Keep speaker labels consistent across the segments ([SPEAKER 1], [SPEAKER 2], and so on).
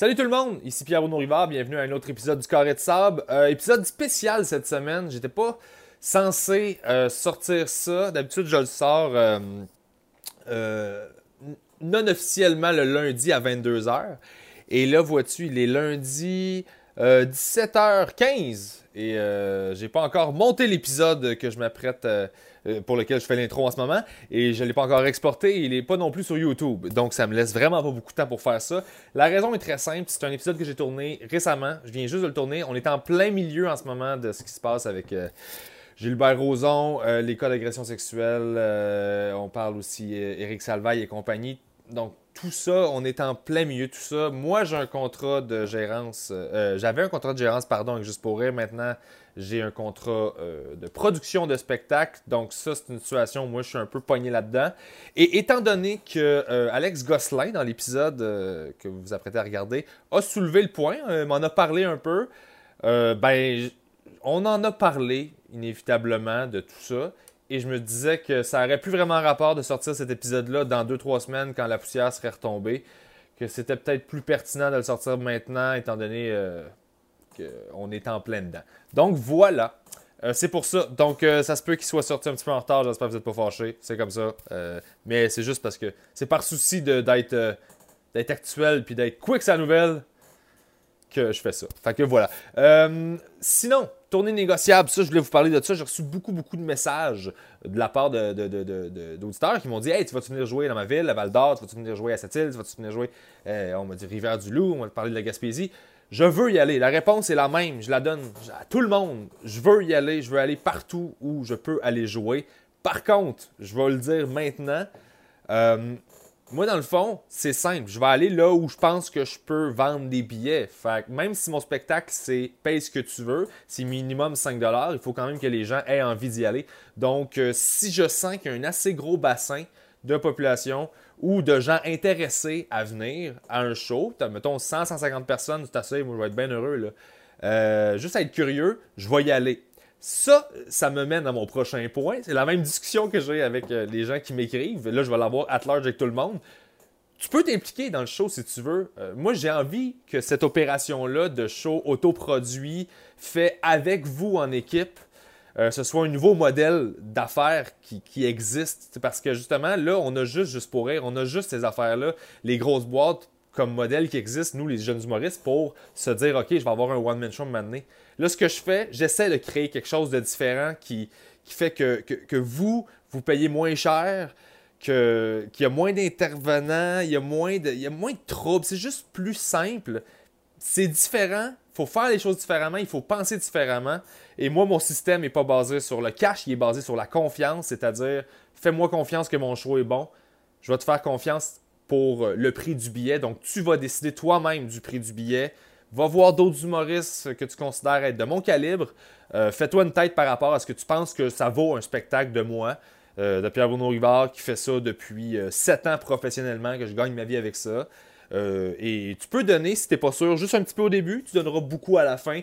[SPEAKER 1] Salut tout le monde, ici Pierre Bruno bienvenue à un autre épisode du Carré de Sable. Euh, épisode spécial cette semaine, j'étais pas censé euh, sortir ça. D'habitude, je le sors euh, non officiellement le lundi à 22h. Et là, vois-tu, il est lundi 17h15 et j'ai pas encore monté l'épisode que je m'apprête euh, pour lequel je fais l'intro en ce moment. Et je l'ai pas encore exporté. Il n'est pas non plus sur YouTube. Donc, ça me laisse vraiment pas beaucoup de temps pour faire ça. La raison est très simple. C'est un épisode que j'ai tourné récemment. Je viens juste de le tourner. On est en plein milieu en ce moment de ce qui se passe avec. Euh, Gilbert Rozon, euh, les cas d'agression sexuelle, on parle aussi Eric Salvaille et compagnie. Donc, tout ça, on est en plein milieu tout ça. Moi, j'ai un contrat de gérance. J'avais un contrat de gérance, pardon, avec Juste pour Rire. Maintenant, j'ai un contrat euh, de production de spectacle. Donc, ça, c'est une situation où moi, je suis un peu pogné là-dedans. Et étant donné que euh, Alex Gosselin, dans l'épisode euh, que vous vous apprêtez à regarder, a soulevé le point, m'en a parlé un peu, ben, on en a parlé inévitablement de tout ça. Et je me disais que ça aurait plus vraiment rapport de sortir cet épisode-là dans 2-3 semaines quand la poussière serait retombée. Que c'était peut-être plus pertinent de le sortir maintenant, étant donné qu'on est en plein dedans. Donc voilà. Euh, c'est pour ça. Donc, euh, ça se peut qu'il soit sorti un petit peu en retard. J'espère que vous n'êtes pas fâchés. C'est comme ça. Euh, mais c'est juste parce que c'est par souci d'être actuel puis d'être quick sa nouvelle que je fais ça. Fait que voilà. sinon, tournée négociable, ça, je voulais vous parler de ça. J'ai reçu beaucoup, beaucoup de messages de la part d'auditeurs qui m'ont dit Hey, tu vas-tu venir jouer dans ma ville, à Val d'Or, tu vas-tu venir jouer à Sept-Îles, tu vas-tu venir jouer, on m'a dit Rivière-du-Loup, on m'a parlé de la Gaspésie. Je veux y aller. La réponse est la même. Je la donne à tout le monde. Je veux y aller. Je veux aller partout où je peux aller jouer. Par contre, je vais le dire maintenant. Euh, moi, dans le fond, c'est simple. Je vais aller là où je pense que je peux vendre des billets. Même si mon spectacle, c'est paye ce que tu veux, c'est minimum 5 il faut quand même que les gens aient envie d'y aller. Donc, euh, si je sens qu'il y a un assez gros bassin de population ou de gens intéressés à venir à un show. Mettons 100, 150 personnes, c'est assez, moi je vais être bien heureux. Euh, juste à être curieux, je vais y aller. Ça, ça me mène à mon prochain point. C'est la même discussion que j'ai avec euh, les gens qui m'écrivent. Là, je vais l'avoir at large avec tout le monde. Tu peux t'impliquer dans le show si tu veux. Euh, moi, j'ai envie que cette opération-là de show autoproduit, fait avec vous en équipe, euh, ce soit un nouveau modèle d'affaires qui, existe. Parce que justement, là, on a juste, juste pour rire, on a juste ces affaires-là, les grosses boîtes comme modèle qui existent, nous, les jeunes humoristes, pour se dire, OK, je vais avoir un one-man show maintenant. Là, ce que je fais, j'essaie de créer quelque chose de différent qui, fait que, vous, vous payez moins cher, qu'il y a moins d'intervenants, il, y a moins de, il y a moins de troubles. C'est juste plus simple. C'est différent. Il faut faire les choses différemment. Il faut penser différemment. Et moi, mon système n'est pas basé sur le cash, il est basé sur la confiance, c'est-à-dire fais-moi confiance que mon choix est bon. Je vais te faire confiance pour euh, le prix du billet. Donc, tu vas décider toi-même du prix du billet. Va voir d'autres humoristes que tu considères être de mon calibre. Euh, fais-toi une tête par rapport à ce que tu penses que ça vaut un spectacle de moi, euh, de Pierre Bruno Rivard, qui fait ça depuis 7 ans professionnellement, que je gagne ma vie avec ça. et tu peux donner, si tu n'es pas sûr, juste un petit peu au début, tu donneras beaucoup à la fin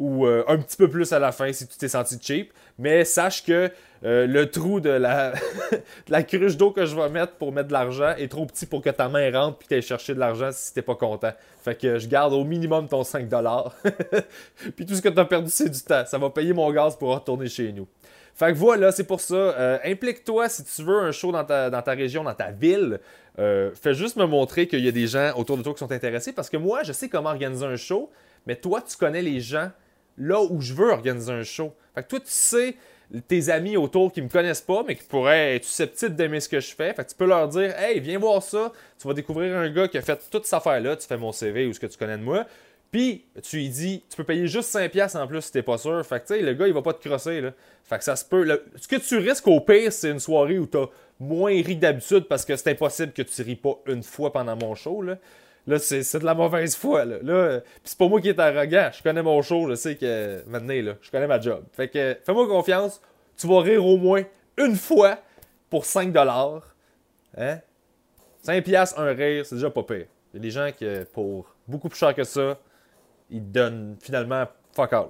[SPEAKER 1] ou euh, un petit peu plus à la fin si tu t'es senti cheap. Mais sache que euh, le trou de la, la cruche d'eau que je vais mettre pour mettre de l'argent est trop petit pour que ta main rentre puis t'ailles chercher de l'argent si t'es pas content. Fait que je garde au minimum ton 5$. puis tout ce que tu as perdu, c'est du temps. Ça va payer mon gaz pour retourner chez nous. Fait que voilà, c'est pour ça. Euh, implique-toi si tu veux un show dans ta, dans ta région, dans ta ville. fais juste me montrer qu'il y a des gens autour de toi qui sont intéressés parce que moi, je sais comment organiser un show, mais toi, tu connais les gens là où je veux organiser un show. Fait que toi, tu sais tes amis autour qui me connaissent pas, mais qui pourraient être susceptibles d'aimer ce que je fais. Fait que tu peux leur dire Hey, viens voir ça. Tu vas découvrir un gars qui a fait toute cette affaire-là. Tu fais mon CV ou ce que tu connais de moi. Puis, tu lui dis, tu peux payer juste 5$ en plus si t'es pas sûr. Fait que, tu sais, le gars, il va pas te crosser, là. Fait que ça se peut. Ce que tu risques au pire, c'est une soirée où t'as moins ri d'habitude parce que c'est impossible que tu ris pas une fois pendant mon show, là. Là, c'est de la mauvaise foi. Là. c'est pas moi qui est arrogant. Je connais mon show. Je sais que maintenant, là, je connais ma job. Fait que fais-moi confiance. Tu vas rire au moins une fois pour 5 Hein? 5 piastres, un rire, c'est déjà pas pire. Il y a des gens qui, pour beaucoup plus cher que ça, ils donnent finalement fuck all.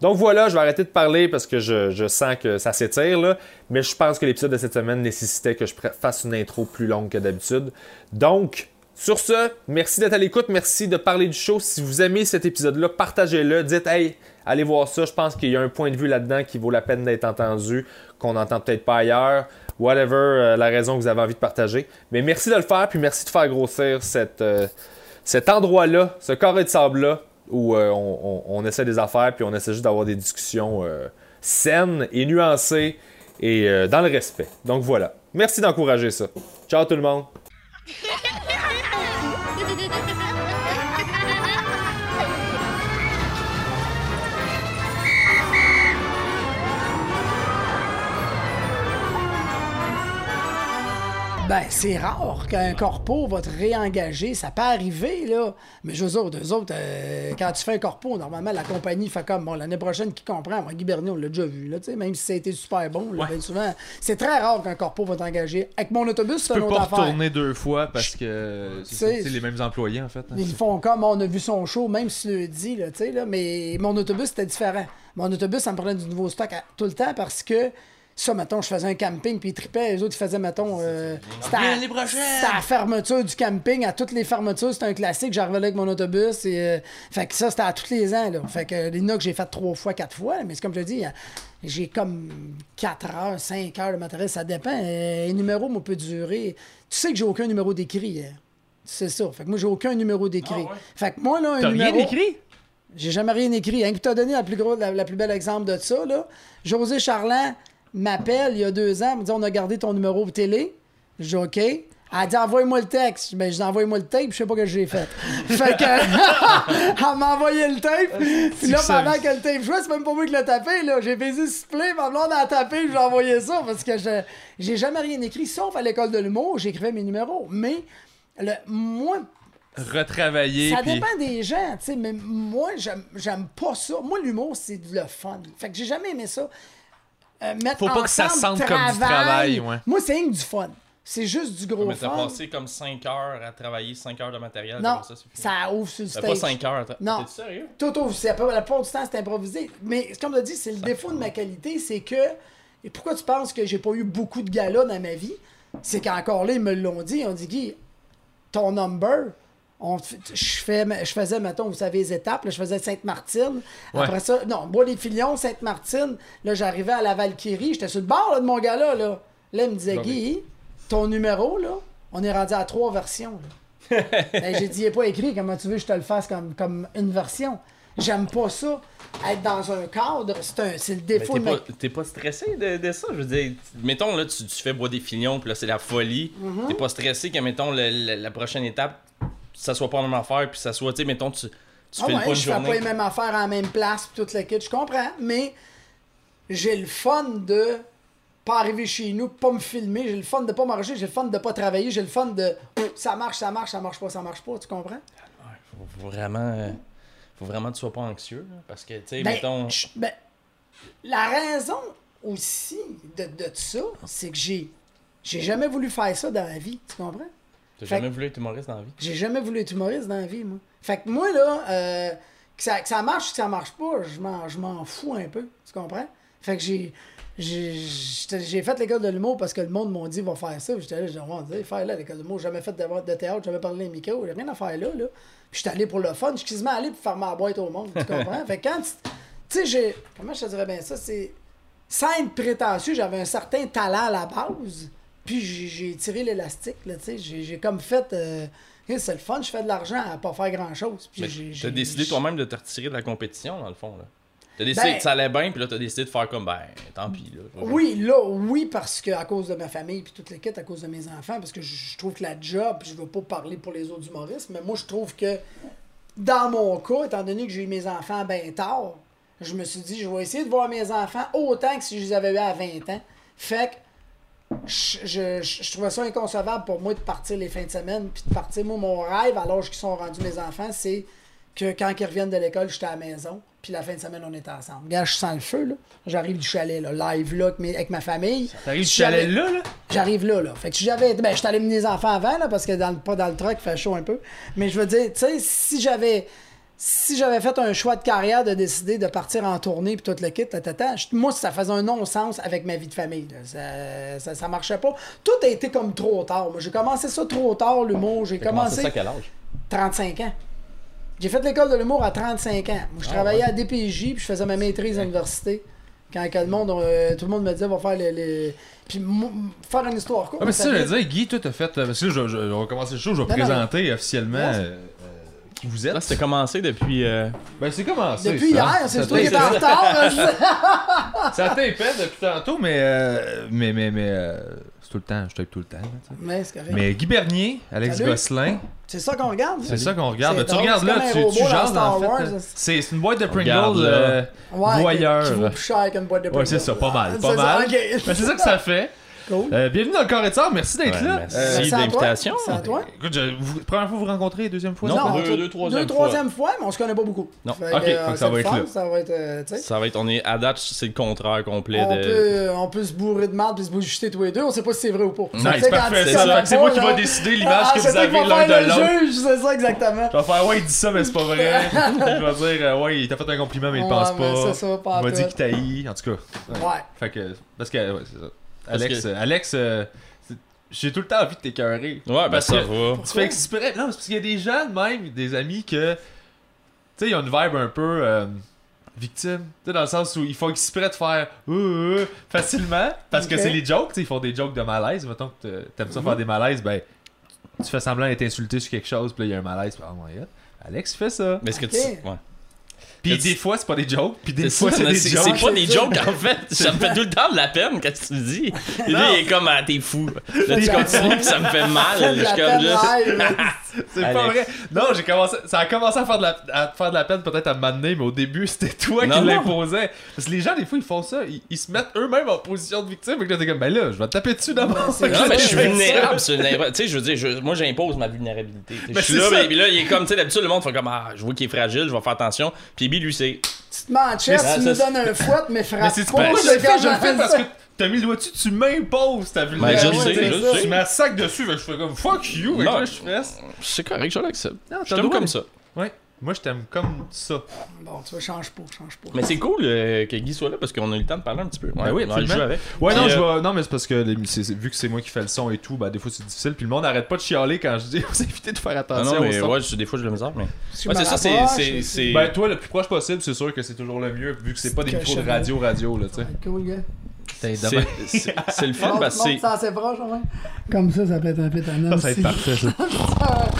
[SPEAKER 1] Donc voilà, je vais arrêter de parler parce que je, je sens que ça s'étire, là. Mais je pense que l'épisode de cette semaine nécessitait que je fasse une intro plus longue que d'habitude. Donc,
[SPEAKER 2] Sur ce, merci d'être à l'écoute, merci de parler du show. Si vous aimez cet épisode-là, partagez-le. Dites, hey, allez voir ça. Je pense qu'il y a un point de vue là-dedans qui vaut la peine d'être entendu, qu'on n'entend peut-être pas ailleurs. Whatever euh, la raison que vous avez envie de partager. Mais merci de le faire, puis merci de faire grossir cette, euh, cet endroit-là, ce carré de sable-là, où euh, on, essaie des affaires, puis on essaie juste d'avoir des discussions saines et nuancées et dans le respect. Donc voilà. Merci d'encourager ça. Ciao tout le monde.
[SPEAKER 3] Ben, c'est rare qu'un corpo va te réengager. Ça peut arriver, là. Mais je veux dire, eux autres, euh, quand tu fais un corpo, normalement, la compagnie fait comme, bon, l'année prochaine, qui comprend? Moi, Guy Bernier, on l'a déjà vu, là, tu sais, même si ça a été super bon, là, ben, souvent, c'est très rare qu'un corpo va t'engager. Avec mon autobus, c'est
[SPEAKER 1] une autre affaire. Tu peux pas retourner deux fois parce que c'est les mêmes employés, en fait. Hein.
[SPEAKER 3] Ils font comme, on a vu son show, même si le dit, là, tu sais, là, mais mon autobus, c'était différent. Mon autobus, ça me prenait du nouveau stock tout le temps parce que ça, mettons, je faisais un camping, puis ils tripaient. Les autres, ils faisaient, mettons. Euh, c'était la fermeture du camping. À toutes les fermetures, c'était un classique. J'arrivais là avec mon autobus. Et, euh, fait que ça, c'était à tous les ans. Là. Fait que les que j'ai fait trois fois, quatre fois. Mais c'est comme je te dis, j'ai comme 4 heures, 5 heures de matériel. Ça dépend. Euh, un numéro, moi, peut durer. Tu sais que j'ai aucun numéro d'écrit. Hein. C'est ça. Fait que moi, j'ai aucun numéro d'écrit. Ah fait que moi, là, un numéro.
[SPEAKER 1] rien écrit?
[SPEAKER 3] J'ai jamais rien écrit. Hein, tu as donné la plus, gros, la, plus belle exemple de ça, là. José Charland m'appelle il y a deux ans, me dit On a gardé ton numéro de télé. Je dis OK. Elle dit Envoie-moi le texte. Ben, je dis Envoie-moi le tape, je sais pas ce que j'ai fait. fait que. elle m'a envoyé le tape. Puis là, pendant que le tape jouait, c'est même pas moi qui l'ai tapé. là. J'ai fait supplé, ma blonde a tapé, j'ai envoyé ça parce que je j'ai jamais rien écrit, sauf à l'école de l'humour, j'écrivais mes numéros. Mais, le, moi,
[SPEAKER 1] retravailler.
[SPEAKER 3] Ça dépend des gens, tu sais, mais moi, j'aime pas ça. Moi, l'humour, c'est le fun. Fait que j'ai jamais aimé ça.
[SPEAKER 1] Euh, Faut pas que ça sente comme du travail. Ouais.
[SPEAKER 3] Moi, c'est rien que du fun. C'est juste du gros
[SPEAKER 4] mais
[SPEAKER 3] fun.
[SPEAKER 4] Mais t'as passé comme 5 heures à travailler 5 heures de matériel.
[SPEAKER 3] Non, ça, ça ouvre sur le stage.
[SPEAKER 4] pas 5 heures.
[SPEAKER 3] Non.
[SPEAKER 4] T'es sérieux?
[SPEAKER 3] Tout ouvre. La plupart du temps, c'est improvisé. Mais comme tu as dit, c'est le défaut de ma qualité, c'est que... Et pourquoi tu penses que j'ai pas eu beaucoup de galas dans ma vie? C'est qu'encore là, ils me l'ont dit. Ils ont dit, Guy, ton number, je, fais, je faisais, mettons, vous savez, les étapes. je faisais Sainte-Martine. Après ça, non, Bois-des-Filions, Sainte-Martine. Là, j'arrivais à la Valkyrie. J'étais sur le bord de mon gars-là. Là. là, il me disait, Guy, ton numéro, là, on est rendu à trois versions. Ben, j'ai dit, il n'est pas écrit. Comment tu veux que je te le fasse comme, comme une version? J'aime pas ça. Être dans un cadre, c'est le défaut
[SPEAKER 4] de T'es pas stressé de, ça? Je veux dire, mettons, là, tu, fais bois des filions, puis là, c'est la folie. Mm-hmm. T'es pas stressé que, mettons, la prochaine étape, ça soit pas la même affaire, puis ça soit, tu sais, mettons, tu, tu
[SPEAKER 3] ah
[SPEAKER 4] fais
[SPEAKER 3] ouais,
[SPEAKER 4] pas
[SPEAKER 3] je fais pas les mêmes affaires à la même place, puis toute la je comprends, mais j'ai le fun de pas arriver chez nous, pas me filmer, j'ai le fun de pas marcher, j'ai le fun de pas travailler, j'ai le fun de ça marche, ça marche, ça marche pas, ça marche pas, tu comprends?
[SPEAKER 4] Faut, vraiment euh, faut vraiment que tu sois pas anxieux, parce que, tu sais, ben, mettons...
[SPEAKER 3] Ben, la raison aussi de, de ça, c'est que j'ai j'ai jamais voulu faire ça dans la vie, tu comprends?
[SPEAKER 4] T'as jamais voulu être humoriste dans la vie?
[SPEAKER 3] J'ai jamais voulu être humoriste dans la vie, moi. Fait que moi, là, euh, que, ça, que ça marche ou que ça marche pas, je m'en fous un peu. Tu comprends? Fait que j'ai. J'ai fait l'école de l'humour parce que le monde m'a dit va faire ça. J'étais là, je disais, faire là l'école de l'humour. J'ai jamais fait de, de théâtre, jamais parlé les micros, j'ai rien à faire là. là. Puis j'étais allé pour le fun. Je suis quasiment allé pour faire ma boîte au monde. Tu comprends? fait que quand tu sais, j'ai. Comment je te dirais bien ça? C'est. Sans être prétentieux, j'avais un certain talent à la base. Puis j'ai tiré l'élastique, là, tu sais. J'ai comme fait. Euh, c'est le fun, je fais de l'argent à pas faire grand chose. Puis
[SPEAKER 4] t'as décidé toi-même de te retirer de la compétition, dans le fond, là. T'as décidé ben que ça allait bien, puis là, t'as décidé de faire comme, ben, tant pis, là.
[SPEAKER 3] Oui, là, oui, parce que à cause de ma famille, puis toute l'équipe, à cause de mes enfants, parce que je, trouve que la job, je veux pas parler pour les autres humoristes, mais moi, je trouve que, dans mon cas, étant donné que j'ai eu mes enfants bien tard, je me suis dit, je vais essayer de voir mes enfants autant que si je les avais eu à 20 ans. Fait que, je, je, trouvais ça inconcevable pour moi de partir les fins de semaine, puis de partir. Moi, mon rêve, à l'âge qu'ils sont rendus mes enfants, c'est que quand ils reviennent de l'école, j'étais à la maison, puis la fin de semaine, on était ensemble. Regarde, je sens le feu, là. J'arrive du chalet, là, live, là, avec, ma famille.
[SPEAKER 1] T'arrives du chalet, là, là?
[SPEAKER 3] J'arrive là, là. Fait que si j'avais. Ben, j'étais allé mener les enfants avant, là, parce que dans, pas dans le truck, il fait chaud un peu. Mais je veux dire, tu sais, si j'avais si j'avais fait un choix de carrière de décider de partir en tournée puis tout le kit, tata, moi, ça faisait un non-sens avec ma vie de famille. là. Ça, ça, ça marchait pas. Tout a été comme trop tard. Moi, j'ai commencé ça trop tard, l'humour. J'ai commencé
[SPEAKER 4] ça à quel âge?
[SPEAKER 3] 35 ans. J'ai fait l'école de l'humour à 35 ans. Moi, je travaillais à DPJ puis je faisais ma maîtrise à l'université. Quand que le monde, euh, tout le monde me disait, va faire les. les- Puis faire une histoire courte.
[SPEAKER 1] Ah, mais ça, je veux dire, Guy, toi, t'as fait. euh, Parce que là, je, je- on va commencer le show, je vais
[SPEAKER 3] Non, non,
[SPEAKER 1] présenter officiellement
[SPEAKER 3] Ouais.
[SPEAKER 1] Qui vous êtes.
[SPEAKER 4] Là, c'était commencé depuis. euh,
[SPEAKER 1] Ben, c'est commencé.
[SPEAKER 3] Depuis
[SPEAKER 1] ça.
[SPEAKER 3] hier, c'est
[SPEAKER 1] Ça
[SPEAKER 3] toi qui en retard.
[SPEAKER 1] Ça a tapé depuis tantôt, mais. euh, mais, mais, mais. euh, c'est tout le temps, je tape tout le temps. là, tu sais.
[SPEAKER 3] Mais c'est correct.
[SPEAKER 1] Mais Guy Bernier, Alex
[SPEAKER 3] Salut.
[SPEAKER 1] Gosselin,
[SPEAKER 3] C'est ça qu'on regarde?
[SPEAKER 1] c'est ça qu'on regarde.
[SPEAKER 3] C'est
[SPEAKER 1] Tu
[SPEAKER 3] drôle,
[SPEAKER 1] regardes
[SPEAKER 3] c'est
[SPEAKER 1] là,
[SPEAKER 3] comme un
[SPEAKER 1] tu,
[SPEAKER 3] robot
[SPEAKER 1] tu
[SPEAKER 3] dans
[SPEAKER 1] jases
[SPEAKER 3] Star
[SPEAKER 1] en fait.
[SPEAKER 3] Wars,
[SPEAKER 1] là.
[SPEAKER 3] là.
[SPEAKER 1] C'est c'est une boîte de Pringles
[SPEAKER 4] là.
[SPEAKER 1] euh,
[SPEAKER 3] Ouais,
[SPEAKER 1] voyeur.
[SPEAKER 3] Qui, qui vaut plus cher qu'une boîte de
[SPEAKER 1] Ouais, c'est ça, pas mal, pas
[SPEAKER 3] ça,
[SPEAKER 1] mal. Ben, c'est ça que ça fait.
[SPEAKER 3] Cool.
[SPEAKER 1] Euh, bienvenue dans le Corps et de Sort, merci d'être
[SPEAKER 4] Ouais,
[SPEAKER 1] là.
[SPEAKER 4] merci.
[SPEAKER 1] Euh,
[SPEAKER 4] de
[SPEAKER 3] toi.
[SPEAKER 4] l'invitation.
[SPEAKER 3] C'est à toi.
[SPEAKER 1] écoute, je- vous- première fois que vous rencontrez, deuxième fois
[SPEAKER 4] Non,
[SPEAKER 1] ça?
[SPEAKER 3] on
[SPEAKER 4] deux-
[SPEAKER 3] tourne-
[SPEAKER 4] deux, troisième
[SPEAKER 3] deux,
[SPEAKER 4] fois.
[SPEAKER 3] troisième fois, mais on se connaît pas beaucoup.
[SPEAKER 4] Non.
[SPEAKER 3] Fait
[SPEAKER 1] Ok,
[SPEAKER 3] que, euh,
[SPEAKER 1] ça
[SPEAKER 3] c'est
[SPEAKER 1] va être
[SPEAKER 3] fun,
[SPEAKER 1] là.
[SPEAKER 3] Ça va être, euh.
[SPEAKER 4] Ça va être. On est à date, c'est le contraire complet
[SPEAKER 3] On
[SPEAKER 4] de.
[SPEAKER 3] peut, on peut se bourrer de mal puis se bouger tous les deux. On sait pas si c'est vrai ou pas. Sais, quand
[SPEAKER 1] parfait. c'est moi qui
[SPEAKER 3] là,
[SPEAKER 1] va décider l'image
[SPEAKER 3] ah,
[SPEAKER 1] que
[SPEAKER 3] c'est
[SPEAKER 1] vous
[SPEAKER 3] qui
[SPEAKER 1] avez l'un de l'autre.
[SPEAKER 3] c'est ça exactement.
[SPEAKER 1] Je vais faire, ouais, il dit ça, mais c'est pas vrai. je vais dire, ouais, il t'a fait un compliment, mais il
[SPEAKER 3] Ouais,
[SPEAKER 1] pense pas.
[SPEAKER 3] c'est
[SPEAKER 1] il m'a dit qu'il t'haït. En tout cas,
[SPEAKER 3] Ouais.
[SPEAKER 1] fait que. Parce que, ouais, c'est ça. Alex,
[SPEAKER 4] que-
[SPEAKER 1] euh, Alex, euh, j'ai tout le temps envie de t'écœurer.
[SPEAKER 4] Ouais, ben
[SPEAKER 1] Parce
[SPEAKER 4] ça
[SPEAKER 1] que
[SPEAKER 4] va.
[SPEAKER 1] Tu fais exprès. Non, c'est parce qu'il y a des gens, même, des amis que. Tu sais, ils ont une vibe un peu. euh, victime. Tu sais, dans le sens où ils font exprès de faire. euh, euh, facilement. Parce que c'est les jokes, tu sais, ils font des jokes de malaise. Mettons que t'a- t'aimes ça faire des malaises, ben. Tu fais semblant d'être insulté sur quelque chose, puis là, il y a un malaise. puis, Oh my god. Alex fait ça.
[SPEAKER 4] Mais est-ce que tu. Ouais.
[SPEAKER 1] Puis des fois, c'est pas des jokes, puis des fois, c'est des jokes.
[SPEAKER 4] c'est pas des jokes en fait. Ça me fait tout le temps de la peine quand tu le dis? Et là, il est comme, ah, t'es fou. Là, tu continues, puis ça me fait mal. Je suis comme juste.
[SPEAKER 1] C'est pas vrai. Non, j'ai commencé. Ça a commencé à faire de la, à faire de la peine peut-être à m'amener, mais au début, c'était toi
[SPEAKER 4] Non,
[SPEAKER 1] qui l'imposais. Parce que les gens, des fois, ils font ça. Ils, ils se mettent eux-mêmes en position de victime. Et que là, t'es comme, ben là, je vais te taper dessus d'abord.
[SPEAKER 3] c'est
[SPEAKER 4] Non, mais je suis vulnérable. Tu sais, je veux dire, je- moi, j'impose ma vulnérabilité. Je suis là, mais- puis là, il est comme, tu sais, d'habitude, le monde fait comme, ah, je vois qu'il est fragile, je vais faire attention. Puis lui, lui, c'est.
[SPEAKER 3] Tu te mets en chest,
[SPEAKER 4] Mais
[SPEAKER 3] tu me donnes un fouet, mais frappe
[SPEAKER 1] Mais c'est
[SPEAKER 3] pas.
[SPEAKER 1] je le fais, je le fais parce que t'as mis le doigt dessus, tu m'imposes ta
[SPEAKER 4] Ben, je
[SPEAKER 1] vulnérabilité.
[SPEAKER 4] sais, je sais.
[SPEAKER 1] Tu mets un sac dessus, je fais comme fuck you,
[SPEAKER 4] Non.
[SPEAKER 1] là, je fesse?
[SPEAKER 4] C'est correct, je l'accepte. Je t'aime comme ça.
[SPEAKER 1] Ouais. Moi, je t'aime comme ça.
[SPEAKER 3] Bon, tu vois, change pas, change pas.
[SPEAKER 4] Mais c'est cool euh, que Guy soit là parce qu'on a eu le temps de parler un petit peu. Ouais,
[SPEAKER 1] oui,
[SPEAKER 4] on le jeu avec.
[SPEAKER 1] Ouais,
[SPEAKER 4] Puis,
[SPEAKER 1] non,
[SPEAKER 4] euh,
[SPEAKER 1] je vais- non, mais c'est parce que les- vu que c'est moi qui fais le son et tout, bah des fois c'est difficile. Puis le monde arrête pas de chialer quand je dis aux invités de faire
[SPEAKER 4] Ah
[SPEAKER 1] attention
[SPEAKER 4] non, mais
[SPEAKER 1] au son.
[SPEAKER 4] ouais, je- des fois, de la misère, mais.
[SPEAKER 3] Je
[SPEAKER 4] Ouais, c'est ça, c'est-
[SPEAKER 1] Ben toi, le plus proche possible, c'est sûr que c'est toujours le mieux, vu que c'est pas des micros de
[SPEAKER 3] je-
[SPEAKER 1] radio, radio, là, tu sais.
[SPEAKER 3] Cool, gars.
[SPEAKER 1] C'est
[SPEAKER 4] le fun parce que c'est.
[SPEAKER 3] Comme ça, ça peut être un peu tannant
[SPEAKER 1] Ça, ça va être parfait, ça.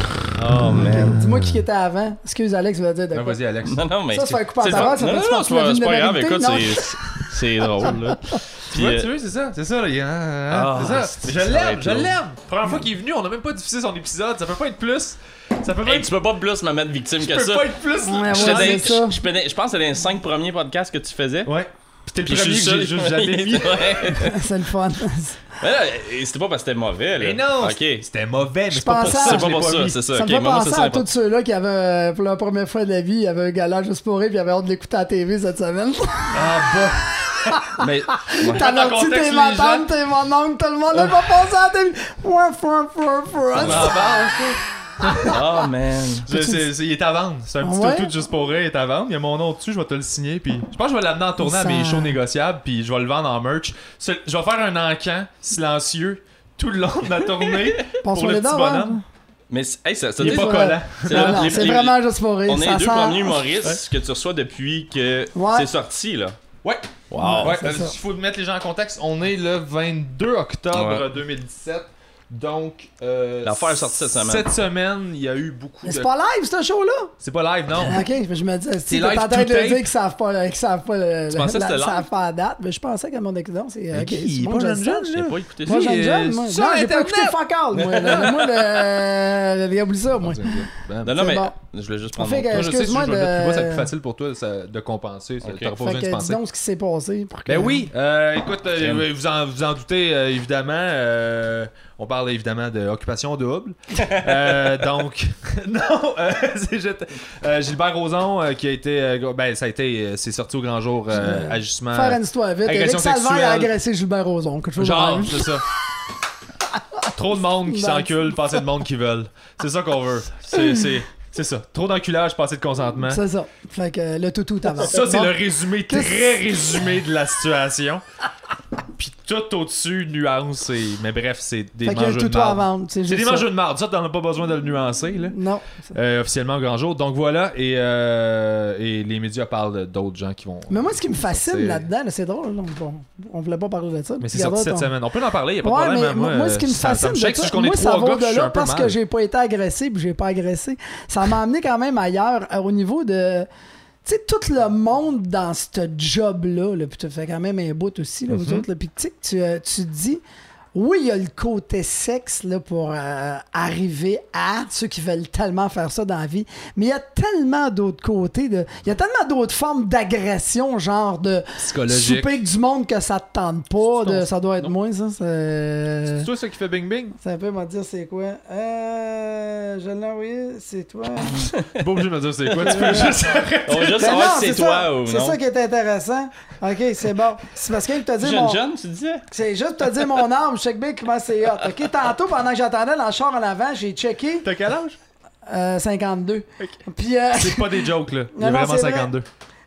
[SPEAKER 4] Oh man.
[SPEAKER 3] Dis-moi qui était avant. Excuse, Alex, va dire de
[SPEAKER 1] Non,
[SPEAKER 3] quoi?
[SPEAKER 1] vas-y, Alex.
[SPEAKER 4] Non, non, mais.
[SPEAKER 3] Ça,
[SPEAKER 4] c'est-
[SPEAKER 3] ça en
[SPEAKER 4] c'est fun.
[SPEAKER 3] ça
[SPEAKER 4] Non, non,
[SPEAKER 3] tu
[SPEAKER 4] c'est pas, c'est pas grave, écoute, c'est- c'est drôle, là.
[SPEAKER 1] Tu
[SPEAKER 4] Puis,
[SPEAKER 1] vois,
[SPEAKER 4] euh,
[SPEAKER 1] tu vois, c'est ça, c'est ça, là. il hein,
[SPEAKER 4] Ah,
[SPEAKER 1] c'est ça.
[SPEAKER 4] c'est-
[SPEAKER 1] Je
[SPEAKER 4] ça va
[SPEAKER 1] l'aime,
[SPEAKER 4] être
[SPEAKER 1] je l'aime. Première fois qu'il est venu, on a même pas diffusé son épisode, ça peut pas être plus. Ça peut pas
[SPEAKER 4] Hey,
[SPEAKER 1] être
[SPEAKER 4] tu peux pas plus me mettre victime
[SPEAKER 1] je
[SPEAKER 4] que
[SPEAKER 1] peux
[SPEAKER 4] ça.
[SPEAKER 1] pas être plus.
[SPEAKER 3] Ouais, ouais, c'est ça.
[SPEAKER 4] je- je pense que c'était les 5 premiers podcasts que tu faisais.
[SPEAKER 1] Ouais. T'es le premier
[SPEAKER 4] suis
[SPEAKER 1] que
[SPEAKER 4] seul.
[SPEAKER 1] j'ai juste jamais mis.
[SPEAKER 4] Ouais.
[SPEAKER 3] C'est le fun.
[SPEAKER 4] Et c'était pas parce que c'était mauvais, là.
[SPEAKER 1] Mais non,
[SPEAKER 4] Ok.
[SPEAKER 1] c'était mauvais, mais
[SPEAKER 3] Je
[SPEAKER 1] c'est pas pour
[SPEAKER 3] pensais
[SPEAKER 1] ça.
[SPEAKER 4] C'est pas pour ça, c'est ça.
[SPEAKER 3] Ça me fait penser à tous ceux-là qui avaient, pour la première fois de la vie, avaient un gala juste pour rire puis avaient hâte de l'écouter à la TV cette semaine.
[SPEAKER 1] Ah bah.
[SPEAKER 4] Mais.
[SPEAKER 3] T'as
[SPEAKER 1] contexte,
[SPEAKER 3] t'es ma tante, t'es mon oncle, tout le monde n'a pas pensé à la TV. Ouais,
[SPEAKER 4] Oh man.
[SPEAKER 1] Je- c'est- c'est- il est à vendre. C'est un petit
[SPEAKER 3] Ouais?
[SPEAKER 1] tout juste pour rire, il est à vendre. Il y a mon nom dessus, je vais te le signer. Puis je pense que je vais l'amener en tournée à mes shows négociables, puis je vais le vendre en merch. Je vais faire un encan silencieux tout le long de la tournée pour le petit
[SPEAKER 3] dents,
[SPEAKER 1] bonhomme.
[SPEAKER 3] ouais.
[SPEAKER 4] Mais c'est- hey, ça, ça
[SPEAKER 1] Il est pas
[SPEAKER 3] Ouais.
[SPEAKER 1] collant.
[SPEAKER 4] c'est
[SPEAKER 3] Non,
[SPEAKER 4] le-
[SPEAKER 3] non,
[SPEAKER 4] les-
[SPEAKER 3] c'est
[SPEAKER 4] les-
[SPEAKER 3] vraiment juste pour rire.
[SPEAKER 4] On est les deux
[SPEAKER 3] sent-
[SPEAKER 4] premiers humoristes que tu reçois depuis que
[SPEAKER 3] Ouais.
[SPEAKER 4] c'est sorti, là.
[SPEAKER 1] Ouais.
[SPEAKER 4] Wow.
[SPEAKER 1] Ouais,
[SPEAKER 3] c'est
[SPEAKER 1] euh, il faut mettre les gens en contexte. On est le 22 octobre
[SPEAKER 4] Ouais.
[SPEAKER 1] 2017. Donc, euh,
[SPEAKER 4] L'affaire est sortie cette semaine.
[SPEAKER 1] Cette semaine, il y a eu beaucoup
[SPEAKER 3] Mais
[SPEAKER 1] de.
[SPEAKER 3] c'est pas live, ce show-là?
[SPEAKER 1] C'est pas live, non.
[SPEAKER 3] Ok, je me dis, si
[SPEAKER 1] live
[SPEAKER 3] t'es en train de
[SPEAKER 1] tape.
[SPEAKER 3] dire qu'ils savent pas, qu'ils savent pas, le,
[SPEAKER 4] Tu pensais que
[SPEAKER 3] la-
[SPEAKER 4] c'était
[SPEAKER 3] ils savent
[SPEAKER 4] live?
[SPEAKER 3] pas la date, mais je pensais qu'à mon écoutement, c'est. Ok, c'est le
[SPEAKER 1] jeune, jeune,
[SPEAKER 4] Je l'ai pas écouté.
[SPEAKER 3] Moi,
[SPEAKER 1] Lui,
[SPEAKER 3] jeune, jeune, moi. j'ai pas écouté fuck all, moi. Moi, le. le- Oublie ça, moi.
[SPEAKER 1] Ben,
[SPEAKER 4] Non, non,
[SPEAKER 3] C'est
[SPEAKER 4] mais je voulais juste prendre
[SPEAKER 3] que-
[SPEAKER 1] Moi,
[SPEAKER 3] excuse-moi
[SPEAKER 1] vais le mettre plus ça facile pour toi ça- de compenser. Ça,
[SPEAKER 4] Ok.
[SPEAKER 1] T'auras pas besoin de
[SPEAKER 3] que
[SPEAKER 1] penser.
[SPEAKER 3] dis donc ce qui s'est passé. Que...
[SPEAKER 1] Ben oui, euh, écoute, euh, vous, en, vous en doutez euh, évidemment, on parle évidemment de occupation double. Euh, donc, non, euh, c'est juste, euh, Gilbert Rozon qui a été, ben ça a été, c'est sorti au grand jour, agissement.
[SPEAKER 3] Faire une histoire vite. Eric Salvaire a agressé Gilbert Rozon.
[SPEAKER 1] Genre, c'est ça. Trop de monde qui s'encule, pas assez de monde qui veulent. C'est ça qu'on veut. C'est, c'est, C'est ça. Trop d'enculage, passé de consentement.
[SPEAKER 3] C'est ça. Fait que euh, le toutou t'avance.
[SPEAKER 1] Ça, c'est
[SPEAKER 3] Bon.
[SPEAKER 1] le résumé très résumé de la situation. Puis tout au-dessus, nuance et. Mais bref, c'est des
[SPEAKER 3] Fait
[SPEAKER 1] mangeux de marde.
[SPEAKER 3] C'est
[SPEAKER 1] C'est des
[SPEAKER 3] ça.
[SPEAKER 1] mangeux de marde. Ça, t'en as pas besoin de le nuancer, là.
[SPEAKER 3] Non.
[SPEAKER 1] Euh, officiellement au grand jour. Donc voilà, et, euh, et les médias parlent d'autres gens qui vont.
[SPEAKER 3] Mais moi, ce qui me fascine là-dedans, là, c'est drôle, là, on, on voulait pas parler de ça.
[SPEAKER 1] Mais c'est sorti cette
[SPEAKER 3] ton-
[SPEAKER 1] semaine. On peut en parler, y a pas de
[SPEAKER 3] Ouais,
[SPEAKER 1] problème.
[SPEAKER 3] mais
[SPEAKER 1] hein,
[SPEAKER 3] moi, moi, ce qui me fascine, de
[SPEAKER 1] je
[SPEAKER 3] ça,
[SPEAKER 1] connais
[SPEAKER 3] moi, ça va
[SPEAKER 1] un peu
[SPEAKER 3] parce que j'ai pas été agressé puis j'ai pas agressé. Ça m'a amené quand même ailleurs euh, au niveau de. Tu sais, tout le monde dans ce job-là, là, puis tu fais quand même un bout aussi, là, vous
[SPEAKER 1] Mhm.
[SPEAKER 3] autres, là, puis tu sais, tu, euh, tu te dis, oui, il y a le côté sexe là, pour euh, arriver à ceux qui veulent tellement faire ça dans la vie, mais il y a tellement d'autres côtés, de, il y a tellement d'autres formes d'agression, genre de
[SPEAKER 1] Psychologique.
[SPEAKER 3] souper du monde que ça te tente pas, de, ça doit être
[SPEAKER 4] non.
[SPEAKER 3] moins, ça. c'est-
[SPEAKER 1] C'est toi ça qui fait bing bing?
[SPEAKER 3] ça peut me dire c'est quoi. Euh. Je l'ai envoyé, c'est toi.
[SPEAKER 1] Pas obligé de me dire c'est quoi, tu peux juste
[SPEAKER 4] On va juste
[SPEAKER 3] Ben
[SPEAKER 4] savoir
[SPEAKER 3] non,
[SPEAKER 4] si c'est
[SPEAKER 3] ça.
[SPEAKER 4] toi ou
[SPEAKER 3] C'est
[SPEAKER 4] non.
[SPEAKER 3] ça qui est intéressant. Ok, c'est bon. C'est parce qu'il t'a dit
[SPEAKER 4] Jeune,
[SPEAKER 3] mon.
[SPEAKER 4] jeune, tu disais?
[SPEAKER 3] C'est juste te dire mon âme, check comment c'est hot. Ok, tantôt pendant que j'attendais dans le char en avant, j'ai checké
[SPEAKER 1] T'as quel âge?
[SPEAKER 3] euh, 52. Puis euh,
[SPEAKER 1] C'est pas des jokes là. Il y a vraiment
[SPEAKER 3] c'est vrai.
[SPEAKER 1] 52.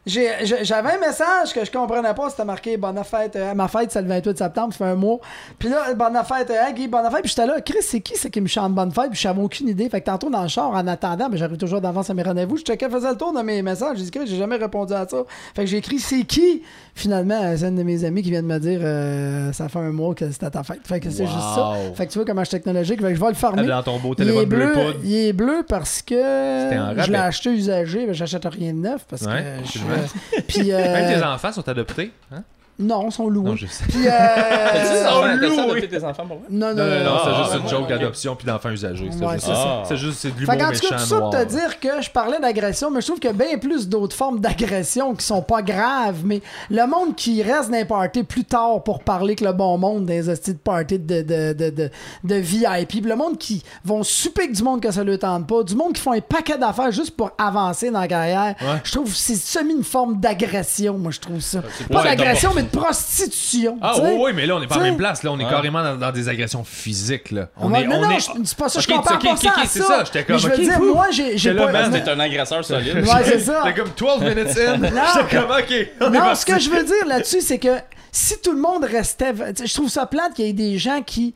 [SPEAKER 3] J'ai- j'ai- J'avais un message que je comprenais pas, c'était marqué Bonne fête. euh, ma fête, c'est le 28 septembre, ça fait un mois. Puis là, Bonne fête, euh, Guy, bonne fête. Puis j'étais là, Chris, c'est qui c'est qui me chante Bonne fête? Puis j'avais aucune idée. Fait que tantôt dans le char, en attendant, ben, j'arrive toujours d'avance à mes rendez-vous. Je checkais, faisais le tour de mes messages. J'ai dit, Chris, j'ai jamais répondu à ça. Fait que j'ai écrit, c'est qui? Finalement, euh, c'est une de mes amis qui vient de me dire, euh, ça fait un mois que c'était ta fête. Fait que c'est
[SPEAKER 1] Wow.
[SPEAKER 3] juste ça. Fait que tu vois comment je suis technologique. Fait que je vais le fermer.
[SPEAKER 1] Dans ton beau
[SPEAKER 3] Il est,
[SPEAKER 1] téléphone bleu
[SPEAKER 3] il est bleu parce que je l'ai acheté usagé, mais j'achète rien de neuf parce
[SPEAKER 1] Ouais,
[SPEAKER 3] que je
[SPEAKER 1] absolument.
[SPEAKER 3] puis euh,
[SPEAKER 1] Même tes enfants sont adoptés. Hein?
[SPEAKER 3] Non, ils sont loués.
[SPEAKER 1] Non, je sais.
[SPEAKER 3] Puis euh,
[SPEAKER 4] des enfants? T'as-tu
[SPEAKER 1] loué.
[SPEAKER 4] adopté tes enfants pour
[SPEAKER 3] non, non,
[SPEAKER 1] Non, non, non, c'est
[SPEAKER 4] Ah,
[SPEAKER 1] juste une
[SPEAKER 4] ouais,
[SPEAKER 1] joke
[SPEAKER 4] ok.
[SPEAKER 1] d'adoption puis d'enfants usagés. C'est
[SPEAKER 3] Ouais,
[SPEAKER 1] juste
[SPEAKER 3] c'est
[SPEAKER 1] ça. C'est juste c'est de l'humour
[SPEAKER 3] qu'en tout cas,
[SPEAKER 1] méchant
[SPEAKER 3] tout ça pour te dire que je parlais d'agression, mais je trouve qu'il y a bien plus d'autres formes d'agression qui sont pas graves. Mais le monde qui reste dans les parties plus tard pour parler que le bon monde des hosties de parties de, de, de, de, de VIP, puis le monde qui vont souper du monde que ça ne tente pas, du monde qui font un paquet d'affaires juste pour avancer dans la carrière,
[SPEAKER 1] Ouais.
[SPEAKER 3] je trouve que c'est semi une forme d'agression, moi je trouve ça. pas d'agression, mais prostitution.
[SPEAKER 1] Ah oui, oui, mais là, on n'est pas à la même place. Là, on est
[SPEAKER 4] Ouais.
[SPEAKER 1] carrément dans, dans des agressions physiques. Là. On
[SPEAKER 3] Ouais,
[SPEAKER 1] est,
[SPEAKER 3] non,
[SPEAKER 1] on
[SPEAKER 3] non,
[SPEAKER 1] est...
[SPEAKER 3] je- c'est pas ça, je
[SPEAKER 1] Ok,
[SPEAKER 3] compare
[SPEAKER 1] ok,
[SPEAKER 3] pas
[SPEAKER 1] ok,
[SPEAKER 3] ça à
[SPEAKER 1] c'est
[SPEAKER 3] ça.
[SPEAKER 1] ça, j'étais comme,
[SPEAKER 3] Mais je veux dire, moi, j'ai j'ai
[SPEAKER 1] J'étais là,
[SPEAKER 3] pas...
[SPEAKER 1] man,
[SPEAKER 4] T'es un agresseur solide.
[SPEAKER 3] Ouais, c'est ça.
[SPEAKER 1] J'étais comme 12 minutes in. J'étais comme, ok. on
[SPEAKER 3] Non, ce que je veux dire là-dessus, c'est que si tout le monde restait. Je trouve ça plate qu'il y ait des gens qui.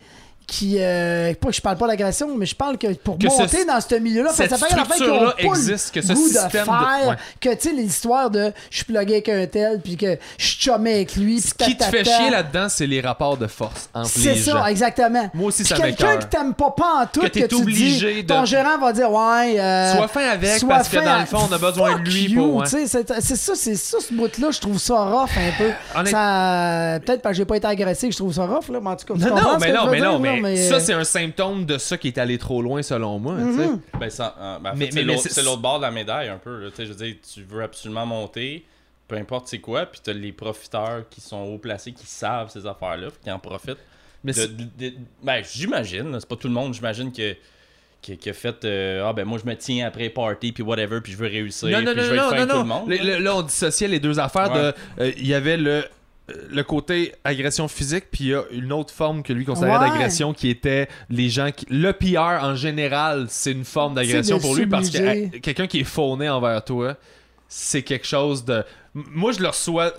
[SPEAKER 3] Qui euh, pas que je parle pas d'agression, mais je parle que pour
[SPEAKER 1] Que ce-
[SPEAKER 3] monter dans ce milieu-là,
[SPEAKER 1] cette
[SPEAKER 3] ça fait
[SPEAKER 1] existe, que ce
[SPEAKER 3] goût
[SPEAKER 1] système
[SPEAKER 3] de
[SPEAKER 1] de-
[SPEAKER 3] faire,
[SPEAKER 1] ouais.
[SPEAKER 3] que tu sais l'histoire de je suis plugué avec un tel, puis que je suis chumé avec lui,
[SPEAKER 1] Ce qui te fait chier là-dedans, c'est les rapports de force entre
[SPEAKER 3] C'est ça,
[SPEAKER 1] gens.
[SPEAKER 3] exactement.
[SPEAKER 1] Moi aussi, ça
[SPEAKER 3] quelqu'un qui t'aime pas pas en tout,
[SPEAKER 1] Que
[SPEAKER 3] que, tu
[SPEAKER 1] obligé
[SPEAKER 3] dis,
[SPEAKER 1] de-
[SPEAKER 3] ton gérant va dire ouais. euh,
[SPEAKER 1] Sois fin avec
[SPEAKER 3] sois
[SPEAKER 1] parce que dans le fond, on a besoin de lui
[SPEAKER 3] you,
[SPEAKER 1] pour. hein.
[SPEAKER 3] C'est ça, c'est ça ce bout-là, je trouve ça rough un peu. Ça, peut-être parce que j'ai pas été agressé que je trouve ça rough là, mais en tout cas,
[SPEAKER 1] Non, mais non, mais non,
[SPEAKER 3] dire,
[SPEAKER 1] mais ça, c'est un symptôme de ça qui est allé trop loin, selon moi. tu sais.
[SPEAKER 3] Mhm.
[SPEAKER 4] Ben, ça, euh, ben,
[SPEAKER 1] Mais-
[SPEAKER 4] c'est
[SPEAKER 1] mais-
[SPEAKER 4] l'autre-
[SPEAKER 1] c'est-
[SPEAKER 4] c'est l'autre bord de la médaille un peu. là. Tu sais, je veux dire, tu veux absolument monter, peu importe c'est quoi, puis t'as les profiteurs qui sont haut placés, qui savent ces affaires-là, qui en profitent.
[SPEAKER 1] Mais
[SPEAKER 4] De-
[SPEAKER 1] c'est-
[SPEAKER 4] de- de- ben, j'imagine, c'est pas tout le monde, j'imagine que qui, qui a fait euh, ah ben moi je me tiens après party puis whatever puis je veux réussir
[SPEAKER 1] Non, non,
[SPEAKER 4] puis
[SPEAKER 1] non,
[SPEAKER 4] je veux être
[SPEAKER 1] non,
[SPEAKER 4] fin
[SPEAKER 1] non,
[SPEAKER 4] tout
[SPEAKER 1] non.
[SPEAKER 4] le monde
[SPEAKER 1] Le-
[SPEAKER 4] là.
[SPEAKER 1] le- Là, on dissociait les deux affaires. de euh, Il y avait le, le côté agression physique, puis il y a une autre forme que lui considérait
[SPEAKER 3] Ouais.
[SPEAKER 1] d'agression qui était les gens qui. Le PR en général, c'est une forme d'agression pour lui parce que quelqu'un qui est fauné envers toi, c'est quelque chose de. Moi, je le reçois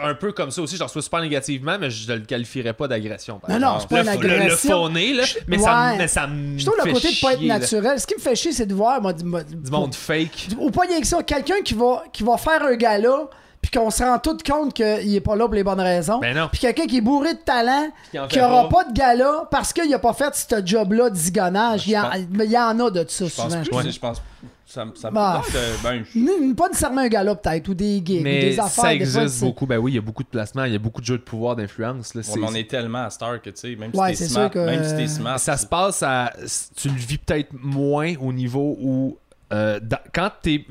[SPEAKER 1] un peu comme ça aussi, je le reçois super négativement, mais je le qualifierais pas d'agression.
[SPEAKER 3] Non, non, c'est pas
[SPEAKER 1] le,
[SPEAKER 3] une
[SPEAKER 1] le- le
[SPEAKER 3] agression.
[SPEAKER 1] fauné, là, mais, ça,
[SPEAKER 3] ouais.
[SPEAKER 1] mais ça me.
[SPEAKER 3] Je trouve le côté de pas être
[SPEAKER 1] là.
[SPEAKER 3] naturel. Ce qui me fait chier, c'est de voir moi, du,
[SPEAKER 1] Du monde fake.
[SPEAKER 3] Ou pas rien que ça, quelqu'un qui va, qui va faire un gala, puis qu'on se rend tout compte qu'il est pas là pour les bonnes raisons.
[SPEAKER 1] Ben non.
[SPEAKER 3] Puis quelqu'un qui est bourré de talent,
[SPEAKER 1] qui en
[SPEAKER 3] qui
[SPEAKER 1] fait
[SPEAKER 3] aura
[SPEAKER 1] pas.
[SPEAKER 3] pas. de gala parce qu'il a pas fait ce job-là de zigonnage. Il y,
[SPEAKER 4] pense-
[SPEAKER 3] y en a de ça
[SPEAKER 4] je pense plus
[SPEAKER 3] je
[SPEAKER 4] pense ça, ça
[SPEAKER 3] Bah.
[SPEAKER 4] peut être, ben, je-
[SPEAKER 3] Pas nécessairement un gala peut-être, ou des gigs, ou des affaires.
[SPEAKER 1] ça existe beaucoup. Ben oui, il y a beaucoup de placements, il y a beaucoup de jeux de pouvoir, d'influence.
[SPEAKER 4] on est tellement à Star que tu sais même
[SPEAKER 3] Ouais,
[SPEAKER 4] si t'es
[SPEAKER 3] c'est
[SPEAKER 4] smart
[SPEAKER 3] sûr que-
[SPEAKER 4] même si t'es smart
[SPEAKER 1] ça se passe à. Tu le vis peut-être moins au niveau où. Euh, dans- quand t'es,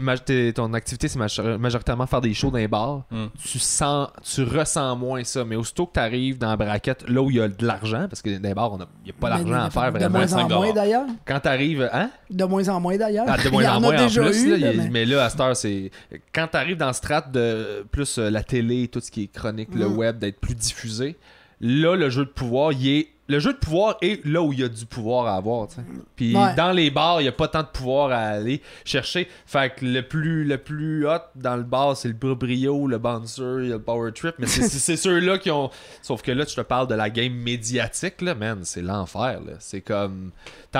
[SPEAKER 1] ton activité c'est major- majoritairement faire des shows dans les bars,
[SPEAKER 4] Mm.
[SPEAKER 1] tu sens, tu ressens moins ça. Mais aussitôt que tu arrives dans la braquette, là où il y a de l'argent, parce que dans les bars, il n'y a pas
[SPEAKER 3] Mais
[SPEAKER 1] d'argent à
[SPEAKER 3] de-
[SPEAKER 1] faire
[SPEAKER 3] De
[SPEAKER 1] vraiment.
[SPEAKER 3] moins en
[SPEAKER 4] 5
[SPEAKER 3] moins d'ailleurs.
[SPEAKER 1] Quand tu arrives, hein?
[SPEAKER 3] De moins en moins d'ailleurs.
[SPEAKER 1] Ah, de
[SPEAKER 3] Il
[SPEAKER 1] moins
[SPEAKER 3] y
[SPEAKER 1] en
[SPEAKER 3] en a
[SPEAKER 1] moins en
[SPEAKER 3] déjà
[SPEAKER 1] plus.
[SPEAKER 3] eu,
[SPEAKER 1] là,
[SPEAKER 3] là,
[SPEAKER 1] il-
[SPEAKER 3] mais-
[SPEAKER 1] mais... là, à cette heure, c'est. Quand tu arrives dans ce strat de plus euh, la télé, tout ce qui est chronique, le
[SPEAKER 3] Mm.
[SPEAKER 1] web, d'être plus diffusé, là, le jeu de pouvoir, il est le jeu de pouvoir est là où il y a du pouvoir à avoir, tu sais. Puis
[SPEAKER 3] Ouais.
[SPEAKER 1] dans les bars, il y a pas tant de pouvoir à aller chercher. Fait que le plus, le plus hot dans le bar, c'est le brio, le bouncer, il y a le power trip. Mais c'est- ceux-là qui ont. Sauf que là, tu te parles de la game médiatique, là, man. C'est l'enfer, là. C'est comme.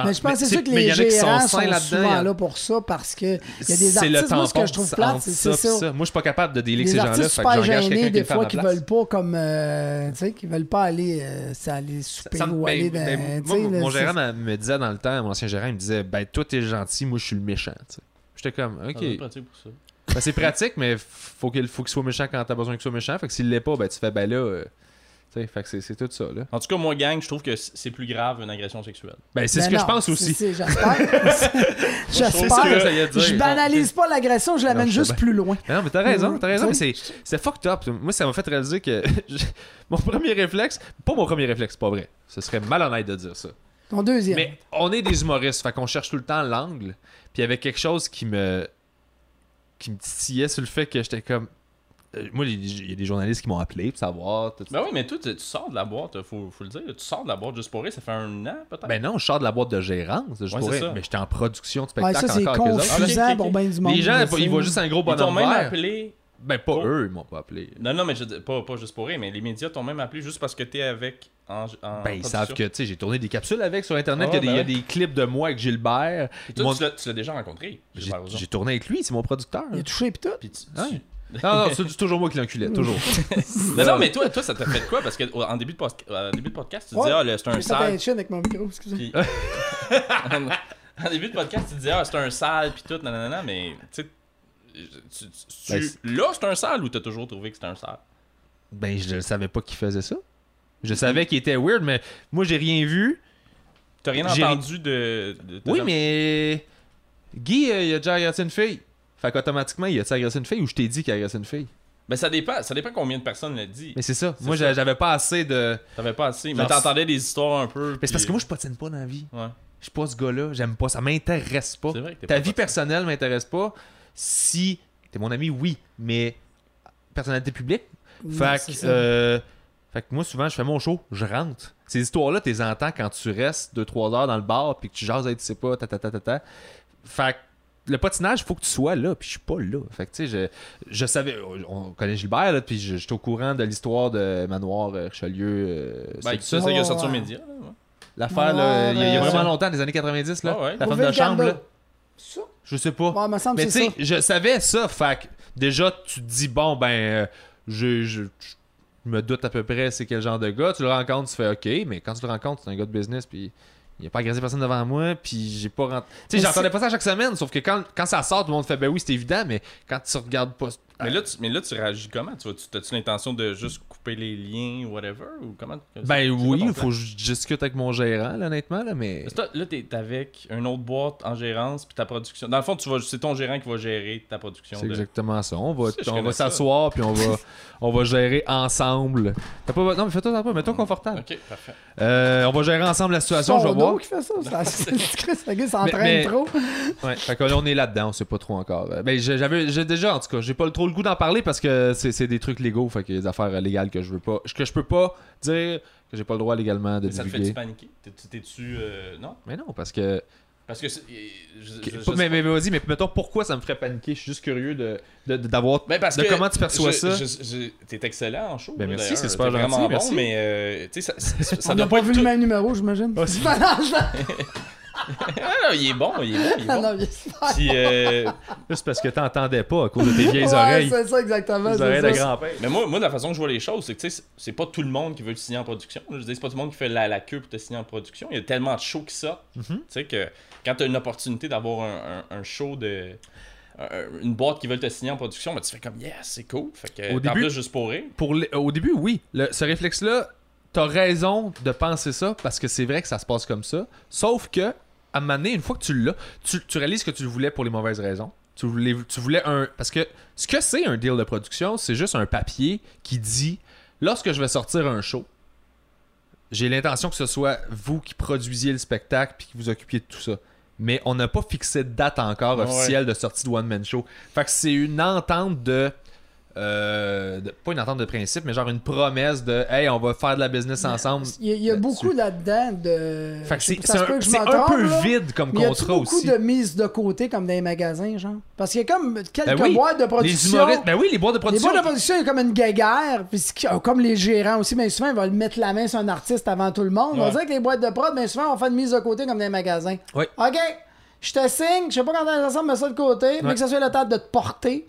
[SPEAKER 3] Mais je pense que c'est sûr que les gérants sont
[SPEAKER 1] y
[SPEAKER 3] souvent
[SPEAKER 1] en-
[SPEAKER 3] là pour ça parce que il y a des artistes, moi, ce que je trouve plate, c'est c'est
[SPEAKER 1] puis
[SPEAKER 3] ça.
[SPEAKER 1] Moi, je suis pas capable de délire
[SPEAKER 3] Les
[SPEAKER 1] ces gens-là.
[SPEAKER 3] artistes
[SPEAKER 1] Fait que
[SPEAKER 3] super gênés, des fois, qui veulent pas comme. euh, tu sais, qui veulent pas aller, euh, ça, aller souper
[SPEAKER 1] Ça me-
[SPEAKER 3] ou
[SPEAKER 1] ben,
[SPEAKER 3] aller dans.
[SPEAKER 1] ben,
[SPEAKER 3] tu
[SPEAKER 1] moi,
[SPEAKER 3] sais, là,
[SPEAKER 1] mon
[SPEAKER 3] c'est-
[SPEAKER 1] gérant me, disait dans le temps, mon ancien gérant, il me disait Ben, toi, t'es gentil, moi, je suis le méchant. J'étais comme Ok.
[SPEAKER 4] Être pratique pour ça.
[SPEAKER 1] Ben, c'est pratique, mais faut qu'il faut qu'il soit méchant quand t'as besoin qu'il soit méchant. Fait que s'il l'est pas, ben, tu fais Ben là. euh, fait que c'est- tout ça. Là.
[SPEAKER 4] En tout cas, moi, gang, je trouve que c'est plus grave une agression sexuelle.
[SPEAKER 1] Ben, c'est
[SPEAKER 3] Ben
[SPEAKER 1] ce que je pense aussi.
[SPEAKER 3] J'espère. J'espère. Je banalise pas l'agression, je l'amène juste plus loin.
[SPEAKER 1] Non, mais t'as raison, t'as raison, mais c'est fucked up. Moi, ça m'a fait réaliser que mon premier réflexe, pas mon premier réflexe, c'est pas vrai. Ce serait malhonnête de dire ça.
[SPEAKER 3] Ton deuxième.
[SPEAKER 1] Mais on est des humoristes, fait qu'on cherche tout le temps l'angle. Puis il y avait quelque chose qui me qui me titillait sur le fait que j'étais comme moi, il y a des journalistes qui m'ont appelé pour savoir. tout ça.
[SPEAKER 4] Ben oui, mais toi, tu, tu sors de la boîte, faut, faut le dire. Tu sors de la boîte juste pour rire, ça fait un an peut-être?
[SPEAKER 1] Ben non, je sors de la boîte de gérance. Je
[SPEAKER 4] Ouais, ça.
[SPEAKER 1] mais j'étais en production de
[SPEAKER 3] Ouais,
[SPEAKER 1] spectacle
[SPEAKER 3] ça, c'est
[SPEAKER 1] encore
[SPEAKER 3] confusant
[SPEAKER 4] Ok, ok,
[SPEAKER 3] pour
[SPEAKER 4] ok.
[SPEAKER 3] bien du monde.
[SPEAKER 1] Les gens, ils voient juste un gros
[SPEAKER 4] Ils t'ont
[SPEAKER 1] bonhomme
[SPEAKER 4] même
[SPEAKER 1] vert.
[SPEAKER 4] appelé.
[SPEAKER 1] Ben pas
[SPEAKER 4] Oh.
[SPEAKER 1] eux, ils m'ont pas appelé.
[SPEAKER 4] Non, non, mais je pas, pas juste pour rire, mais les médias t'ont même appelé juste parce que t'es avec en, en
[SPEAKER 1] Ben, ils savent que, tu sais, j'ai tourné des capsules avec sur Internet,
[SPEAKER 4] Ah
[SPEAKER 1] qu'il y a des-
[SPEAKER 4] ouais,
[SPEAKER 1] il y a des clips de moi avec Gilbert. Ils
[SPEAKER 4] toi, tu l'as- déjà rencontré.
[SPEAKER 1] J'ai tourné avec lui, c'est mon producteur.
[SPEAKER 3] Il a touché pis tout.
[SPEAKER 4] Puis tu-
[SPEAKER 1] Ouais.
[SPEAKER 4] tu-
[SPEAKER 1] Non, non, c'est toujours moi qui l'enculais, toujours.
[SPEAKER 4] Non, non, mais toi, toi ça t'a fait quoi? Parce qu'en début, de post- euh, début de podcast, tu
[SPEAKER 3] Ouais.
[SPEAKER 4] disais, ah, là, c'est un sale.
[SPEAKER 3] avec mon micro, excusez.
[SPEAKER 4] Puis... en début de podcast, tu disais, ah, c'est un sale, puis tout, nanana, mais tu sais.
[SPEAKER 1] Ben,
[SPEAKER 4] là, c'est un sale ou t'as toujours trouvé que c'était un sale?
[SPEAKER 1] Ben, je ne savais pas qu'il faisait ça. Je savais qu'il était weird, mais moi, j'ai rien vu.
[SPEAKER 4] T'as rien entendu de. de- de-
[SPEAKER 1] Oui, mais. Guy, euh, il a déjà agressé une fille. Fait qu'automatiquement, il a-tu agressé une fille ou je t'ai dit qu'il a agressé une fille?
[SPEAKER 4] Ben, ça dépend, ça dépend combien de personnes l'ont dit.
[SPEAKER 1] Mais c'est ça. Moi,
[SPEAKER 4] ça.
[SPEAKER 1] j'avais pas assez de.
[SPEAKER 4] T'avais pas assez. Mais t'entendais des histoires un peu.
[SPEAKER 1] Mais c'est parce que moi, je patine pas dans la vie.
[SPEAKER 4] Ouais.
[SPEAKER 1] Je suis pas ce gars-là. J'aime pas. Ça m'intéresse pas.
[SPEAKER 4] C'est vrai que t'es
[SPEAKER 1] Ta
[SPEAKER 4] pas
[SPEAKER 1] vie
[SPEAKER 4] patine.
[SPEAKER 1] personnelle m'intéresse pas. Si t'es mon ami, oui. Mais personnalité publique,
[SPEAKER 3] Non,
[SPEAKER 1] Fait que, euh, fait que moi, souvent, je fais mon show, je rentre. Ces histoires-là, tu les entends quand tu restes 2-3 heures dans le bar puis que tu jases, tu sais pas, ta ta ta ta ta. Fait que le patinage, faut que tu sois là, puis je suis pas là. Fait que, tu sais, je, je savais, on connaît Gilbert, là, puis j'étais au courant de l'histoire de Manoir euh, Richelieu. euh,
[SPEAKER 4] Ben,
[SPEAKER 1] c'est ça.
[SPEAKER 4] sais qu'il y a sorti là, ouais.
[SPEAKER 1] L'affaire, là, il y a, il y a
[SPEAKER 3] Manoir,
[SPEAKER 1] vraiment
[SPEAKER 3] euh,
[SPEAKER 1] longtemps, des années 90, là.
[SPEAKER 4] Ah ouais.
[SPEAKER 1] La femme de chambre, là.
[SPEAKER 3] Ça?
[SPEAKER 1] Je sais pas.
[SPEAKER 3] Ouais, me semble
[SPEAKER 1] Mais tu
[SPEAKER 3] c'est
[SPEAKER 1] sais, je savais ça, fait que déjà, tu te dis, bon, ben, euh, je, je, je me doute à peu près c'est quel genre de gars. Tu le rencontres, tu fais OK, mais quand tu le rencontres, c'est un gars de business, puis il a pas agressé personne devant moi, puis j'ai pas rentré. Tu sais, j'entendais pas ça chaque semaine, sauf que quand, quand ça sort, tout le monde fait, ben oui, c'est évident, mais quand tu regardes pas.
[SPEAKER 4] Mais là, tu, mais là, tu réagis comment? Tu, vas- tu- T'as-tu l'intention de juste couper les liens ou whatever? Ou comment?
[SPEAKER 1] Ben oui, il faut que je discute avec mon gérant, là, honnêtement, là, mais.
[SPEAKER 4] Parce que là, t'es avec une autre boîte en gérance puis ta production. Dans le fond, tu vas, c'est ton gérant qui va gérer ta production.
[SPEAKER 1] C'est
[SPEAKER 4] de-
[SPEAKER 1] exactement ça. On va, on va s'asseoir, puis on va, on va gérer ensemble. T'as pas, non, mais fais-toi pas, mets-toi confortable.
[SPEAKER 4] Ok, parfait.
[SPEAKER 1] Euh, on va gérer ensemble la situation, je vais voir.
[SPEAKER 3] qui fait ça. ça Chris, le gars s'entraîne trop.
[SPEAKER 1] Ouais, fait que là, on est là-dedans, on sait pas trop encore. Ben, j'ai- j'avais, j'ai déjà, en tout cas, j'ai pas trop le goût d'en parler parce que c'est, c'est des trucs légaux, fait des affaires légales que je veux pas, que je peux pas dire que j'ai pas le droit légalement de
[SPEAKER 4] Mais ça te
[SPEAKER 1] divulguer.
[SPEAKER 4] fait-tu paniquer? T'es- T'es-tu. euh, non?
[SPEAKER 1] Mais non, parce que.
[SPEAKER 4] Parce que. c'est- je- je- je-
[SPEAKER 1] Pas- mais, mais vas-y, mais mettons pourquoi ça me ferait paniquer? Je suis juste curieux de, de- de- d'avoir.
[SPEAKER 4] Ben, parce
[SPEAKER 1] de
[SPEAKER 4] que
[SPEAKER 1] comment tu perçois
[SPEAKER 4] je-
[SPEAKER 1] ça.
[SPEAKER 4] je- je- T'es excellent en show.
[SPEAKER 1] Ben, merci, c'est super gentil,
[SPEAKER 4] vraiment
[SPEAKER 1] merci.
[SPEAKER 4] bon, mais euh, tu sais, ça, ça, ça
[SPEAKER 3] On
[SPEAKER 4] doit
[SPEAKER 3] n'a pas vu
[SPEAKER 4] tout-
[SPEAKER 3] le même numéro, j'imagine.
[SPEAKER 1] Ah,
[SPEAKER 3] non,
[SPEAKER 4] il est bon, il est bon, il est bon.
[SPEAKER 3] non, il est super.
[SPEAKER 4] Puis, euh,
[SPEAKER 1] Juste parce que t'entendais pas à cause de tes vieilles
[SPEAKER 3] Ouais,
[SPEAKER 1] oreilles.
[SPEAKER 3] c'est ça, exactement.
[SPEAKER 1] Les
[SPEAKER 3] c'est
[SPEAKER 1] oreilles de
[SPEAKER 3] ça.
[SPEAKER 1] grand-père.
[SPEAKER 4] mais moi, moi, la façon que je vois les choses, c'est que tu sais, c'est- pas tout le monde qui veut te signer en production. Je dire, c'est pas tout le monde qui fait la, la queue pour te signer en production. Il y a tellement de shows qui sortent.
[SPEAKER 1] Mhm.
[SPEAKER 4] Tu sais que quand tu as une opportunité d'avoir un, un- un show de. un- une boîte qui veut te signer en production, ben, tu fais comme yes, c'est cool. Fait que
[SPEAKER 1] Au début-
[SPEAKER 4] plus juste pour rire.
[SPEAKER 1] Pour les- au début, oui. Le- ce réflexe-là, t'as raison de penser ça parce que c'est vrai que ça se passe comme ça. Sauf que, à un moment donné, une fois que tu l'as, tu, tu réalises que tu le voulais pour les mauvaises raisons. Tu voulais, tu voulais un. Parce que ce que c'est un deal de production, c'est juste un papier qui dit lorsque je vais sortir un show, j'ai l'intention que ce soit vous qui produisiez le spectacle puis qui vous occupiez de tout ça. Mais on n'a pas fixé de date encore
[SPEAKER 4] Ouais.
[SPEAKER 1] officielle de sortie de One Man Show. Fait que c'est une entente de euh, de- pas une entente de principe, mais genre une promesse de hey, on va faire de la business ensemble.
[SPEAKER 3] Il y a, il y a
[SPEAKER 1] là-dessus.
[SPEAKER 3] beaucoup là-dedans de.
[SPEAKER 1] Fait que c'est un,
[SPEAKER 3] que
[SPEAKER 1] c'est un peu
[SPEAKER 3] là.
[SPEAKER 1] vide comme
[SPEAKER 3] Mais y a
[SPEAKER 1] contrat
[SPEAKER 3] beaucoup
[SPEAKER 1] aussi.
[SPEAKER 3] de mise de côté comme dans les magasins, genre? Parce qu'il y a comme quelques
[SPEAKER 1] Ben oui,
[SPEAKER 3] boîtes de
[SPEAKER 1] Les
[SPEAKER 3] production.
[SPEAKER 1] humoristes, ben oui, les boîtes de
[SPEAKER 3] Les
[SPEAKER 1] production.
[SPEAKER 3] boîtes de production, il y a comme une guéguerre, puis qui- comme les gérants aussi, mais souvent, ils vont mettre la main sur un artiste avant tout le monde. On
[SPEAKER 4] Ouais.
[SPEAKER 3] dirait que les boîtes de prod, mais souvent, on fait une mise de côté comme dans les magasins.
[SPEAKER 1] Oui.
[SPEAKER 3] OK, je te signe, je sais pas quand on est ensemble, mets ça de côté, mais que ça soit le temps de te porter.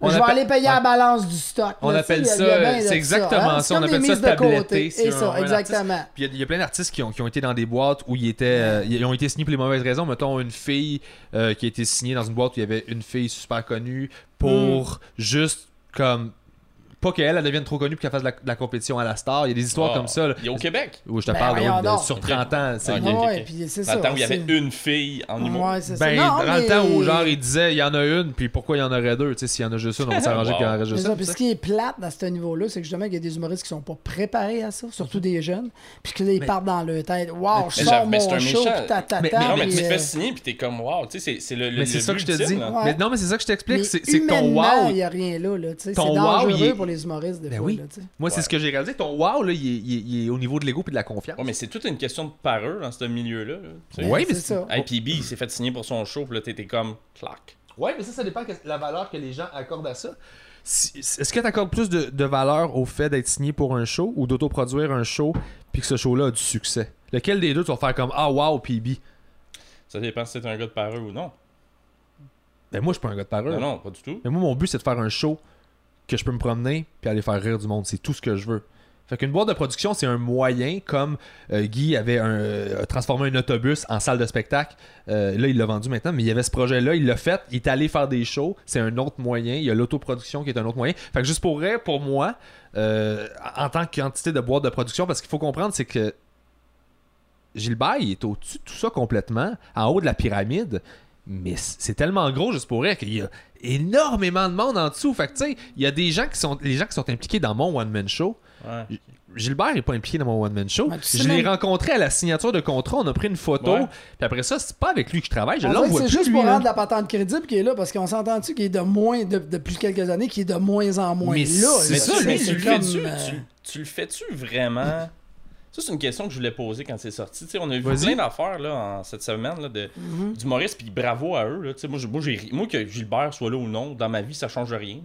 [SPEAKER 1] On
[SPEAKER 3] je vais
[SPEAKER 1] appelle-
[SPEAKER 3] aller payer la balance du stock.
[SPEAKER 1] On
[SPEAKER 3] Là,
[SPEAKER 1] appelle ça, c'est exactement
[SPEAKER 3] hein.
[SPEAKER 1] ça, on appelle ça
[SPEAKER 3] mises de côté.
[SPEAKER 1] tabletter
[SPEAKER 3] C'est ça,
[SPEAKER 1] un
[SPEAKER 3] exactement.
[SPEAKER 1] Puis il y a- il y, a plein d'artistes qui ont, qui ont été dans des boîtes où ils étaient euh, ils ont été signés pour les mauvaises raisons. Mettons une fille euh, qui a été signée dans une boîte où il y avait une fille super connue pour
[SPEAKER 3] Mm.
[SPEAKER 1] juste comme pas qu'elle elle devienne trop connue pour qu'elle fasse de la, de la compétition à la star. Il y a des histoires
[SPEAKER 4] Ah,
[SPEAKER 1] comme ça là,
[SPEAKER 4] Il y a au Québec.
[SPEAKER 1] où je te
[SPEAKER 3] Ben,
[SPEAKER 1] parle de- sur
[SPEAKER 4] Ok.
[SPEAKER 1] 30 ans. c'est-
[SPEAKER 4] Ok,
[SPEAKER 3] Ouais,
[SPEAKER 4] ok,
[SPEAKER 3] ouais,
[SPEAKER 4] ok.
[SPEAKER 3] puis c'est
[SPEAKER 4] Dans le
[SPEAKER 3] ça.
[SPEAKER 4] temps où il y avait une fille en humour.
[SPEAKER 3] Ouais, c'est ça.
[SPEAKER 1] Ben,
[SPEAKER 3] Non,
[SPEAKER 1] dans le temps où genre il disait il y en a une, puis pourquoi il y en aurait deux, tu sais, s'il y en a juste une, on va s'arranger
[SPEAKER 4] Wow.
[SPEAKER 1] qu'il y en aurait juste
[SPEAKER 3] ça,
[SPEAKER 1] une.
[SPEAKER 3] puis ce qui est plate à ce niveau-là, c'est que justement, il y a des humoristes qui sont pas préparés à ça, surtout des jeunes, puis que là, ils partent dans leur tête. Waouh, je sors mon
[SPEAKER 4] un
[SPEAKER 3] show, ta, ta,
[SPEAKER 4] Non, mais
[SPEAKER 3] puis,
[SPEAKER 4] tu te
[SPEAKER 3] euh,
[SPEAKER 4] fais signer, puis t'es comme, wow, tu sais, c'est- le, le,
[SPEAKER 1] Mais c'est
[SPEAKER 4] le
[SPEAKER 1] ça que je te dis. non, mais c'est ça que je t'explique, c'est ton wow,
[SPEAKER 3] il n'y a rien là. là tu sais, c'est
[SPEAKER 1] Ton wow,
[SPEAKER 3] les humoristes, des
[SPEAKER 1] Ben
[SPEAKER 3] fois.
[SPEAKER 1] oui.
[SPEAKER 3] là.
[SPEAKER 1] Moi, c'est ce que j'ai réalisé. Ton wow, là, il est, il est- il est au niveau de l'ego et de la confiance.
[SPEAKER 4] Ouais, mais c'est toute une question de parure dans ce milieu-là.
[SPEAKER 1] Ouais, mais
[SPEAKER 3] c'est
[SPEAKER 1] c'est-
[SPEAKER 3] ça.
[SPEAKER 4] Hey, puis B, il s'est fait signer pour son show, puis là, t'étais comme, clac.
[SPEAKER 1] Ouais, mais ça, ça dépend de la valeur que les gens accordent à ça. Si- Est-ce que tu accordes plus de, de valeur au fait d'être signé pour un show ou d'autoproduire un show puis que ce show-là a du succès? Lequel des deux tu vas faire comme Ah, wow, PB?
[SPEAKER 4] Ça dépend si t'es un gars de parure ou non.
[SPEAKER 1] Ben, moi, je suis pas un gars de parole.
[SPEAKER 4] Non, non, pas du tout.
[SPEAKER 1] Mais moi, mon but, c'est de faire un show que je peux me promener puis aller faire rire du monde. C'est tout ce que je veux. Fait qu'une boîte de production, c'est un moyen, comme euh, Guy avait euh, transformé un autobus en salle de spectacle. Euh, là, il l'a vendu maintenant, mais il y avait ce projet-là, il l'a fait, il est allé faire des shows, c'est un autre moyen. Il y a l'autoproduction qui est un autre moyen. Fait que juste pour pour moi, en tant qu'entité de boîte de production, parce qu'il faut comprendre, c'est que Gilbert, il est au-dessus de tout ça complètement, en haut de la pyramide. Mais c'est tellement gros, juste pour rire, qu'il y a énormément de monde en dessous. Fait que, tu sais, il y a des gens qui sont, les gens qui sont impliqués dans mon one-man show.
[SPEAKER 4] Ouais.
[SPEAKER 1] Gilbert n'est pas impliqué dans mon one-man show.
[SPEAKER 3] Ouais, tu sais
[SPEAKER 1] je l'ai
[SPEAKER 3] même-
[SPEAKER 1] rencontré à la signature de contrat, on a pris une photo.
[SPEAKER 4] Ouais.
[SPEAKER 1] Puis après ça, c'est pas avec lui que je travaille, je l'envoie
[SPEAKER 3] c'est juste
[SPEAKER 1] lui,
[SPEAKER 3] pour
[SPEAKER 1] là.
[SPEAKER 3] rendre la patente crédible qui est là, parce qu'on s'entend-tu qu'il est de moins, de- depuis quelques années, qu'il est de moins en moins
[SPEAKER 1] Mais
[SPEAKER 3] là.
[SPEAKER 1] c'est
[SPEAKER 4] Mais ça,
[SPEAKER 1] ça,
[SPEAKER 4] lui,
[SPEAKER 3] c'est
[SPEAKER 4] tu le
[SPEAKER 3] comme,
[SPEAKER 4] fais-tu?
[SPEAKER 3] euh,
[SPEAKER 4] Tu, tu le fais-tu vraiment? Ça, c'est une question que je voulais poser quand c'est sorti. On a vu plein d'affaires là, en cette semaine là, de, d'humoristes, puis bravo à eux. Là. Moi, moi, que Gilbert soit là ou non, dans ma vie, ça change rien.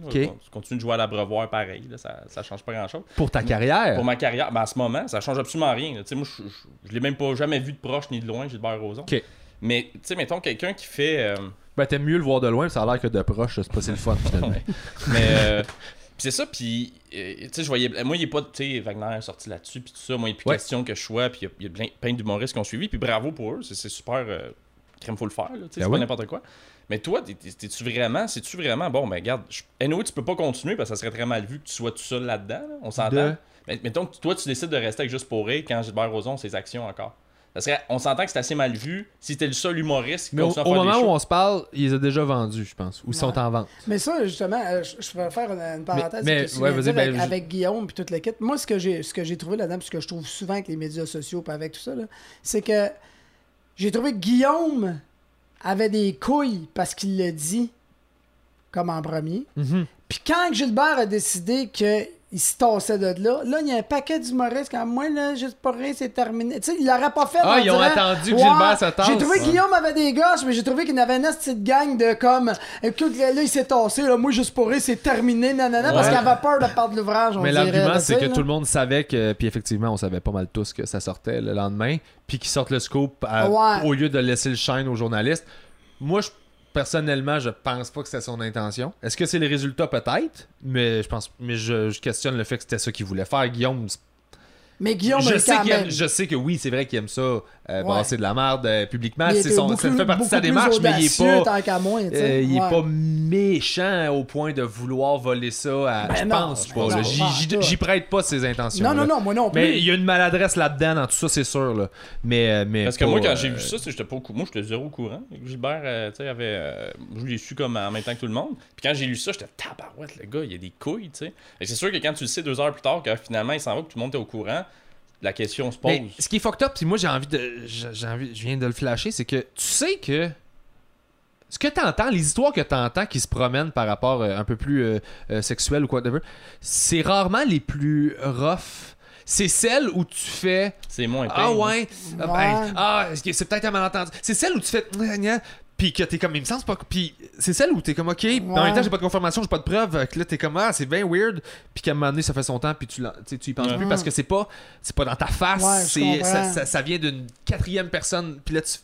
[SPEAKER 4] Je continue de jouer à l'abreuvoir pareil. Là, ça, ça change pas grand-chose.
[SPEAKER 1] Pour ta carrière.
[SPEAKER 4] Pour ma carrière, ben, à ce moment, ça change absolument rien. là. Moi, je, je, je l'ai même pas jamais vu de proche ni de loin, Gilbert Rozon. Mais, tu sais, mettons quelqu'un qui fait. euh,
[SPEAKER 1] Ben, t'aimes mieux le voir de loin, ça a l'air que de proche, c'est pas si le fun finalement.
[SPEAKER 4] Mais euh, c'est ça, puis euh, tu sais, je voyais. Moi, il est pas. Tu sais, Wagner est sorti là-dessus, puis tout ça. Moi, il n'est plus
[SPEAKER 1] Ouais.
[SPEAKER 4] question que je sois, puis il y a- a, plein, plein d'humoristes qui ont suivi, puis bravo pour eux. C'est super. Euh, crème, faut le faire, là. Tu sais,
[SPEAKER 1] Ben
[SPEAKER 4] c'est
[SPEAKER 1] oui.
[SPEAKER 4] pas n'importe quoi. Mais toi, t'es- t'es- t'es-tu vraiment. C'est-tu vraiment. Bon, ben, regarde. je- Anyway, tu peux pas continuer parce que ça serait très mal vu que tu sois tout seul là-dedans, là. On s'entend.
[SPEAKER 1] De-
[SPEAKER 4] Mais mettons que toi, tu décides de rester avec juste pour rire quand Gilbert Rozon, ses actions encore. Ça serait, on s'entend que c'est assez mal vu si t'es le seul humoriste qui
[SPEAKER 1] Mais au,
[SPEAKER 4] continue à
[SPEAKER 1] au
[SPEAKER 4] faire des
[SPEAKER 1] moment où
[SPEAKER 4] shows.
[SPEAKER 1] on se parle, il les a déjà vendus, je pense. Ou ils sont
[SPEAKER 3] Ouais.
[SPEAKER 1] en vente.
[SPEAKER 3] Mais ça, justement, euh, je, je vais faire une, une parenthèse.
[SPEAKER 1] Mais-
[SPEAKER 3] que
[SPEAKER 1] ouais,
[SPEAKER 3] avec,
[SPEAKER 1] ben, je-
[SPEAKER 3] avec Guillaume puis toute l'équipe. Moi, ce que j'ai ce que j'ai trouvé là-dedans, ce que je trouve souvent avec les médias sociaux puis avec tout ça, c'est que j'ai trouvé que Guillaume avait des couilles parce qu'il l'a dit comme en premier.
[SPEAKER 1] Mhm.
[SPEAKER 3] Puis quand Gilbert a décidé qu'il se tassait de là, là, il y a un paquet d'humoristes comme moi, là, juste pour rien, c'est terminé. Tu sais, il l'aurait pas fait.
[SPEAKER 1] Ah, ils ont attendu que Gilbert se tasse.
[SPEAKER 3] J'ai trouvé que. Guillaume avait des gosses, mais j'ai trouvé qu'il avait une petite gang de comme. Écoute, là, il s'est tassé, là, moi, juste pour rien, c'est terminé, nanana, parce qu'il avait peur de perdre l'ouvrage.
[SPEAKER 1] Mais l'argument, c'est que tout le monde savait que, puis effectivement, on savait pas mal tous que ça sortait le lendemain, puis qu'ils sortent le scoop à-
[SPEAKER 3] Ouais.
[SPEAKER 1] au lieu de laisser le shine aux journalistes. Moi, je, personnellement, je pense pas que c'était son intention. Est-ce que c'est les résultats peut-être Mais je pense, mais je, je questionne le fait que c'était ça qu'il voulait faire. Guillaume,
[SPEAKER 3] Mais Guillaume,
[SPEAKER 1] je sais,
[SPEAKER 3] quand
[SPEAKER 1] aime- je sais que oui, c'est vrai qu'il aime ça, euh,
[SPEAKER 3] Ouais.
[SPEAKER 1] brasser de la merde euh, publiquement. C'est son,
[SPEAKER 3] beaucoup
[SPEAKER 1] ça fait partie de sa démarche, mais il est pas.
[SPEAKER 3] moi.
[SPEAKER 1] Euh, il est
[SPEAKER 3] Ouais.
[SPEAKER 1] pas méchant au point de vouloir voler ça à.
[SPEAKER 3] Ben
[SPEAKER 1] je pense
[SPEAKER 3] ben
[SPEAKER 1] pas.
[SPEAKER 3] non.
[SPEAKER 1] J'y-
[SPEAKER 3] pas
[SPEAKER 1] prête pas ses intentions.
[SPEAKER 3] Non, non, non, moi non plus.
[SPEAKER 1] Mais il y a une maladresse là-dedans, dans tout ça, c'est sûr. Là. Mais, euh, mais
[SPEAKER 4] Parce que
[SPEAKER 1] pas,
[SPEAKER 4] moi, quand
[SPEAKER 1] euh,
[SPEAKER 4] j'ai vu ça, j'étais pas au cou- moi, j'étais zéro au courant. Gilbert, euh, tu sais, avait. euh, je l'ai su comme en même temps que tout le monde. Puis quand j'ai lu ça, j'étais tabarouette, le gars, il y a des couilles, tu sais. Et c'est sûr que quand tu le sais deux heures plus tard, que finalement il s'en va, que tout le monde est au courant, la question se pose.
[SPEAKER 1] Mais ce qui est fucked up, puis moi j'ai envie de. j'ai envie, je viens de le flasher, c'est que tu sais que ce que t'entends, les histoires que t'entends qui se promènent par rapport euh, un peu plus euh, euh, sexuel ou whatever, c'est rarement les plus rough. C'est celles où tu fais
[SPEAKER 4] C'est moins
[SPEAKER 1] ah
[SPEAKER 4] pire.
[SPEAKER 1] ouais, ah,
[SPEAKER 3] Ouais.
[SPEAKER 1] ben, ah c'est peut-être un malentendu? C'est celle où tu fais puis que t'es comme il me semble pas puis c'est celle où t'es comme ok, en même temps j'ai pas de confirmation, j'ai pas de preuve, que là t'es comme ah c'est bien weird, puis qu'à un moment donné ça fait son temps puis tu tu tu y penses
[SPEAKER 4] Ouais.
[SPEAKER 1] plus parce que c'est pas c'est pas dans ta face,
[SPEAKER 3] Ouais,
[SPEAKER 1] ça, ça, ça vient d'une quatrième personne puis là tu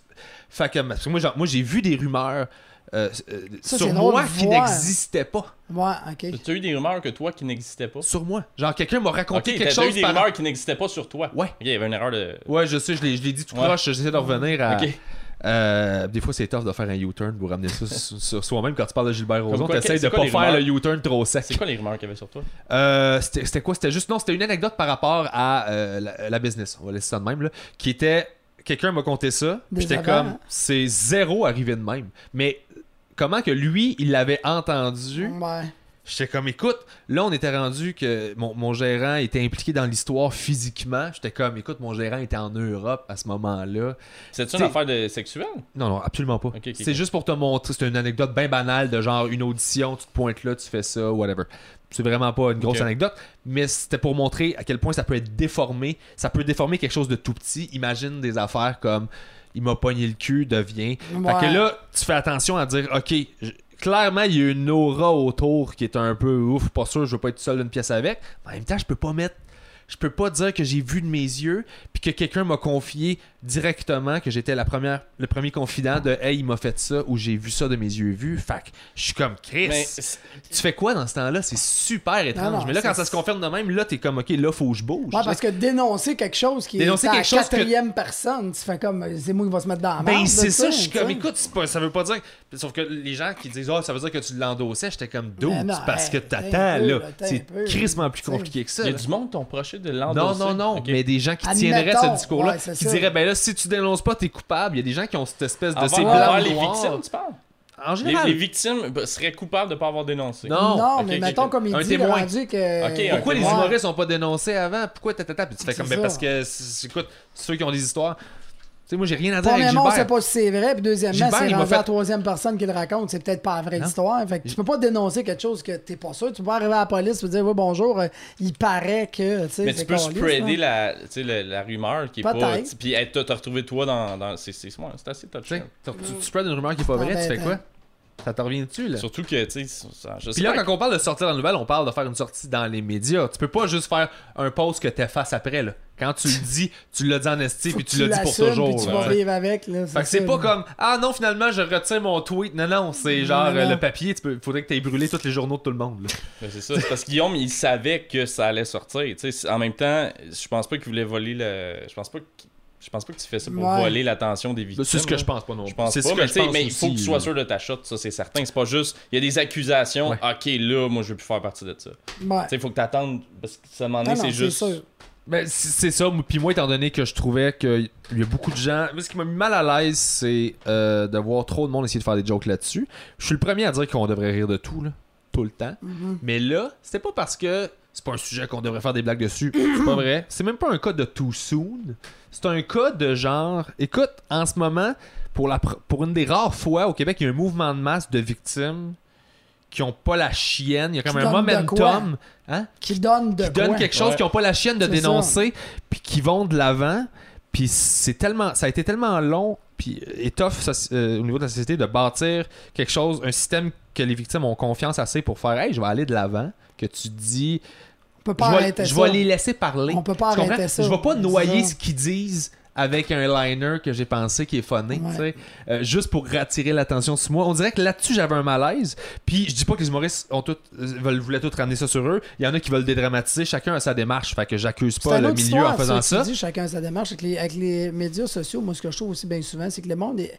[SPEAKER 1] fait que parce que moi genre, moi j'ai vu des rumeurs euh, euh,
[SPEAKER 3] Ça,
[SPEAKER 1] sur moi qui
[SPEAKER 3] voir.
[SPEAKER 1] n'existaient pas.
[SPEAKER 3] Ouais, ok.
[SPEAKER 4] Tu as eu des rumeurs que toi qui n'existaient pas?
[SPEAKER 1] Sur moi. Genre quelqu'un m'a raconté quelque
[SPEAKER 4] t'as eu
[SPEAKER 1] chose
[SPEAKER 4] des
[SPEAKER 1] par-
[SPEAKER 4] rumeurs qui n'existaient pas sur toi.
[SPEAKER 1] Ouais.
[SPEAKER 4] Il y avait une erreur de.
[SPEAKER 1] Ouais, je sais, je l'ai dit tout
[SPEAKER 4] Ouais.
[SPEAKER 1] croche, j'essaie de revenir à
[SPEAKER 4] Ok.
[SPEAKER 1] Euh, des fois, c'est tough de faire un U-turn pour ramener ça sur, soi-même. Quand tu parles de Gilbert Rozon, t'essayes de
[SPEAKER 4] quoi
[SPEAKER 1] pas faire
[SPEAKER 4] rumeurs?
[SPEAKER 1] le U-turn trop sec.
[SPEAKER 4] C'est quoi les rumeurs qu'il y avait sur toi?
[SPEAKER 1] Euh, c'était c'était quoi? C'était juste. Non, c'était une anecdote par rapport à euh, la, la business. On va laisser ça de même. Là, qui était. Quelqu'un m'a conté ça. J'étais comme. C'est zéro arrivé de même. Mais comment que lui, il l'avait entendu?
[SPEAKER 3] Ouais.
[SPEAKER 1] J'étais comme, écoute, là, on était rendu que mon, mon gérant était impliqué dans l'histoire physiquement. J'étais comme, écoute, mon gérant était en Europe à ce moment-là.
[SPEAKER 4] C'est-tu une affaire de sexuelle?
[SPEAKER 1] Non, non, absolument pas. C'est juste pour te montrer. C'est une anecdote bien banale de genre une audition, tu te pointes là, tu fais ça, whatever. C'est vraiment pas une grosse anecdote, mais c'était pour montrer à quel point ça peut être déformé. Ça peut déformer quelque chose de tout petit. Imagine des affaires comme il m'a pogné le cul, devient. Fait que là, tu fais attention à dire, ok, clairement, il y a une aura autour qui est un peu ouf, pas sûr, je veux pas être seul d'une pièce avec. Mais en même temps, je peux pas mettre. Je peux pas dire que j'ai vu de mes yeux, puis que quelqu'un m'a confié directement que j'étais la première, le premier confident de Hey, il m'a fait ça, ou j'ai vu ça de mes yeux vus. Fait que je suis comme Chris.
[SPEAKER 4] Mais
[SPEAKER 1] Tu fais quoi dans ce temps-là? C'est super étrange.
[SPEAKER 3] non,
[SPEAKER 1] mais là, quand ça se confirme de même, là, t'es comme OK, là, faut que je bouge.
[SPEAKER 3] Ouais, parce que dénoncer quelque chose qui
[SPEAKER 1] Dénoncer
[SPEAKER 3] est à la
[SPEAKER 1] quelque chose que-
[SPEAKER 3] quatrième personne, tu fais comme, c'est moi qui va se mettre dans la
[SPEAKER 1] Ben,
[SPEAKER 3] merde,
[SPEAKER 1] c'est ça, je suis comme, écoute, pas- ça veut pas dire. Sauf que les gens qui disent, oh, ça veut dire que tu l'endossais, j'étais comme,
[SPEAKER 3] non,
[SPEAKER 1] c'est parce
[SPEAKER 3] hey,
[SPEAKER 1] que
[SPEAKER 3] attends
[SPEAKER 1] t'attends, là. C'est
[SPEAKER 3] peu,
[SPEAKER 1] crissement plus compliqué que ça.
[SPEAKER 4] Il y a du monde qui ont proché de
[SPEAKER 1] Non,
[SPEAKER 4] l'endosser.
[SPEAKER 1] non, non,
[SPEAKER 4] Ok.
[SPEAKER 1] mais des gens qui tiendraient ce discours-là, qui diraient, ben là, si tu dénonces pas, t'es coupable. Il y a des gens qui ont cette espèce de
[SPEAKER 4] Envers,
[SPEAKER 1] ces
[SPEAKER 4] envers
[SPEAKER 1] blancs
[SPEAKER 4] les
[SPEAKER 1] noirs.
[SPEAKER 4] victimes, tu parles?
[SPEAKER 1] En
[SPEAKER 4] les,
[SPEAKER 1] général.
[SPEAKER 4] les victimes bah, seraient coupables de ne pas avoir dénoncé.
[SPEAKER 1] Non.
[SPEAKER 3] Non, mais mettons comme il
[SPEAKER 1] Un
[SPEAKER 3] dit,
[SPEAKER 1] témoin.
[SPEAKER 3] rendu que...
[SPEAKER 1] Pourquoi les humoristes sont pas dénoncés avant? Pourquoi t'as Puis tu fais
[SPEAKER 3] C'est
[SPEAKER 1] comme, ben
[SPEAKER 3] ça.
[SPEAKER 1] parce que, c'est- écoute, ceux qui ont des histoires. Tu sais, moi, j'ai rien à dire avec
[SPEAKER 3] Premièrement, on
[SPEAKER 1] Gilbert.
[SPEAKER 3] sait pas si c'est vrai, puis deuxièmement,
[SPEAKER 1] Gilbert,
[SPEAKER 3] c'est
[SPEAKER 1] il m'a
[SPEAKER 3] rendu
[SPEAKER 1] fait-
[SPEAKER 3] à la troisième personne qui le raconte, c'est peut-être pas la vraie
[SPEAKER 1] Non.
[SPEAKER 3] histoire. Fait que tu peux pas dénoncer quelque chose que t'es pas sûr. Tu peux pas arriver à la police et dire, oui, bonjour, euh, il paraît que, tu sais,
[SPEAKER 4] Mais
[SPEAKER 3] c'est
[SPEAKER 4] tu peux spreader
[SPEAKER 3] là.
[SPEAKER 4] la, tu sais, la, la rumeur qui est pas.
[SPEAKER 3] Peut-être.
[SPEAKER 4] Puis t'as retrouvé toi dans. dans c'est c'est ouais, c'est assez
[SPEAKER 1] Tu
[SPEAKER 4] touché.
[SPEAKER 1] tu, tu, spreads une rumeur qui est pas vraie,
[SPEAKER 3] Ah,
[SPEAKER 1] tu
[SPEAKER 3] ben,
[SPEAKER 1] fais quoi? Ça te revient dessus, là?
[SPEAKER 4] Surtout que, tu sais,
[SPEAKER 1] Puis là, quand on parle de sortir dans la nouvelle, on parle de faire une sortie dans les médias. Tu peux pas juste faire un post que t'effaces après, là. Quand tu le dis, tu l'as dit en esti, puis tu l'as dit pour toujours.
[SPEAKER 3] puis tu vas vivre avec. Là,
[SPEAKER 1] Fait que c'est pas comme Ah non, finalement, je retire mon tweet. Non, non, c'est genre
[SPEAKER 3] non,
[SPEAKER 1] euh,
[SPEAKER 3] non.
[SPEAKER 1] le papier. Tu peux, faudrait que tu aies brûlé tous les journaux de tout le monde. là.
[SPEAKER 4] Ben, c'est ça. C'est parce que Guillaume, il savait que ça allait sortir. Tu sais, c'est- en même temps, je pense pas qu'il voulait voler le. Je pense pas que. Je pense pas que tu fais ça pour
[SPEAKER 3] Ouais.
[SPEAKER 4] voler l'attention des victimes.
[SPEAKER 1] C'est ce que je pense pas non
[SPEAKER 4] Je
[SPEAKER 1] plus.
[SPEAKER 4] pense
[SPEAKER 1] C'est
[SPEAKER 4] pas,
[SPEAKER 1] ce que
[SPEAKER 4] mais,
[SPEAKER 1] je
[SPEAKER 4] tu sais,
[SPEAKER 1] pense
[SPEAKER 4] mais il faut que tu sois sûr de ta shot, ça c'est certain. C'est pas juste, il y a des accusations,
[SPEAKER 1] Ouais.
[SPEAKER 4] ok là, moi je veux plus faire partie de ça. Tu il faut que t'attendes, parce que ça m'en
[SPEAKER 3] Non,
[SPEAKER 4] est, c'est juste...
[SPEAKER 3] sûr.
[SPEAKER 1] Ben, c'est ça. Puis moi, étant donné que je trouvais qu'il y a beaucoup de gens. moi, Ce qui m'a mis mal à l'aise, c'est euh, de voir trop de monde essayer de faire des jokes là-dessus. Je suis le premier à dire qu'on devrait rire de tout, là, tout le temps.
[SPEAKER 3] Mm-hmm.
[SPEAKER 1] Mais là, c'était pas parce que c'est pas un sujet qu'on devrait faire des blagues dessus. C'est pas vrai. C'est même pas un cas de too soon. C'est un cas de genre. Écoute, en ce moment, pour, la, pour une des rares fois au Québec, il y a un mouvement de masse de victimes qui ont pas la chienne. Il y a comme
[SPEAKER 3] Qui
[SPEAKER 1] un momentum. Hein?
[SPEAKER 3] Qui donne de
[SPEAKER 1] qui donnent
[SPEAKER 3] quoi?
[SPEAKER 1] quelque chose
[SPEAKER 4] Ouais.
[SPEAKER 1] qui n'ont pas la chienne de dénoncer, puis qui vont de l'avant. Puis c'est tellement, ça a été tellement long, puis étoffe au niveau de la société de bâtir quelque chose, un système que les victimes ont confiance assez pour faire, hey, je vais aller de l'avant, que tu dis,
[SPEAKER 3] On peut
[SPEAKER 1] je
[SPEAKER 3] pas
[SPEAKER 1] vais,
[SPEAKER 3] arrêter
[SPEAKER 1] je
[SPEAKER 3] ça.
[SPEAKER 1] vais les laisser parler.
[SPEAKER 3] On peut pas
[SPEAKER 1] Tu comprends?
[SPEAKER 3] arrêter ça.
[SPEAKER 1] Je vais pas noyer ce qu'ils disent avec un liner que j'ai pensé qui est funné,
[SPEAKER 3] Ouais.
[SPEAKER 1] tu sais, euh, juste pour rattirer l'attention sur moi. On dirait que là-dessus j'avais un malaise. Puis je dis pas que les humoristes ont tout, euh, veulent, voulaient tout ramener ça sur eux. Il y en a qui veulent dédramatiser. Chacun a sa démarche. Fait que j'accuse pas le milieu
[SPEAKER 3] histoire,
[SPEAKER 1] en faisant
[SPEAKER 3] ça.
[SPEAKER 1] ça.
[SPEAKER 3] Tu dis, chacun a sa démarche. Avec les, avec les médias sociaux, moi, ce que je trouve aussi bien souvent, c'est que le monde, est-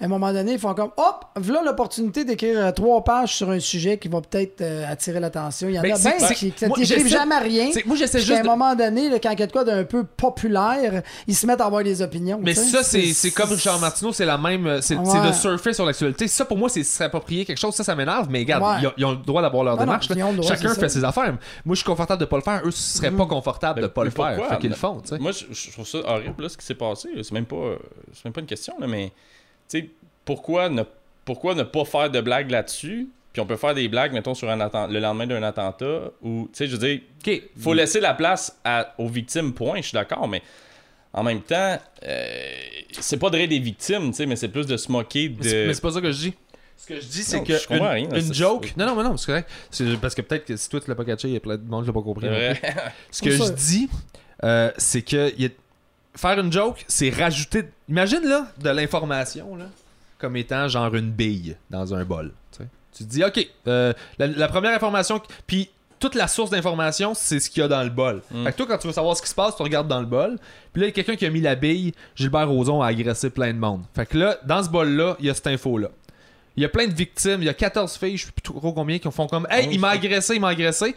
[SPEAKER 3] à un moment donné, ils font comme hop, voilà l'opportunité d'écrire euh, trois pages sur un sujet qui va peut-être euh, attirer l'attention. Il y en
[SPEAKER 1] Ben,
[SPEAKER 3] a bien qui n'écrivent jamais rien.
[SPEAKER 1] C'est- Moi j'essaie juste.
[SPEAKER 3] à un
[SPEAKER 1] de-
[SPEAKER 3] moment donné, là, quand il y a de quoi d'un peu populaire, ils se mettent à avoir des opinions.
[SPEAKER 1] Mais ça, c'est comme Richard Martineau, c'est la même. C'est c'est
[SPEAKER 3] Ouais.
[SPEAKER 1] de surfer sur l'actualité. Ça, pour moi, c'est s'approprier quelque chose. Ça, ça m'énerve. Mais regarde,
[SPEAKER 3] Ouais.
[SPEAKER 1] ils, ont, ils ont le droit d'avoir leur
[SPEAKER 3] Non,
[SPEAKER 1] démarche.
[SPEAKER 3] droit,
[SPEAKER 1] Chacun fait
[SPEAKER 3] ça.
[SPEAKER 1] ses affaires. Moi, je suis confortable de pas le faire. Eux, ce seraient pas confortables de
[SPEAKER 4] Mais-
[SPEAKER 1] pas le faire. Fait qu'ils le font.
[SPEAKER 4] Moi, je, trouve ça horrible, ce qui s'est passé. C'est même pas, euh, c'est même pas une question, là, mais, sais, pourquoi ne pourquoi ne pas faire de blagues là-dessus? Puis on peut faire des blagues, mettons, sur un le lendemain d'un attentat, ou, tu sais, je veux dire,
[SPEAKER 1] Ok.
[SPEAKER 4] faut laisser la place à- aux victimes, point, je suis d'accord, mais en même temps, euh, c'est pas de rire des victimes, tu sais, mais c'est plus de se moquer de.
[SPEAKER 1] mais c'est pas ça que je dis. Ce que je dis, c'est que une,
[SPEAKER 4] rien,
[SPEAKER 1] une joke. Non, non, mais non, c'est correct. Parce que peut-être que si toi tu l'as pas catché, il y a plein de monde qui l'a pas compris. Ce que je dis, euh, c'est que y a- faire une joke, c'est rajouter. Imagine là de l'information là, comme étant genre une bille dans un bol. tu te dis, ok, euh, la, la première information, puis toute la source d'information, c'est ce qu'il y a dans le bol.
[SPEAKER 4] Mm.
[SPEAKER 1] Fait que toi, quand tu veux savoir ce qui se passe, tu regardes dans le bol. Puis là, il y a quelqu'un qui a mis la bille. Gilbert Rozon a agressé plein de monde. Fait que là, dans ce bol-là, il y a cette info-là. Il y a plein de victimes. Il y a 14 filles, je sais plus trop combien, qui font comme Hey,
[SPEAKER 4] oui,
[SPEAKER 1] il m'a agressé, il m'a agressé.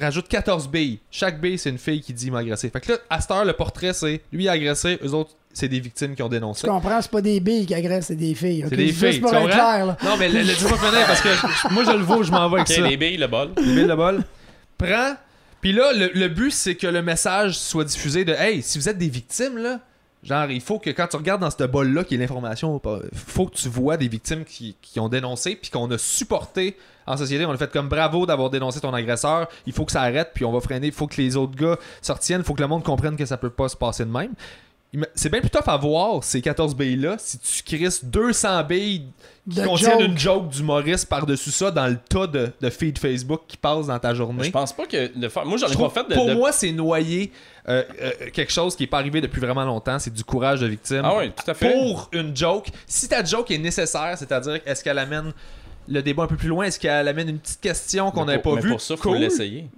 [SPEAKER 1] Rajoute 14 billes. Chaque bille, c'est une fille qui dit m'a agressé. Fait que là, à cette heure, le portrait, c'est lui a agressé, eux autres, c'est des victimes qui ont dénoncé.
[SPEAKER 3] Tu comprends, c'est pas des billes qui agressent, c'est des filles.
[SPEAKER 1] C'est des
[SPEAKER 3] Juste
[SPEAKER 1] filles,
[SPEAKER 3] pour
[SPEAKER 1] tu
[SPEAKER 3] être clair, là.
[SPEAKER 1] Non, mais le, le dis-moi finir parce que moi, je le vois, je m'en vais avec
[SPEAKER 4] Ok,
[SPEAKER 1] ça.
[SPEAKER 4] les billes, le bol.
[SPEAKER 1] Les billes de bol. Prends. Puis là, le, le but, c'est que le message soit diffusé de Hey, si vous êtes des victimes, là, genre, il faut que quand tu regardes dans ce bol-là, qui est l'information, faut que tu vois des victimes qui, ont dénoncé, puis qu'on a supporté en société. On a fait comme bravo d'avoir dénoncé ton agresseur. Il faut que ça arrête, puis on va freiner. Il faut que les autres gars se retiennent. Il faut que le monde comprenne que ça peut pas se passer de même. C'est bien plus tough à voir ces 14 billes-là si tu crisses 200 billes qui
[SPEAKER 3] De
[SPEAKER 1] contiennent
[SPEAKER 3] joke.
[SPEAKER 1] une joke d'humoriste par-dessus ça dans le tas de, de feed Facebook qui passe dans ta journée.
[SPEAKER 4] Je pense pas que de faire. Moi, j'en ai pas fait de.
[SPEAKER 1] pour
[SPEAKER 4] de-
[SPEAKER 1] moi, c'est noyer euh, euh, quelque chose qui est pas arrivé depuis vraiment longtemps. C'est du courage de victime.
[SPEAKER 4] Ah oui, tout à fait.
[SPEAKER 1] Pour une joke. Si ta joke est nécessaire, c'est-à-dire est-ce qu'elle amène le débat un peu plus loin, est-ce qu'elle amène une petite question qu'on n'avait pas
[SPEAKER 4] mais
[SPEAKER 1] vue?
[SPEAKER 4] pour ça, faut
[SPEAKER 1] Cool.
[SPEAKER 4] l'essayer.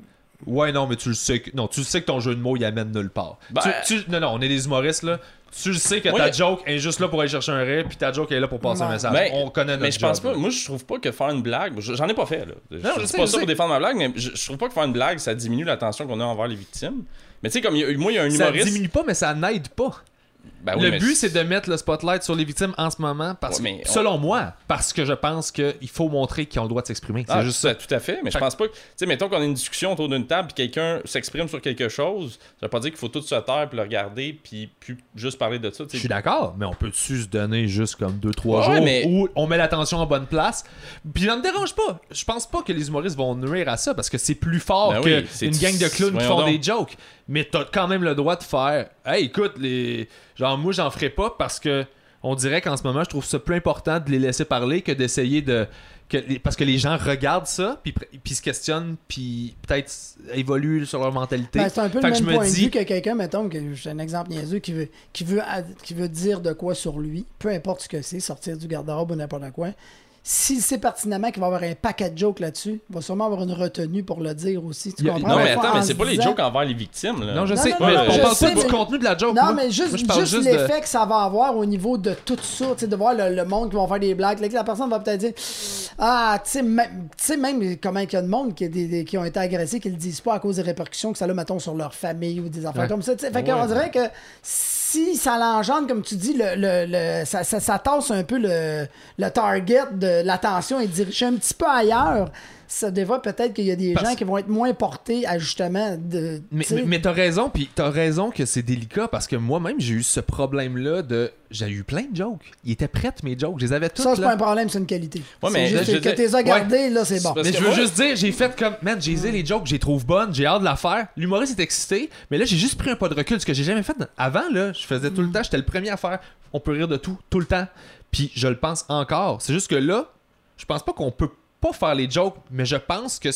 [SPEAKER 1] Ouais, non, mais tu le sais que non, tu le sais que ton jeu de mots il amène nulle part.
[SPEAKER 4] Ben-
[SPEAKER 1] Tu- tu- non, non, on est des humoristes là. Tu le sais que ta joke est juste là pour aller chercher un rire, puis ta joke est là pour passer un
[SPEAKER 3] Ouais.
[SPEAKER 1] message.
[SPEAKER 4] Ben,
[SPEAKER 1] on connaît notre
[SPEAKER 4] Mais je pense
[SPEAKER 1] job,
[SPEAKER 4] pas. Moi, je trouve pas que faire une blague. J'en ai pas fait, là. Je,
[SPEAKER 1] Non, je sais,
[SPEAKER 4] pas
[SPEAKER 1] je
[SPEAKER 4] ça
[SPEAKER 1] sais.
[SPEAKER 4] pour défendre ma blague, mais je, je trouve pas que faire une blague, ça diminue l'attention qu'on a envers les victimes. Mais tu sais, comme il y a- moi, il y a un
[SPEAKER 1] Ça
[SPEAKER 4] humoriste.
[SPEAKER 1] diminue pas, mais ça n'aide pas.
[SPEAKER 4] Ben oui,
[SPEAKER 1] le but, c'est de mettre le spotlight sur les victimes en ce moment, parce
[SPEAKER 4] Ouais,
[SPEAKER 1] que,
[SPEAKER 4] on-
[SPEAKER 1] selon moi, parce que je pense qu'il faut montrer qu'ils ont le droit de s'exprimer. C'est
[SPEAKER 4] Ah,
[SPEAKER 1] juste
[SPEAKER 4] tout,
[SPEAKER 1] ça.
[SPEAKER 4] tout à fait, mais je
[SPEAKER 1] Fait-
[SPEAKER 4] pense pas que. Tu sais, mettons qu'on a une discussion autour d'une table puis quelqu'un s'exprime sur quelque chose, ça veut pas dire qu'il faut tout se taire puis le regarder puis puis juste parler de ça.
[SPEAKER 1] Je suis d'accord, mais on peut-tu se donner juste comme 2-3
[SPEAKER 4] Ouais,
[SPEAKER 1] jours
[SPEAKER 4] mais-
[SPEAKER 1] où on met l'attention en bonne place? Puis ça me dérange pas. Je pense pas que les humoristes vont nuire à ça parce que c'est plus fort
[SPEAKER 4] Ben oui,
[SPEAKER 1] que
[SPEAKER 4] c'est-
[SPEAKER 1] une gang de clowns qui font
[SPEAKER 4] donc.
[SPEAKER 1] des jokes. Mais t'as quand même le droit de faire Hey, écoute, les. Genre, moi, j'en ferai pas parce que on dirait qu'en ce moment, je trouve ça plus important de les laisser parler que d'essayer de. Que parce que les gens regardent ça, puis, puis se questionnent, puis peut-être évoluent sur leur mentalité.
[SPEAKER 3] Ben, c'est un peu
[SPEAKER 1] Fait
[SPEAKER 3] le
[SPEAKER 1] que
[SPEAKER 3] même
[SPEAKER 1] me
[SPEAKER 3] point de
[SPEAKER 1] dis-
[SPEAKER 3] vue que quelqu'un, mettons, que j'ai un exemple niaiseux, qui veut, qui, veut, qui veut dire de quoi sur lui, peu importe ce que c'est, sortir du garde-robe ou n'importe quoi. S'il sait pertinemment qu'il va avoir un paquet de jokes là-dessus, il va sûrement avoir une retenue pour le dire aussi. Tu comprends?
[SPEAKER 4] Non, mais attends, mais c'est pas les jokes envers les victimes. Là.
[SPEAKER 1] Non, je
[SPEAKER 3] Non,
[SPEAKER 1] sais,
[SPEAKER 3] non,
[SPEAKER 1] mais
[SPEAKER 4] non,
[SPEAKER 1] on
[SPEAKER 4] je
[SPEAKER 1] parle pas du contenu de la joke.
[SPEAKER 3] Non,
[SPEAKER 1] moi.
[SPEAKER 3] mais juste, juste
[SPEAKER 1] juste de-
[SPEAKER 3] l'effet que ça va avoir au niveau de tout ça, tu sais, de voir le, le monde qui va faire des blagues. Là, que la personne va peut-être dire Ah, tu sais, même, tu sais, même comment il y a de monde qui, a des- des- qui ont été agressés, qui le disent pas à cause des répercussions que ça a, mettons, sur leur famille ou des affaires
[SPEAKER 1] Ouais.
[SPEAKER 3] comme ça. Fait qu'on
[SPEAKER 4] Ouais.
[SPEAKER 3] dirait que si ça l'engendre, comme tu dis, le, le- ça, ça, un peu le, le target de l'attention et diriger un petit peu ailleurs. Ça devrait peut-être qu'il y a des
[SPEAKER 1] Parce-
[SPEAKER 3] gens qui vont être moins portés à justement de.
[SPEAKER 1] Mais, mais, mais t'as raison, puis t'as raison que c'est délicat parce que moi-même j'ai eu ce problème-là de. J'ai eu plein de jokes. Ils étaient prêts mes jokes, je les avais toutes
[SPEAKER 3] ça, c'est
[SPEAKER 1] là.
[SPEAKER 3] pas un problème, c'est une qualité.
[SPEAKER 4] Ouais,
[SPEAKER 3] C'est
[SPEAKER 4] mais
[SPEAKER 3] juste
[SPEAKER 4] je veux
[SPEAKER 3] que les as gardés, là, c'est bon.
[SPEAKER 1] Mais je veux juste dire, j'ai fait comme, man, j'ai zé les jokes, les trouve bonnes, j'ai hâte de la faire. L'humoriste est excité, mais là j'ai juste pris un pas de recul, ce que j'ai jamais fait. Avant, là, je faisais tout le temps, j'étais le premier à faire. On peut rire de tout, tout le temps. Puis je le pense encore. C'est juste que là, je pense pas qu'on peut pas faire les jokes, mais je pense que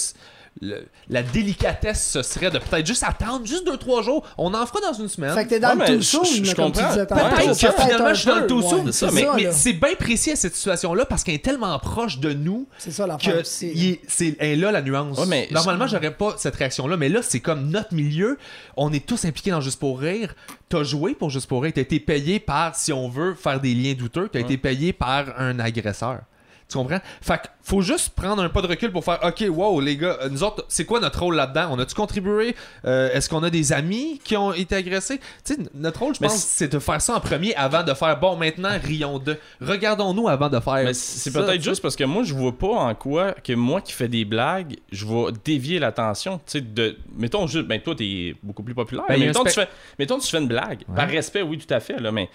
[SPEAKER 1] le- la délicatesse, ce serait de peut-être juste attendre, juste 2-3 jours. On en fera dans une semaine.
[SPEAKER 3] Fait que t'es dans
[SPEAKER 4] Ouais,
[SPEAKER 3] le tout
[SPEAKER 4] je- comprends.
[SPEAKER 1] Peut-être
[SPEAKER 4] c'est
[SPEAKER 1] que finalement je suis dans le tout
[SPEAKER 3] ouais,
[SPEAKER 1] mais c'est bien précis à cette situation-là parce qu'elle est tellement proche de nous
[SPEAKER 3] C'est ça
[SPEAKER 1] que il est- c'est elle est là la nuance.
[SPEAKER 4] Ouais, mais-
[SPEAKER 1] Normalement, j'aurais pas cette réaction-là, mais là, c'est comme notre milieu. On est tous impliqués dans Juste pour rire. T'as joué pour Juste pour rire. T'as été payé par, si on veut, faire des liens douteux. T'as été payé par un agresseur. Tu comprends? Fait que faut juste prendre un pas de recul pour faire OK, wow, les gars, euh, nous autres, c'est quoi notre rôle là-dedans? On a-tu contribué? Euh, Est-ce qu'on a des amis qui ont été agressés? Tu sais, notre rôle, je
[SPEAKER 4] Mais
[SPEAKER 1] pense,
[SPEAKER 4] c'est-
[SPEAKER 1] de faire ça en premier avant de faire bon, maintenant, rions de. Regardons-nous avant de faire.
[SPEAKER 4] Mais c'est peut-être juste parce que moi, je vois pas en quoi que moi qui fais des blagues, je vais dévier l'attention. Tu sais, de. Mettons juste. Ben, toi, t'es beaucoup plus populaire.
[SPEAKER 1] Ben, a
[SPEAKER 4] mettons, tu fais, mettons, tu fais une blague.
[SPEAKER 1] Ouais.
[SPEAKER 4] Par respect, oui, tout à fait, là, mais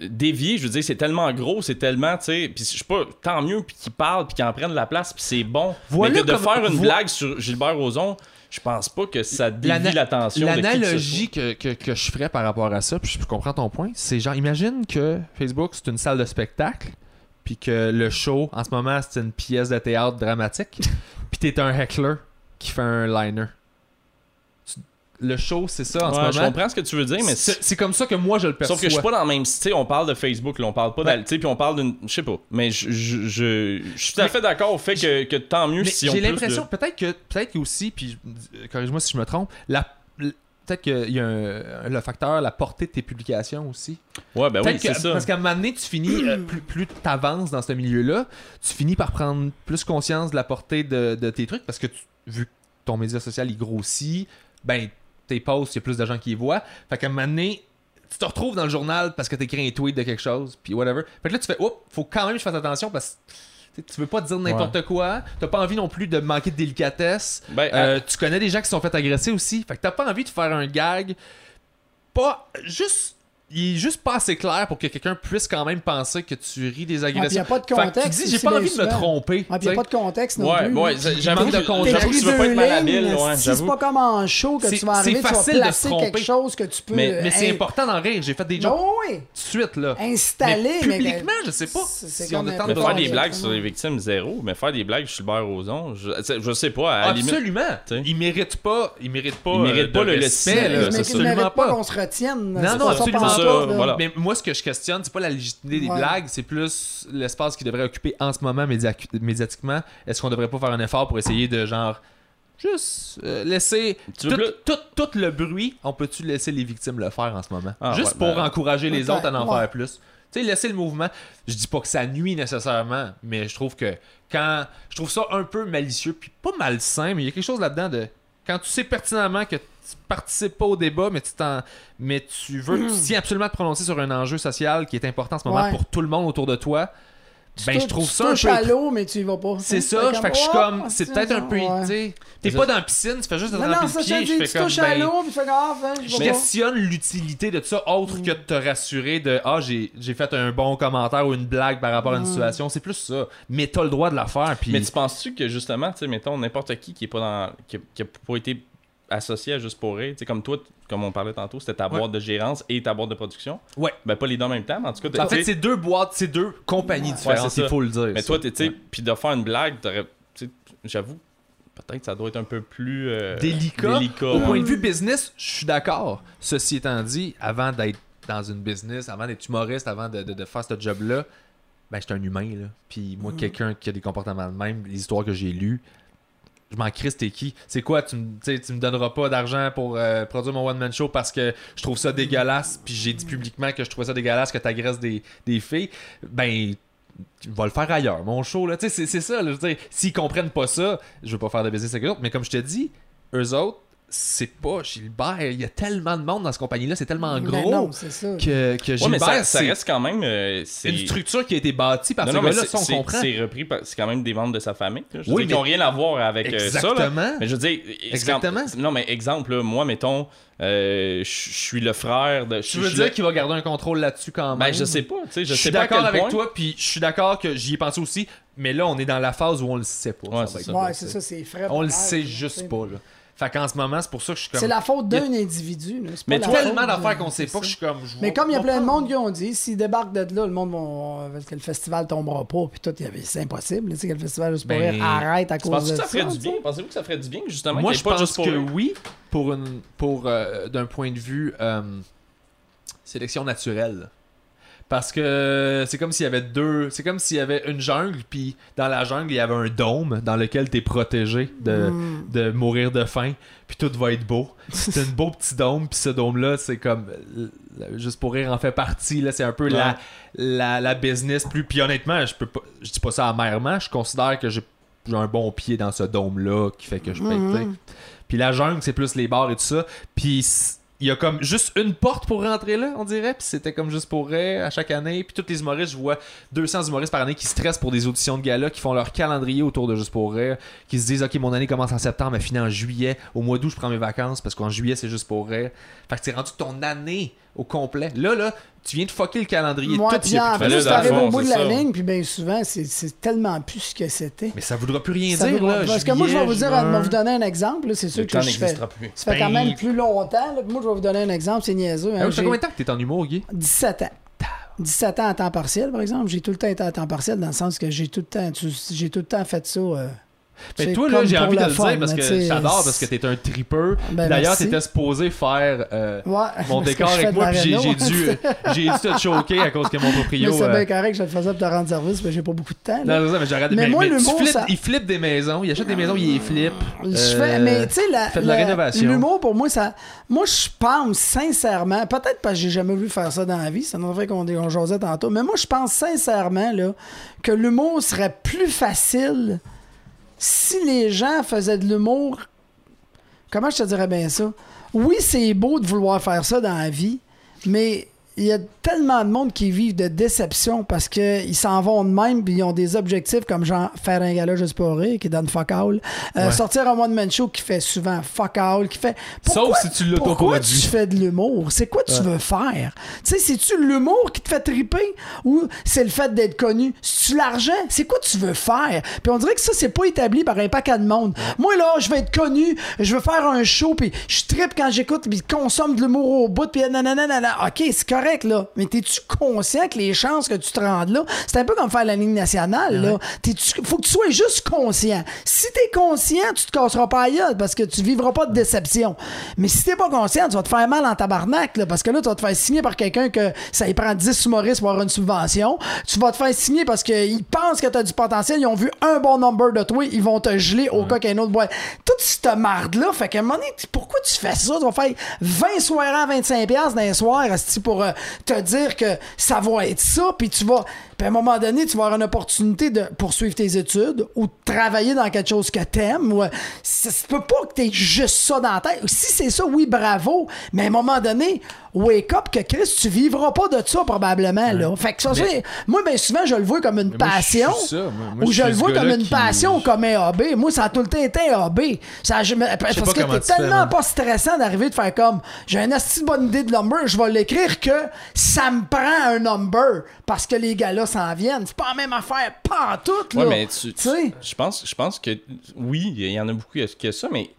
[SPEAKER 4] dévier, je veux dire, c'est tellement gros, c'est tellement, tu sais, puis je sais pas, tant mieux, puis qu'ils parlent, puis qu'ils en prennent la place, puis c'est bon.
[SPEAKER 1] Voilà
[SPEAKER 4] mais que de faire une
[SPEAKER 1] vo-
[SPEAKER 4] blague sur Gilbert Rozon, je pense pas que ça dévie l'attention.
[SPEAKER 1] L'analogie que, que, que je ferais par rapport à ça, puis je comprends ton point, c'est genre, imagine que Facebook, c'est une salle de spectacle, puis que le show, en ce moment, c'est une pièce de théâtre dramatique, puis t'es un heckler qui fait un liner. Le show, c'est ça en ce
[SPEAKER 4] Ouais, je
[SPEAKER 1] moment.
[SPEAKER 4] comprends ce que tu veux dire, mais
[SPEAKER 1] C'est comme ça que moi je le perçois.
[SPEAKER 4] Sauf que je suis pas dans le même style, on parle de Facebook, là, on parle pas
[SPEAKER 1] Ouais.
[SPEAKER 4] puis on parle d'une. Je sais pas. Mais je, je, je, je suis tout à fait d'accord au fait que, que tant mieux
[SPEAKER 1] Mais
[SPEAKER 4] si on
[SPEAKER 1] j'ai l'impression,
[SPEAKER 4] de-
[SPEAKER 1] peut-être que peut-être aussi, puis euh, corrige-moi si je me trompe, la, peut-être qu'il y a un- le facteur, la portée de tes publications aussi.
[SPEAKER 4] Ouais, ben oui, c'est ça.
[SPEAKER 1] Parce qu'à un moment donné, tu finis, euh, plus, plus tu avances dans ce milieu-là, tu finis par prendre plus conscience de la portée de, de tes trucs parce que tu- vu que ton média social il grossit, ben tes posts, il y a plus de gens qui les voient. Fait qu'à un moment donné, tu te retrouves dans le journal parce que tu écris un tweet de quelque chose, puis whatever. Fait que là, tu fais, oups, faut quand même que je fasse attention parce que tu veux pas dire n'importe quoi, t'as pas envie non plus de manquer de délicatesse.
[SPEAKER 4] Ben,
[SPEAKER 1] Euh, tu connais des gens qui se sont fait agresser aussi. Fait que t'as pas envie de faire un gag. Pas. Juste. Il est juste pas assez clair pour que quelqu'un puisse quand même penser que tu ris des
[SPEAKER 3] Ah, puis il n'y
[SPEAKER 1] agressions.
[SPEAKER 3] a pas de
[SPEAKER 1] Fait que
[SPEAKER 3] contexte.
[SPEAKER 1] tu dis, j'ai pas envie de me tromper.
[SPEAKER 3] Ah, il n'y a pas de contexte non
[SPEAKER 4] ouais,
[SPEAKER 3] plus.
[SPEAKER 4] ouais,
[SPEAKER 1] Il
[SPEAKER 4] j'avoue que que tu veux pas être malhabile, ouais,
[SPEAKER 3] si c'est pas comme en show que tu vas
[SPEAKER 1] c'est
[SPEAKER 3] arriver, tu vas
[SPEAKER 1] facile de se
[SPEAKER 3] placer
[SPEAKER 1] tromper.
[SPEAKER 3] quelque chose que tu peux...
[SPEAKER 1] Mais, mais c'est
[SPEAKER 3] hein,
[SPEAKER 1] important d'en rire. J'ai fait des jokes
[SPEAKER 3] oui,
[SPEAKER 1] tout de suite, là.
[SPEAKER 3] installé,
[SPEAKER 1] mais
[SPEAKER 3] mais...
[SPEAKER 1] publiquement, je sais pas si on
[SPEAKER 3] peu
[SPEAKER 1] de
[SPEAKER 4] faire des blagues sur les victimes, zéro. Mais faire des blagues sur Gilbert Rozon, je, sais, je sais pas.
[SPEAKER 1] Absolument. Il mérite pas. Il mérite pas.
[SPEAKER 4] Il mérite
[SPEAKER 1] euh,
[SPEAKER 4] le-
[SPEAKER 1] respect,
[SPEAKER 3] ne mérite
[SPEAKER 1] Absolument
[SPEAKER 3] pas qu'on se retienne.
[SPEAKER 1] Non, non,
[SPEAKER 3] pas ça, pas là.
[SPEAKER 4] Voilà.
[SPEAKER 1] Mais moi, ce que je questionne, c'est pas la légitimité des
[SPEAKER 3] Ouais.
[SPEAKER 1] blagues, c'est plus l'espace qui devrait occuper en ce moment média- médiatiquement. Est-ce qu'on devrait pas faire un effort pour essayer de genre juste euh, laisser tout,
[SPEAKER 4] plus-
[SPEAKER 1] tout, tout le bruit, on peut-tu laisser les victimes le faire en ce moment?
[SPEAKER 4] Ah,
[SPEAKER 1] Juste
[SPEAKER 4] ouais,
[SPEAKER 1] pour
[SPEAKER 4] ben,
[SPEAKER 1] encourager les autres à en
[SPEAKER 3] ouais.
[SPEAKER 1] faire plus. Tu sais, laisser le mouvement. Je dis pas que ça nuit nécessairement, mais je trouve que quand. Je trouve ça un peu malicieux, puis pas malsain, mais il y a quelque chose là-dedans de. Quand tu sais pertinemment que tu participes pas au débat, mais tu t'en. Mais tu veux. Tu tiens absolument te prononcer sur un enjeu social qui est important en ce moment
[SPEAKER 3] Ouais.
[SPEAKER 1] pour tout le monde autour de toi.
[SPEAKER 3] Tu
[SPEAKER 1] Ben, je trouve
[SPEAKER 3] tu
[SPEAKER 1] ça un
[SPEAKER 3] touches
[SPEAKER 1] peu.
[SPEAKER 3] à l'eau, mais tu y vas pas.
[SPEAKER 1] C'est
[SPEAKER 3] Fait
[SPEAKER 1] ça, je fais que je suis
[SPEAKER 3] oh,
[SPEAKER 1] comme. C'est peut-être un peu.
[SPEAKER 3] ouais.
[SPEAKER 1] tu sais, T'es pas dans la piscine, tu fais juste te
[SPEAKER 3] Non,
[SPEAKER 1] tremper
[SPEAKER 3] non, ça, je
[SPEAKER 1] pied.
[SPEAKER 3] te
[SPEAKER 1] Je
[SPEAKER 3] dis,
[SPEAKER 1] fais
[SPEAKER 3] tu
[SPEAKER 1] comme.
[SPEAKER 3] touches à
[SPEAKER 1] ben,
[SPEAKER 3] l'eau, puis tu fais grave, hein, je
[SPEAKER 1] je
[SPEAKER 3] vais pas.
[SPEAKER 1] questionne l'utilité de ça autre que de te rassurer de ah j'ai j'ai fait un bon commentaire ou une blague par rapport à une situation c'est plus ça mais t'as le droit de la faire puis
[SPEAKER 4] Mais tu penses-tu que justement, tu sais, mettons, n'importe qui qui est pas dans. qui a, qui a pas été associé à Juste pour rire, comme toi, comme on parlait tantôt, c'était ta
[SPEAKER 1] Ouais.
[SPEAKER 4] boîte de gérance et ta boîte de production.
[SPEAKER 1] Ouais.
[SPEAKER 4] Ben, pas les deux en même temps, mais en tout cas,
[SPEAKER 1] en fait c'est deux boîtes c'est deux compagnies différentes il faut le dire
[SPEAKER 4] Mais
[SPEAKER 1] ça.
[SPEAKER 4] toi, tu sais, puis de faire une blague, J'avoue, peut-être que ça doit être un peu plus. euh,
[SPEAKER 1] délicat,
[SPEAKER 4] délicat,
[SPEAKER 1] au point de vue business je suis d'accord ceci étant dit avant d'être dans une business avant d'être humoriste avant de, de- de faire ce job là ben j'étais un humain là puis moi quelqu'un qui a des comportements de même les histoires que j'ai lues je m'en crisse, t'es qui? C'est quoi? Tu me, me donneras pas d'argent pour euh, produire mon one-man show parce que je trouve ça dégueulasse, puis j'ai dit publiquement que je trouvais ça dégueulasse que t'agresses des, des filles. Ben, tu vas le faire ailleurs, mon show, là. Tu sais, c'est- ça, là. S'ils comprennent pas ça, je veux pas faire de business avec eux autres, mais comme je te dis, eux autres, c'est pas Gilbert. Il y a tellement de monde dans cette compagnie-là, c'est tellement
[SPEAKER 3] Ben
[SPEAKER 1] gros
[SPEAKER 3] non, c'est ça.
[SPEAKER 1] que, que
[SPEAKER 4] Ouais, mais
[SPEAKER 1] Gilbert,
[SPEAKER 4] ça, reste quand même. euh, c'est
[SPEAKER 1] une structure qui a été bâtie par
[SPEAKER 4] Non,
[SPEAKER 1] ce
[SPEAKER 4] non, mais c'est-
[SPEAKER 1] ça, on comprend.
[SPEAKER 4] C'est repris, par- c'est quand même des membres de sa famille. là. Je
[SPEAKER 1] Oui,
[SPEAKER 4] dire, qui n'ont rien à voir avec euh, ça. là.
[SPEAKER 1] Exactement.
[SPEAKER 4] Mais je veux dire,
[SPEAKER 1] Exactement.
[SPEAKER 4] non, mais exemple, là, moi, mettons, euh, je suis le frère de.
[SPEAKER 1] Tu veux dire qu'il va garder un contrôle là-dessus quand même?
[SPEAKER 4] Ben, je sais pas, je,
[SPEAKER 1] Je,
[SPEAKER 4] sais
[SPEAKER 1] suis d'accord avec
[SPEAKER 4] point.
[SPEAKER 1] toi, puis je suis d'accord que j'y ai pensé aussi, mais là, on est dans la phase où on le sait pas.
[SPEAKER 4] Ouais, c'est ça.
[SPEAKER 1] là,
[SPEAKER 3] c'est ça.
[SPEAKER 1] On le sait
[SPEAKER 3] là,
[SPEAKER 1] juste pas, là. Fait qu'en ce moment, c'est pour ça que je suis comme.
[SPEAKER 3] C'est la faute d'un individu. là.
[SPEAKER 1] Mais
[SPEAKER 3] pas
[SPEAKER 1] tellement
[SPEAKER 3] faute
[SPEAKER 1] d'affaires qu'on sait pas que je suis comme. je
[SPEAKER 3] Mais comme il y a plein de monde qui ont dit, s'ils débarquent de là, le monde va. Parce que le festival tombera pas, puis tout, il y avait- c'est impossible. Tu sais, que le festival juste pour
[SPEAKER 1] Ben,
[SPEAKER 3] rire arrête à cause de
[SPEAKER 4] que
[SPEAKER 3] ça.
[SPEAKER 4] ça ferait du
[SPEAKER 3] tu sais.
[SPEAKER 4] bien Pensez-vous que ça ferait du bien, justement
[SPEAKER 1] Moi, je pense
[SPEAKER 4] juste pour
[SPEAKER 1] que oui, pour une, pour euh, d'un point de vue euh, sélection naturelle. Parce que c'est comme s'il y avait deux. C'est comme s'il y avait une jungle, puis dans la jungle, il y avait un dôme dans lequel tu es protégé de,
[SPEAKER 3] Mm.
[SPEAKER 1] de mourir de faim, puis tout va être beau. C'est un beau petit dôme, puis ce dôme-là, c'est comme. euh, Juste pour rire en fait partie, là, c'est un peu la, la, la business plus. Puis honnêtement, je peux pas. Je dis pas ça amèrement, je considère que j'ai j'ai un bon pied dans ce dôme-là qui fait que je sais.
[SPEAKER 3] Mhm.
[SPEAKER 1] Puis la jungle, c'est plus les bars et tout ça. Puis il y a comme juste une porte pour rentrer là, on dirait. Puis c'était comme juste pour à chaque année. Puis tous les humoristes, je vois 200 humoristes par année qui stressent pour des auditions de gala, qui font leur calendrier autour de Juste pour rire, qui se disent, OK, mon année commence en septembre, elle finit en juillet. Au mois d'août, je prends mes vacances parce qu'en juillet, c'est Juste pour rire. Fait que c'est rendu ton année au complet. Là, là, tu viens de fucker le calendrier
[SPEAKER 3] Moi,
[SPEAKER 1] tout
[SPEAKER 3] en
[SPEAKER 1] plus
[SPEAKER 3] plus, t'arrives au bout de la
[SPEAKER 4] ça.
[SPEAKER 3] ligne, puis bien souvent, c'est- tellement plus ce que c'était.
[SPEAKER 1] Mais ça voudra plus rien
[SPEAKER 3] Ça
[SPEAKER 1] dire, là.
[SPEAKER 3] parce que moi, je vais vous dire, donner un exemple. C'est sûr
[SPEAKER 4] Le
[SPEAKER 3] que je fais.
[SPEAKER 4] n'existera plus.
[SPEAKER 3] Ça fait quand même plus longtemps. là, moi, je vais vous donner un exemple, c'est niaiseux. hein,
[SPEAKER 1] Ah ça combien de temps que t'es en humour, Guy?
[SPEAKER 3] 17 ans. 17 ans à temps partiel, par exemple. J'ai tout le temps été à temps partiel dans le sens que j'ai tout le temps, j'ai tout le temps fait ça. euh,
[SPEAKER 1] Mais toi, là, j'ai envie de le dire parce
[SPEAKER 3] mais
[SPEAKER 1] que j'adore parce que t'es un tripper.
[SPEAKER 3] Ben,
[SPEAKER 1] D'ailleurs, t'étais supposé faire euh,
[SPEAKER 3] Ouais,
[SPEAKER 1] mon décor avec moi, puis j'ai- dû, j'ai dû te choquer à cause que mon
[SPEAKER 3] Mais
[SPEAKER 1] proprio.
[SPEAKER 3] c'est
[SPEAKER 1] euh,
[SPEAKER 3] bien correct, je te faisais pour te rendre service, mais j'ai pas beaucoup de temps. là.
[SPEAKER 1] Non, c'est mais regardé.
[SPEAKER 3] Mais
[SPEAKER 1] Mais,
[SPEAKER 3] moi,
[SPEAKER 1] mais
[SPEAKER 3] l'humour, ça-
[SPEAKER 1] il flippe des maisons, il achète des maisons, il les flippe.
[SPEAKER 3] Je
[SPEAKER 1] Euh,
[SPEAKER 3] fais, mais tu sais, la,
[SPEAKER 1] fait de la rénovation.
[SPEAKER 3] l'humour pour moi, ça. Moi, je pense sincèrement, peut-être parce que j'ai jamais vu faire ça dans la vie, ça nous fait qu'on on jasait tantôt, mais moi, je pense sincèrement là, que l'humour serait plus facile si les gens faisaient de l'humour. Comment je te dirais bien ça? Oui, c'est beau de vouloir faire ça dans la vie, mais il y a tellement de monde qui vivent de déception parce qu'ils s'en vont de même puis ils ont des objectifs comme genre faire un gala juste pour rire qui donne fuck all. Euh,
[SPEAKER 1] Ouais.
[SPEAKER 3] Sortir un one-man show qui fait souvent fuck all, qui fait.
[SPEAKER 1] Sauf si tu
[SPEAKER 3] Pourquoi tu fais de l'humour? C'est quoi tu veux faire? Tu sais, c'est-tu l'humour qui te fait triper ou c'est le fait d'être connu? C'est-tu l'argent? C'est quoi tu veux faire? Puis on dirait que ça, c'est pas établi par un paquet de monde. Moi, là, je vais être connu, je veux faire un show, puis je tripe quand j'écoute, puis je consomme de l'humour au bout, puis nanana, nanana. OK, c'est correct, là. Mais t'es-tu conscient que les chances que tu te rendes là, c'est un peu comme faire la ligne nationale, là. Faut que tu sois juste conscient. Si t'es conscient, tu te casseras pas gueule parce que tu vivras pas de déception. Mais si t'es pas conscient, tu vas te faire mal en tabarnak, là, parce que là, tu vas te faire signer par quelqu'un que ça y prend 10 humoristes pour avoir une subvention. Tu vas te faire signer parce qu'ils pensent que t'as du potentiel, ils ont vu un bon number de toi, ils vont te geler au cas qu'un autre boîte. Toute cette marde-là, fait qu'à un moment donné, tu- pourquoi tu fais ça? Tu vas faire 20 soirées à 25$ dans un soir, pour euh, te dire que ça va être ça, puis tu vas. Puis à un moment donné, tu vas avoir une opportunité de poursuivre tes études ou de travailler dans quelque chose que t'aimes. Ou, euh, ça se peut pas que t'aies juste ça dans la tête. Si c'est ça, oui, bravo. Mais à un moment donné, wake up que Chris, tu vivras pas de ça probablement. Là. Fait que ça,
[SPEAKER 1] Mais-
[SPEAKER 3] c'est- moi, bien souvent, je le vois comme une
[SPEAKER 1] moi, je
[SPEAKER 3] passion.
[SPEAKER 1] ça. Moi- moi,
[SPEAKER 3] ou
[SPEAKER 1] je
[SPEAKER 3] le vois comme une
[SPEAKER 1] qui-
[SPEAKER 3] passion ou comme un hobby. Moi, ça a tout le temps été un hobby. Ça, je parce que
[SPEAKER 1] fais,
[SPEAKER 3] tellement pas stressant d'arriver de faire comme j'ai une assez bonne idée de number, je vais l'écrire que ça me prend un number parce que les gars-là s'en viennent. C'est pas la même affaire, pas en tout.
[SPEAKER 4] Ouais,
[SPEAKER 3] là.
[SPEAKER 4] mais tu,
[SPEAKER 3] Tu sais?
[SPEAKER 4] je pense, je pense que oui, il y en a beaucoup qui a ça, mais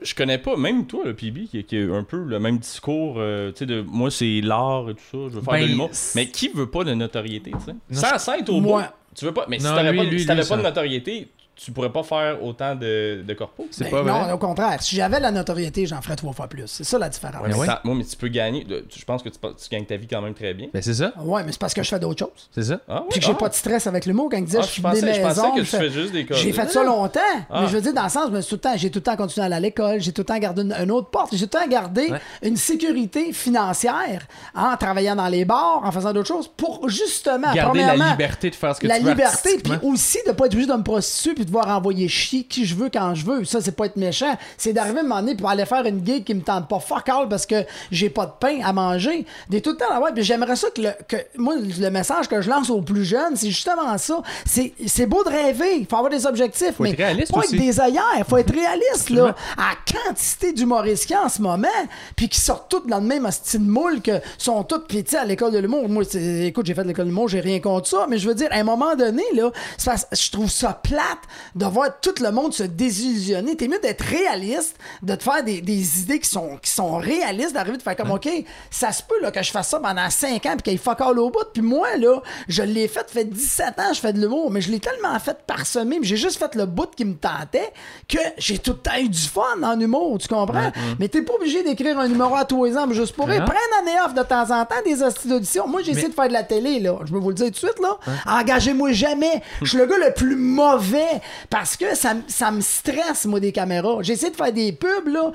[SPEAKER 4] je connais pas, même toi, le PB, qui, qui a un peu le même discours, euh, tu sais, de moi c'est l'art et tout ça, je veux faire
[SPEAKER 1] Ben,
[SPEAKER 4] de l'humour.
[SPEAKER 1] c'est-
[SPEAKER 4] Mais qui veut pas de notoriété, tu sais? Sans, être au
[SPEAKER 3] Moi.
[SPEAKER 4] bout, tu veux pas. Mais si t'avais pas,
[SPEAKER 1] lui,
[SPEAKER 4] si t'avais
[SPEAKER 1] lui,
[SPEAKER 4] pas de notoriété, tu pourrais pas faire autant de, de corpos?
[SPEAKER 1] C'est
[SPEAKER 3] Ben
[SPEAKER 1] pas vrai.
[SPEAKER 3] non, au contraire. Si j'avais la notoriété, j'en ferais trois fois plus. C'est ça la différence.
[SPEAKER 1] Ouais,
[SPEAKER 4] Mais
[SPEAKER 1] ouais.
[SPEAKER 4] ça- moi, mais tu peux gagner. Je pense que tu, tu gagnes ta vie quand même très bien.
[SPEAKER 1] Ben, c'est ça.
[SPEAKER 3] Ouais, mais c'est parce que je fais d'autres choses.
[SPEAKER 1] C'est ça.
[SPEAKER 4] Ah,
[SPEAKER 3] Puis que j'ai
[SPEAKER 4] ah.
[SPEAKER 3] pas de stress avec l'humour quand il disait
[SPEAKER 4] Ah,
[SPEAKER 3] je suis
[SPEAKER 4] pensais,
[SPEAKER 3] des
[SPEAKER 4] je pensais
[SPEAKER 3] maisons.
[SPEAKER 4] que
[SPEAKER 3] je
[SPEAKER 4] tu
[SPEAKER 3] fais-
[SPEAKER 4] juste des.
[SPEAKER 3] J'ai fait ça longtemps,
[SPEAKER 4] Ah.
[SPEAKER 3] mais je veux dire, dans le sens, tout le temps, j'ai tout le temps continué à aller à l'école, j'ai tout le temps gardé une, une autre porte, j'ai tout le temps gardé
[SPEAKER 1] Ouais.
[SPEAKER 3] une sécurité financière en travaillant dans les bars, en faisant d'autres choses, pour justement,
[SPEAKER 1] Garder la
[SPEAKER 3] premièrement,
[SPEAKER 1] liberté de faire ce que
[SPEAKER 3] la
[SPEAKER 1] tu veux
[SPEAKER 3] liberté, puis aussi de pas être obligé de me prostituer devoir envoyer chier qui je veux quand je veux. Ça, c'est pas être méchant. C'est d'arriver à un moment donné pour aller faire une gig qui me tente pas fuck all parce que j'ai pas de pain à manger. Des tout le temps, ouais, j'aimerais ça que, le, que moi, le message que je lance aux plus jeunes, c'est justement ça. C'est, beau de rêver. Il faut avoir des objectifs,
[SPEAKER 1] Faut
[SPEAKER 3] mais
[SPEAKER 1] être réaliste
[SPEAKER 3] pas
[SPEAKER 1] aussi.
[SPEAKER 3] être des ailleurs. faut être réaliste, là. À la quantité d'humoristes en ce moment, puis qui sortent tous dans le même style moule que sont tous, puis à l'école de l'humour. Moi, écoute, j'ai fait l'école de l'humour, j'ai rien contre ça, mais je veux dire, à un moment donné, là, je trouve ça plate de voir tout le monde se désillusionner. T'es mieux d'être réaliste, de te faire des, des idées qui sont, qui sont réalistes, d'arriver de faire comme, OK, ça se peut là, que je fasse ça pendant 5 ans, puis qu'il fuck all au bout. Puis moi, là, je l'ai fait, fait 17 ans, je fais de l'humour, mais je l'ai tellement fait parsemer, puis j'ai juste fait le bout qui me tentait, que j'ai tout le temps eu du fun en humour, tu comprends? Mais t'es pas obligé d'écrire un numéro à tous les ans, mais juste pour rire.
[SPEAKER 1] Non.
[SPEAKER 3] Prends une année off de temps en temps, des hosties d'audition. Moi, j'ai essayé de faire de la télé, là. Je vais vous le dire tout de suite, là. Engagez-moi jamais. Je suis le gars le plus mauvais parce que ça, ça me stresse, moi, des caméras. J'ai essayé de faire des pubs, là.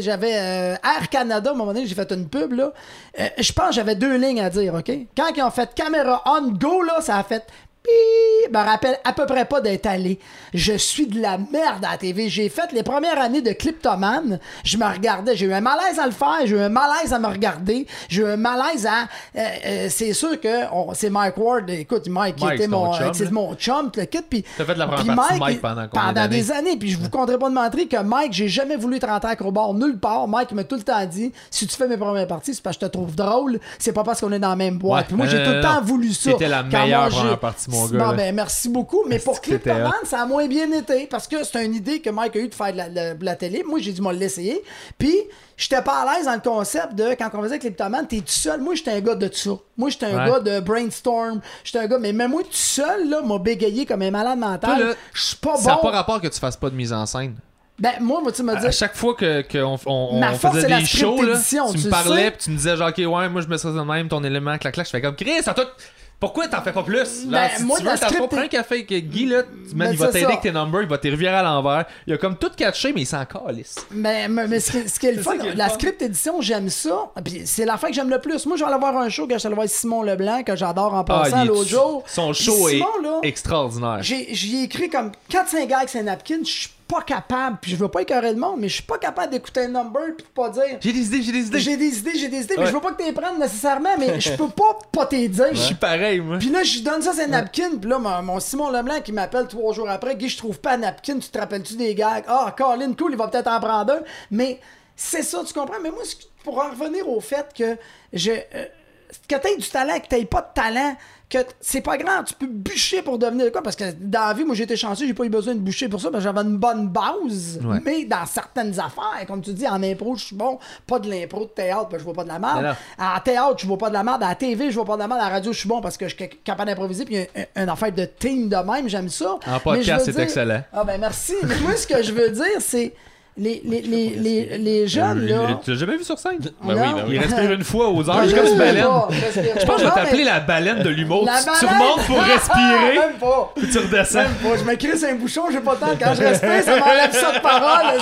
[SPEAKER 3] J'avais euh, Air Canada, à un moment donné, j'ai fait une pub, là. Euh, je pense que j'avais deux lignes à dire, OK? Quand ils ont fait caméra on go, là, ça a fait Pii, me rappelle à peu près pas d'être allé. Je suis de la merde à la TV. J'ai fait les premières années de Cliptoman. Je me regardais. J'ai eu un malaise à le faire. J'ai eu un malaise à me regarder. J'ai eu un malaise à. euh, euh, c'est sûr que on- c'est Mike Ward. Écoute, Mike, qui était mon,
[SPEAKER 1] chum,
[SPEAKER 3] c'est mon chum, le kit. Puis,
[SPEAKER 1] T'as fait la première
[SPEAKER 3] puis
[SPEAKER 1] partie de
[SPEAKER 3] Mike,
[SPEAKER 1] Mike pendant
[SPEAKER 3] pendant des années. Puis je vous compterai pas de mentir que Mike, j'ai jamais voulu être rentré acrobat nulle part. Mike m'a tout le temps dit si tu fais mes premières parties, c'est parce que je te trouve drôle. C'est pas parce qu'on est dans la même boîte.
[SPEAKER 1] Ouais.
[SPEAKER 3] Puis moi, j'ai tout le temps voulu ça.
[SPEAKER 1] T'étais la meilleure première partie, mon gars,
[SPEAKER 3] Bon, ben, merci beaucoup. Mais pour Cliptoman, ça a moins bien été parce que c'est une idée que Mike a eu de faire de la, de la télé. Moi, j'ai dit, moi, l'essayer. Puis, j'étais pas à l'aise dans le concept de quand on faisait Cliptoman, t'es tout seul. Moi, j'étais un gars de ça. Moi, j'étais un
[SPEAKER 1] Ouais.
[SPEAKER 3] gars de brainstorm. J'étais un gars, mais même moi, tout seul, là, m'a bégayé comme un malade
[SPEAKER 1] Toi,
[SPEAKER 3] mental. Je suis pas
[SPEAKER 1] Ça n'a
[SPEAKER 3] bon.
[SPEAKER 1] pas rapport que tu fasses pas de mise en scène.
[SPEAKER 3] Ben, moi, vas-tu me
[SPEAKER 1] À
[SPEAKER 3] dire.
[SPEAKER 1] chaque fois que, que on, faisait des shows, là, tu
[SPEAKER 3] tu
[SPEAKER 1] me parlais puis tu me disais genre ok ouais moi je me serais de même ton élément clac clac je fais comme Chris ça t'a- pourquoi t'en fais pas plus?
[SPEAKER 3] Ben,
[SPEAKER 1] si
[SPEAKER 3] moi,
[SPEAKER 1] tu veux
[SPEAKER 3] script-
[SPEAKER 1] prends un café avec Guy là tu- man,
[SPEAKER 3] Ben,
[SPEAKER 1] il va t'aider avec tes numbers il va te revirer à l'envers il a comme tout catché mais il s'en calisse
[SPEAKER 3] Mais, mais, mais ce, qui, ce qui est le
[SPEAKER 1] C'est
[SPEAKER 3] fun,
[SPEAKER 1] est
[SPEAKER 3] la
[SPEAKER 1] fun.
[SPEAKER 3] script édition, j'aime ça. Puis c'est la fin que j'aime le plus. Moi, je vais aller voir un show quand je suis allé voir Simon Leblanc, que j'adore en passant
[SPEAKER 1] Ah, il est-
[SPEAKER 3] l'autre jour.
[SPEAKER 1] son show
[SPEAKER 3] Simon,
[SPEAKER 1] est
[SPEAKER 3] là,
[SPEAKER 1] extraordinaire
[SPEAKER 3] J'ai j'y ai écrit comme 4-5 gars avec un napkin. Je suis pas capable, puis je veux pas écœurer le monde, mais je suis pas capable d'écouter un number puis de pas dire.
[SPEAKER 1] j'ai des idées j'ai des idées
[SPEAKER 3] J'ai des idées, j'ai des idées, mais je veux pas que tu les prennes nécessairement, mais je peux pas pas t'y dire.
[SPEAKER 1] je suis pareil moi
[SPEAKER 3] Puis là, je donne ça, c'est un napkin. Puis là, mon, mon Simon Leblanc qui m'appelle trois jours après, Guy, je trouve pas un napkin, tu te rappelles-tu des gags? Ah, Colin, cool, il va peut-être en prendre un. Mais c'est ça, tu comprends? Mais moi, pour en revenir au fait que je. euh, que t'aies du talent, que t'aies pas de talent, que c'est pas grave, tu peux bûcher pour devenir quoi? Parce que dans la vie, moi j'ai été chanceux, j'ai pas eu besoin de bûcher pour ça, parce que j'avais une bonne base.
[SPEAKER 1] Ouais.
[SPEAKER 3] Mais dans certaines affaires, comme tu dis, en impro, je suis bon, pas de l'impro de théâtre, parce que je vois pas de la merde. En théâtre, je vois pas de la merde. À la TV, je vois pas de la merde. À la radio, je suis bon parce que je suis capable d'improviser. Puis un- un- une affaire de team de même, j'aime ça.
[SPEAKER 1] En podcast, c'est
[SPEAKER 3] dire-
[SPEAKER 1] excellent.
[SPEAKER 3] Ah ben merci. Mais moi, ce que je veux dire, c'est les, les, les, les, les jeunes,
[SPEAKER 1] Il-
[SPEAKER 3] là.
[SPEAKER 1] tu l'as jamais vu sur scène?
[SPEAKER 4] Ben oui, ben oui.
[SPEAKER 1] il respire une fois aux heures
[SPEAKER 3] Ah,
[SPEAKER 1] comme une baleine je pense que je vais t'appeler
[SPEAKER 3] mais-
[SPEAKER 1] la baleine de l'humour tu, remontes pour respirer
[SPEAKER 3] Même pas.
[SPEAKER 1] puis tu redescends
[SPEAKER 3] Même pas. Je me crisse un bouchon, j'ai pas le temps. Quand je respire, ça m'enlève ça de parole.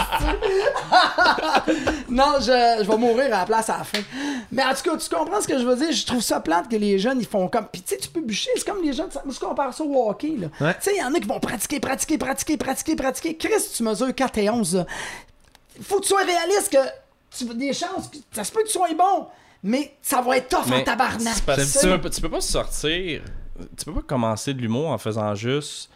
[SPEAKER 3] non, je, je vais mourir à la place à la fin. Mais en tout cas, tu comprends ce que je veux dire? Je trouve ça plate que les jeunes, ils font comme. Puis tu sais, tu peux bûcher. C'est comme les jeunes. Moi, je compare ça au hockey. là.
[SPEAKER 1] Ouais.
[SPEAKER 3] Tu sais, il y en a qui vont pratiquer, pratiquer, pratiquer, pratiquer, pratiquer. Chris, tu mesures 4 et 11. Faut que tu sois réaliste que tu as des chances. que- Ça se peut que tu sois bon. Mais ça va être tough en tabarnak.
[SPEAKER 4] parce
[SPEAKER 3] tu
[SPEAKER 4] peux, tu peux pas sortir. Tu peux pas commencer de l'humour en faisant juste.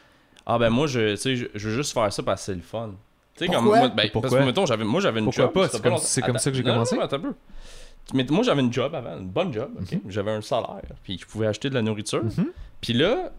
[SPEAKER 4] Ah ben moi, je, tu sais, je, je veux juste faire ça parce que c'est le fun. Tu sais, comme
[SPEAKER 3] Pourquoi?
[SPEAKER 4] moi, ben, parce
[SPEAKER 1] Pourquoi?
[SPEAKER 4] que mettons, j'avais, moi j'avais une
[SPEAKER 1] Pourquoi
[SPEAKER 4] job.
[SPEAKER 1] pas? C'est comme- c'est comme ça que j'ai commencé?
[SPEAKER 4] non, non. Mais moi j'avais une job avant, une bonne job, ok?
[SPEAKER 1] Mhm.
[SPEAKER 4] J'avais un salaire, puis je pouvais acheter de la nourriture. Puis là,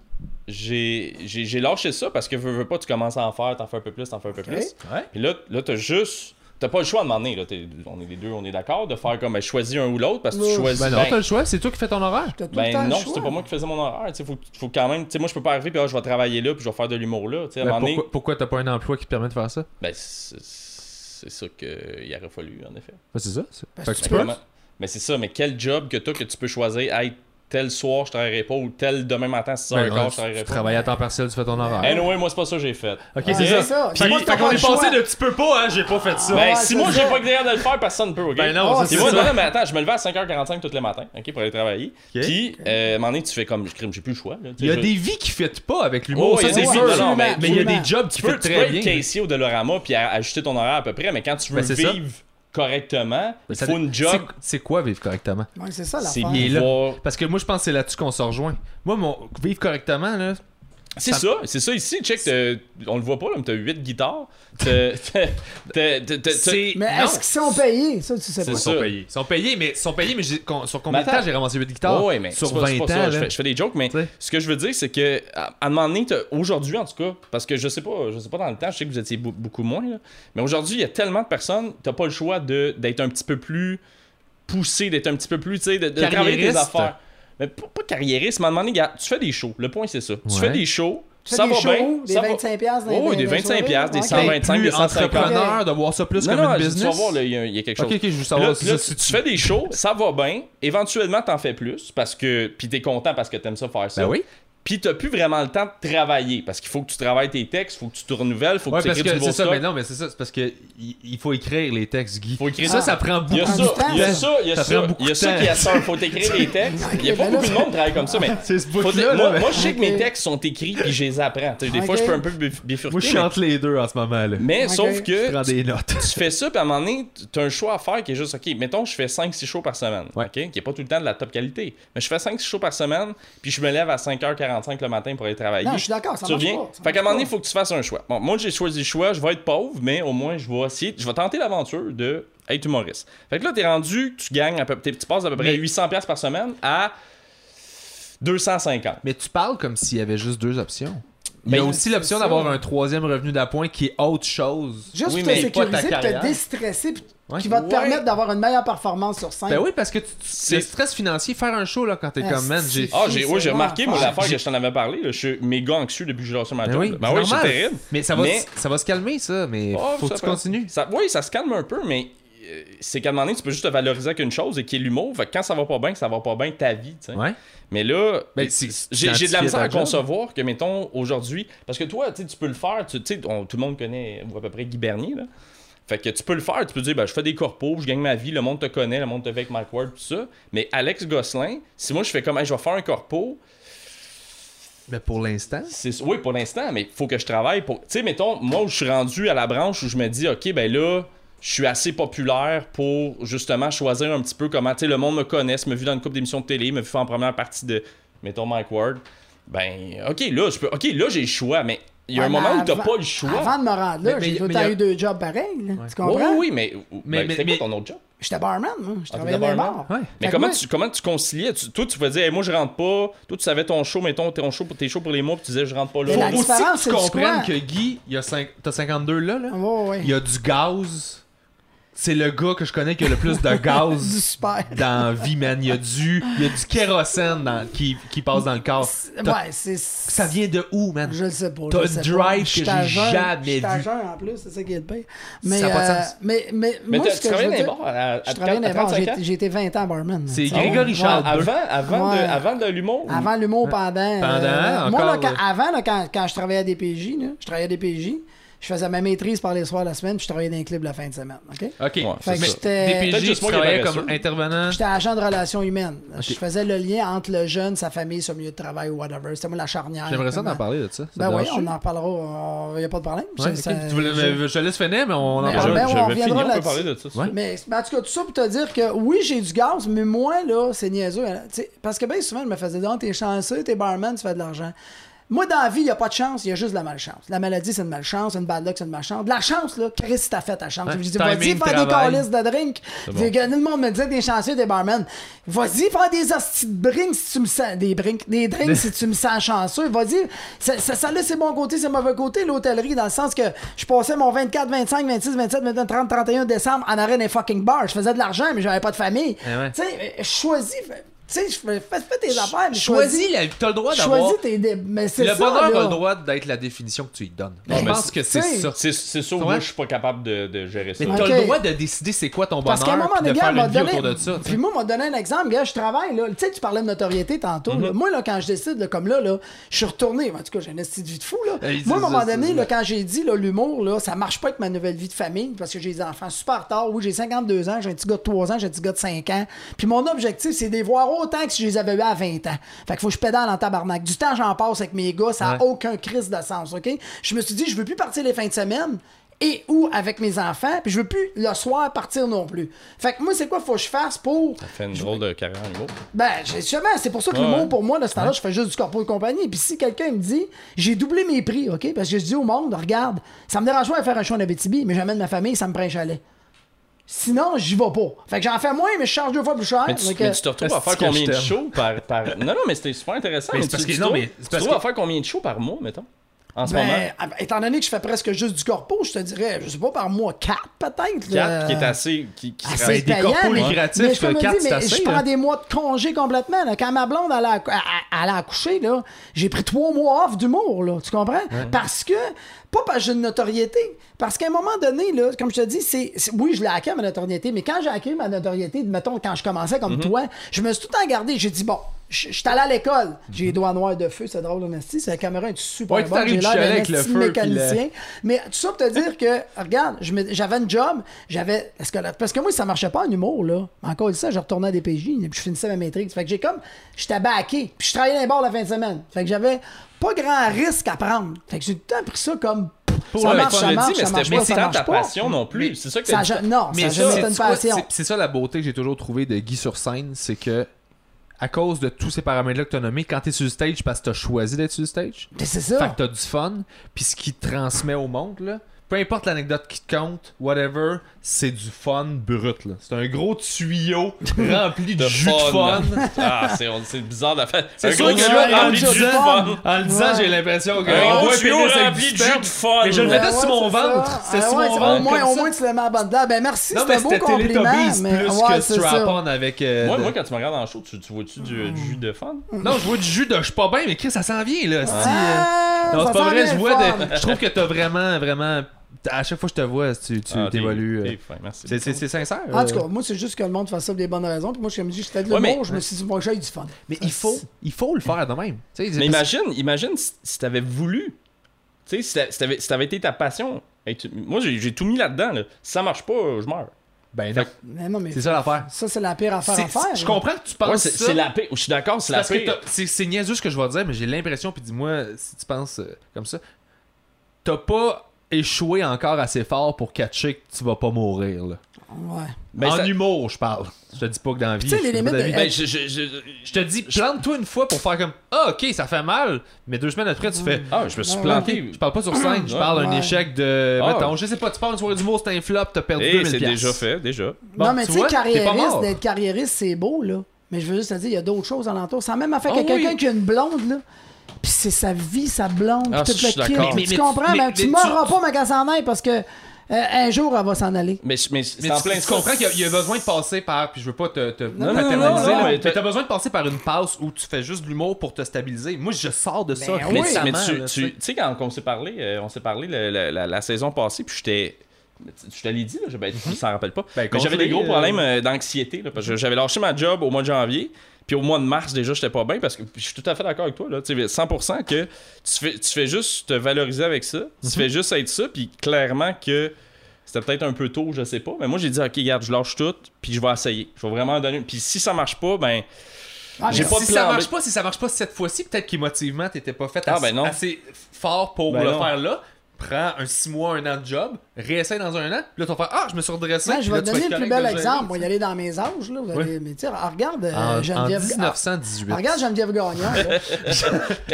[SPEAKER 4] j'ai, lâché ça parce que veux, veux pas, tu commences à en faire, t'en fais un peu plus, t'en fais un peu plus.
[SPEAKER 1] Ouais.
[SPEAKER 4] Puis là, là t'as juste. T'as pas le choix de m'emmener, là. T'es- on est les deux, on est d'accord, de faire comme, ben, choisis un ou l'autre parce que tu choisis.
[SPEAKER 1] ben non
[SPEAKER 4] ben,
[SPEAKER 1] t'as le choix c'est toi qui fais ton horaire
[SPEAKER 3] T'as tout le temps
[SPEAKER 4] ben
[SPEAKER 3] le
[SPEAKER 4] non,
[SPEAKER 3] choix.
[SPEAKER 4] c'était pas moi qui faisais mon horaire. Il faut, faut quand même. Tu sais, moi, je peux pas arriver puis ah, je vais travailler là puis je vais faire de l'humour là. Tu sais, à un
[SPEAKER 1] Ben,
[SPEAKER 4] moment donné,
[SPEAKER 1] pourquoi, pourquoi t'as pas un emploi qui te permet de faire ça?
[SPEAKER 4] Ben, c'est ça qu'il aurait fallu, en effet.
[SPEAKER 1] Ben, c'est ça c'est-
[SPEAKER 3] Parce
[SPEAKER 1] fait
[SPEAKER 3] que tu peux.
[SPEAKER 4] Mais c'est ça, mais quel job que toi que tu peux choisir, hey, tel soir je travaillerai pas ou tel demain matin 6h15
[SPEAKER 1] Ben,
[SPEAKER 4] je travaillerai
[SPEAKER 1] tu
[SPEAKER 4] pas.
[SPEAKER 1] travailles à temps partiel tu fais ton horaire
[SPEAKER 4] Anyway, moi, c'est pas ça que j'ai fait.
[SPEAKER 1] ok
[SPEAKER 3] Ah,
[SPEAKER 1] c'est ça
[SPEAKER 3] ça.
[SPEAKER 1] Fait qu'on est passé de tu peux pas hein j'ai pas fait ça
[SPEAKER 3] Ouais,
[SPEAKER 4] Ben, si moi j'ai pas que de le faire, personne peut, ok?
[SPEAKER 1] Ben non,
[SPEAKER 3] Oh,
[SPEAKER 1] ça,
[SPEAKER 3] c'est
[SPEAKER 4] moi,
[SPEAKER 1] ça.
[SPEAKER 4] non, mais attends, je me levais à 5h45 tous les matins, ok, pour aller travailler. Puis, euh, à un moment donné, tu fais comme, je crime, j'ai plus le choix. là,
[SPEAKER 1] il y a
[SPEAKER 4] je-
[SPEAKER 1] des vies qui fêtent pas avec l'humour
[SPEAKER 4] Oh, il y a
[SPEAKER 1] ça,
[SPEAKER 4] des
[SPEAKER 1] c'est sûr.
[SPEAKER 4] mais-
[SPEAKER 1] mais il y a des jobs qui
[SPEAKER 4] tu peux,
[SPEAKER 1] fêtent
[SPEAKER 4] tu peux
[SPEAKER 1] très
[SPEAKER 4] être
[SPEAKER 1] bien
[SPEAKER 4] caissier au Dolorama puis ajuster ton horaire à peu près, mais quand tu veux
[SPEAKER 1] Ben, c'est ça.
[SPEAKER 4] vivre correctement, il faut une job.
[SPEAKER 1] c'est- quoi vivre correctement?
[SPEAKER 3] Ouais, c'est ça
[SPEAKER 4] pouvoir-
[SPEAKER 1] Parce que moi, je pense que c'est là-dessus qu'on se rejoint. Moi, mon vivre correctement, là.
[SPEAKER 4] C'est
[SPEAKER 1] Ça-
[SPEAKER 4] ça, c'est ça ici. Check, on le voit pas, là, mais t'as 8 guitares. T'as- t'as- t'as- t'as- t'as-
[SPEAKER 1] C'est.
[SPEAKER 3] Mais est-ce qu'ils sont payés? Ça, tu sais
[SPEAKER 4] C'est
[SPEAKER 3] pas.
[SPEAKER 1] Ils
[SPEAKER 4] ça.
[SPEAKER 1] sont payés. Ils sont payés, mais ils sont payés, mais j'ai- sur combien de temps j'ai ramassé 8 guitares?
[SPEAKER 4] Oh, ouais, mais
[SPEAKER 1] Sur
[SPEAKER 4] c'est pas-
[SPEAKER 1] 20
[SPEAKER 4] c'est pas
[SPEAKER 1] ans.
[SPEAKER 4] Je fais, je fais des jokes, mais ce que je veux dire, c'est que à, à un moment donné, aujourd'hui en tout cas, parce que je sais pas, je sais pas dans le temps, je sais que vous étiez beau- beaucoup moins, là, mais aujourd'hui, il y a tellement de personnes, t'as pas le choix de d'être un petit peu plus poussé, d'être un petit peu plus, tu sais, de, de travailler tes affaires. Mais pas, pas carriériste, donné, gars, tu fais des shows. Le point, c'est ça. Tu fais des shows,
[SPEAKER 3] Tu fais
[SPEAKER 4] ça
[SPEAKER 3] des
[SPEAKER 4] va
[SPEAKER 3] shows,
[SPEAKER 4] bien.
[SPEAKER 3] des
[SPEAKER 4] ça va-
[SPEAKER 3] 25 piastres dans
[SPEAKER 4] Oh, des
[SPEAKER 3] dans
[SPEAKER 4] 25
[SPEAKER 3] les
[SPEAKER 4] piastres, des
[SPEAKER 3] soirées?
[SPEAKER 4] 100,
[SPEAKER 3] Ok.
[SPEAKER 4] 25,
[SPEAKER 1] plus
[SPEAKER 4] des 150.
[SPEAKER 1] entrepreneur, de voir ça plus
[SPEAKER 4] Non,
[SPEAKER 1] comme
[SPEAKER 4] non,
[SPEAKER 1] une business.
[SPEAKER 4] tu vas voir, il y, a- il y a quelque chose.
[SPEAKER 1] Ok, ok, je veux
[SPEAKER 4] Là,
[SPEAKER 1] savoir si
[SPEAKER 4] là, tu,
[SPEAKER 1] si
[SPEAKER 4] tu fais des shows, ça va bien. Éventuellement, t'en fais plus parce que. Puis t'es content parce que t'aimes ça faire ça.
[SPEAKER 1] Ben oui.
[SPEAKER 4] Puis t'as plus vraiment le temps de travailler parce qu'il faut que tu travailles tes textes, faut que tu te renouvelles, faut que
[SPEAKER 1] Ouais,
[SPEAKER 4] tu
[SPEAKER 1] parce
[SPEAKER 4] écrives
[SPEAKER 1] que
[SPEAKER 4] du
[SPEAKER 1] c'est
[SPEAKER 4] nouveau
[SPEAKER 1] ça,
[SPEAKER 4] stock.
[SPEAKER 1] mais non, mais c'est ça, c'est parce que il il faut écrire les textes, Guy.
[SPEAKER 4] Faut écrire
[SPEAKER 1] ça,
[SPEAKER 3] Ah.
[SPEAKER 1] ça prend
[SPEAKER 4] a
[SPEAKER 1] beaucoup
[SPEAKER 4] ça,
[SPEAKER 1] de
[SPEAKER 3] temps.
[SPEAKER 4] il y a ça, il y a
[SPEAKER 1] Ça
[SPEAKER 4] ça, il y a ça qui est ça, faut écrire les textes. Il y a pas
[SPEAKER 3] ben là,
[SPEAKER 4] beaucoup de monde qui travaille comme ça, mais
[SPEAKER 1] C'est ce
[SPEAKER 4] faut te- moi,
[SPEAKER 1] là,
[SPEAKER 4] moi, je sais que mes textes sont écrits puis je les apprends. Des fois, je peux un peu bif- bifurquer.
[SPEAKER 1] Moi, je suis
[SPEAKER 4] mais-
[SPEAKER 1] entre les deux en ce moment, là.
[SPEAKER 4] Mais sauf
[SPEAKER 1] Je
[SPEAKER 4] que
[SPEAKER 1] prends des notes.
[SPEAKER 4] tu fais ça, puis à un moment donné, tu as un choix à faire qui est juste, OK, mettons, je fais 5-6 shows par semaine. OK, qui n'est pas tout le temps de la top qualité. Mais je fais 5-6 shows par semaine, puis je me lève à 5h45 le matin pour aller travailler.
[SPEAKER 3] Non, je suis d'accord, ça
[SPEAKER 4] Tu
[SPEAKER 3] marche pas, ça
[SPEAKER 4] Fait qu'à un moment donné, il faut que tu fasses un choix. Bon, moi, j'ai choisi le choix, je vais être pauvre, mais au moins, je vais essayer, je vais tenter l'aventure de être humoriste. Fait que là, t'es rendu, tu gagnes, à peu, t'es- tu passes à peu près
[SPEAKER 1] Mais-
[SPEAKER 4] 800$ piastres par semaine à 250.
[SPEAKER 1] Mais tu parles comme s'il y avait juste deux options. Il y a
[SPEAKER 4] Ben,
[SPEAKER 1] aussi l'option d'avoir un troisième revenu d'appoint qui est autre chose.
[SPEAKER 3] Juste
[SPEAKER 4] Oui,
[SPEAKER 3] pour te sécuriser, te déstresser, puis
[SPEAKER 1] Ouais.
[SPEAKER 3] qui va te
[SPEAKER 4] Ouais.
[SPEAKER 3] permettre d'avoir une meilleure performance sur scène.
[SPEAKER 1] Ben oui, parce que tu, tu-
[SPEAKER 4] C'est-
[SPEAKER 1] le stress financier, faire un show là, quand t'es
[SPEAKER 3] Ah,
[SPEAKER 1] comme man, j'ai.
[SPEAKER 4] Ah, j'ai, ouais, j'ai remarqué, moi, l'affaire que je t'en avais parlé, là, je suis méga anxieux depuis que j'ai lancé ma
[SPEAKER 1] Ben
[SPEAKER 4] job.
[SPEAKER 1] oui.
[SPEAKER 4] Ben
[SPEAKER 1] c'est
[SPEAKER 4] oui, c'est
[SPEAKER 1] normal.
[SPEAKER 4] terrible.
[SPEAKER 1] Mais ça va,
[SPEAKER 4] Mais-
[SPEAKER 1] ça va se calmer, ça. Mais
[SPEAKER 4] Oh,
[SPEAKER 1] faut
[SPEAKER 4] ça
[SPEAKER 1] que tu
[SPEAKER 4] prend-
[SPEAKER 1] continues.
[SPEAKER 4] Ça, oui, ça se calme un peu, mais euh, c'est qu'à un moment donné, tu peux juste te valoriser qu'une chose et qui est l'humour. Fait que quand ça va pas bien, ça va pas bien ta vie, tu sais.
[SPEAKER 1] Ouais.
[SPEAKER 4] Mais là,
[SPEAKER 1] Ben, c'est-
[SPEAKER 4] j'ai, j'ai de la misère à
[SPEAKER 1] job.
[SPEAKER 4] concevoir que, mettons, aujourd'hui, parce que toi, tu peux le faire, tu tu sais, on- tout le monde connaît ou à peu près Guy Bernier, là. Fait que tu peux le faire, tu peux dire, ben, je fais des corpos, je gagne ma vie, le monde te connaît, le monde te fait avec Mike Ward, tout ça. Mais Alex Gosselin, si moi je fais comme, Hey, je vais faire un corpo,
[SPEAKER 1] Mais pour l'instant?
[SPEAKER 4] oui pour l'instant mais faut que je travaille pour tu sais mettons moi où je suis rendu à la branche où je me dis OK ben là je suis assez populaire pour justement choisir un petit peu comment tu sais le monde me connaisse me vu dans une couple d'émissions de télé me vu en première partie de mettons Mike Ward ben OK là je peux OK là j'ai le choix mais il y a un moment où t'as pas le choix
[SPEAKER 3] Avant de me rendre là, j'ai tout le temps eu deux jobs pareils. là. Tu
[SPEAKER 4] oui,
[SPEAKER 3] comprends?
[SPEAKER 4] oui, oui, mais,
[SPEAKER 1] Mais-
[SPEAKER 4] mais,
[SPEAKER 1] mais-
[SPEAKER 4] quoi ton autre job?
[SPEAKER 3] J'étais barman, moi. Je
[SPEAKER 4] Ah,
[SPEAKER 3] travaillais dans.
[SPEAKER 1] Ouais.
[SPEAKER 4] Mais comment
[SPEAKER 3] moi-
[SPEAKER 4] tu, comment tu conciliais? Tu- toi, tu faisais, hey, moi, je rentre pas. Toi, tu savais ton show, mettons, ton show, tes shows pour les mois, puis tu disais, je rentre pas là.
[SPEAKER 1] Faut aussi que tu comprennes que Guy, il y a cinq- t'as 52 là, là.
[SPEAKER 3] Ouais.
[SPEAKER 1] Il y a du gaz. C'est le gars que je connais qui a le plus de
[SPEAKER 3] Du
[SPEAKER 1] gaz
[SPEAKER 3] super.
[SPEAKER 1] dans la vie, man. Il y a du, il y a du kérosène dans- qui, qui passe dans le corps.
[SPEAKER 3] Ouais, c'est.
[SPEAKER 1] Ça vient de où, man?
[SPEAKER 3] Je le sais pas.
[SPEAKER 1] T'as un drive
[SPEAKER 3] pas.
[SPEAKER 1] que j'ai jamais vu.
[SPEAKER 3] en plus, c'est ça qui est le pire. Mais,
[SPEAKER 1] Ça a pas de
[SPEAKER 3] euh, mais, mais,
[SPEAKER 4] Mais
[SPEAKER 3] moi, ce
[SPEAKER 4] tu
[SPEAKER 3] que je
[SPEAKER 4] travaillais
[SPEAKER 3] veux
[SPEAKER 4] dans les
[SPEAKER 3] dire-
[SPEAKER 4] bars à, à,
[SPEAKER 3] Je travaillais dans les
[SPEAKER 4] à
[SPEAKER 3] bars,
[SPEAKER 4] 35 ans?
[SPEAKER 3] j'ai- j'ai été 20 ans barman.
[SPEAKER 1] C'est
[SPEAKER 3] sais,
[SPEAKER 1] Grégory. Charles.
[SPEAKER 4] Avant, de, avant de l'humour? ou-
[SPEAKER 3] Avant l'humour, pendant.
[SPEAKER 1] Pendant,
[SPEAKER 3] euh, moi,
[SPEAKER 1] euh,
[SPEAKER 3] avant, quand, quand je travaillais à DPJ, je travaillais à DPJ, je faisais ma maîtrise par les soirs la semaine, puis je travaillais dans les clubs la fin de semaine. OK?
[SPEAKER 1] Ok.
[SPEAKER 4] Ouais,
[SPEAKER 3] Fait que j'étais.
[SPEAKER 1] DPJ, tu travaillais comme intervenant.
[SPEAKER 3] J'étais agent de relations humaines. Je faisais le lien entre le jeune, sa famille, son milieu de travail ou whatever. C'était moi la charnière.
[SPEAKER 1] J'aimerais ça d'en parler de ça. Ça
[SPEAKER 3] Ben oui, on en parlera. Il n'y a pas de problème.
[SPEAKER 1] Ouais,
[SPEAKER 3] C'est-
[SPEAKER 1] ok.
[SPEAKER 3] ça-
[SPEAKER 1] Tu voulais-
[SPEAKER 3] je-
[SPEAKER 1] je te laisse finir, mais on en
[SPEAKER 3] Mais-
[SPEAKER 4] Je,
[SPEAKER 1] parle.
[SPEAKER 3] ben, on
[SPEAKER 4] je vais
[SPEAKER 3] reviendra
[SPEAKER 4] finir, on peut
[SPEAKER 3] là-dessus.
[SPEAKER 4] parler de ça.
[SPEAKER 1] Ouais.
[SPEAKER 3] Mais, mais en tout cas, tout ça pour te dire que oui, j'ai du gaz, mais moi, là, c'est niaiseux. Tu sais, parce que bien souvent, je me faisais dire, Ah, t'es chanceux, t'es barman, tu fais de l'argent. Moi, dans la vie, il n'y a pas de chance, il y a juste de la malchance. La maladie, c'est une malchance, une bad luck, c'est une malchance. De la chance, là, Chris, t'as fait ta chance.
[SPEAKER 1] Ouais.
[SPEAKER 3] Je dis, vas-y, faire des calices de drink.
[SPEAKER 4] bon.
[SPEAKER 3] Le monde me disait, t'es chanceux, t'es barman. Vas-y, faire des hosties de drinks si tu me sens. Des, drinks, des drinks si tu me sens chanceux. Vas-y. Ça, ça, ça là, c'est bon côté, c'est mauvais côté, l'hôtellerie, dans le sens que je passais mon 24, 25, 26, 27, 29, 30, 31 décembre en arrêt d'un fucking bar. Je faisais de l'argent, mais j'avais pas de famille.
[SPEAKER 1] Eh ouais.
[SPEAKER 3] Tu sais, euh, choisis. Tu sais, je fais, fais, fais tes affaires, mais
[SPEAKER 1] Choisis, la... t'as le droit d'avoir.
[SPEAKER 3] Choisis tes. dé- Mais c'est
[SPEAKER 1] Le
[SPEAKER 3] ça.
[SPEAKER 1] bonheur
[SPEAKER 3] là.
[SPEAKER 1] a le droit d'être la définition que tu lui donnes.
[SPEAKER 4] Non,
[SPEAKER 1] je
[SPEAKER 4] mais
[SPEAKER 1] pense que c'est ça.
[SPEAKER 4] C'est c'est ça moi, je suis pas capable de, de gérer ça.
[SPEAKER 1] Mais t'as le droit de décider c'est quoi ton bonheur
[SPEAKER 3] Parce qu'à un moment donné, m'a
[SPEAKER 1] vie
[SPEAKER 3] donné.
[SPEAKER 1] de ça.
[SPEAKER 3] Puis moi, m'a donné un exemple. Gars, je travaille, là. Tu sais, tu parlais de notoriété tantôt.
[SPEAKER 1] Mhm.
[SPEAKER 3] là. Moi, là, quand je décide, là, comme là, là, je suis retourné. En tout cas, j'ai une de vie de fou, là. Moi, à un moment donné, là, quand j'ai dit, là, l'humour, là, ça marche pas avec ma nouvelle vie de famille parce que j'ai des enfants super tard. Oui, j'ai 52 ans, j'ai un petit gars de 3 ans, j'ai un petit gars de 5 ans. Puis mon objectif, c'est de voir autant que si je les avais eu à 20 ans. Fait qu'il faut que je pédale en tabarnak. Du temps, j'en passe avec mes gars, ça n'a
[SPEAKER 1] Ouais.
[SPEAKER 3] aucun crise de sens, OK? Je me suis dit, je veux plus partir les fins de semaine et ou avec mes enfants, puis je veux plus le soir partir non plus. Fait que moi, c'est quoi faut que je fasse pour.
[SPEAKER 4] Ça fait une drôle de carrière en.
[SPEAKER 3] Ben, justement, c'est pour ça que
[SPEAKER 4] Ouais,
[SPEAKER 3] l'humour,
[SPEAKER 4] ouais.
[SPEAKER 3] pour moi, là, ce temps-là, je fais juste du corpo de compagnie. Puis si quelqu'un me dit, j'ai doublé mes prix, OK? Parce que je dis au monde, regarde, ça me dérange pas de faire un show en Abitibi, mais j'amène ma famille, ça me prend un chalet. Sinon, j'y vais pas. Fait que j'en fais moins, mais je charge deux fois plus cher.
[SPEAKER 4] Mais tu,
[SPEAKER 3] Donc,
[SPEAKER 4] mais tu te retrouves à faire combien de shows par, par... Non, non, mais c'était super intéressant.
[SPEAKER 1] Mais
[SPEAKER 4] mais
[SPEAKER 1] c'est parce
[SPEAKER 4] tu,
[SPEAKER 1] que-
[SPEAKER 4] tu
[SPEAKER 1] non,
[SPEAKER 4] te
[SPEAKER 1] mais
[SPEAKER 4] tu te
[SPEAKER 1] parce
[SPEAKER 4] trouves à faire combien de shows par mois, mettons? En ce
[SPEAKER 3] ben,
[SPEAKER 4] moment?
[SPEAKER 3] étant donné que je fais presque juste du corpo, je te dirais, je sais pas, par mois, quatre peut-être.
[SPEAKER 4] Quatre, qui est assez... Qui, qui serait-
[SPEAKER 3] Assez
[SPEAKER 1] des
[SPEAKER 3] payant,
[SPEAKER 1] corpos
[SPEAKER 3] mais-
[SPEAKER 1] lucratifs,
[SPEAKER 3] mais je
[SPEAKER 1] le
[SPEAKER 3] me
[SPEAKER 1] quatre,
[SPEAKER 3] dis,
[SPEAKER 1] c'est
[SPEAKER 3] mais
[SPEAKER 1] assez,
[SPEAKER 3] je
[SPEAKER 1] là.
[SPEAKER 3] prends des mois de congé complètement. là. Quand ma blonde allait, accoucher, là, j'ai pris trois mois off d'humour, là, tu comprends? Parce que, pas parce que j'ai une notoriété, parce qu'à un moment donné, là, comme je te dis, c'est, oui, je l'ai acquis ma notoriété, mais quand j'ai acquis ma notoriété, mettons, quand je commençais comme
[SPEAKER 1] Mhm.
[SPEAKER 3] toi, je me suis tout le temps gardé, j'ai dit, bon, je suis allé à l'école. J'ai les doigts noirs de feu, c'est drôle, honesty. C'est la caméra est super
[SPEAKER 1] Ouais, tu
[SPEAKER 3] bonne. J'ai l'air d'un
[SPEAKER 1] avec le
[SPEAKER 3] mécanicien. Mais tout ça pour te dire que, regarde, j'avais une job, j'avais. est-ce que Parce que moi, ça marchait pas en humour, là. Encore ça, je retournais à des PJ, puis je finissais ma maîtrise. Fait que j'ai comme. J'étais backé, puis je travaillais dans les bars la fin de semaine. Fait que j'avais pas grand risque à prendre. Fait que j'ai tout le temps pris ça comme.
[SPEAKER 1] Pour
[SPEAKER 3] ça
[SPEAKER 1] le
[SPEAKER 3] marche,
[SPEAKER 1] fun,
[SPEAKER 3] ça
[SPEAKER 4] je
[SPEAKER 3] marche,
[SPEAKER 4] dis, mais
[SPEAKER 3] ça marche
[SPEAKER 4] c'était
[SPEAKER 3] pas, ça marche
[SPEAKER 4] ta
[SPEAKER 3] pas.
[SPEAKER 4] passion non plus. C'est ça que
[SPEAKER 3] Ça
[SPEAKER 4] t'as
[SPEAKER 3] ja- non,
[SPEAKER 1] Mais
[SPEAKER 3] ça jamais une passion.
[SPEAKER 1] c'est- ça la beauté que j'ai toujours trouvé de Guy sur scène, c'est que à cause de tous ces paramètres-là que tu as nommés, quand tu es sur le stage parce que tu as choisi d'être sur le stage,
[SPEAKER 3] C'est
[SPEAKER 1] fait
[SPEAKER 3] ça.
[SPEAKER 1] que tu as du fun, puis ce qui te transmet au monde, là, peu importe l'anecdote qui te compte, whatever, c'est du fun brut. là. C'est un gros tuyau rempli de,
[SPEAKER 4] de
[SPEAKER 1] jus de fun.
[SPEAKER 4] ah, c'est c'est bizarre de faire.
[SPEAKER 1] C'est
[SPEAKER 4] un
[SPEAKER 1] sûr
[SPEAKER 4] gros
[SPEAKER 1] que
[SPEAKER 4] tuyau
[SPEAKER 1] là,
[SPEAKER 4] rempli de
[SPEAKER 1] en
[SPEAKER 4] jus de
[SPEAKER 1] disant-
[SPEAKER 4] fun.
[SPEAKER 1] En le disant,
[SPEAKER 3] Ouais.
[SPEAKER 1] j'ai l'impression que
[SPEAKER 4] Un gros tuyau rempli
[SPEAKER 1] du
[SPEAKER 4] de jus de fun.
[SPEAKER 1] Mais je le mettais sur mon
[SPEAKER 3] c'est
[SPEAKER 1] ventre. C'était
[SPEAKER 3] Ah
[SPEAKER 1] sur mon
[SPEAKER 3] c'est-
[SPEAKER 1] ventre.
[SPEAKER 3] Au moins,
[SPEAKER 1] comme
[SPEAKER 3] au
[SPEAKER 1] ça.
[SPEAKER 3] moins, tu le mets à bonne date. Ben merci,
[SPEAKER 1] Non,
[SPEAKER 3] c'est
[SPEAKER 1] mais
[SPEAKER 3] un beau
[SPEAKER 1] c'était
[SPEAKER 3] compliment.
[SPEAKER 1] Teletubbies
[SPEAKER 3] Mais
[SPEAKER 1] plus
[SPEAKER 3] ouais,
[SPEAKER 1] que
[SPEAKER 3] c'est ça.
[SPEAKER 1] strap-on avec. euh,
[SPEAKER 4] Moi,
[SPEAKER 1] de-
[SPEAKER 4] moi, quand tu me regardes en show, tu, tu vois-tu du, du jus de fun?
[SPEAKER 1] Non, je vois du jus de. Je suis pas bien, mais Chris, ça s'en vient, là. si, euh,
[SPEAKER 3] Ah,
[SPEAKER 1] Non,
[SPEAKER 3] ça
[SPEAKER 1] c'est pas
[SPEAKER 3] sent
[SPEAKER 1] vrai,
[SPEAKER 3] bien
[SPEAKER 1] je
[SPEAKER 3] le fun.
[SPEAKER 1] Je trouve que t'as vraiment, vraiment. À chaque fois que je te vois, tu, tu
[SPEAKER 4] Ah,
[SPEAKER 1] t'évolues. euh. C'est c'est- c'est sincère.
[SPEAKER 3] En tout
[SPEAKER 1] euh.
[SPEAKER 3] cas, moi, c'est juste que le monde fasse ça pour des bonnes raisons. Puis moi, je me dis, j'étais de
[SPEAKER 4] Ouais, mais-
[SPEAKER 3] l'humour, je me suis dit, moi, j'ai eu du fun.
[SPEAKER 1] Mais il faut, il faut le faire de même.
[SPEAKER 4] Mais
[SPEAKER 1] parce-
[SPEAKER 4] imagine, imagine si, t'avais voulu. Tu sais, si t'a- si t'avais si t'avais été ta passion. Hey, tu- moi, j'ai j'ai tout mis là-dedans. Là. Si ça marche pas, je meurs.
[SPEAKER 1] Ben non.
[SPEAKER 3] Mais non, mais
[SPEAKER 1] C'est ça l'affaire.
[SPEAKER 3] ça, c'est la pire affaire
[SPEAKER 1] C'est-
[SPEAKER 3] à faire.
[SPEAKER 1] Je comprends que tu penses
[SPEAKER 4] Ouais, c'est
[SPEAKER 1] ça.
[SPEAKER 4] c'est la paix. Je suis d'accord, c'est la
[SPEAKER 1] c'est c'est niaiseux ce que je vais dire, mais j'ai l'impression, puis dis-moi si tu penses euh, comme ça, t'as pas échoué encore assez fort pour catcher que tu vas pas mourir. Là.
[SPEAKER 3] Ouais.
[SPEAKER 1] En
[SPEAKER 4] ça-
[SPEAKER 1] humour, je parle. Je te dis pas que dans la vie.
[SPEAKER 3] Tu sais,
[SPEAKER 1] je
[SPEAKER 3] les limites de-
[SPEAKER 4] Ben, je, je, je-
[SPEAKER 1] Je te dis, plante-toi une fois pour faire comme Ah, ok, ça fait mal, mais deux semaines après, tu fais
[SPEAKER 4] Ah, je me suis
[SPEAKER 3] Ouais,
[SPEAKER 4] planté.
[SPEAKER 1] Je parle pas sur scène, je parle d'un échec de.
[SPEAKER 4] Ah.
[SPEAKER 1] Mettons, je sais pas, tu pars une soirée d'humour, c'est un flop, t'as perdu
[SPEAKER 4] Eh,
[SPEAKER 1] 2000
[SPEAKER 4] c'est déjà fait, déjà.
[SPEAKER 1] Bon,
[SPEAKER 3] non, mais
[SPEAKER 1] tu
[SPEAKER 3] sais, carriériste, d'être carriériste, c'est beau, là. Mais je veux juste te dire, il y a d'autres choses alentour. Ça a même affaire
[SPEAKER 1] Ah
[SPEAKER 3] que quelqu'un qui a une blonde, là. Puis c'est sa vie, sa blonde,
[SPEAKER 4] Ah,
[SPEAKER 3] puis tout
[SPEAKER 4] je suis
[SPEAKER 3] le kit.
[SPEAKER 4] d'accord.
[SPEAKER 3] Tu
[SPEAKER 1] Mais-
[SPEAKER 3] comprends?
[SPEAKER 1] mais-
[SPEAKER 3] mais,
[SPEAKER 1] mais
[SPEAKER 3] tu mourras pas, ma casse en aille, parce que euh, un jour, elle va s'en aller.
[SPEAKER 4] Mais, mais
[SPEAKER 1] Mais
[SPEAKER 4] c'est en
[SPEAKER 1] tu,
[SPEAKER 4] plein
[SPEAKER 1] tu comprends qu'il y a- il y, a besoin de passer par. Puis je veux pas te, te
[SPEAKER 3] non,
[SPEAKER 1] paternaliser,
[SPEAKER 4] non, non,
[SPEAKER 1] là,
[SPEAKER 4] mais t'as-
[SPEAKER 1] besoin de passer par une passe où tu fais juste de l'humour pour te stabiliser. Moi, je sors de ça
[SPEAKER 3] Ben oui.
[SPEAKER 4] tu- mais
[SPEAKER 1] récemment.
[SPEAKER 4] tu, sais, quand on s'est parlé, euh, on s'est parlé la, la saison passée, puis j'étais. Je te l'ai dit, là, je- ben, tu s'en rappelles pas.
[SPEAKER 1] Ben,
[SPEAKER 4] mais j'avais des gros
[SPEAKER 1] euh,
[SPEAKER 4] problèmes euh, d'anxiété, là, parce que j'avais lâché ma job au mois de janvier. Puis au mois de mars, déjà, j'étais pas bien parce que je suis tout à fait d'accord avec toi. Là, tu sais, 100% que tu fais, tu fais juste te valoriser avec ça. Tu
[SPEAKER 1] Mhm.
[SPEAKER 4] fais juste être ça. Puis clairement que c'était peut-être un peu tôt, je sais pas. Mais moi, j'ai dit, OK, regarde, je lâche tout. Puis je vais essayer. Je vais vraiment donner. Puis si ça marche pas, ben.
[SPEAKER 3] Ah,
[SPEAKER 4] J'ai pas
[SPEAKER 1] si
[SPEAKER 4] de
[SPEAKER 1] ça marche
[SPEAKER 4] B.
[SPEAKER 1] pas, si ça marche pas cette fois-ci, peut-être qu'émotivement, t'étais pas fait
[SPEAKER 4] Ah,
[SPEAKER 1] assez,
[SPEAKER 4] ben
[SPEAKER 1] assez fort pour
[SPEAKER 4] Ben
[SPEAKER 1] le
[SPEAKER 4] non.
[SPEAKER 1] faire là. Prends un 6 mois, un an de job, réessaye dans un an, puis là, tu vas faire Ah, je me suis redressé. Puis
[SPEAKER 3] je
[SPEAKER 1] là,
[SPEAKER 3] vais te donner le plus bel exemple. Moi, y aller dans mes âges, là. Vous
[SPEAKER 1] Oui.
[SPEAKER 3] allez... Mais tu sais, regarde euh,
[SPEAKER 1] En, en
[SPEAKER 3] Geneviève.
[SPEAKER 1] 1918.
[SPEAKER 3] Ah, regarde Geneviève Gagnon.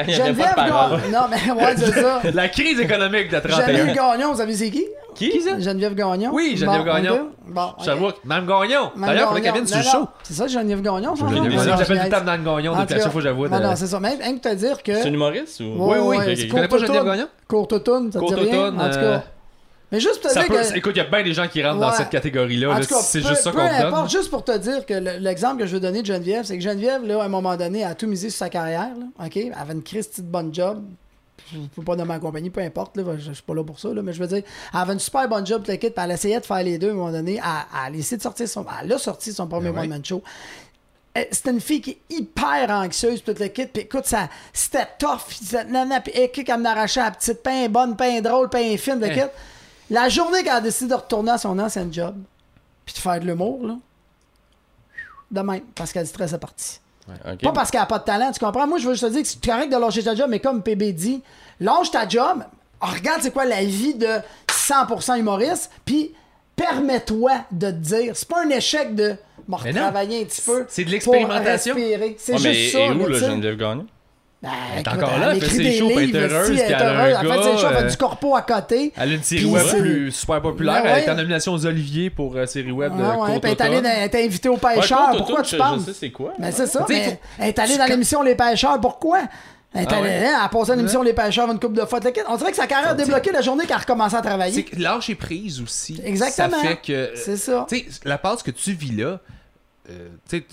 [SPEAKER 4] il
[SPEAKER 3] Geneviève. Gagnon. Non, mais ouais, c'est ça.
[SPEAKER 1] La crise économique de 31.
[SPEAKER 3] Geneviève Gagnon, vous savez c'est qui?
[SPEAKER 1] Qui? Ça?
[SPEAKER 3] Geneviève Gagnon.
[SPEAKER 1] Oui, Geneviève
[SPEAKER 3] Bon,
[SPEAKER 1] Gagnon.
[SPEAKER 3] Bon, ok.
[SPEAKER 1] Sherbrooke. Mme Gagnon.
[SPEAKER 3] Mme
[SPEAKER 1] D'ailleurs, faudrait qu'elle
[SPEAKER 3] Gagnon.
[SPEAKER 1] vienne sur le show.
[SPEAKER 3] C'est ça, Geneviève Gagnon,
[SPEAKER 1] J'appelle tout
[SPEAKER 3] je
[SPEAKER 1] le temps Mme Gagnon
[SPEAKER 3] En
[SPEAKER 1] depuis
[SPEAKER 3] cas,
[SPEAKER 1] fois la vois.
[SPEAKER 3] Non, non, c'est ça. Même, rien que te dire que.
[SPEAKER 4] C'est un humoriste ou.
[SPEAKER 3] Ouais,
[SPEAKER 1] Oui, oui. Tu
[SPEAKER 3] c'est
[SPEAKER 1] connais pas Geneviève. Gagnon?
[SPEAKER 3] Courte automne, ça te dit rien? En tout
[SPEAKER 1] euh,
[SPEAKER 3] cas. Mais juste pour te
[SPEAKER 1] Ça
[SPEAKER 3] dire
[SPEAKER 1] peut...
[SPEAKER 3] que.
[SPEAKER 1] Écoute, il y a bien des gens qui rentrent dans
[SPEAKER 3] Ouais.
[SPEAKER 1] cette catégorie-là. C'est juste ça qu'on
[SPEAKER 3] importe, juste pour te dire que le- l'exemple que je veux donner de Geneviève, c'est que Geneviève, là, à un moment donné, a tout misé sur sa carrière. Là, OK? Elle avait une Christie de bonne job. Je ne peux pas nommer ma compagnie, peu importe, là, je, je suis pas là pour ça, là, mais je veux dire, elle avait une super bonne job, toute l'équipe, elle essayait de faire les deux à un moment donné. Elle, elle a essayé de sortir son. Elle a sorti son premier
[SPEAKER 1] Ben ouais.
[SPEAKER 3] one-man show. Euh, C'était une fille qui est hyper anxieuse, toute l'équipe. Puis écoute, ça, c'était tough. C'était nana, puis écoute, elle m'arrachait la petite pain bonne, pain drôle, pain fine, de
[SPEAKER 1] Hein.
[SPEAKER 3] kit. La journée qu'elle a décidé de retourner à son ancien job, puis de faire de l'humour, là, de même, parce qu'elle stressait partie.
[SPEAKER 4] Ok.
[SPEAKER 3] Pas parce qu'elle n'a pas de talent, tu comprends? Moi, je veux juste te dire que c'est correct de lâcher ta job, mais comme PB dit, lâche ta job, regarde c'est quoi la vie de 100% humoriste, puis permets-toi de te dire, c'est pas un échec de
[SPEAKER 1] non.
[SPEAKER 3] retravailler un petit peu.
[SPEAKER 1] C'est de l'expérimentation.
[SPEAKER 3] respirer. C'est
[SPEAKER 4] Ouais, mais
[SPEAKER 3] juste ça.
[SPEAKER 4] et où,
[SPEAKER 3] là.
[SPEAKER 4] Geneviève Gagnon?
[SPEAKER 3] Ben,
[SPEAKER 1] Elle est encore là, elle fait ses
[SPEAKER 3] des
[SPEAKER 1] shows, puis elle est
[SPEAKER 3] livres,
[SPEAKER 1] heureuse,
[SPEAKER 3] elle est heureuse. Elle fait ses shows, elle fait
[SPEAKER 1] euh,
[SPEAKER 3] du corpo à côté.
[SPEAKER 1] Elle a une série web plus super populaire.
[SPEAKER 3] Ben
[SPEAKER 1] Elle
[SPEAKER 3] ouais.
[SPEAKER 1] est en nomination aux Oliviers pour euh, série web de
[SPEAKER 3] Ouais, ouais, puis elle est est invitée aux
[SPEAKER 4] Ouais,
[SPEAKER 3] pêcheurs. Pourquoi
[SPEAKER 4] Automne,
[SPEAKER 3] tu
[SPEAKER 4] je-
[SPEAKER 3] penses?
[SPEAKER 4] Je sais c'est quoi.
[SPEAKER 3] Ben, c'est ça. Mais Elle est allée dans l'émission Les Pêcheurs. Pourquoi? Elle est
[SPEAKER 1] Ah
[SPEAKER 3] allée,
[SPEAKER 1] ouais.
[SPEAKER 3] hein, elle a passé à l'émission Les Pêcheurs une coupe de fois. On dirait que sa carrière a débloqué la journée qu'elle a recommencé à travailler.
[SPEAKER 1] que lâcher prise aussi.
[SPEAKER 3] Exactement.
[SPEAKER 1] Ça fait que.
[SPEAKER 3] C'est ça.
[SPEAKER 1] Tu sais, la passe que tu vis là. Euh, tu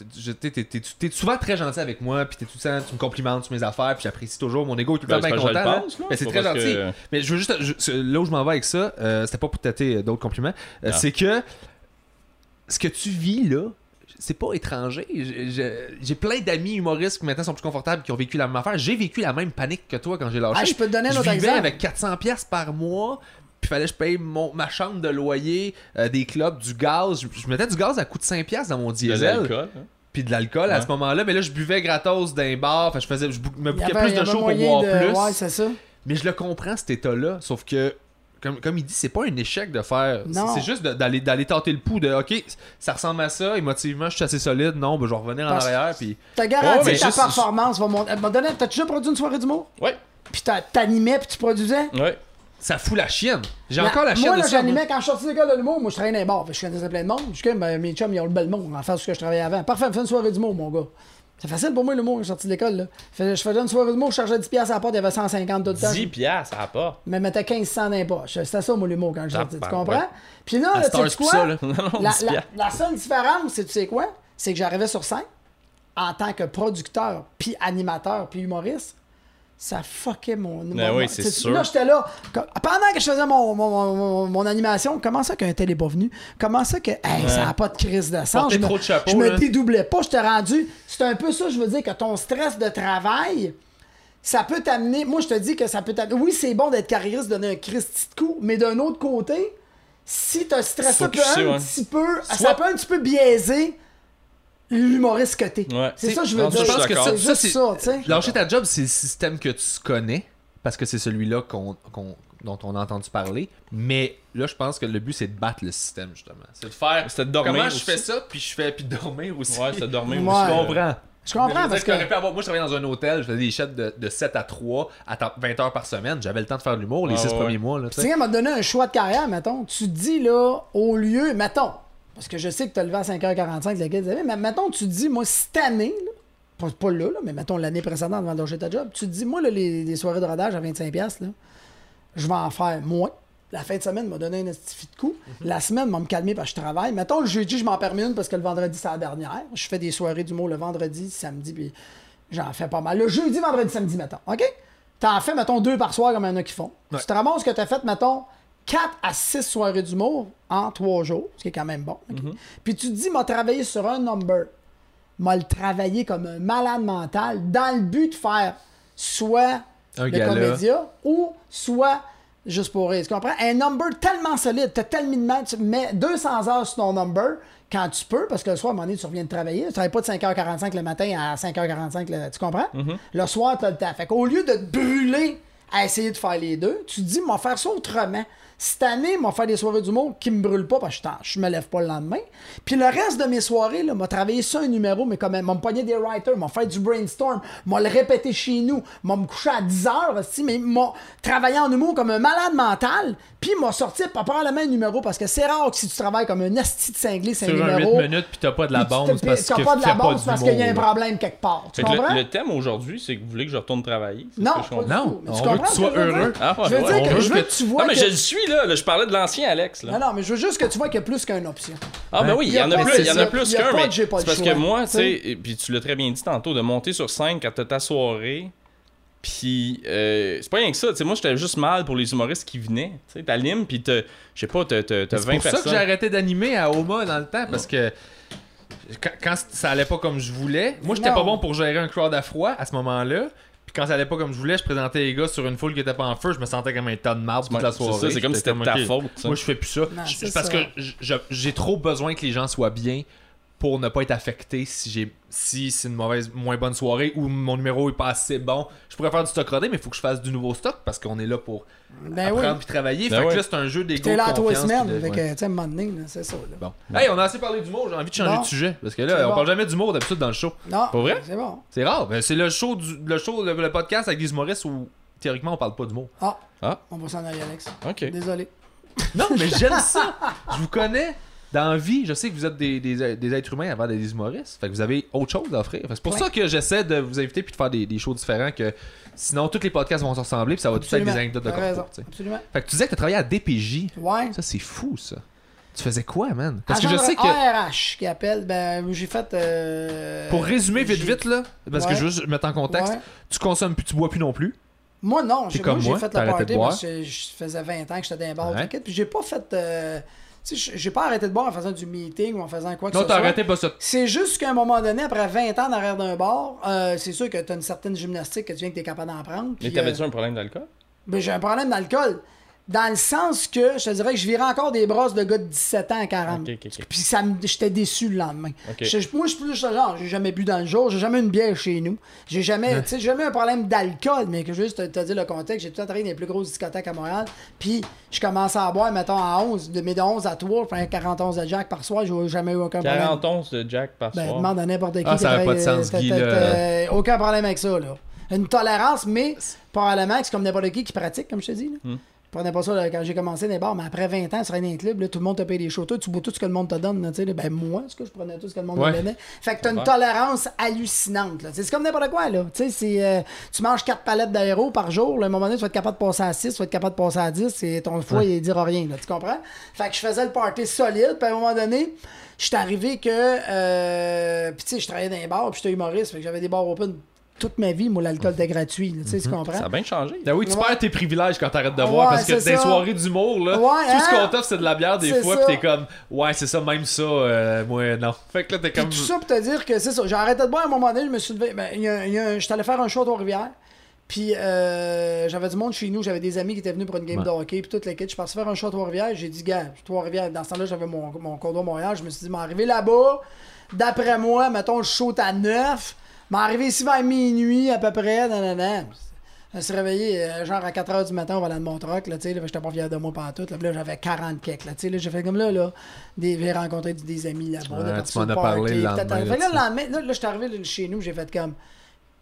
[SPEAKER 1] t'es souvent très gentil avec moi, puis t'es tout tu me complimentes sur mes affaires, puis j'apprécie toujours mon ego est tout le
[SPEAKER 4] Ben,
[SPEAKER 1] temps
[SPEAKER 4] c'est
[SPEAKER 1] bien content.
[SPEAKER 4] le
[SPEAKER 1] là.
[SPEAKER 4] pense, là.
[SPEAKER 1] Mais c'est très gentil.
[SPEAKER 4] que-
[SPEAKER 1] Mais je veux juste, je- là où je m'en vais avec ça, euh, c'était pas pour tâter d'autres compliments, euh,
[SPEAKER 4] Ah.
[SPEAKER 1] c'est que ce que tu vis là, c'est pas étranger. J'ai- plein d'amis humoristes qui maintenant sont plus confortables, qui ont vécu la même affaire. J'ai vécu la même panique que toi quand j'ai lâché.
[SPEAKER 3] Ah, je peux te donner un autre exemple.
[SPEAKER 1] avec 400 pièces par mois. Puis fallait que je paye mon, ma chambre de loyer, euh, des clubs, du gaz. Je, je mettais du gaz à coût de 5 pièces dans mon
[SPEAKER 4] De
[SPEAKER 1] diesel.
[SPEAKER 4] l'alcool. hein.
[SPEAKER 1] Puis de l'alcool à ce moment-là. Mais là, je buvais gratos d'un bar. Que je, faisais, je me bouquais plus de shows pour boire
[SPEAKER 3] de-
[SPEAKER 1] plus.
[SPEAKER 3] Ouais, c'est ça.
[SPEAKER 1] Mais je le comprends, cet état-là. Sauf que, comme, comme il dit, c'est pas un échec de faire.
[SPEAKER 3] Non.
[SPEAKER 1] C'est juste de- d'aller d'aller tenter le pouls de OK, ça ressemble à ça, émotivement, je suis assez solide. Non, ben, je vais revenir en arrière. Puis
[SPEAKER 3] T'as garanti
[SPEAKER 4] mais
[SPEAKER 3] que ta
[SPEAKER 1] juste-
[SPEAKER 3] performance va monter. M'a donné- T'as déjà produit une soirée d'humour?
[SPEAKER 4] Ouais.
[SPEAKER 3] Puis t'animais, puis tu produisais?
[SPEAKER 4] Ouais.
[SPEAKER 1] Ça fout la chienne. J'ai encore la chienne
[SPEAKER 3] Moi, là, j'animais quand je suis sorti de l'école de l'humour. Moi, je. Fait que Je connaissais plein de monde. Je suis comme, ben, mes chums, ils ont le bel monde en face de ce que je travaillais avant. Parfait, fais une soirée d'humour, mon gars. C'est facile pour moi, l'humour, je suis sorti de l'école. là. Je faisais une soirée d'humour, je chargeais 10$ à la porte, il y avait 150 tout le temps.
[SPEAKER 4] 10 piastres, ça va pas.
[SPEAKER 3] Mais mettais 1500 dans les poches. C'était ça, moi, l'humour, quand je sortais. Tu comprends? Puis là,
[SPEAKER 1] À
[SPEAKER 3] là, tu sais quoi?
[SPEAKER 1] ça, là.
[SPEAKER 4] Non, non,
[SPEAKER 3] La,
[SPEAKER 4] 10
[SPEAKER 3] la-
[SPEAKER 4] piastres.
[SPEAKER 3] la seule différence, c'est tu sais quoi? C'est que j'arrivais sur scène en tant que producteur, puis animateur, puis humoriste. Ça fuckait mon.
[SPEAKER 4] Ben
[SPEAKER 3] mon-
[SPEAKER 4] oui,
[SPEAKER 3] mon-
[SPEAKER 4] c'est
[SPEAKER 3] tu sais,
[SPEAKER 4] sûr.
[SPEAKER 3] Là, j'étais là. Pendant que je faisais mon, mon, mon- animation, comment ça qu'un tel est pas venu? Comment ça que. Hey, ça n'a pas de crise de sang.
[SPEAKER 1] Porter
[SPEAKER 3] Je me,
[SPEAKER 1] trop de chapeaux,
[SPEAKER 3] je me dédoublais pas, je t'ai rendu. C'est un peu ça, je veux dire, que ton stress de travail ça peut t'amener. Moi, je te dis que ça peut t'amener. Oui, c'est bon d'être carriériste, donner un Christy de coup, mais d'un autre côté, si stressé un,
[SPEAKER 4] tu sais,
[SPEAKER 3] un
[SPEAKER 4] ouais.
[SPEAKER 3] petit peu, ça peut un petit peu biaiser l'humoriste que t'es.
[SPEAKER 4] Ouais.
[SPEAKER 3] C'est ça que je veux
[SPEAKER 4] non,
[SPEAKER 3] dire.
[SPEAKER 4] je
[SPEAKER 1] pense que ça,
[SPEAKER 3] c'est
[SPEAKER 1] ça,
[SPEAKER 3] juste
[SPEAKER 1] c'est.
[SPEAKER 3] ça, tu sais.
[SPEAKER 1] Lâcher ta job, c'est le système que tu connais. Parce que c'est celui-là qu'on, qu'on- dont on a entendu parler. Mais là, je pense que le but, c'est de battre le système, justement. C'est de faire.
[SPEAKER 4] C'était de dormir
[SPEAKER 1] Comment je fais ça, puis je fais, puis de dormir aussi.
[SPEAKER 4] Ouais, c'était de dormir
[SPEAKER 3] Ouais.
[SPEAKER 4] aussi.
[SPEAKER 1] Je comprends.
[SPEAKER 3] Je comprends parce que.
[SPEAKER 1] Moi, je travaillais dans un hôtel, je faisais des chèques de, de 7 à 3 à temps- 20 heures par semaine. J'avais le temps de faire de l'humour les
[SPEAKER 4] Ouais,
[SPEAKER 1] 6
[SPEAKER 4] ouais.
[SPEAKER 1] premiers mois. Là, tu sais.
[SPEAKER 3] sais, m'a donné un choix de carrière, mettons. Tu te dis, là, au lieu, mettons, parce que je sais que tu as levé à 5h45, c'est laquelle tu avais, mais mettons, tu te dis, moi, cette année, là, pas, pas là, là, mais mettons l'année précédente avant de lâcher ta job, tu te dis, moi, là, les, les soirées de rodage à 25$, là, je vais en faire moins. La fin de semaine m'a donné un estifi de coup. La semaine m'a me calmer parce que je travaille. Mettons, le jeudi, je m'en permets une parce que le vendredi, c'est la dernière. Je fais des soirées d'humour le vendredi, samedi, puis j'en fais pas mal. Le jeudi, vendredi, samedi, mettons. OK? T'en fais, mettons, deux par soir comme il y en a qui font.
[SPEAKER 1] Ouais.
[SPEAKER 3] Tu te ramasses que t'as fait, mettons, 4 à 6 soirées d'humour en 3 jours, ce qui est quand même bon. OK? Puis tu te dis, m'a travaillé sur un number. M'a le travaillé comme un malade mental dans le but de faire soit
[SPEAKER 1] Un
[SPEAKER 3] le comédia ou soit juste pour rire. Tu comprends? Un number tellement solide, t'as tellement tu mets 200 heures sur ton number quand tu peux, parce que le soir, à un moment donné, tu reviens de travailler. Tu travailles pas de 5h45 le matin à 5h45, le- tu comprends? Le soir, t'as le temps. Fait qu'au lieu de te brûler à essayer de faire les deux, tu te dis, m'en faire ça autrement. Cette année, m'en faire des soirées d'humour qui me brûlent pas parce que je me lève pas le lendemain. Puis le reste de mes soirées, là, m'a travaillé sur un numéro, mais quand même, m'a pogné des writers, m'a fait du brainstorm, m'a le répété chez nous, m'a me couché à 10 heures, aussi, mais m'a travaillé en humour comme un malade mental, puis m'a sorti pas probablement un numéro parce que c'est rare que si tu travailles comme un asti de cinglé, c'est un
[SPEAKER 1] un 8
[SPEAKER 3] numéro.
[SPEAKER 1] minutes, puis t'as pas de la bande parce
[SPEAKER 3] t'as
[SPEAKER 1] que
[SPEAKER 3] pas de la bande parce qu'il y a un problème quelque part. Tu
[SPEAKER 4] Fait le-
[SPEAKER 3] comprends?
[SPEAKER 4] le, thème aujourd'hui, c'est que vous voulez que je retourne travailler.
[SPEAKER 3] Non,
[SPEAKER 4] ce que je
[SPEAKER 3] pas
[SPEAKER 4] comprends.
[SPEAKER 3] du
[SPEAKER 1] Non,
[SPEAKER 3] tout. Mais
[SPEAKER 1] on
[SPEAKER 3] tu
[SPEAKER 1] veut que tu sois heureux.
[SPEAKER 4] Ah,
[SPEAKER 3] je veux dire que je veux
[SPEAKER 1] que-
[SPEAKER 3] que tu vois
[SPEAKER 4] Non, mais je le suis, là. là. Je parlais de l'ancien Alex, là.
[SPEAKER 3] Non, non, mais je veux juste que tu vois qu'il y a plus qu'une option.
[SPEAKER 4] Ah, ben
[SPEAKER 1] Hein?
[SPEAKER 4] oui,
[SPEAKER 3] Il y
[SPEAKER 4] en a plus, il y en a plus qu'un, mais c'est parce
[SPEAKER 3] choix,
[SPEAKER 4] que moi, tu
[SPEAKER 3] sais.
[SPEAKER 4] puis tu l'as très bien dit tantôt, de monter sur scène quand t'as ta soirée, puis euh, c'est pas rien que ça, tu sais, moi j'étais juste mal pour les humoristes qui venaient, tu sais, t'animes, puis t'as, je sais pas, t'as, t'as, t'as
[SPEAKER 1] C'est
[SPEAKER 4] 20
[SPEAKER 1] pour ça que
[SPEAKER 4] personnes.
[SPEAKER 1] j'ai arrêté d'animer à Oma dans le temps parce que quand, ça allait pas comme je voulais, moi j'étais pas bon pour gérer un crowd à froid à ce moment-là. Puis quand ça allait pas comme je voulais, je présentais les gars sur une foule qui était pas en feu, je me sentais comme un tas de marde toute la
[SPEAKER 4] c'est
[SPEAKER 1] soirée.
[SPEAKER 4] ça, c'est comme si c'était de ta faute, ça.
[SPEAKER 1] Moi je fais plus ça.
[SPEAKER 3] Non,
[SPEAKER 1] Je-
[SPEAKER 3] c'est
[SPEAKER 1] parce
[SPEAKER 3] ça.
[SPEAKER 1] que j'ai trop besoin que les gens soient bien pour ne pas être affecté si j'ai si c'est une mauvaise moins bonne soirée ou mon numéro est pas assez bon. Je pourrais faire du stock rodé mais il faut que je fasse du nouveau stock parce qu'on est là pour
[SPEAKER 3] Ben oui.
[SPEAKER 1] apprendre puis travailler.
[SPEAKER 4] Ben
[SPEAKER 1] fait
[SPEAKER 4] ouais.
[SPEAKER 1] que là c'est un jeu d'ego.
[SPEAKER 3] T'es là
[SPEAKER 1] de
[SPEAKER 3] à trois semaines.
[SPEAKER 1] de- ouais.
[SPEAKER 3] à un moment donné, là, c'est ça. Là.
[SPEAKER 1] Bon. Hey, on a assez parlé d'humour, j'ai envie de changer
[SPEAKER 3] Bon.
[SPEAKER 1] de sujet. Parce que là, on
[SPEAKER 3] bon.
[SPEAKER 1] parle jamais d'humour d'habitude dans le show.
[SPEAKER 3] Non.
[SPEAKER 4] Pas vrai?
[SPEAKER 3] C'est bon.
[SPEAKER 1] C'est rare. Ben, c'est le show, du, le, show le, le podcast avec des humoristes où théoriquement on parle pas d'humour.
[SPEAKER 3] Ah.
[SPEAKER 4] Ah.
[SPEAKER 3] On va s'en aller, Alex.
[SPEAKER 4] Ok.
[SPEAKER 3] Désolé.
[SPEAKER 1] Non, mais j'aime ça. Je vous connais. Dans la vie, je sais que vous êtes des, des, des êtres humains avant des humoristes. Fait que vous avez autre chose à offrir. Que C'est pour
[SPEAKER 3] Ouais.
[SPEAKER 1] ça que j'essaie de vous inviter puis de faire des, des shows différents que sinon tous les podcasts vont se ressembler puis ça va tout être des anecdotes de
[SPEAKER 3] raison. Absolument.
[SPEAKER 1] Fait que tu disais que tu travaillais à DPJ.
[SPEAKER 3] Ouais.
[SPEAKER 1] Ça, c'est fou, ça. Tu faisais quoi, man? Parce que je sais que.
[SPEAKER 3] ARH qui appelle, ben, j'ai fait. euh,
[SPEAKER 1] Pour résumer vite, vite, là, parce que
[SPEAKER 3] Ouais.
[SPEAKER 1] je veux juste mettre en contexte,
[SPEAKER 3] Ouais.
[SPEAKER 1] tu consommes plus, tu bois plus non plus.
[SPEAKER 3] Moi, non. J'ai- fait
[SPEAKER 1] de
[SPEAKER 3] party parce que je faisais 20 ans que j'étais dans un bar. Puis j'ai pas fait. euh, j'ai pas arrêté de boire en faisant du meeting ou en faisant quoi que
[SPEAKER 1] Non,
[SPEAKER 3] ce
[SPEAKER 1] t'as
[SPEAKER 3] soit.
[SPEAKER 1] arrêté pas ça.
[SPEAKER 3] C'est juste qu'à un moment donné, après 20 ans derrière d'un bar, euh, c'est sûr que t'as une certaine gymnastique que tu viens que t'es capable d'en prendre.
[SPEAKER 4] Mais t'avais-tu
[SPEAKER 3] euh,
[SPEAKER 4] un problème d'alcool?
[SPEAKER 3] ben, j'ai un problème d'alcool. Dans le sens que je te dirais que je virais encore des brosses de gars de 17 ans à 40.
[SPEAKER 4] Ok, ok, ok.
[SPEAKER 3] Puis ça me- j'étais déçu le lendemain. Je- moi, je suis plus genre, j'ai jamais bu dans le jour, j'ai jamais une bière chez nous. J'ai jamais, tu sais, j'ai jamais un problème d'alcool, mais que juste te, te dire le contexte, j'ai tout le temps travaillé dans les plus grosses discothèques à Montréal. Puis je commence à boire, mettons, à 11, de mes de 11 à 3, faire 40 onces de Jack par soir, j'ai jamais eu aucun problème.
[SPEAKER 4] 40 onces de Jack par
[SPEAKER 3] Ben,
[SPEAKER 4] soir.
[SPEAKER 3] demande à n'importe qui.
[SPEAKER 1] Ah, ça avait pas de sens, Guy, là.
[SPEAKER 3] Aucun problème avec ça, là. Une tolérance, mais probablement que c'est comme n'importe qui qui pratique, comme je te dis. Là.
[SPEAKER 1] Hmm.
[SPEAKER 3] Je prenais pas ça là, quand j'ai commencé dans les bars, mais après 20 ans, sur un club, là, tout le monde te paye des shows. Toi, tu bois tout ce que le monde te donne. Là, ben, moi, ce que je prenais tout ce que le monde
[SPEAKER 1] Ouais.
[SPEAKER 3] me donnait? Fait que t'as une
[SPEAKER 4] Ouais.
[SPEAKER 3] tolérance hallucinante. là. C'est comme n'importe quoi. Là. Tu euh, tu manges 4 palettes d'aéro par jour. là, à un moment donné, tu vas être capable de passer à 6, tu vas être capable de passer à 10. Et ton foie, il dira rien. Là, tu comprends? Fait que je faisais le party solide. Puis à un moment donné, je suis arrivé que. Euh, puis tu sais, je travaillais dans les bars. Puis j'étais humoriste. Fait que j'avais des bars open toute ma vie. Moi, l'alcool était gratuit. là, Tu sais, tu comprends?
[SPEAKER 4] Ça a bien changé.
[SPEAKER 1] Ben oui, tu
[SPEAKER 3] Ouais.
[SPEAKER 1] perds tes privilèges quand t'arrêtes de
[SPEAKER 3] Ouais,
[SPEAKER 1] boire parce que des soirées d'humour, là,
[SPEAKER 3] Ouais,
[SPEAKER 1] tout ce
[SPEAKER 3] hein?
[SPEAKER 1] qu'on t'offre, c'est de la bière des fois,
[SPEAKER 3] ça.
[SPEAKER 1] pis t'es comme, ouais, c'est ça, même ça, euh, moi, non. Fait que là, t'es comme.
[SPEAKER 3] tout ça pour te dire que c'est ça. J'ai arrêté de boire à un moment donné, je me suis levé. Ben, il y a- il y a un- j'étais allé faire un show à Trois-Rivières. Puis euh, j'avais du monde chez nous, j'avais des amis qui étaient venus pour une game
[SPEAKER 1] Ouais.
[SPEAKER 3] de hockey, puis toute l'équipe. Je suis parti faire un show à Trois-Rivières. J'ai dit, gars, Trois-Rivières, dans ce temps-là, j'avais mon, mon condo à Montréal. Je me suis dit, m'arriver là-bas, d'après moi, mettons, le show à 9. M'arriver ici vers minuit à peu près. Nan, nan, nan. Je me suis réveillé euh, genre à 4h du matin au volant de mon truck, là, tu sais, là, j'étais pas fier de moi pendant tout, là, là, j'avais 40 keks, là, tu sais, là, j'ai fait comme là, là, des, j'ai rencontré des amis là-bas,
[SPEAKER 1] Ouais,
[SPEAKER 3] là,
[SPEAKER 1] tu m'en as parlé là,
[SPEAKER 3] là,
[SPEAKER 1] tu
[SPEAKER 3] lendemain, là, là, j'étais arrivé là, chez nous, j'ai fait comme,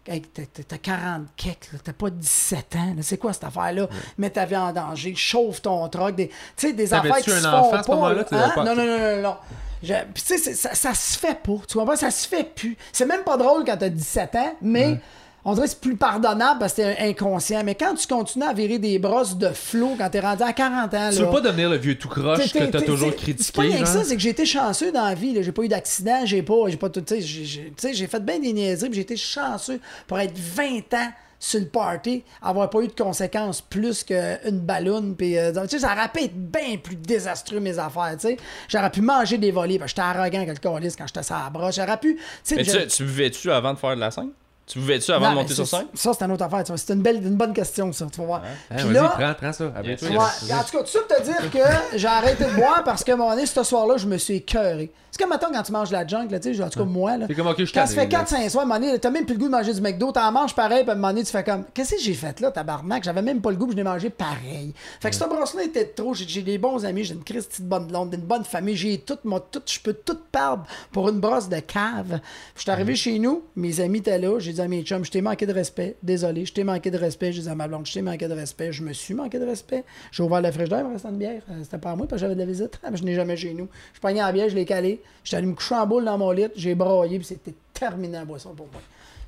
[SPEAKER 3] Hey, t'as- t'as t'as 40 keks, là, t'as pas 17 ans, là, c'est quoi cette affaire-là? Mets ta vie en danger, chauffe ton truck, des, tu des affaires qui
[SPEAKER 1] un
[SPEAKER 3] se
[SPEAKER 1] enfant
[SPEAKER 3] font
[SPEAKER 1] à ce moment-là? Tu
[SPEAKER 3] hein?
[SPEAKER 1] pas-
[SPEAKER 3] Non, non, non, non, non. Je- Puis tu sais, ça, ça se fait pas, tu comprends? Ça se fait plus. C'est même pas drôle quand t'as 17 ans, mais... On dirait que c'est plus pardonnable parce que t'es inconscient. Mais quand tu continues à virer des brosses de flot quand t'es rendu à 40 ans,
[SPEAKER 1] Tu
[SPEAKER 3] là,
[SPEAKER 1] veux pas devenir le vieux tout croche que t'as toujours critiqué,
[SPEAKER 3] C'est pas rien que ça, c'est que j'ai été chanceux dans la vie. J'ai pas eu d'accident, j'ai pas, j'ai pas tout. Tu sais, j'ai- fait bien des niaiseries, j'ai été chanceux pour être 20 ans sur le party, avoir pas eu de conséquences plus qu'une balloune. Puis, euh, tu sais, ça aurait pu être bien plus désastreux, mes affaires. Tu sais, j'aurais pu manger des volets, parce que j'étais arrogant que le quand j'étais sur la broche. J'aurais pu. tu sais,
[SPEAKER 4] Mais
[SPEAKER 3] je-
[SPEAKER 4] tu, tu buvais-tu avant de faire de la scène? Tu buvais-tu avant
[SPEAKER 3] Non,
[SPEAKER 4] de monter sur scène?
[SPEAKER 3] Ça, c'est une autre affaire. tu vois. C'est une, belle, une bonne question, ça. Tu vas voir.
[SPEAKER 1] Hein,
[SPEAKER 3] Puis là,
[SPEAKER 1] prends, prends ça.
[SPEAKER 4] Yes, yes.
[SPEAKER 3] Ouais, en tout cas, tout ça pour te dire que j'ai arrêté de boire parce qu'à un moment donné, ce soir-là, je me suis écœuré. C'est comme maintenant quand tu manges de la junk, là, tu sais, en tout cas moi. Là,
[SPEAKER 1] C'est comme, ok, je
[SPEAKER 3] quand ça fait
[SPEAKER 1] tanné, là.
[SPEAKER 3] 4-5 soirs, donné, t'as même plus le goût de manger du McDo, t'en manges pareil, puis à un moment donné, tu fais comme, qu'est-ce que j'ai fait là, tabarnak? J'avais même pas le goût, je l'ai mangé pareil. Fait que cette brosse-là était trop. J'ai des bons amis, j'ai une Christie de bonne blonde, une bonne famille, j'ai tout, moi, tout, je peux tout perdre pour une brosse de cave. Je suis arrivé chez nous, mes amis étaient là, j'ai dit à mes chums, je t'ai manqué de respect, désolé, je t'ai manqué de respect, j'ai dit à ma blonde, je t'ai manqué de respect, je me suis manqué de respect. J'ai ouvert frigidaire, il me restait une bière. Euh, C'était pas à moi parce que j'avais de la visite. Je n'ai jamais chez nous. Je pognais la bière, je l'ai calée. J'étais allé me coucher en boule dans mon lit, j'ai broyé, puis c'était terminé la boisson pour moi.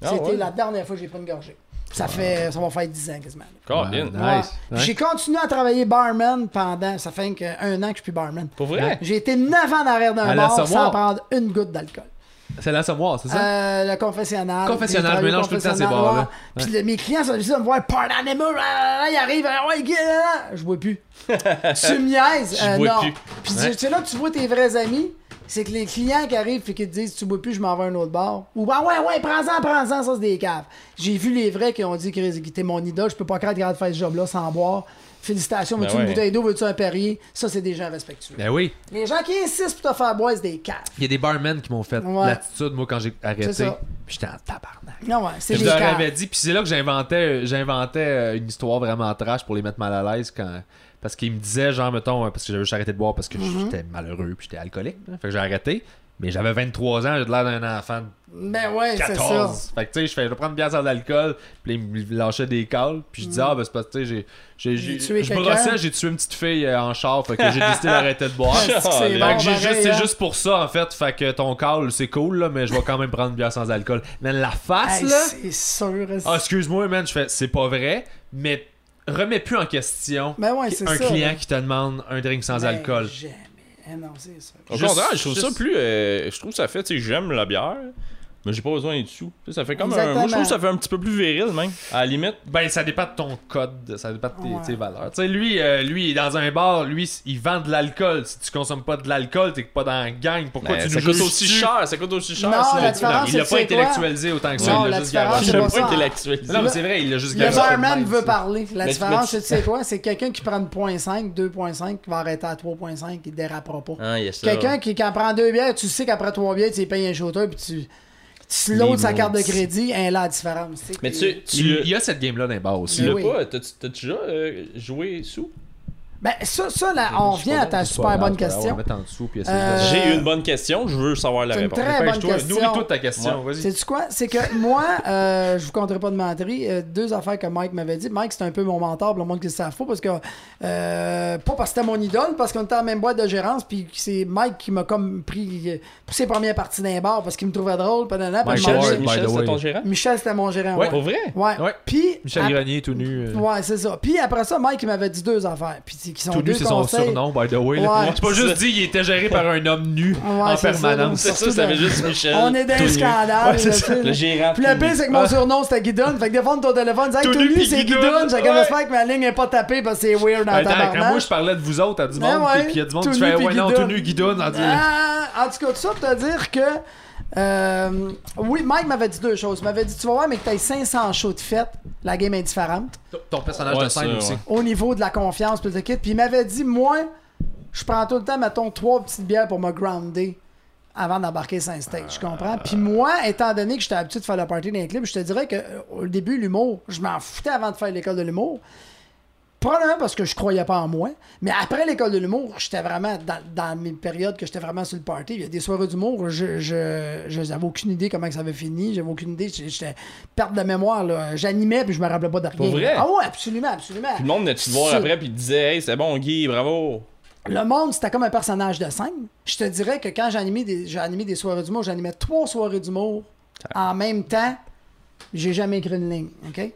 [SPEAKER 4] Ah
[SPEAKER 3] C'était
[SPEAKER 4] ouais?
[SPEAKER 3] la dernière fois que j'ai pris une gorgée. Ça fait, ça va faire 10 ans quasiment.
[SPEAKER 1] Nice.
[SPEAKER 3] Ouais. J'ai continué à travailler barman pendant, ça fait un an que je suis plus barman.
[SPEAKER 4] Pour vrai?
[SPEAKER 3] J'ai été 9 ans en arrière d'un bar sans prendre une goutte d'alcool.
[SPEAKER 1] C'est l'assommoir, c'est ça?
[SPEAKER 3] Euh, le confessionnal.
[SPEAKER 1] Confessionnal, je mélange tout le temps ces bars-là.
[SPEAKER 3] Puis mes clients sont venus me voir, Pardon, animal, ils arrivent, ouais, gars, là, là. je bois plus. tu me niaises?
[SPEAKER 4] Je
[SPEAKER 3] Euh,
[SPEAKER 4] bois
[SPEAKER 3] non.
[SPEAKER 4] plus.
[SPEAKER 3] Puis tu- c'est là que tu vois tes vrais amis, c'est que les clients qui arrivent et qui te disent, tu bois plus, je m'en vais à un autre bar. Ou, ah ouais, ouais, prends-en, prends-en, ça c'est des caves. J'ai vu les vrais qui ont dit, Chris, t'es mon idole, je peux pas craindre de faire ce job-là sans boire. Félicitations, veux-tu
[SPEAKER 4] Ben
[SPEAKER 3] une
[SPEAKER 4] ouais.
[SPEAKER 3] bouteille d'eau, veux-tu un Perrier? Ça, c'est des gens respectueux.
[SPEAKER 1] Ben oui.
[SPEAKER 3] Les gens qui insistent pour te faire boire, c'est des caves.
[SPEAKER 1] Il y a des barmen qui m'ont fait
[SPEAKER 3] Ouais.
[SPEAKER 1] l'attitude, moi, quand j'ai arrêté. J'étais en tabarnak.
[SPEAKER 3] Non, ouais, c'est
[SPEAKER 1] Je leur avais dit, puis c'est là que j'inventais, j'inventais euh, une histoire vraiment trash pour les mettre mal à l'aise quand. Parce qu'ils me disaient, genre, mettons, parce que j'avais juste arrêté de boire parce que
[SPEAKER 3] Mm-hmm.
[SPEAKER 1] j'étais malheureux puis j'étais alcoolique. Fait que j'ai arrêté. Mais j'avais 23 ans, j'ai de l'air d'un enfant de
[SPEAKER 3] Ben ouais, c'est ça.
[SPEAKER 1] 14. Fait que tu sais, je fais, je vais prendre une bière sans alcool. Puis il me lâchait des calls. Puis je disais, ah, ben c'est parce que tu sais, j'ai- Je brossais, j'ai tué une petite fille euh, en char. Fait que j'ai décidé d'arrêter de boire.
[SPEAKER 3] C'est bon,
[SPEAKER 1] j'ai juste, c'est
[SPEAKER 3] hein?
[SPEAKER 1] juste pour ça, en fait. Fait que ton call, c'est cool, là, mais je vais quand même prendre une bière sans alcool. Mais la face,
[SPEAKER 3] Hey,
[SPEAKER 1] là.
[SPEAKER 3] c'est sûr.
[SPEAKER 1] Ah, excuse-moi, man, je fais, c'est pas vrai, mais remets plus en question
[SPEAKER 3] Ben ouais, c'est
[SPEAKER 1] un
[SPEAKER 3] ça,
[SPEAKER 1] client qui te demande un drink sans
[SPEAKER 3] Ben,
[SPEAKER 1] alcool.
[SPEAKER 3] Jamais. Eh non, c'est ça.
[SPEAKER 4] Au
[SPEAKER 1] Juste-
[SPEAKER 4] contraire, je trouve ça plus. euh, je trouve ça fait, tu sais, j'aime la bière, Mais j'ai pas besoin d'être sous. Ça fait comme un. Moi, je trouve que ça fait un petit peu plus viril, même. À la limite.
[SPEAKER 1] Ben, ça dépend de ton code, ça dépend de tes,
[SPEAKER 3] Ouais.
[SPEAKER 1] tes valeurs. Tu sais, lui, euh, lui, il est dans un bar, lui, il vend de l'alcool. Si tu consommes pas de l'alcool, t'es pas dans la gang. Pourquoi
[SPEAKER 4] Ben,
[SPEAKER 1] tu
[SPEAKER 4] ça
[SPEAKER 1] nous
[SPEAKER 4] coûte aussi cher. Ça coûte aussi cher.
[SPEAKER 3] Non,
[SPEAKER 4] sinon,
[SPEAKER 3] la
[SPEAKER 4] tu-
[SPEAKER 3] différence,
[SPEAKER 1] Il l'a pas intellectualisé autant que ça.
[SPEAKER 3] Non,
[SPEAKER 1] il
[SPEAKER 3] la
[SPEAKER 1] l'a juste garoché.
[SPEAKER 3] c'est
[SPEAKER 4] J'aime
[SPEAKER 3] pas
[SPEAKER 4] intellectualisé.
[SPEAKER 1] Non, mais c'est vrai, il l'a juste
[SPEAKER 3] Le
[SPEAKER 1] garoché.
[SPEAKER 3] barman veut parler. La différence, tu sais quoi? C'est quelqu'un qui prend une 0.5, 2.5, qui va arrêter à 3.5, il dérapera pas.
[SPEAKER 4] Ah.
[SPEAKER 3] Quelqu'un qui, qui en prend deux bières, tu sais qu'après trois bières, tu payes un shooter, puis tu, tu loads sa carte de crédit, un là la différence.
[SPEAKER 4] Mais tu, tu,
[SPEAKER 1] Il, y a cette game-là dans les bars aussi.
[SPEAKER 4] tu l'as
[SPEAKER 3] oui.
[SPEAKER 4] pas. T'as- T'as-tu déjà euh, joué sous?
[SPEAKER 3] Ben, ça, ça là, on revient à ta super bonne question. Euh,
[SPEAKER 4] J'ai une bonne question. Je veux savoir la réponse.
[SPEAKER 3] très bonne question.
[SPEAKER 1] Nourris-toi de ta question, vas-y.
[SPEAKER 3] Sais-tu quoi? C'est que moi, euh, je vous compterai pas de menterie, euh, deux affaires que Mike m'avait dit. Mike, c'est un peu mon mentor, pour le monde qui le savent pas, parce que, euh, pas parce que c'était mon idole, parce qu'on était en même boîte de gérance, puis c'est Mike qui m'a comme pris pour ses premières parties d'un bar, parce qu'il me trouvait drôle,
[SPEAKER 1] Mike
[SPEAKER 4] Michel, c'est
[SPEAKER 1] way.
[SPEAKER 4] ton gérant?
[SPEAKER 3] Michel, c'était mon gérant.
[SPEAKER 1] Ouais.
[SPEAKER 3] Ouais.
[SPEAKER 4] Pour vrai?
[SPEAKER 3] Ouais.
[SPEAKER 1] Ouais.
[SPEAKER 3] Puis,
[SPEAKER 1] Michel Grenier tout nu. euh,
[SPEAKER 3] Ouais, c'est ça. Puis après ça, Mike, il m'avait dit deux affaires. Puis qui sont
[SPEAKER 1] Tout
[SPEAKER 3] deux
[SPEAKER 1] nu, c'est son
[SPEAKER 3] conseils.
[SPEAKER 1] surnom, by the way. là.
[SPEAKER 3] Ouais.
[SPEAKER 1] C'est pas juste dit, il était géré par un homme nu en
[SPEAKER 3] c'est ça,
[SPEAKER 1] permanence.
[SPEAKER 4] C'est ça,
[SPEAKER 3] Surtout
[SPEAKER 4] ça juste Michel.
[SPEAKER 3] On est dans
[SPEAKER 4] nu.
[SPEAKER 3] scandale.
[SPEAKER 1] Ouais, c'est
[SPEAKER 3] là,
[SPEAKER 1] ça.
[SPEAKER 3] tu sais,
[SPEAKER 4] Le gérant.
[SPEAKER 3] Puis le pire, c'est que mon surnom c'était Guidon. Fait que des fois, ton téléphone, dis, hey,
[SPEAKER 1] Tout
[SPEAKER 3] tout
[SPEAKER 1] nu, puis
[SPEAKER 3] c'est
[SPEAKER 1] Guidon.
[SPEAKER 3] Guidon. J'ai
[SPEAKER 1] Ouais.
[SPEAKER 3] j'espère que ma ligne est pas tapée parce que c'est weird dans
[SPEAKER 1] Attends,
[SPEAKER 3] ta
[SPEAKER 1] quand moi je parlais de vous autres à du
[SPEAKER 3] Ben
[SPEAKER 1] monde,
[SPEAKER 3] ouais,
[SPEAKER 1] puis il y a du monde
[SPEAKER 3] tout
[SPEAKER 1] qui
[SPEAKER 3] nu
[SPEAKER 1] fait
[SPEAKER 3] puis
[SPEAKER 1] Ouais, non,
[SPEAKER 3] guidon.
[SPEAKER 1] tout nu, guidon.
[SPEAKER 3] Ah, en tout cas, tout ça pour te dire que. Euh, oui, Mike m'avait dit deux choses. Il m'avait dit Tu vas voir, mais que tu 500 shows de fête, la game est différente.
[SPEAKER 1] Ton personnage
[SPEAKER 4] Ouais,
[SPEAKER 1] de scène
[SPEAKER 4] ça,
[SPEAKER 1] aussi.
[SPEAKER 4] ouais.
[SPEAKER 3] Au niveau de la confiance, puis le kit. Puis il m'avait dit Moi, je prends tout le temps, mettons, trois petites bières pour me grounder avant d'embarquer sur un stage. Je comprends? Puis moi, étant donné que j'étais habitué de faire la party dans les clips, je te dirais que euh, au début, l'humour, je m'en foutais avant de faire l'école de l'humour. Probablement parce que je croyais pas en moi. Mais après l'école de l'humour, j'étais vraiment dans, dans mes périodes que j'étais vraiment sur le party. Il y a des soirées d'humour, je, je, je j'avais aucune idée comment que ça avait fini. J'avais aucune idée. J'étais perte de mémoire. là. J'animais puis je me rappelais pas de rien.
[SPEAKER 4] Pour vrai?
[SPEAKER 3] Ah ouais, absolument, absolument.
[SPEAKER 4] Puis le monde venait te voir après puis disait Hey, c'est bon, Guy, bravo.
[SPEAKER 3] Le monde, c'était comme un personnage de scène. Je te dirais que quand animé des, j'ai animé des soirées d'humour, j'animais trois soirées d'humour en même temps. J'ai jamais écrit une ligne, OK?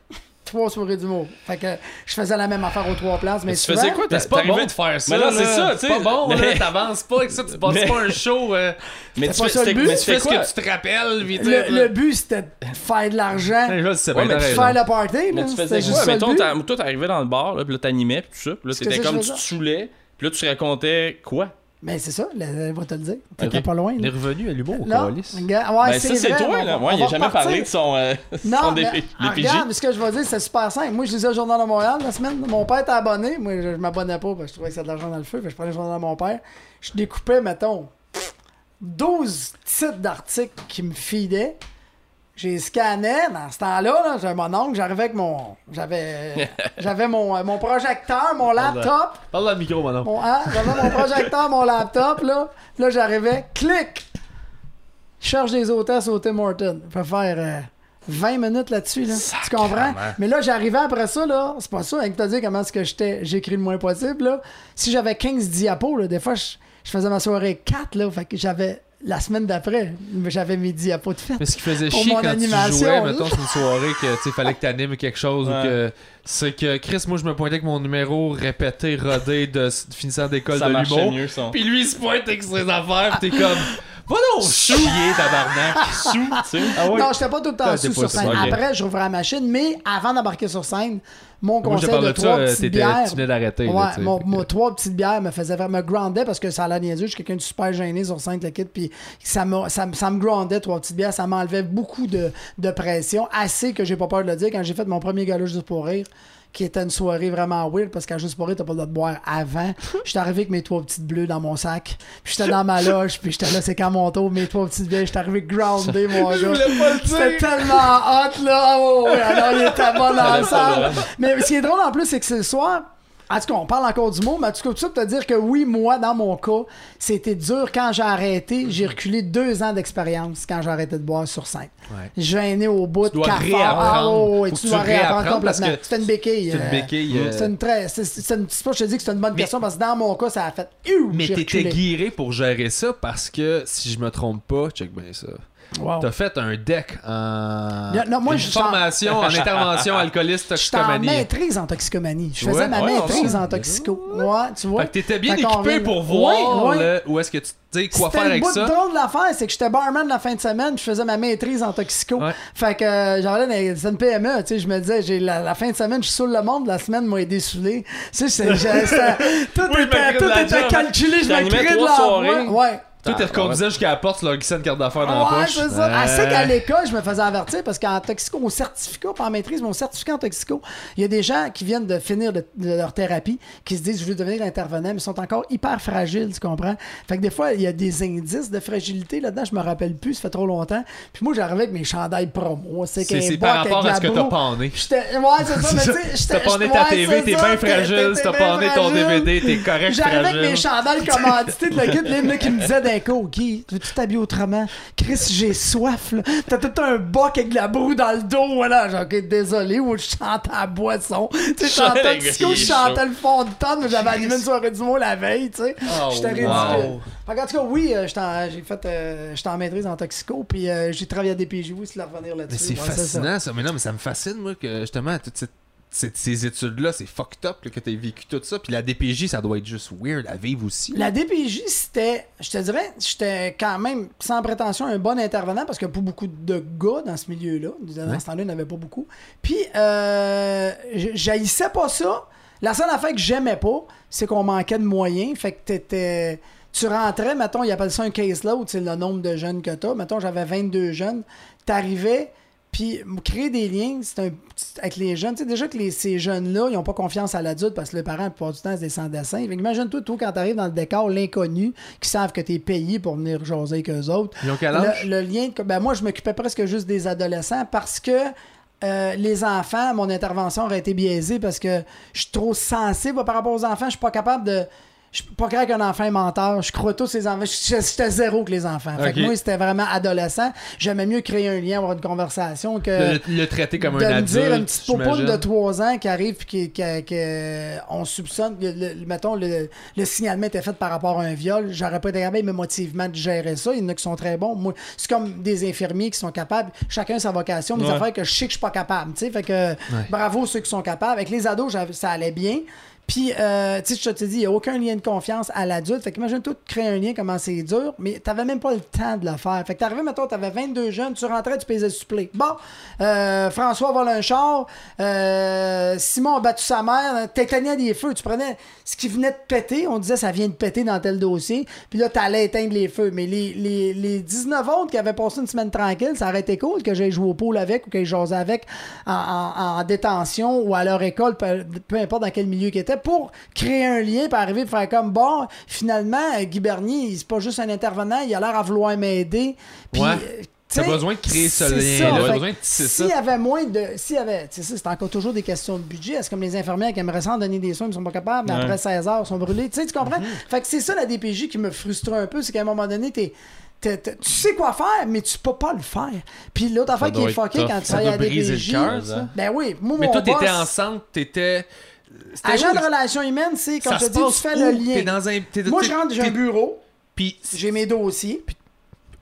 [SPEAKER 3] Trois soirées d'humour. Fait que je faisais la même affaire aux trois places, mais
[SPEAKER 4] Mais tu
[SPEAKER 3] souvent-
[SPEAKER 4] faisais quoi
[SPEAKER 1] c'est pas bon de faire ça.
[SPEAKER 4] Mais non, c'est
[SPEAKER 1] là.
[SPEAKER 4] ça, tu
[SPEAKER 1] C'est
[SPEAKER 4] sais.
[SPEAKER 1] pas bon,
[SPEAKER 4] Mais-
[SPEAKER 1] là. T'avances pas avec ça, tu passes
[SPEAKER 4] Mais-
[SPEAKER 1] pas un show. euh,
[SPEAKER 4] Mais
[SPEAKER 3] C'est
[SPEAKER 4] tu
[SPEAKER 3] pas
[SPEAKER 4] fais
[SPEAKER 3] ça le but.
[SPEAKER 4] mais
[SPEAKER 1] Tu fais ce que tu te rappelles, vite.
[SPEAKER 3] le, le but, c'était de faire de l'argent,
[SPEAKER 1] là, c'est
[SPEAKER 4] Ouais, mais
[SPEAKER 1] raison.
[SPEAKER 3] faire le party.
[SPEAKER 4] Mais
[SPEAKER 3] là.
[SPEAKER 4] tu faisais
[SPEAKER 3] juste
[SPEAKER 4] quoi? Mettons, t'as- toi, t'arrivais dans le bar, là, puis là, t'animais, puis tout ça. Puis là, comme tu te saoulais, puis là, tu racontais quoi?
[SPEAKER 3] Mais c'est ça, elle va te le dire. T'étais
[SPEAKER 4] Ok.
[SPEAKER 3] pas loin.
[SPEAKER 1] Il est revenu à l'humour,
[SPEAKER 3] regarde, ouais,
[SPEAKER 4] ben, ça, c'est toi, là. Moi,
[SPEAKER 3] on
[SPEAKER 4] il a
[SPEAKER 3] va
[SPEAKER 4] jamais
[SPEAKER 3] repartir.
[SPEAKER 4] parlé de son, euh,
[SPEAKER 3] Non,
[SPEAKER 4] son
[SPEAKER 3] mais, ah, regarde, ce que je vais dire, c'est super simple. Moi, je lisais le Journal de Montréal la semaine. Mon père était abonné. Moi, je, je m'abonnais pas parce que je trouvais que c'était de l'argent dans le feu. Je prenais le Journal de mon père. Je découpais, mettons, 12 titres d'articles qui me feedaient. J'ai scanné dans ce temps-là, là, j'avais mon oncle, j'arrivais avec mon. J'avais. j'avais mon, euh, mon projecteur, mon laptop.
[SPEAKER 1] Parle dans le micro, maintenant.
[SPEAKER 3] Mon, hein, j'avais mon projecteur, mon laptop, là. Puis Là, j'arrivais, clic! Je cherche des hôtesses au Tim Hortons. Je peux faire euh, 20 minutes là-dessus, là. Tu comprends? Mais là, j'arrivais après ça, là. C'est pas ça, avec te dire comment est-ce que j'étais. J'écris le moins possible, là. Si j'avais 15 diapos, là, des fois, je, je faisais ma soirée 4, là. Fait que j'avais. La semaine d'après, j'avais mes diapos de fête.
[SPEAKER 1] Mais ce qui faisait chier quand
[SPEAKER 3] animation,
[SPEAKER 1] tu jouais, mettons, c'est une soirée que tu sais, fallait que t'animes quelque chose ou que. C'est que Chris, moi je me pointais avec mon numéro répété, rodé de, de finissant d'école de l'humour.
[SPEAKER 4] son.
[SPEAKER 1] Puis lui il se pointe avec ses affaires, pis t'es comme. Va donc chier, tabarnak!
[SPEAKER 4] Sous, tu sais.
[SPEAKER 1] Ah ouais?
[SPEAKER 3] Non, j'étais pas tout le temps sous sur
[SPEAKER 1] pas
[SPEAKER 3] scène. Après, j'ouvrais la machine, mais avant d'embarquer sur scène, mon
[SPEAKER 1] Moi
[SPEAKER 3] conseil de trois
[SPEAKER 1] euh,
[SPEAKER 3] petites bières.
[SPEAKER 1] tu venais d'arrêter.
[SPEAKER 3] Ouais, mon, mon trois petites bières me faisait me groundait parce que ça allait niaiseux. Je suis quelqu'un de super gêné sur scène, le kit, puis ça me, ça, ça me groundait, trois petites bières. Ça m'enlevait beaucoup de, de pression, assez que j'ai pas peur de le dire. Quand j'ai fait mon premier gala juste pour rire, qui était une soirée vraiment weird parce qu'à juste pour rire, t'as pas le droit de boire avant. J'étais arrivé avec mes trois petites bleues dans mon sac, puis j'étais dans ma loge, puis j'étais là, c'est quand mon tour, mes trois petites bières, j'étais arrivé groundé, mon
[SPEAKER 1] Je
[SPEAKER 3] gars. C'était tellement hot, là. Oh, ouais, alors il était bon dans
[SPEAKER 4] T'avais
[SPEAKER 3] la
[SPEAKER 4] pas
[SPEAKER 3] salle.
[SPEAKER 4] le droit.
[SPEAKER 3] Mais ce qui est drôle en plus, c'est que c'est le soir. En tout cas, on parle encore du mot, mais en tout cas, tout ça pour te dire que oui, moi, dans mon cas, c'était dur. Quand j'ai arrêté, j'ai reculé deux ans d'expérience quand j'ai arrêté de boire sur scène.
[SPEAKER 1] Ouais.
[SPEAKER 3] Gêné au bout,
[SPEAKER 1] Tu dois
[SPEAKER 3] cafard.
[SPEAKER 1] réapprendre.
[SPEAKER 3] Ah, oh,
[SPEAKER 1] Faut
[SPEAKER 3] tu
[SPEAKER 1] que
[SPEAKER 3] dois
[SPEAKER 1] tu
[SPEAKER 3] réapprendre complètement. C'est une béquille.
[SPEAKER 1] C'est une
[SPEAKER 3] euh,
[SPEAKER 1] béquille. euh,
[SPEAKER 3] C'est une très. c'est- une- pas je te dis que c'est une bonne question parce que dans mon cas, ça a fait.
[SPEAKER 1] Mais t'étais guiré pour gérer ça parce que, si je me trompe pas, check bien ça.
[SPEAKER 3] Wow.
[SPEAKER 1] t'as fait un deck en.
[SPEAKER 3] Non, non, moi,
[SPEAKER 1] une
[SPEAKER 3] je suis en-
[SPEAKER 1] formation en intervention alcooliste
[SPEAKER 3] J'étais en
[SPEAKER 1] toxicomanie.
[SPEAKER 3] maîtrise en toxicomanie. Je
[SPEAKER 1] Ouais,
[SPEAKER 3] faisais ma
[SPEAKER 4] ouais,
[SPEAKER 3] maîtrise en toxico. Ouais, tu vois.
[SPEAKER 1] Fait que t'étais bien équipé
[SPEAKER 3] vient-
[SPEAKER 1] pour voir
[SPEAKER 3] Ouais, ouais.
[SPEAKER 1] le- où est-ce que tu sais quoi
[SPEAKER 3] C'était
[SPEAKER 1] faire
[SPEAKER 3] le
[SPEAKER 1] avec
[SPEAKER 3] bout
[SPEAKER 1] ça.
[SPEAKER 3] de drôle de l'affaire, c'est que j'étais barman la fin de semaine, je faisais ma maîtrise en toxico.
[SPEAKER 1] Ouais.
[SPEAKER 3] Fait que euh, j'en allais dans une PME, tu sais, je me disais, j'ai la, la fin de semaine, je suis saoul le monde, la semaine m'a aidé saoulé. Tu sais, c'était- tout
[SPEAKER 4] je
[SPEAKER 3] était, calculé, je crée de la. Ouais.
[SPEAKER 1] Toi, t'es reconduisais jusqu'à la porte, tu leur glissais une carte d'affaires dans la
[SPEAKER 3] Ouais,
[SPEAKER 1] poche.
[SPEAKER 3] c'est ça. Qu'à l'école, je me faisais avertir parce qu'en toxico, au certificat, pas en maîtrise, au certificat en toxico, il y a des gens qui viennent de finir de, de leur thérapie, qui se disent, je veux devenir intervenant, mais ils sont encore hyper fragiles, tu comprends? Fait que des fois, il y a des indices de fragilité là-dedans, je me rappelle plus, ça fait trop longtemps. Puis moi, j'arrivais avec mes chandails promo. C'est
[SPEAKER 1] par rapport à
[SPEAKER 3] la
[SPEAKER 1] ce que t'as pané.
[SPEAKER 3] J'étais- Ouais, c'est ça, mais tu sais, j'étais.
[SPEAKER 1] T'as pané ta TV, t'es
[SPEAKER 3] ça,
[SPEAKER 1] bien fragile. Si t'as pané ton. DVD, t'es correct
[SPEAKER 3] J'arrivais avec mes chandails commandités de le guide, qui me disaient Guy, veux-tu t'habiller autrement? Chris, j'ai soif, là. T'as tout un boc avec de la broue dans le dos, voilà. Genre, ok, désolé, ou je chante à la boisson. Tu sais, disco,
[SPEAKER 4] est
[SPEAKER 3] je chantais le fond de tonne, mais j'avais animé une soirée du mot la veille, tu sais.
[SPEAKER 1] Oh,
[SPEAKER 3] J'étais ridicule.
[SPEAKER 1] wow.
[SPEAKER 3] Fait qu'en tout cas, oui, euh, j'étais en- j'ai fait, euh, j'étais en maîtrise en toxico, puis euh, j'ai travaillé à DPJ, oui, c'est la revenir là-dessus.
[SPEAKER 1] Mais c'est
[SPEAKER 3] Ouais, ça.
[SPEAKER 1] fascinant ça. Mais non, mais ça me fascine, moi, que justement, cette- cette- ces études-là, c'est fucked up là, que t'aies vécu tout ça. Puis la DPJ, ça doit être juste weird à vivre aussi.
[SPEAKER 3] La DPJ, c'était, je te dirais, j'étais quand même, sans prétention, un bon intervenant parce qu'il n'y a pas beaucoup de gars dans ce milieu-là. Dans
[SPEAKER 1] Ouais.
[SPEAKER 3] ce temps-là, il n'y en avait pas beaucoup. Puis, euh, j'haïssais pas ça. La seule affaire que j'aimais pas, c'est qu'on manquait de moyens. Fait que t'étais. Tu rentrais, mettons, ils appellent ça un caseload, c'est le nombre de jeunes que t'as. Mettons, j'avais 22 jeunes. T'arrivais, puis créer des liens c'est un, petit- avec les jeunes. Tu sais, déjà que les, ces jeunes-là, ils n'ont pas confiance à l'adulte parce que les parents, la plupart du temps, c'est des que Imagine-toi, toi, quand t'arrives dans le décor, l'inconnu, qui savent que t'es payé pour venir jaser avec eux autres.
[SPEAKER 1] Ils ont quel âge?
[SPEAKER 3] Le, le lien, de- ben moi, je m'occupais presque juste des adolescents parce que euh, les enfants, mon intervention aurait été biaisée parce que je suis trop sensible par rapport aux enfants. Je suis pas capable de. Je suis pas capable qu'un enfant est menteur. Je crois tous ces enfants. J'étais zéro que les enfants. Fait que moi, c'était vraiment adolescent. J'aimais mieux créer un lien, avoir une conversation que
[SPEAKER 1] De le, le traiter comme
[SPEAKER 3] de
[SPEAKER 1] un
[SPEAKER 3] me
[SPEAKER 1] adulte.
[SPEAKER 3] dire une petite
[SPEAKER 1] j'imagine.
[SPEAKER 3] de 3 ans qui arrive puis qui, qui- qui- on soupçonne le, mettons le, le signalement était fait par rapport à un viol j'aurais pas été capable émotivement de gérer ça il y en a qui sont très bons moi c'est comme des infirmiers qui sont capables chacun sa vocation mais des
[SPEAKER 4] Ouais.
[SPEAKER 3] affaires que je sais que je suis pas capable tu sais fait que bravo ceux qui sont capables avec les ados ça allait bien puis, euh, tu sais, je te dis, il n'y a aucun lien de confiance à l'adulte. Fait qu'imagine de créer un lien, comment c'est dur, mais t'avais même pas le temps de le faire. Fait que t'arrivais, mettons, t'avais 22 jeunes, tu rentrais, tu payais le supplé. Bon, euh, François vole un char, euh, Simon a battu sa mère, t'éteignais des feux, tu prenais ce qui venait de péter, on disait ça vient de péter dans tel dossier, puis là, t'allais éteindre les feux. Mais les, les, les 19 autres qui avaient passé une semaine tranquille, ça aurait été cool que j'aille jouer au pôle avec ou que j'ose avec en détention ou à leur école, peu, peu importe dans quel milieu qu'ils étaient, pour créer un lien, puis arriver pour faire comme bon, finalement, euh, Guy Bernier, c'est pas juste un intervenant, il a l'air à vouloir m'aider. Puis,
[SPEAKER 1] Ouais.
[SPEAKER 3] euh,
[SPEAKER 1] T'as
[SPEAKER 3] t'sais,
[SPEAKER 1] besoin de créer ce lien-là, tisser
[SPEAKER 3] S'il y avait moins de. S'il y avait. C'est encore toujours des questions de budget. C'est comme les infirmières qui aimeraient ça en donner des soins, mais sont pas capables, mais
[SPEAKER 4] Ouais.
[SPEAKER 3] après 16 heures, ils sont brûlés. Tu sais, tu comprends? Fait que c'est ça la DPJ qui me frustre un peu, c'est qu'à un moment donné, t'es. tu sais quoi faire, mais tu peux pas le faire. Puis l'autre affaire qui est fuckée quand tu
[SPEAKER 1] Ça
[SPEAKER 3] travailles à
[SPEAKER 4] ça.
[SPEAKER 3] Ben oui, moi,
[SPEAKER 1] Mais
[SPEAKER 3] mon
[SPEAKER 1] toi, t'étais enceinte, t'étais.
[SPEAKER 3] Agent de relations humaines, c'est quand
[SPEAKER 1] Ça
[SPEAKER 3] je te dis, tu fais
[SPEAKER 1] où?
[SPEAKER 3] le lien.
[SPEAKER 1] Dans un.
[SPEAKER 3] Moi, je rentre, j'ai un bureau,
[SPEAKER 1] Puis.
[SPEAKER 3] j'ai mes dossiers.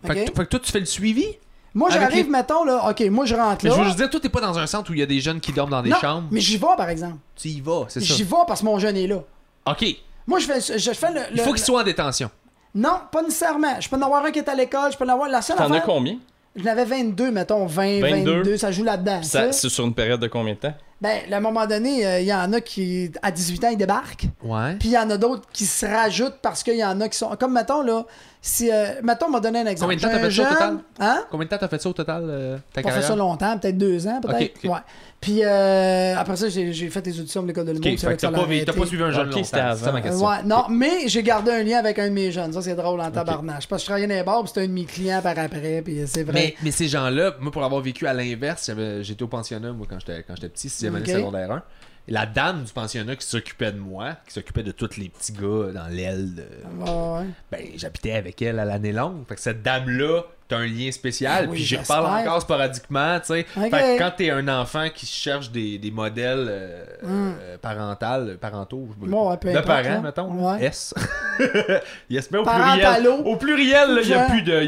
[SPEAKER 1] Fait, que,
[SPEAKER 3] OK?
[SPEAKER 1] fait que toi, tu fais le suivi?
[SPEAKER 3] Moi, j'arrive,
[SPEAKER 1] les-
[SPEAKER 3] mettons, là, OK, moi, je rentre
[SPEAKER 1] Mais
[SPEAKER 3] là.
[SPEAKER 1] je veux juste dire, toi, t'es pas dans un centre où il y a des jeunes qui dorment dans des
[SPEAKER 3] non,
[SPEAKER 1] chambres.
[SPEAKER 3] mais j'y vais, par exemple.
[SPEAKER 1] Tu y vas, c'est ça.
[SPEAKER 3] J'y vais parce que mon jeune est là.
[SPEAKER 1] Ok.
[SPEAKER 3] Moi, je fais, je fais le.
[SPEAKER 1] Il
[SPEAKER 3] le-
[SPEAKER 1] faut qu'il soit en détention.
[SPEAKER 3] Non, pas nécessairement. Je peux en avoir un qui est à l'école, je peux en avoir. La seule
[SPEAKER 4] T'en as combien?
[SPEAKER 3] J'en avais 22, mettons, 20,
[SPEAKER 4] 22.
[SPEAKER 3] 22, ça joue là-dedans.
[SPEAKER 4] C'est sur une période de combien de temps?
[SPEAKER 3] Ben, à un moment donné, euh, il y en a qui, à 18 ans, ils débarquent.
[SPEAKER 1] Ouais.
[SPEAKER 3] Puis il y en a d'autres qui se rajoutent parce qu'il y en a qui sont. Comme, mettons, là, si. euh, mettons, on m'a donné un exemple.
[SPEAKER 1] Combien de temps t'as fait ça au total?
[SPEAKER 3] Hein?
[SPEAKER 1] Combien de temps t'as fait ça au total, euh, ta
[SPEAKER 3] Pas fait ça longtemps, peut-être deux ans, peut-être? Ouais. Puis euh, après ça, j'ai fait des auditions de l'école de l'humour.
[SPEAKER 1] T'as pas, suivi un jeune
[SPEAKER 4] Ok,
[SPEAKER 1] longtemps. ça ma question.
[SPEAKER 3] ouais, non, mais j'ai gardé un lien avec un de mes jeunes. Ça, c'est drôle en tabarnage. Parce que je travaillais dans les bars, puis c'était un de mes clients par après, puis c'est vrai.
[SPEAKER 1] Mais, mais ces gens-là, moi, pour avoir vécu à l'inverse, j'étais au pensionnat, moi, quand j'étais petit, 6 année secondaire 1. Et la dame du pensionnat qui s'occupait de moi, qui s'occupait de tous les petits gars dans l'aile, de...
[SPEAKER 3] Ouais, ouais.
[SPEAKER 1] ben, j'habitais avec elle à l'année longue. Fait que cette dame-là t'as un lien spécial,
[SPEAKER 3] Ah oui,
[SPEAKER 1] puis j'y reparle encore sporadiquement, tu sais. Fait que quand t'es un enfant qui cherche des, des modèles euh, euh, parentales, parentaux,
[SPEAKER 3] Bon, ouais,
[SPEAKER 1] de parents, mettons,
[SPEAKER 3] Ouais.
[SPEAKER 1] S. yes, mais au
[SPEAKER 3] Parentalo.
[SPEAKER 1] pluriel. Au pluriel, il n'y a,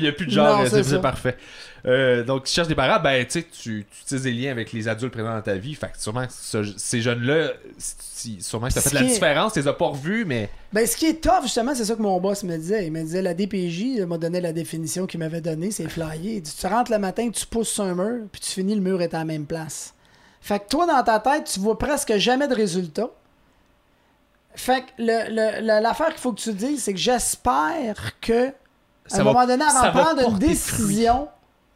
[SPEAKER 1] a plus de genre, euh,
[SPEAKER 3] c'est
[SPEAKER 1] parfait. Euh, donc, si tu cherches des parents, ben, tu sais, tu utilises des liens avec les adultes présents dans ta vie. Fait que sûrement, que ce- ces jeunes-là, si- sûrement que ça fait de la
[SPEAKER 3] est-
[SPEAKER 1] différence, tu les as pas revus, mais.
[SPEAKER 3] Ben, ce qui est tough, justement, c'est ça que mon boss me disait. Il me disait, la DPJ m'a donné la définition qu'il m'avait donnée, c'est dit, tu rentres le matin, tu pousses sur un mur, puis tu finis, le mur est à la même place. Fait que toi, dans ta tête, tu vois presque jamais de résultat. Fait que le- le- le- l'affaire qu'il faut que tu dises, c'est que j'espère que, à
[SPEAKER 1] Ça
[SPEAKER 3] un
[SPEAKER 1] va-
[SPEAKER 3] moment donné, avant de prendre une décision,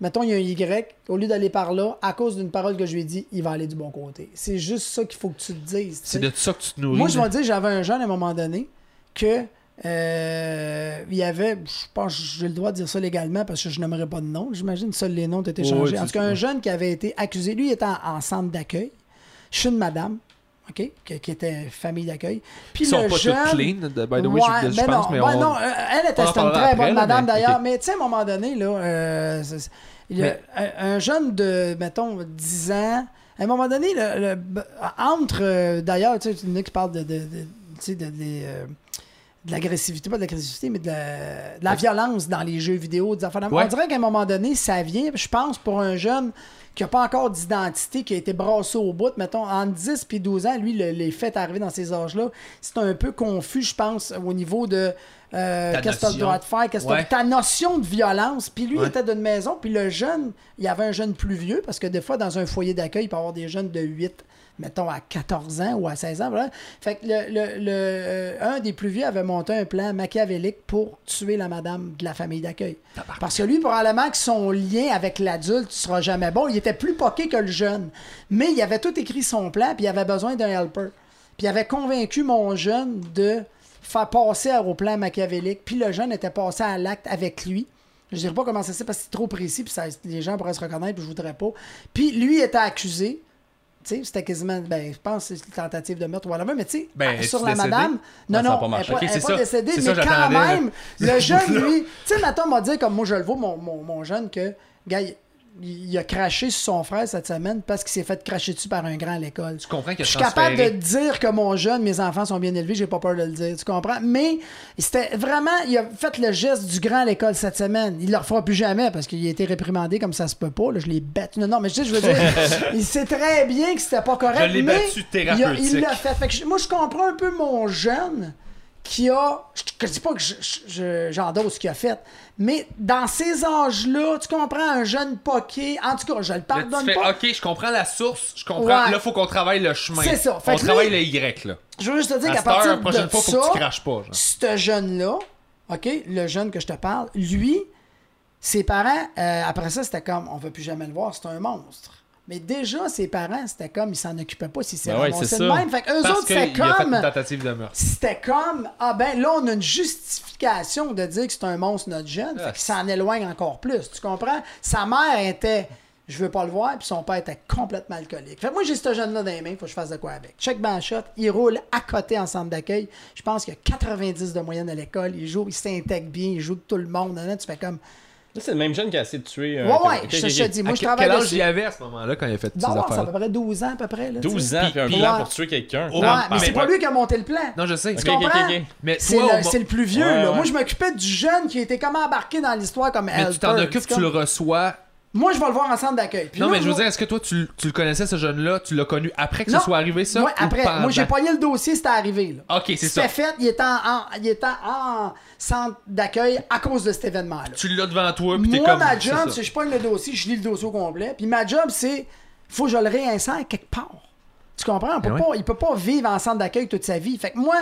[SPEAKER 3] mettons, il y a un Y, au lieu d'aller par là, à cause d'une parole que je lui ai dit, il va aller du bon côté. C'est juste ça qu'il faut que tu te dises.
[SPEAKER 1] C'est de ça que tu te nourris.
[SPEAKER 3] Moi, je vais dire, j'avais un jeune à un moment donné que euh, il y avait, je pense j'ai le droit de dire ça légalement parce que je n'aimerais pas de nom. J'imagine seuls les noms ont été changés. en tout cas, un jeune qui avait été accusé, lui il était en, en centre d'accueil. Je suis une madame, OK, qui, qui était famille d'accueil. Puis
[SPEAKER 1] Ils sont
[SPEAKER 3] le
[SPEAKER 1] pas
[SPEAKER 3] jeune,
[SPEAKER 1] toutes clean, de- by the way,
[SPEAKER 3] Ouais,
[SPEAKER 1] je, je pense,
[SPEAKER 3] non,
[SPEAKER 1] mais on...
[SPEAKER 3] non, euh, elle était une très bonne madame d'ailleurs. Mais tu sais, à un moment donné, là, euh, c'est- il y a un, un jeune de, mettons, 10 ans, à un moment donné, le, le- entre, euh, d'ailleurs, tu sais, il y en a qui parlent de, de, de- tu sais, de, de, euh, de l'agressivité, pas de l'agressivité, mais de la, de la violence dans les jeux vidéo. Des affaires
[SPEAKER 1] Ouais.
[SPEAKER 3] On dirait qu'à un moment donné, ça vient, je pense, pour un jeune qui n'a pas encore d'identité, qui a été brassé au bout, mettons, entre 10 puis 12 ans, lui, le- les faits arrivés dans ces âges-là, c'est un peu confus, je pense, au niveau de euh, qu'est-ce que tu as le droit de faire, qu'est-ce que t'as-
[SPEAKER 1] Ouais.
[SPEAKER 3] ta notion de violence. Puis lui, il était d'une maison, puis le jeune, il y avait un jeune plus vieux, parce que des fois, dans un foyer d'accueil, il peut y avoir des jeunes de 8, mettons, à 14 ans ou à 16 ans. Voilà. Fait que le, le- le- euh, un des plus vieux avait monté un plan machiavélique pour tuer la madame de la famille d'accueil. Parce que lui, probablement que son lien avec l'adulte sera jamais bon. Il était plus poqué que le jeune. Mais il avait tout écrit son plan, puis il avait besoin d'un helper. Puis il avait convaincu mon jeune de faire passer au plan machiavélique. Puis le jeune était passé à l'acte avec lui. Je ne dirais pas comment ça c'est parce que c'est trop précis, puis ça- les gens pourraient se reconnaître, puis je voudrais pas. Puis lui était accusé. C'était quasiment, ben, je pense que c'est une tentative de meurtre ou whatever, mais tu sais,
[SPEAKER 1] Ben,
[SPEAKER 3] sur la madame, non, non,
[SPEAKER 4] pas
[SPEAKER 3] elle n'est pas,
[SPEAKER 1] ça.
[SPEAKER 3] décédée, mais
[SPEAKER 1] ça,
[SPEAKER 3] quand même, le jeune, lui, tu sais, maintenant, on m'a dit, comme moi je le vois, mon, mon, mon jeune, que, gars, il, a craché sur son frère cette semaine parce qu'il s'est fait cracher dessus par un grand à l'école.
[SPEAKER 1] Tu comprends qu'il
[SPEAKER 3] Je suis capable de dire que mon jeune, mes enfants sont bien élevés, j'ai pas peur de le dire, tu comprends? Mais c'était vraiment, il a fait le geste du grand à l'école cette semaine. Il le refera plus jamais parce qu'il a été réprimandé comme ça se peut pas. Là, je l'ai battu. Non, non, mais je dis, je veux dire, il sait très bien que c'était pas correct.
[SPEAKER 1] Je l'ai battu
[SPEAKER 3] il a- Il
[SPEAKER 1] thérapeutique.
[SPEAKER 3] l'a fait. Fait que moi, je comprends un peu mon jeune qui a. Je, je dis pas que je- je- je- j'endosse ce qu'il a fait, mais dans ces âges-là, tu comprends, un jeune poqué. En tout cas, je le
[SPEAKER 1] Là,
[SPEAKER 3] pardonne
[SPEAKER 1] fais,
[SPEAKER 3] pas.
[SPEAKER 1] ok, je comprends la source, je comprends.
[SPEAKER 3] Ouais.
[SPEAKER 1] Là, faut qu'on travaille le chemin.
[SPEAKER 3] C'est ça. Fait
[SPEAKER 1] on travaille le Y, là.
[SPEAKER 3] Je veux juste te dire qu'à
[SPEAKER 1] heure,
[SPEAKER 3] partir
[SPEAKER 1] prochaine
[SPEAKER 3] de
[SPEAKER 1] fois, faut
[SPEAKER 3] ça,
[SPEAKER 1] que tu craches pas. Genre.
[SPEAKER 3] ce jeune-là, OK, le jeune que je te parle, lui, ses parents, euh, après ça, c'était comme, on veut plus jamais le voir, c'est un monstre. Mais déjà, ses parents, c'était comme, ils s'en occupaient pas s'il s'est
[SPEAKER 4] Ben ouais, c'est
[SPEAKER 3] de même. Fait qu'eux autres, c'était comme... C'était comme, ah ben là, on a une justification de dire que c'est un monstre, notre jeune.
[SPEAKER 1] Ah,
[SPEAKER 3] Fait qu'il s'en éloigne encore plus. Tu comprends? Sa mère était, je veux pas le voir, puis son père était complètement alcoolique. Fait que moi, j'ai ce jeune-là dans les mains, faut que je fasse de quoi avec. Check ben shot, il roule à côté en centre d'accueil. Je pense qu'il y a 90 de moyenne à l'école. Il joue, il s'intègre bien, il joue tout le monde. Là, tu fais comme,
[SPEAKER 4] c'est le même jeune qui a essayé de tuer. euh,
[SPEAKER 3] ouais, je te
[SPEAKER 4] ok,
[SPEAKER 3] je te
[SPEAKER 4] ok.
[SPEAKER 3] dis, moi,
[SPEAKER 1] À
[SPEAKER 3] je
[SPEAKER 1] quel-
[SPEAKER 3] travaille
[SPEAKER 1] Quel âge il avait à ce moment-là quand il a fait
[SPEAKER 3] doit avoir, c'est à
[SPEAKER 1] affaires
[SPEAKER 3] peu près 12 ans, à peu près. Là, tu sais.
[SPEAKER 4] 12 ans, puis un plan
[SPEAKER 3] Ouais.
[SPEAKER 4] pour tuer quelqu'un.
[SPEAKER 1] Ouais,
[SPEAKER 3] Ouais, mais c'est pas lui qui a monté le plan.
[SPEAKER 1] Non, je sais.
[SPEAKER 3] Tu comprends?
[SPEAKER 1] Mais
[SPEAKER 3] C'est
[SPEAKER 1] toi,
[SPEAKER 3] le, plus vieux,
[SPEAKER 4] Ouais,
[SPEAKER 3] là.
[SPEAKER 4] ouais.
[SPEAKER 3] Moi, je m'occupais du jeune qui était comme embarqué dans l'histoire comme
[SPEAKER 1] mais tu t'en occupes, tu le reçois.
[SPEAKER 3] Moi, je vais le voir en centre d'accueil.
[SPEAKER 1] Non,
[SPEAKER 3] là,
[SPEAKER 1] mais je veux
[SPEAKER 3] moi-
[SPEAKER 1] dire, est-ce que toi, tu, tu le connaissais, ce jeune-là? Tu l'as connu après que
[SPEAKER 3] Non.
[SPEAKER 1] ce soit arrivé, ça ou
[SPEAKER 3] après. Moi, j'ai pogné le dossier, c'était arrivé. Là.
[SPEAKER 1] Ok, c'est
[SPEAKER 3] C'était
[SPEAKER 1] ça.
[SPEAKER 3] fait, il était en, en- il était en centre d'accueil à cause de cet événement-là.
[SPEAKER 1] Tu l'as devant toi, puis t'es
[SPEAKER 3] Moi,
[SPEAKER 1] comme.
[SPEAKER 3] ma
[SPEAKER 1] c'est
[SPEAKER 3] job, c'est que je pogne le dossier, je lis le dossier au complet. Puis ma job, c'est faut que je le réinsère quelque part. Tu comprends? On peut
[SPEAKER 1] Ben
[SPEAKER 3] pas, il peut pas vivre en centre d'accueil toute sa vie. Fait que moi,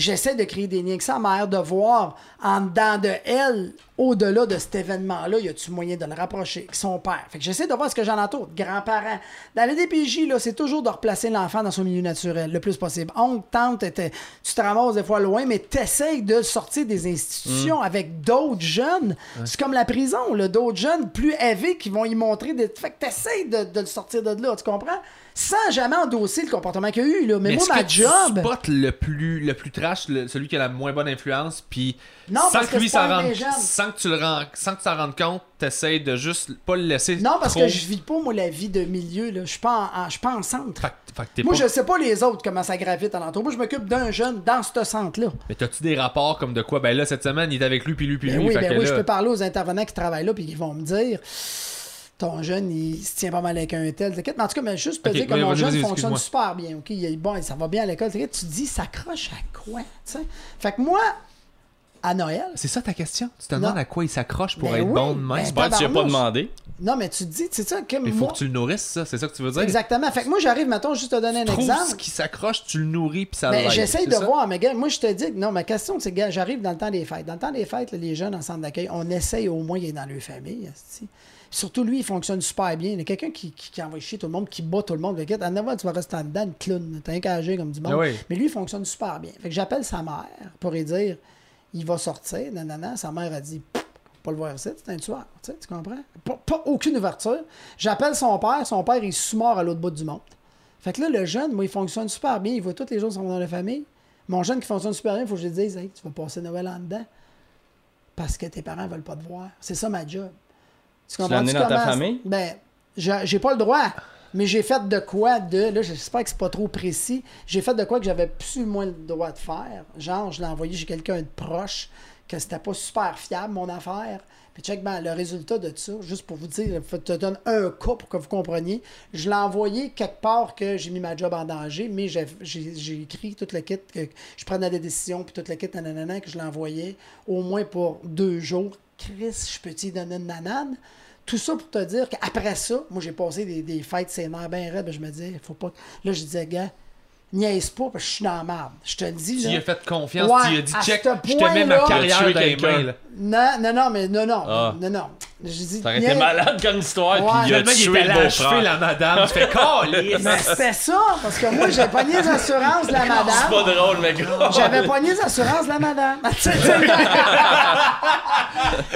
[SPEAKER 3] j'essaie de créer des liens avec sa mère, de voir en dedans de elle, au-delà de cet événement-là, y a-tu moyen de le rapprocher avec son père? Fait que j'essaie de voir ce que j'en entoure, grands-parents. Dans les DPJ, là, c'est toujours de replacer l'enfant dans son milieu naturel, le plus possible. Oncle, tante, tu te ramasses des fois loin, mais t'essayes de sortir des institutions avec d'autres jeunes. C'est comme la prison, là, d'autres jeunes plus élevés qui vont y montrer des... Fait que t'essayes de, de le sortir de là, tu comprends? Sans jamais endosser le comportement qu'il y a eu, là. Mais,
[SPEAKER 1] Mais
[SPEAKER 3] moi, ma
[SPEAKER 1] que tu
[SPEAKER 3] job...
[SPEAKER 1] spots le plus, le plus trash le- celui qui a la moins bonne influence, puis
[SPEAKER 3] Non,
[SPEAKER 1] sans que
[SPEAKER 3] que
[SPEAKER 1] lui s'en rende, sans que tu le rends, sans que tu rendes compte, t'essayes de juste pas le laisser.
[SPEAKER 3] Non, parce
[SPEAKER 1] trop.
[SPEAKER 3] que je vis pas, moi, la vie de milieu. Là. Je suis pas, en, en- je suis pas en centre.
[SPEAKER 1] Fait, fait
[SPEAKER 3] Moi,
[SPEAKER 1] pas-
[SPEAKER 3] je sais pas les autres comment ça gravite alentour. Moi, je m'occupe d'un jeune dans ce centre-là.
[SPEAKER 1] Mais t'as-tu des rapports comme de quoi? Ben là, cette semaine, il est avec lui, puis lui, puis
[SPEAKER 3] Ben
[SPEAKER 1] lui.
[SPEAKER 3] oui, ben oui,
[SPEAKER 1] là-
[SPEAKER 3] je peux parler aux intervenants qui travaillent là, puis ils vont me dire ton jeune, il se tient pas mal avec un tel. t'inquiète. Mais en tout cas, mais juste te dire que
[SPEAKER 1] oui,
[SPEAKER 3] mon jeune fonctionne super bien. ok? Il est bon, ça va bien à l'école. t'inquiète. Tu te dis, ça accroche à quoi? tu sais? Fait que moi, à Noël,
[SPEAKER 1] C'est ça ta question? Tu te demandes à quoi il s'accroche pour
[SPEAKER 3] Ben
[SPEAKER 1] être
[SPEAKER 3] oui,
[SPEAKER 1] bon de même?
[SPEAKER 3] ben
[SPEAKER 4] J'espère que tu as pas demandé.
[SPEAKER 3] non, mais tu te dis, c'est ça que
[SPEAKER 1] Il faut
[SPEAKER 3] moi.
[SPEAKER 1] que tu le nourrisses, ça. C'est ça que tu veux dire?
[SPEAKER 3] Exactement. Fait que moi, j'arrive, mettons, juste te donner un
[SPEAKER 1] Tu
[SPEAKER 3] exemple.
[SPEAKER 1] ce qui s'accroche, tu le nourris, puis ça
[SPEAKER 3] Ben,
[SPEAKER 1] l'aide,
[SPEAKER 3] j'essaye de
[SPEAKER 1] ça?
[SPEAKER 3] voir, mais gars, moi je te dis que non, ma question c'est, gars, j'arrive dans le temps des fêtes. Dans le temps des fêtes, là, les jeunes en centre d'accueil, on essaye au moins d'être dans leur famille. Surtout lui, il fonctionne super bien. Il y a quelqu'un qui, qui, qui envoie chier tout le monde, qui bat tout le monde. Fait que, en avant, tu vas rester en dedans, une clown. T'es engagé comme du monde.
[SPEAKER 1] Ah oui.
[SPEAKER 3] Mais lui, il fonctionne super bien. Fait que j'appelle sa mère pour lui dire il va sortir. Nanana. Sa mère a dit pas le voir ici, c'est un tueur. Tu, comprends? Pas, pas aucune ouverture. J'appelle son père. Son père, il est sous-mort à l'autre bout du monde. Fait que là, le jeune, moi, il fonctionne super bien. Il va tous les jours sont dans la famille. Mon jeune qui fonctionne super bien, il faut que je lui dise Hey, tu vas passer Noël en dedans. Parce que tes parents veulent pas te voir. C'est ça ma job. Tu
[SPEAKER 4] l'as amené dans ta famille?
[SPEAKER 3] Ben, j'ai pas le droit. Mais j'ai fait de quoi de. Là, j'espère que c'est pas trop précis. J'ai fait de quoi que j'avais plus ou moins le droit de faire. Genre, je l'ai envoyé chez quelqu'un de proche, que c'était pas super fiable, mon affaire. Puis check, ben, le résultat de ça, juste pour vous dire, je te donne un cas pour que vous compreniez. Je l'ai envoyé quelque part que j'ai mis ma job en danger, mais j'ai écrit tout le kit, que je prenais des décisions, puis tout le kit, nanana, que je l'envoyais au moins pour deux jours. Chris, je peux t'y donner une nanane? Tout ça pour te dire qu'après ça, moi j'ai passé des, fêtes, nerfs bien raides, ben, je me disais, faut pas. Là, je disais, gars, niaise pas, parce que je suis dans la merde. Je te le dis,
[SPEAKER 1] Tu
[SPEAKER 3] là.
[SPEAKER 1] lui as fait confiance,
[SPEAKER 3] Ouais,
[SPEAKER 1] tu lui as dit check, je te mets ma carrière
[SPEAKER 4] Tu
[SPEAKER 1] dans les
[SPEAKER 4] quelqu'un.
[SPEAKER 1] mains.
[SPEAKER 3] Non, non, non, mais non, non.
[SPEAKER 4] Ah.
[SPEAKER 3] Non, non. Je dis,
[SPEAKER 4] Ça aurait été malade comme histoire,
[SPEAKER 3] Ouais.
[SPEAKER 4] puis il a tué le beau-frère.
[SPEAKER 1] la madame. Tu fais calice.
[SPEAKER 3] Mais c'était ça, parce que moi, j'ai pogné les assurances de la
[SPEAKER 4] C'est pas
[SPEAKER 3] madame.
[SPEAKER 4] drôle, mais gros.
[SPEAKER 3] J'avais pogné les assurances de la madame. Tu sais, tu sais.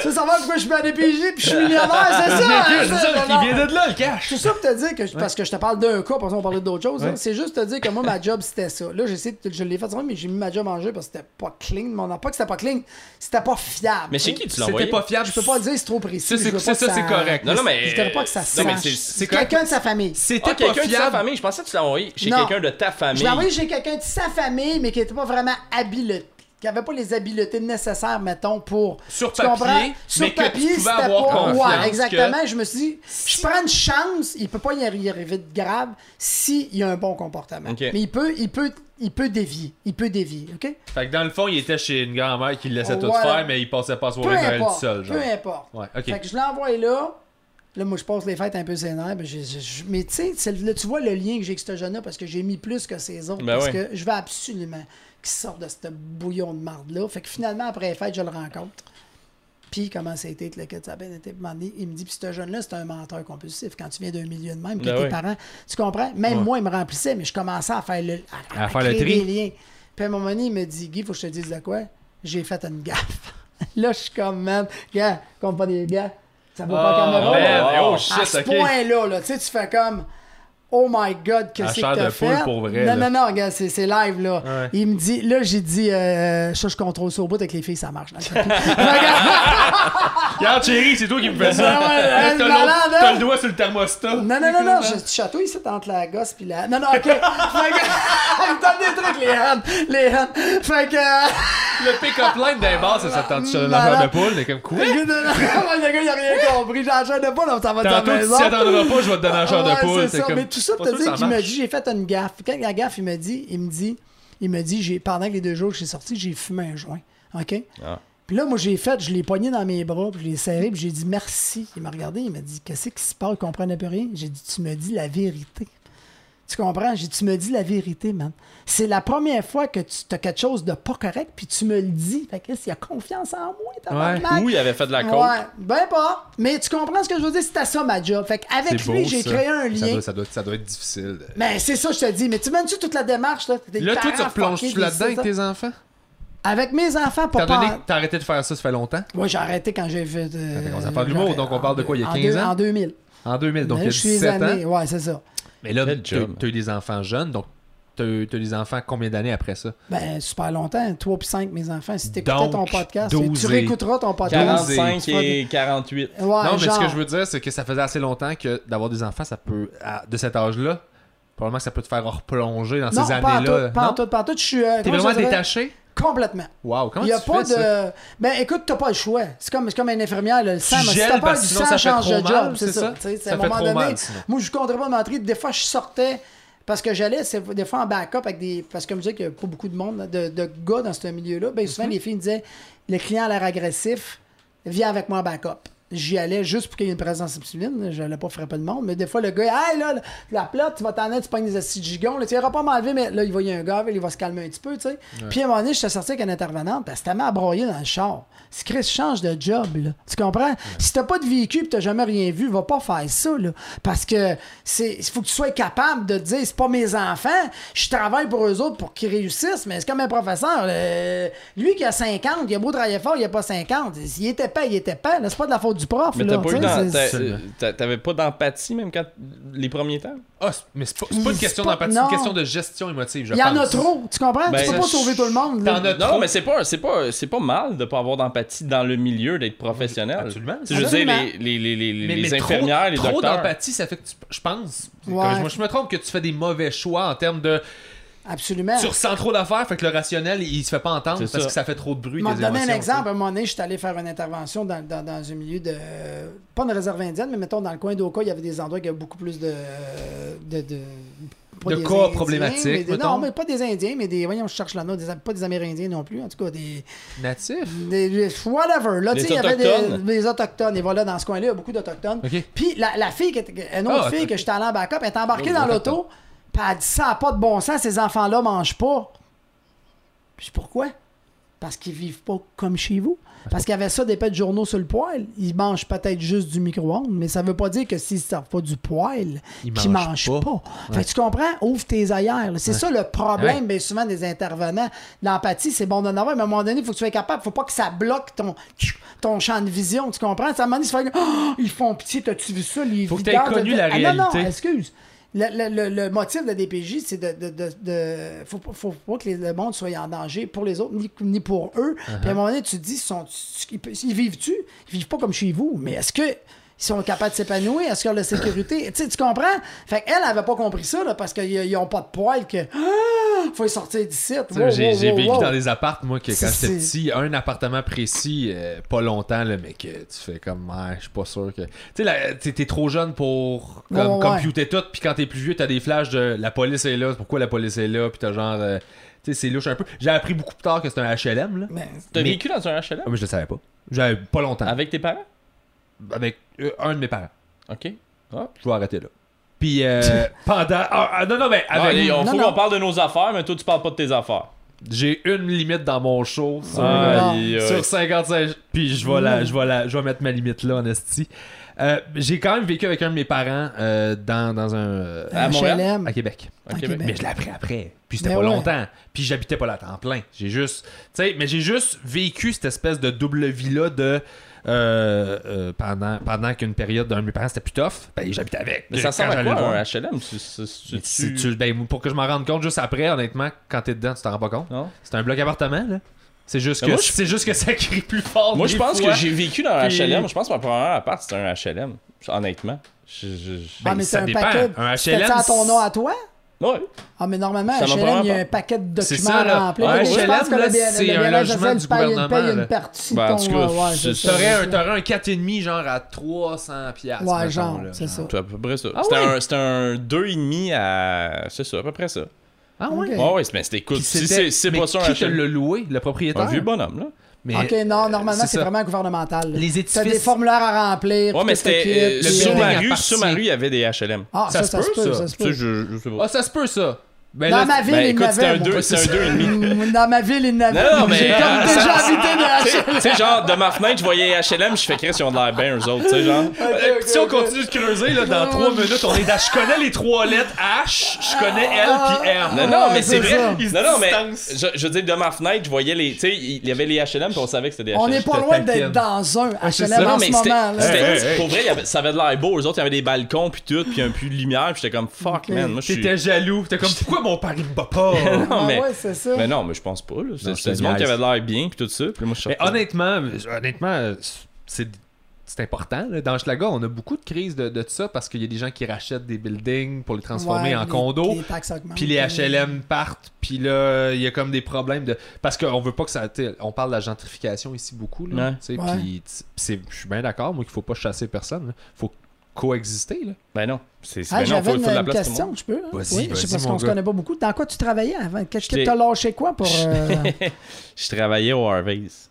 [SPEAKER 3] Tu veux savoir pourquoi je suis à DPJ puis je suis millionnaire, c'est ça? hein,
[SPEAKER 1] C'est ça, il vient de là, le cash.
[SPEAKER 3] Tout ça pour te dire que, parce que je te parle d'un cas, parce qu'on parlait d'autres choses, hein, c'est juste te dire que moi, ma job, c'était ça. Là, j'essaie de- je l'ai fait, mais j'ai mis ma job en jeu parce que c'était pas clean. Mon pas que c'était pas clean, c'était pas fiable.
[SPEAKER 4] Mais chez qui tu l'as
[SPEAKER 1] C'était
[SPEAKER 4] envoyé?
[SPEAKER 1] pas fiable.
[SPEAKER 3] Je peux pas le dire, c'est trop précis.
[SPEAKER 1] C'est-
[SPEAKER 3] je
[SPEAKER 1] ça, c'est correct.
[SPEAKER 4] Non, non, mais.
[SPEAKER 3] Je pas que ça
[SPEAKER 4] c'est-
[SPEAKER 3] quelqu'un de sa famille.
[SPEAKER 1] C'était
[SPEAKER 4] Ah,
[SPEAKER 1] pas
[SPEAKER 4] quelqu'un de sa
[SPEAKER 1] fiable.
[SPEAKER 4] famille. Je pensais que tu l'as envoyé chez quelqu'un de ta
[SPEAKER 3] Je
[SPEAKER 4] famille.
[SPEAKER 3] l'ai envoyé chez quelqu'un de sa famille, mais qui était pas vraiment habilité. Qui avait pas les habiletés nécessaires, mettons, pour.
[SPEAKER 1] Sur
[SPEAKER 3] Tu
[SPEAKER 1] papier,
[SPEAKER 3] comprends? Sur
[SPEAKER 1] mais
[SPEAKER 3] papier, c'était pas. Ouais, exactement.
[SPEAKER 1] que-
[SPEAKER 3] Je me suis dit, je prends une chance, il peut pas y arri- y arriver de grave s'il y a un bon comportement. Mais il peut, il peut, il peut dévier. Il peut dévier, OK?
[SPEAKER 1] Fait que dans le fond, il était chez une grand-mère qui le laissait tout faire, mais il passait pas soirée tout
[SPEAKER 3] importe.
[SPEAKER 1] seul. Genre.
[SPEAKER 3] Peu importe.
[SPEAKER 1] Ouais.
[SPEAKER 3] Fait que je l'ai envoyé là. Là, moi, je passe les fêtes un peu sénère. J'ai- j'ai- mais tu sais, tu vois le lien que j'ai avec ce jeune-là parce que j'ai mis plus que ses autres.
[SPEAKER 4] Ben
[SPEAKER 3] parce que je veux absolument qu'il sorte de ce bouillon de marde-là. Fait que finalement, après les fêtes, je le rencontre. Puis, comment ça a été, le cas ça. Puis, Il me dit, puis ce jeune-là, c'est un menteur compulsif. Quand tu viens d'un milieu de même, que
[SPEAKER 4] Ben
[SPEAKER 3] tes parents, tu comprends? Même
[SPEAKER 1] Ouais.
[SPEAKER 3] moi, il me remplissait, mais je commençais à faire le, à,
[SPEAKER 1] À faire le
[SPEAKER 3] créer
[SPEAKER 1] tri.
[SPEAKER 3] des liens. Puis, à un moment donné, il me dit, Guy, faut que je te dise de quoi? J'ai fait une gaffe. là, je suis comme, man, gars, compte pas des gars. Ça vaut pas
[SPEAKER 1] Oh,
[SPEAKER 3] caméra.
[SPEAKER 1] man,
[SPEAKER 3] là.
[SPEAKER 1] oh
[SPEAKER 3] à ce point-là, là, tu sais, tu fais comme. Oh my god,
[SPEAKER 1] À
[SPEAKER 3] qu'est-ce que t'as fait?
[SPEAKER 1] pour vrai,
[SPEAKER 3] Non, non, non, regarde, c'est c'est live, là.
[SPEAKER 1] Ouais.
[SPEAKER 3] Il me dit, là, j'ai dit, euh, ça, je contrôle ça au bout avec les filles, ça marche. le.
[SPEAKER 1] Regarde, chérie, c'est toi qui me fais ça.
[SPEAKER 3] Ouais,
[SPEAKER 1] T'as
[SPEAKER 3] hein?
[SPEAKER 1] T'as le doigt sur le thermostat.
[SPEAKER 3] non, non, non, non, je château ici entre la gosse puis la. Non, non, ok. Fait que- Il me donne des trucs, les hannes. Les hannes. Fait que. euh,
[SPEAKER 1] Le pick-up line d'un bar, ça s'attend sur l'affaire de poule? Mais comme quoi?
[SPEAKER 3] Le gars, le il a rien compris. J'ai la chair de poule, ça va sa
[SPEAKER 1] Tantôt, tu
[SPEAKER 3] maison.
[SPEAKER 1] t'y attendras pas, je vais te donner un de poule.
[SPEAKER 3] C'est ça. pour te dire qu'il
[SPEAKER 1] marche.
[SPEAKER 3] dit, j'ai fait une gaffe. Quand la gaffe, il me dit, il me dit, il me dit, j'ai, pendant les deux jours que j'ai sorti, j'ai fumé un joint. OK?
[SPEAKER 4] Ah.
[SPEAKER 3] Puis là, moi, j'ai fait, je l'ai pogné dans mes bras, puis je l'ai serré, puis j'ai dit merci. Il m'a regardé, il m'a dit, qu'est-ce qui se passe? Il comprenait plus rien. J'ai dit, tu me dis la vérité. Tu comprends? J'ai tu me dis la vérité, man. C'est la première fois que tu as quelque chose de pas correct, puis tu me le dis. Fait que il y a confiance en moi, tabarnak.
[SPEAKER 4] Ou il avait fait de la coke.
[SPEAKER 3] Ouais, ben pas. Mais tu comprends ce que je veux dire? C'était ça ma job. Fait qu'avec lui, j'ai créé un
[SPEAKER 1] Ça
[SPEAKER 3] lien.
[SPEAKER 1] doit, ça, doit, ça doit être difficile. de-
[SPEAKER 3] Mais c'est ça, je te dis. Mais tu mènes-tu toute la démarche, là? Tes
[SPEAKER 1] Là, toi, tu replonges-tu là-dedans avec tes enfants?
[SPEAKER 3] Avec mes enfants,
[SPEAKER 1] T'as
[SPEAKER 3] pas
[SPEAKER 1] donné
[SPEAKER 3] pas.
[SPEAKER 1] que t'as arrêté de faire ça, ça fait longtemps?
[SPEAKER 3] Moi, j'ai arrêté quand j'ai fait. Euh,
[SPEAKER 1] fait qu'on s'en parle d'humour,
[SPEAKER 3] j'ai-
[SPEAKER 1] donc on parle de quoi, il y a
[SPEAKER 3] en
[SPEAKER 1] 15
[SPEAKER 3] deux-
[SPEAKER 1] ans?
[SPEAKER 3] En 2000.
[SPEAKER 1] En 2000, donc
[SPEAKER 3] Mais
[SPEAKER 1] il y a
[SPEAKER 3] je suis les
[SPEAKER 1] 17 ans?
[SPEAKER 3] Ouais, c'est ça.
[SPEAKER 1] Mais là,
[SPEAKER 4] job.
[SPEAKER 1] t'as eu des enfants jeunes, donc t'as eu t'as eu des enfants combien d'années après ça?
[SPEAKER 3] Ben, super longtemps. 3 puis 5, mes enfants. Si t'écoutais
[SPEAKER 1] Donc,
[SPEAKER 3] ton podcast,
[SPEAKER 1] 12
[SPEAKER 3] tu réécouteras ton podcast.
[SPEAKER 4] 45
[SPEAKER 3] tu vas-
[SPEAKER 4] et 48.
[SPEAKER 3] Ouais,
[SPEAKER 1] non, mais
[SPEAKER 3] genre.
[SPEAKER 1] ce que je veux dire, c'est que ça faisait assez longtemps que d'avoir des enfants, ça peut, à- de cet âge-là, probablement que ça peut te faire replonger dans
[SPEAKER 3] Non,
[SPEAKER 1] ces années-là.
[SPEAKER 3] tout, pas en
[SPEAKER 1] Non?
[SPEAKER 3] tout, pas en tout. Je suis. euh,
[SPEAKER 1] T'es vraiment
[SPEAKER 3] dirais?
[SPEAKER 1] détaché?
[SPEAKER 3] Complètement.
[SPEAKER 1] Wow, comment
[SPEAKER 3] Il y a
[SPEAKER 1] tu
[SPEAKER 3] pas
[SPEAKER 1] fais
[SPEAKER 3] de.
[SPEAKER 1] ça?
[SPEAKER 3] Ben écoute, t'as pas le choix. C'est comme, c'est comme une infirmière, là, le sang. mais si t'as pas du sang, change de job. C'est ça.
[SPEAKER 1] ça?
[SPEAKER 3] Tu à un moment donné.
[SPEAKER 1] mal.
[SPEAKER 3] Moi, je compterais pas mentir. Des fois, je sortais. Parce que j'allais, c'est des fois en backup avec des. Parce que comme je disais qu'il y a pas beaucoup de monde, de, de gars dans ce milieu-là. Ben
[SPEAKER 1] Mhm.
[SPEAKER 3] souvent, les filles me disaient le client a l'air agressif, viens avec moi en backup. J'y allais juste pour qu'il y ait une présence masculine. Je n'allais pas frapper le monde. Mais des fois, le gars, hey, là, la plate, tu vas t'en aller, tu pognes des acides gigons. Là, tu iras pas m'enlever, mais là, il va y a un gars, il va se calmer un petit peu, tu sais. Puis à un moment donné, j'étais sorti avec une intervenante, parce que broyer dans le char. Si Chris change de job, là, tu comprends? Si t'as pas de véhicule et t'as jamais rien vu, va pas faire ça, là. Parce que c'est, il faut que tu sois capable de te dire, c'est pas mes enfants, je travaille pour eux autres pour qu'ils réussissent, mais c'est comme un professeur. là. lui qui a 50, il a beau travailler fort, il a pas 50. S'il était pas, il était pas. C'est pas de la faute du prof,
[SPEAKER 4] Mais euh, t'avais pas d'empathie même quand les premiers temps?
[SPEAKER 1] Ah, c'est- mais c'est pas, pas une question d'empathie, c'est une question de gestion émotive, je
[SPEAKER 3] Il y en a trop, tu comprends?
[SPEAKER 4] Ben,
[SPEAKER 3] tu peux pas sauver tout le monde. là.
[SPEAKER 1] T'en as
[SPEAKER 4] Non,
[SPEAKER 1] trop.
[SPEAKER 4] mais c'est pas, c'est pas, c'est pas mal de pas avoir d'empathie dans le milieu, d'être professionnel.
[SPEAKER 1] Absolument.
[SPEAKER 4] Je veux dire,
[SPEAKER 3] Absolument.
[SPEAKER 4] les, les, les, les,
[SPEAKER 1] Mais,
[SPEAKER 4] les
[SPEAKER 1] mais
[SPEAKER 4] infirmières,
[SPEAKER 1] trop,
[SPEAKER 4] les
[SPEAKER 1] trop
[SPEAKER 4] docteurs.
[SPEAKER 1] d'empathie, ça fait que tu, je pense,
[SPEAKER 3] Ouais.
[SPEAKER 1] moi je me trompe que tu fais des mauvais choix en termes de
[SPEAKER 3] Absolument.
[SPEAKER 1] tu ressens trop d'affaires, fait que le rationnel il, se fait pas entendre parce
[SPEAKER 4] ça.
[SPEAKER 1] que ça fait trop de bruit.
[SPEAKER 3] Je vais
[SPEAKER 1] des
[SPEAKER 3] te donner un exemple. À un moment donné, je suis allé faire une intervention dans, dans, dans un milieu de. Pas une réserve indienne, mais mettons dans le coin d'Oka, il y avait des endroits qui avaient beaucoup plus de. de, de pas
[SPEAKER 1] De
[SPEAKER 3] des
[SPEAKER 1] cas
[SPEAKER 3] Indiens,
[SPEAKER 1] problématiques,
[SPEAKER 3] mais des-
[SPEAKER 1] mettons.
[SPEAKER 3] Non, mais pas des Indiens, mais des. Voyons, je cherche le nom. Des, pas des Amérindiens non plus. En tout cas, des.
[SPEAKER 1] tu sais. Natif.
[SPEAKER 3] des- des- whatever. Là, tu sais, il y avait des,
[SPEAKER 4] Autochtones.
[SPEAKER 3] des Autochtones. Et voilà, dans ce coin-là, il y a beaucoup d'Autochtones. Puis la, la fille, qui était- une autre
[SPEAKER 1] Ah,
[SPEAKER 3] fille que j'étais allé en backup, elle est embarquée
[SPEAKER 1] Oh,
[SPEAKER 3] dans
[SPEAKER 1] autochtone.
[SPEAKER 3] l'auto, puis elle dit ça n'a pas de bon sens, ces enfants-là mangent pas. Puis pourquoi? Parce qu'ils vivent pas comme chez vous. Parce qu'il y avait ça des pets de journaux sur le poêle. Ils mangent peut-être juste du micro-ondes, mais ça veut pas dire que s'ils ne servent pas du poêle,
[SPEAKER 1] Ils
[SPEAKER 3] qu'ils
[SPEAKER 1] mangent
[SPEAKER 3] mangent
[SPEAKER 1] pas.
[SPEAKER 3] pas. Fait que tu comprends? Ouvre tes ailleurs. C'est ça le problème,
[SPEAKER 1] Ouais.
[SPEAKER 3] bien souvent, des intervenants. L'empathie, c'est bon d'en avoir, mais à un moment donné, il faut que tu sois capable. faut pas que ça bloque ton, ton champ de vision. Tu comprends? À un moment donné, tu Oh, ils font pitié, t'as-tu vu ça? Les
[SPEAKER 1] Faut que t'aies connu la
[SPEAKER 3] Ah, Non, non,
[SPEAKER 1] réalité.
[SPEAKER 3] excuse. Le, le- le- motif de la DPJ, c'est de. de, de, de- faut, pas- faut pas que les- le monde soit en danger pour les autres, ni, ni pour eux.
[SPEAKER 1] Uh-huh.
[SPEAKER 3] Puis à un moment donné, tu te dis, sont, ils, ils vivent-tu? Ils vivent pas comme chez vous, mais est-ce que. Ils sont capables de s'épanouir, est-ce qu'il y a la sécurité? tu sais, tu comprends? Fait qu'elle avait pas compris ça, là, parce qu'ils ont pas de poils que. Ah, faut sortir d'ici. Wow,
[SPEAKER 1] J'ai
[SPEAKER 3] wow,
[SPEAKER 1] j'ai
[SPEAKER 3] wow,
[SPEAKER 1] vécu
[SPEAKER 3] wow.
[SPEAKER 1] dans des appartes, moi, que quand
[SPEAKER 3] C'est-
[SPEAKER 1] j'étais
[SPEAKER 3] c'est-
[SPEAKER 1] petit, un appartement précis, euh, pas longtemps, là, mais que tu fais comme, ouais, je suis pas sûr que. Tu sais, t'es t'es trop jeune pour comme,
[SPEAKER 3] Ouais, ouais.
[SPEAKER 1] computer tout, puis quand t'es plus vieux, t'as des flashs de la police est là, pourquoi la police est là, puis t'as genre. euh, tu sais, c'est louche un peu. J'ai appris beaucoup plus tard que c'était un HLM, là.
[SPEAKER 3] Mais-
[SPEAKER 4] T'as
[SPEAKER 1] Mais-
[SPEAKER 4] vécu dans un HLM?
[SPEAKER 1] Ah, mais je le savais pas. J'avais pas longtemps.
[SPEAKER 4] Avec tes parents?
[SPEAKER 1] Avec euh, un de mes parents.
[SPEAKER 4] Ok? Ah.
[SPEAKER 1] Je vais arrêter là. Puis euh, pendant. Ah, ah, non, non, mais
[SPEAKER 4] Ah,
[SPEAKER 1] avec.
[SPEAKER 4] allez, on
[SPEAKER 3] Non,
[SPEAKER 4] faut
[SPEAKER 3] non.
[SPEAKER 4] qu'on parle de nos affaires, mais toi, tu parles pas de tes affaires.
[SPEAKER 1] J'ai une limite dans mon show sur,
[SPEAKER 4] Aïe,
[SPEAKER 1] euh,
[SPEAKER 4] aïe.
[SPEAKER 1] sur 55. Puis je vais, la, je, vais la, je vais mettre ma limite là, en esti. Euh, j'ai quand même vécu avec un de mes parents euh, dans, dans un. euh,
[SPEAKER 4] À Montréal?
[SPEAKER 3] HLM.
[SPEAKER 1] à Québec.
[SPEAKER 4] À.
[SPEAKER 1] Mais je l'ai appris après. Puis c'était pas
[SPEAKER 3] ouais.
[SPEAKER 1] longtemps. Puis j'habitais pas là à temps plein. J'ai juste. Tu sais, mais j'ai juste vécu cette espèce de double vie-là de. Euh, euh, pendant pendant qu'une période d'un de mes parents c'était plus tough, ben j'habitais avec.
[SPEAKER 4] Mais ça ressemble à quoi un HLM? Tu- tu- tu-
[SPEAKER 1] Mais tu-
[SPEAKER 4] tu-
[SPEAKER 1] tu- ben, pour que je m'en rende compte juste après, honnêtement, quand t'es dedans, tu t'en rends pas compte.
[SPEAKER 4] Non?
[SPEAKER 1] C'est un bloc appartement, là. C'est juste,
[SPEAKER 4] Mais
[SPEAKER 1] que, c'est juste que ça crie plus fort.
[SPEAKER 4] Moi, je pense
[SPEAKER 1] fois.
[SPEAKER 4] que j'ai vécu dans un
[SPEAKER 1] Puis-
[SPEAKER 4] HLM. Je pense que ma première appart, c'était un HLM. Honnêtement. Je, je- je-
[SPEAKER 3] Ah,
[SPEAKER 1] Ben,
[SPEAKER 3] mais c'est un
[SPEAKER 1] dépend.
[SPEAKER 3] paquet.
[SPEAKER 1] Un HLM,
[SPEAKER 3] ça à ton nom à toi?
[SPEAKER 4] Ouais.
[SPEAKER 3] Ah, mais normalement,
[SPEAKER 4] m'a
[SPEAKER 3] HLM, il y a un paquet de documents
[SPEAKER 1] ça, là.
[SPEAKER 3] remplis.
[SPEAKER 1] Un
[SPEAKER 3] Mais je
[SPEAKER 1] HLM,
[SPEAKER 3] pense que
[SPEAKER 1] là, c'est
[SPEAKER 3] le
[SPEAKER 1] un logement du
[SPEAKER 3] paye-
[SPEAKER 1] gouvernement,
[SPEAKER 3] paye une partie
[SPEAKER 4] Ben,
[SPEAKER 3] de
[SPEAKER 4] en
[SPEAKER 3] ton...
[SPEAKER 4] tout cas,
[SPEAKER 3] ouais, ouais,
[SPEAKER 1] T'aurais
[SPEAKER 3] ça.
[SPEAKER 1] un, t'aurais un 4,5 genre à 300 piastres.
[SPEAKER 3] Ouais, genre, c'est ça.
[SPEAKER 4] C'est à peu près ça.
[SPEAKER 1] Ah
[SPEAKER 4] c'était,
[SPEAKER 1] ouais?
[SPEAKER 4] un, un 2,5 à. C'est ça, à peu près ça.
[SPEAKER 1] Ah ouais?
[SPEAKER 3] Ok.
[SPEAKER 4] Ouais, ouais, mais c'était écoute. Si c'est, pas ça un
[SPEAKER 1] qui te l'a loué, le propriétaire?
[SPEAKER 4] Un vieux bonhomme, là.
[SPEAKER 1] Mais
[SPEAKER 3] Ok, non, normalement,
[SPEAKER 1] c'est ça.
[SPEAKER 3] vraiment gouvernemental.
[SPEAKER 1] Les
[SPEAKER 3] T'as
[SPEAKER 1] édifices-
[SPEAKER 3] des formulaires à remplir.
[SPEAKER 4] Ouais, mais c'était. euh, sur,
[SPEAKER 3] euh,
[SPEAKER 4] ma
[SPEAKER 1] building
[SPEAKER 4] rue,
[SPEAKER 1] appartient.
[SPEAKER 4] sur ma rue, il y avait des HLM.
[SPEAKER 3] Ah,
[SPEAKER 1] Ça
[SPEAKER 3] ça,
[SPEAKER 1] se
[SPEAKER 3] ça se
[SPEAKER 1] peut, ça.
[SPEAKER 3] ça se
[SPEAKER 4] Tu sais,
[SPEAKER 3] peut.
[SPEAKER 4] je, je sais pas.
[SPEAKER 1] Ah, ça se peut, ça. Ben
[SPEAKER 3] Dans
[SPEAKER 1] là,
[SPEAKER 3] ma ville,
[SPEAKER 4] ben,
[SPEAKER 3] il n'avait.
[SPEAKER 4] un deux- c'est un deux et demi.
[SPEAKER 3] Dans ma ville, il n'avait.
[SPEAKER 4] Non, non, mais,
[SPEAKER 3] J'ai comme
[SPEAKER 4] euh,
[SPEAKER 3] déjà
[SPEAKER 4] ça-
[SPEAKER 3] habité
[SPEAKER 4] Tu sais-
[SPEAKER 3] de
[SPEAKER 4] Tu sais, genre, de ma fenêtre, je voyais HLM, je fais Chris, ils ont de l'air bien, eux autres, tu sais, genre.
[SPEAKER 1] Si on continue de creuser, là, dans 3 minutes, on est dans. Je connais les trois lettres H, je connais L puis R.
[SPEAKER 4] Non, non, mais c'est vrai. Non, non, mais je, je veux dire, de ma fenêtre, je voyais les. Tu sais, il y avait les HLM, puis on savait que c'était des HLM.
[SPEAKER 3] On n'est pas loin d'être dans un HLM
[SPEAKER 1] ça.
[SPEAKER 3] en
[SPEAKER 4] Non,
[SPEAKER 3] ce
[SPEAKER 4] mais
[SPEAKER 3] moment.
[SPEAKER 4] Pour vrai, ça avait de l'air beau. Eux autres, il y avait des balcons, puis tout, puis un puits de lumière, puis j'étais comme fuck, man. Moi, je suis.
[SPEAKER 1] T'étais jaloux. T'es comme, pourquoi mon père il me bat pas?
[SPEAKER 4] Non,
[SPEAKER 3] Ah
[SPEAKER 4] mais-
[SPEAKER 3] ouais, c'est ça.
[SPEAKER 4] Mais non, mais je pense pas. là. C'est du monde qui avait l'air bien, puis tout ça. Puis moi, je
[SPEAKER 1] Mais
[SPEAKER 4] sortais.
[SPEAKER 1] honnêtement, honnêtement, c'est c'est important. là. Dans Schlaga, on a beaucoup de crises de, de ça parce qu'il y a des gens qui rachètent des buildings pour les transformer
[SPEAKER 3] Ouais,
[SPEAKER 1] en
[SPEAKER 3] les-
[SPEAKER 1] condos.
[SPEAKER 3] les taxes augmentent.
[SPEAKER 1] Puis les HLM partent, puis là, il y a comme des problèmes de. Parce qu'on veut pas que ça. On parle de la gentrification ici beaucoup, là.
[SPEAKER 4] Ouais.
[SPEAKER 1] tu sais,
[SPEAKER 3] Ouais.
[SPEAKER 1] Puis t- c'est- je suis bien d'accord, moi, qu'il faut pas chasser personne. Il faut coexister, là.
[SPEAKER 4] Ben non. C'est c'est-
[SPEAKER 3] Ah,
[SPEAKER 4] ben non,
[SPEAKER 3] j'avais une,
[SPEAKER 4] la
[SPEAKER 3] une question, je peux? hein?
[SPEAKER 1] Vas-y,
[SPEAKER 3] oui, je
[SPEAKER 1] vas-y,
[SPEAKER 3] sais parce qu'on se connaît pas beaucoup. Dans quoi tu travaillais avant? Qu'est-ce que
[SPEAKER 4] J'étais-
[SPEAKER 3] t'as lâché quoi pour... euh,
[SPEAKER 4] Je travaillais au Harvey's.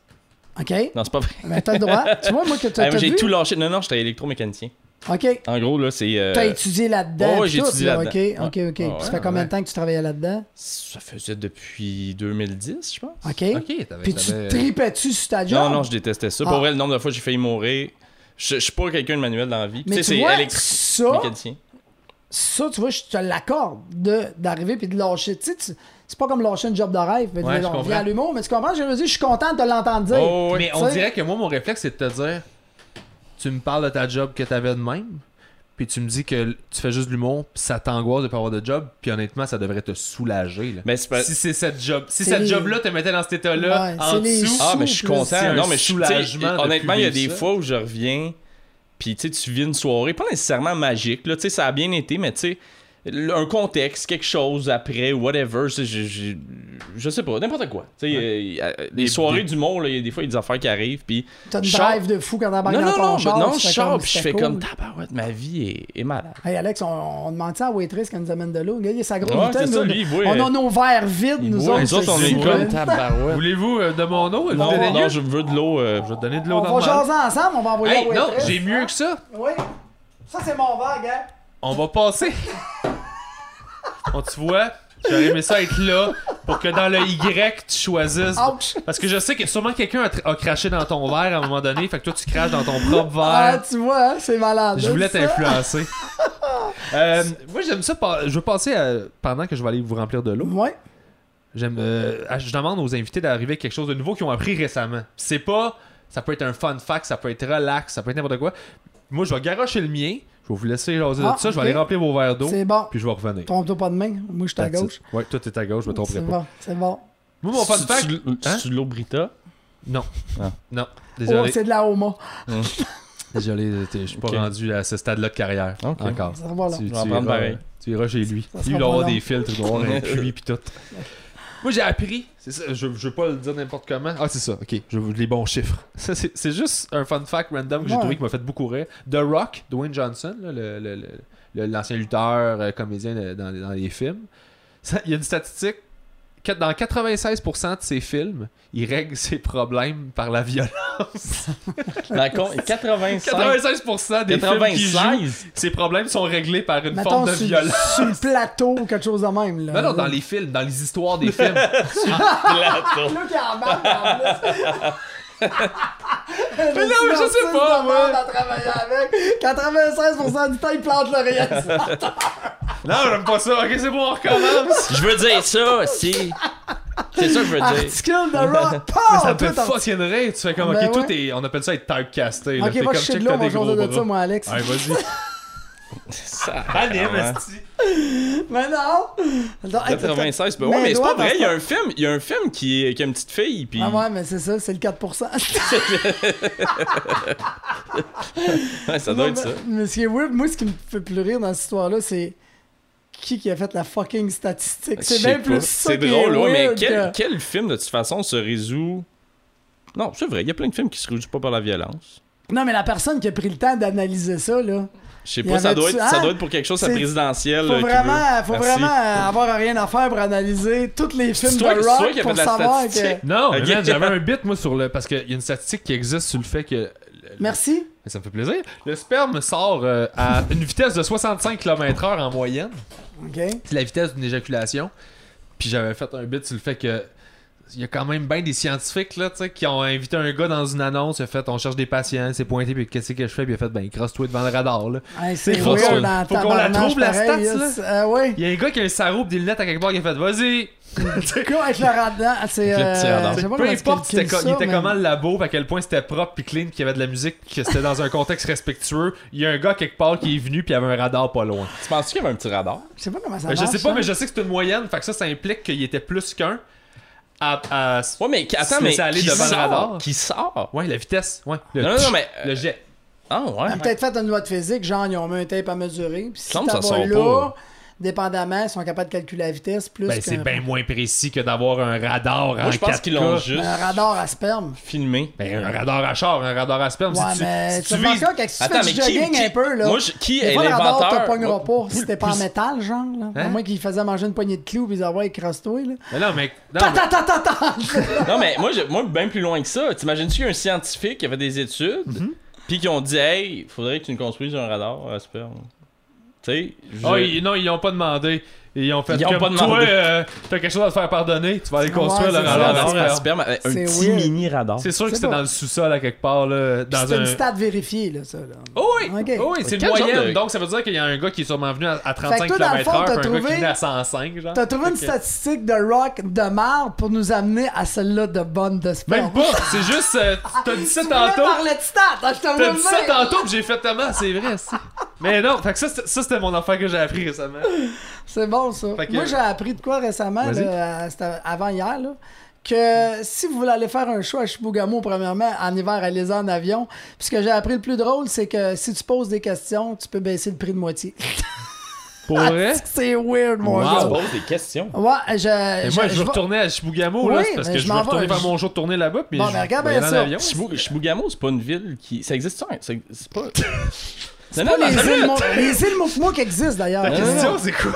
[SPEAKER 3] OK,
[SPEAKER 4] Non, c'est pas vrai.
[SPEAKER 3] ben, t'as le droit. Tu vois, moi, que t'as
[SPEAKER 4] Ah, J'ai
[SPEAKER 3] vu?
[SPEAKER 4] tout lâché. Non, non, j'étais électromécanicien.
[SPEAKER 3] OK.
[SPEAKER 4] En gros, là, c'est. euh,
[SPEAKER 3] T'as étudié là-dedans.
[SPEAKER 4] ouais,
[SPEAKER 3] puis
[SPEAKER 4] j'ai
[SPEAKER 3] tout,
[SPEAKER 4] étudié
[SPEAKER 3] là.
[SPEAKER 4] là-dedans.
[SPEAKER 3] OK, OK. OK.
[SPEAKER 4] Ouais,
[SPEAKER 3] ça fait combien
[SPEAKER 1] ouais.
[SPEAKER 3] de temps que tu travaillais là-dedans?
[SPEAKER 4] Ça faisait depuis 2010, je pense.
[SPEAKER 3] OK.
[SPEAKER 1] Ok, t'avais.
[SPEAKER 3] Puis tu tripais-tu sur ta job?
[SPEAKER 4] Non, non, je détestais ça.
[SPEAKER 3] Ah.
[SPEAKER 4] Pour vrai, le nombre de fois que j'ai failli mourir. Je, je suis pas quelqu'un de manuel dans la vie.
[SPEAKER 3] Mais
[SPEAKER 4] tu sais, c'est
[SPEAKER 3] ça, ça, tu vois, je te l'accorde de- d'arriver puis de lâcher. Tu sais, tu- c'est pas comme lâcher une job de rêve. mais
[SPEAKER 1] Ouais,
[SPEAKER 3] de-
[SPEAKER 1] je
[SPEAKER 3] on
[SPEAKER 1] comprends.
[SPEAKER 3] revient à l'humour, mais tu comprends? Je veux dire, je suis content de te l'entendre dire.
[SPEAKER 4] Oh.
[SPEAKER 1] Mais on dirait que moi, mon réflexe, c'est de te dire tu me parles de ta job que t'avais de même, puis tu me dis que tu fais juste de l'humour, puis ça t'angoisse de pas avoir de job, puis honnêtement, ça devrait te soulager. là.
[SPEAKER 4] Mais c'est pas.
[SPEAKER 1] Si c'est cette job, si cette
[SPEAKER 3] les-
[SPEAKER 1] job-là te mettait dans cet état-là,
[SPEAKER 3] Ouais,
[SPEAKER 1] en dessous,
[SPEAKER 4] Ah, mais je suis content. Non, mais je Honnêtement, il y a des
[SPEAKER 1] ça.
[SPEAKER 4] fois où je reviens. Puis, tu sais, tu vis une soirée, pas nécessairement magique, là. Tu sais, ça a bien été, mais tu sais, un contexte, quelque chose après, whatever. Je, je, je, je sais pas, n'importe quoi. Tu sais, euh, euh, les
[SPEAKER 1] Des-
[SPEAKER 4] soirées d'humour, là, il y a des fois, il y a des affaires qui arrivent. Puis,
[SPEAKER 3] T'as une
[SPEAKER 4] Char-
[SPEAKER 3] drive de fou quand t'embarques
[SPEAKER 4] non,
[SPEAKER 3] dans
[SPEAKER 4] non,
[SPEAKER 3] ton
[SPEAKER 4] non,
[SPEAKER 3] char.
[SPEAKER 4] non,
[SPEAKER 3] tu
[SPEAKER 4] je
[SPEAKER 3] comme,
[SPEAKER 4] puis je fais comme
[SPEAKER 3] cool.
[SPEAKER 4] tabarouette, ma vie est, est malade.
[SPEAKER 3] Hey Alex, on, on demande ça à Waitress quand nous amène de l'eau. Il a sa grosse
[SPEAKER 4] Ouais,
[SPEAKER 3] bouteille,
[SPEAKER 4] ça,
[SPEAKER 3] nous,
[SPEAKER 4] lui, il
[SPEAKER 3] On
[SPEAKER 4] euh,
[SPEAKER 3] a nos verres vides, nous
[SPEAKER 4] Ouais,
[SPEAKER 3] autres.
[SPEAKER 4] autres, on
[SPEAKER 3] c'est
[SPEAKER 4] est comme tabarouette.
[SPEAKER 1] Voulez-vous euh, de mon eau
[SPEAKER 4] Non,
[SPEAKER 1] Vous
[SPEAKER 4] non, je veux de l'eau. euh,
[SPEAKER 1] Je vais te donner de l'eau
[SPEAKER 3] On va jaser ensemble, on va envoyer à
[SPEAKER 1] non, j'ai mieux que ça.
[SPEAKER 3] Oui. Ça, c'est mon verre, gars.
[SPEAKER 1] On va passer. Bon, tu vois, j'aurais aimé ça être là pour que dans le Y, tu choisisses.
[SPEAKER 3] Ouch.
[SPEAKER 1] Parce que je sais que sûrement quelqu'un a, craché dans ton verre à un moment donné, fait que toi tu craches dans ton propre
[SPEAKER 3] Ah,
[SPEAKER 1] verre.
[SPEAKER 3] tu vois, hein, c'est malade.
[SPEAKER 1] Je voulais
[SPEAKER 3] ça.
[SPEAKER 1] t'influencer. Euh, moi j'aime ça. Je veux passer à- pendant que je vais aller vous remplir de l'eau.
[SPEAKER 3] Ouais.
[SPEAKER 1] J'aime. euh, je demande aux invités d'arriver avec quelque chose de nouveau qu'ils ont appris récemment. C'est pas. Ça peut être un fun fact, ça peut être relax, ça peut être n'importe quoi. Moi je vais garocher le mien. Je vais vous laisser jaser
[SPEAKER 3] Ah,
[SPEAKER 1] de ça. Je vais aller remplir vos verres d'eau.
[SPEAKER 3] C'est bon.
[SPEAKER 1] Puis je vais revenir.
[SPEAKER 3] Trompe-toi pas de main. Moi, je suis à
[SPEAKER 1] That's it.
[SPEAKER 3] gauche.
[SPEAKER 1] Ouais, toi t'es à gauche, je me tromperai
[SPEAKER 3] C'est
[SPEAKER 1] pas.
[SPEAKER 3] bon, c'est bon.
[SPEAKER 1] Moi mon fun
[SPEAKER 4] C'est-
[SPEAKER 1] fact.
[SPEAKER 4] c'est- de l'eau Brita?
[SPEAKER 1] Non.
[SPEAKER 4] Ah.
[SPEAKER 1] Non.
[SPEAKER 3] Oh,
[SPEAKER 1] Désolé.
[SPEAKER 3] c'est de la Homa.
[SPEAKER 1] Désolé, t'es- je suis pas rendu à ce stade-là de carrière.
[SPEAKER 4] Ok.
[SPEAKER 1] Encore.
[SPEAKER 3] Ça va là.
[SPEAKER 1] Tu, tu
[SPEAKER 4] prendre
[SPEAKER 1] iras-
[SPEAKER 4] pareil.
[SPEAKER 1] Tu iras chez lui.
[SPEAKER 3] Ça
[SPEAKER 1] Lui, il
[SPEAKER 3] long.
[SPEAKER 1] des filtres, il doit avoir un puits pis tout. Moi, j'ai appris. C'est ça, je, je veux pas le dire n'importe comment. Ah, c'est ça, ok. Je veux les bons chiffres. Ça, c'est, c'est juste un fun fact random que j'ai
[SPEAKER 3] Ouais.
[SPEAKER 1] trouvé qui m'a fait beaucoup rire. The Rock, Dwayne Johnson, là, le, le- le- le- l'ancien lutteur, euh, comédien de- dans, dans les films. Ça, Il y a une statistique. Que Dans 96% de ses films, il règle ses problèmes par la violence.
[SPEAKER 4] Dans le con- 85.
[SPEAKER 1] 96% des films qu'il joue,
[SPEAKER 4] 96.
[SPEAKER 1] ses problèmes sont réglés par une
[SPEAKER 3] Mettons
[SPEAKER 1] forme de
[SPEAKER 3] sur,
[SPEAKER 1] violence.
[SPEAKER 3] sur le plateau ou quelque chose de même. Là.
[SPEAKER 1] Non, non, dans les films, dans les histoires des films.
[SPEAKER 4] Plateau.
[SPEAKER 3] Embarque en plus. Mais
[SPEAKER 1] non, mais je sais pas, moi.
[SPEAKER 3] à travailler avec. 96% du temps, il plante le réalisateur.
[SPEAKER 1] non, j'aime pas ça. Ok, c'est bon, on recommence.
[SPEAKER 4] Je veux dire ça, si. C'est ça que je veux dire.
[SPEAKER 3] Articule de rock.
[SPEAKER 1] Mais ça me fait
[SPEAKER 3] Tout en-
[SPEAKER 1] fucking rire. Tu fais comme,
[SPEAKER 3] Ben
[SPEAKER 1] ok, tout
[SPEAKER 3] ouais.
[SPEAKER 1] est. On appelle ça être typecasté.
[SPEAKER 3] Ok,
[SPEAKER 1] T'es
[SPEAKER 3] va
[SPEAKER 1] check,
[SPEAKER 3] de on va ça, moi, Alex.
[SPEAKER 1] Allez, vas-y.
[SPEAKER 4] Ça,
[SPEAKER 1] Anime.
[SPEAKER 3] Mais non! Attends, hey,
[SPEAKER 4] 96, ben ouais, mais c'est pas vrai. Il y a un film, il y a un film qui, est, qui a une petite fille, puis.
[SPEAKER 3] Ah ouais, mais c'est ça, c'est le 4%.
[SPEAKER 4] Ouais, ça doit être ça.
[SPEAKER 3] Mais, ce qui est weird, moi, ce qui me fait plus rire dans cette histoire-là, c'est qui qui a fait la fucking statistique? C'est
[SPEAKER 4] pas.
[SPEAKER 3] plus ça
[SPEAKER 4] C'est drôle, ouais, mais quel,
[SPEAKER 3] que-
[SPEAKER 4] quel film de toute façon se résout? Non, c'est vrai, il y a plein de films qui se résout pas par la violence.
[SPEAKER 3] Non, mais la personne qui a pris le temps d'analyser ça, là.
[SPEAKER 4] Je sais pas, ça doit, être, ça
[SPEAKER 3] hein?
[SPEAKER 4] doit être pour quelque chose à présidentiel.
[SPEAKER 3] Faut
[SPEAKER 4] euh,
[SPEAKER 3] vraiment,
[SPEAKER 4] veut.
[SPEAKER 3] faut
[SPEAKER 4] Merci.
[SPEAKER 3] vraiment avoir rien à faire pour analyser tous les films
[SPEAKER 4] toi-
[SPEAKER 3] de rock
[SPEAKER 4] qui
[SPEAKER 3] pour
[SPEAKER 4] fait de la
[SPEAKER 3] savoir que...
[SPEAKER 1] Non, mais
[SPEAKER 4] Ok.
[SPEAKER 1] man, j'avais un bit, moi, sur le. Parce qu'il y a une statistique qui existe sur le fait que.
[SPEAKER 3] Merci.
[SPEAKER 1] Mais Ça me fait plaisir. Le sperme sort euh, à une vitesse de 65 km/h en moyenne.
[SPEAKER 3] OK.
[SPEAKER 1] C'est la vitesse d'une éjaculation. Puis j'avais fait un bit sur le fait que il y a quand même bien des scientifiques là, tu sais, qui ont invité un gars dans une annonce, il a fait on cherche des patients, c'est pointé, puis qu'est-ce que je fais, puis il a fait ben crosse-toi devant le radar là.
[SPEAKER 3] Hey, c'est
[SPEAKER 1] Faut qu'on-
[SPEAKER 3] dans
[SPEAKER 1] faut qu'on la trouve, la stats, là.
[SPEAKER 3] c'est- Ah ouais.
[SPEAKER 1] Il y a un gars qui a un pis des lunettes à quelque part qui a fait vas-y.
[SPEAKER 3] Quoi avec le radar? C'est.
[SPEAKER 4] Avec le petit
[SPEAKER 3] euh,
[SPEAKER 1] Peu importe co-
[SPEAKER 3] ça,
[SPEAKER 1] il était
[SPEAKER 3] mais-
[SPEAKER 1] comment le labo, à quel point c'était propre puis clean, qu'il y avait de la musique, que c'était dans un contexte respectueux. Il y a un gars quelque part qui est venu puis il y avait un radar pas loin.
[SPEAKER 4] Tu penses qu'il y avait un petit radar?
[SPEAKER 3] Je sais pas comment ça marche.
[SPEAKER 1] je sais pas,
[SPEAKER 3] ça.
[SPEAKER 1] mais je sais que c'est une moyenne, fait que ça, ça implique qu'il était plus qu'un. À, à-
[SPEAKER 4] Ouais, mais attends,
[SPEAKER 1] Se
[SPEAKER 4] mais
[SPEAKER 1] aller
[SPEAKER 4] qui
[SPEAKER 1] devant le
[SPEAKER 4] sort?
[SPEAKER 1] radar.
[SPEAKER 4] Qui sort?
[SPEAKER 1] Ouais, la vitesse. Ouais. Le,
[SPEAKER 4] Non, non, non, mais.
[SPEAKER 1] le jet.
[SPEAKER 4] Ah, ouais.
[SPEAKER 3] On a peut-être fait une loi de physique, genre ils ont mis un tape à mesurer. Puis si
[SPEAKER 4] ça sort
[SPEAKER 3] là,
[SPEAKER 4] pas.
[SPEAKER 3] Dépendamment, ils sont capables de calculer la vitesse plus
[SPEAKER 1] Ben, c'est bien moins précis que d'avoir un radar en
[SPEAKER 4] Moi, je pense
[SPEAKER 1] 4K.
[SPEAKER 4] qu'ils l'ont juste
[SPEAKER 3] un radar à sperme.
[SPEAKER 4] filmé.
[SPEAKER 1] Ben, un radar à char, un radar à sperme.
[SPEAKER 3] Ouais,
[SPEAKER 1] si tu,
[SPEAKER 3] mais
[SPEAKER 1] si
[SPEAKER 3] tu
[SPEAKER 1] vises...
[SPEAKER 3] quand tu fais du
[SPEAKER 4] mais
[SPEAKER 3] jogging
[SPEAKER 4] qui-
[SPEAKER 3] un peu, là.
[SPEAKER 4] moi, je- qui est
[SPEAKER 3] fois, le radar te
[SPEAKER 4] l'inventeur?
[SPEAKER 3] pognera
[SPEAKER 4] Moi,
[SPEAKER 3] pas si c'était pas en métal, genre. Là. À
[SPEAKER 1] Hein?
[SPEAKER 3] moins qu'il faisait manger une poignée de clous puis ils envoient crosse-toi, là.
[SPEAKER 1] Mais non, mais... Non,
[SPEAKER 3] Ta
[SPEAKER 1] mais-
[SPEAKER 3] ta ta ta ta!
[SPEAKER 4] Non, mais moi, je, moi bien plus loin que ça. T'imagines-tu qu'il y a un scientifique qui avait des études,
[SPEAKER 1] Mhm.
[SPEAKER 4] puis qui ont dit, hey, faudrait que tu nous construises un radar à sperme? Tu je-
[SPEAKER 1] Oh, ils- non, ils ont pas demandé. Ils ont fait
[SPEAKER 4] Ils ont
[SPEAKER 1] comme
[SPEAKER 4] pas demandé.
[SPEAKER 1] toi, euh, t'as quelque chose à te faire pardonner, tu vas aller construire
[SPEAKER 3] Ouais,
[SPEAKER 1] le
[SPEAKER 3] c'est
[SPEAKER 4] un
[SPEAKER 3] ça.
[SPEAKER 1] radar sperme,
[SPEAKER 4] avec un
[SPEAKER 3] C'est
[SPEAKER 4] petit
[SPEAKER 3] weird.
[SPEAKER 4] mini radar.
[SPEAKER 1] C'est sûr que c'était dans le sous-sol à quelque part, là, dans
[SPEAKER 3] C'est
[SPEAKER 1] un...
[SPEAKER 3] une stat vérifiée, là, ça. Là.
[SPEAKER 1] Oh oui! Oh oui, c'est une moyenne.
[SPEAKER 4] de-
[SPEAKER 1] Donc ça veut dire qu'il y a un gars qui est sûrement venu à, à 35
[SPEAKER 3] Fait que toi, dans le
[SPEAKER 1] km/h, un gars qui
[SPEAKER 3] trouvé-
[SPEAKER 1] venait à 105, genre.
[SPEAKER 3] T'as trouvé une statistique de rock de marde pour nous amener à celle-là de bonne de sperme.
[SPEAKER 1] Même pas, c'est juste, euh, t'as dit ça tantôt.
[SPEAKER 3] parler de stats, hein, je
[SPEAKER 1] T'as dit ça tantôt, j'ai fait tellement, c'est vrai, ça. Mais non, fait que ça, c'était- ça c'était mon affaire que j'ai appris récemment.
[SPEAKER 3] C'est bon, ça.
[SPEAKER 1] Que-
[SPEAKER 3] Moi, j'ai appris de quoi récemment, là, avant hier, là, que si vous voulez aller faire un show à Chibougamau, premièrement, en hiver, allez en avion. Puis ce que j'ai appris le plus drôle, c'est que si tu poses des questions, tu peux baisser le prix de moitié.
[SPEAKER 1] Pour vrai?
[SPEAKER 3] c'est weird, mon
[SPEAKER 1] Wow.
[SPEAKER 4] Tu poses des questions.
[SPEAKER 3] Ouais, je.
[SPEAKER 1] Et
[SPEAKER 3] je-
[SPEAKER 1] moi, je
[SPEAKER 3] je
[SPEAKER 1] veux
[SPEAKER 3] vais-
[SPEAKER 1] retourner à Chibougamau,
[SPEAKER 3] Oui,
[SPEAKER 1] là, c'est parce que
[SPEAKER 3] je
[SPEAKER 1] je veux retourner faire mon show de tournée là-bas, puis
[SPEAKER 3] Bon,
[SPEAKER 1] je
[SPEAKER 3] mais regarde
[SPEAKER 1] vais
[SPEAKER 3] bien ça.
[SPEAKER 4] Chibougamau, c'est pas une ville qui. Ça existe ça? C'est pas.
[SPEAKER 3] C'est
[SPEAKER 4] Non,
[SPEAKER 3] pas
[SPEAKER 4] non,
[SPEAKER 3] les
[SPEAKER 4] mais-
[SPEAKER 3] îles, Mo- les îles Moukmouk existent d'ailleurs.
[SPEAKER 1] La
[SPEAKER 4] Non, non,
[SPEAKER 1] question, c'est quoi?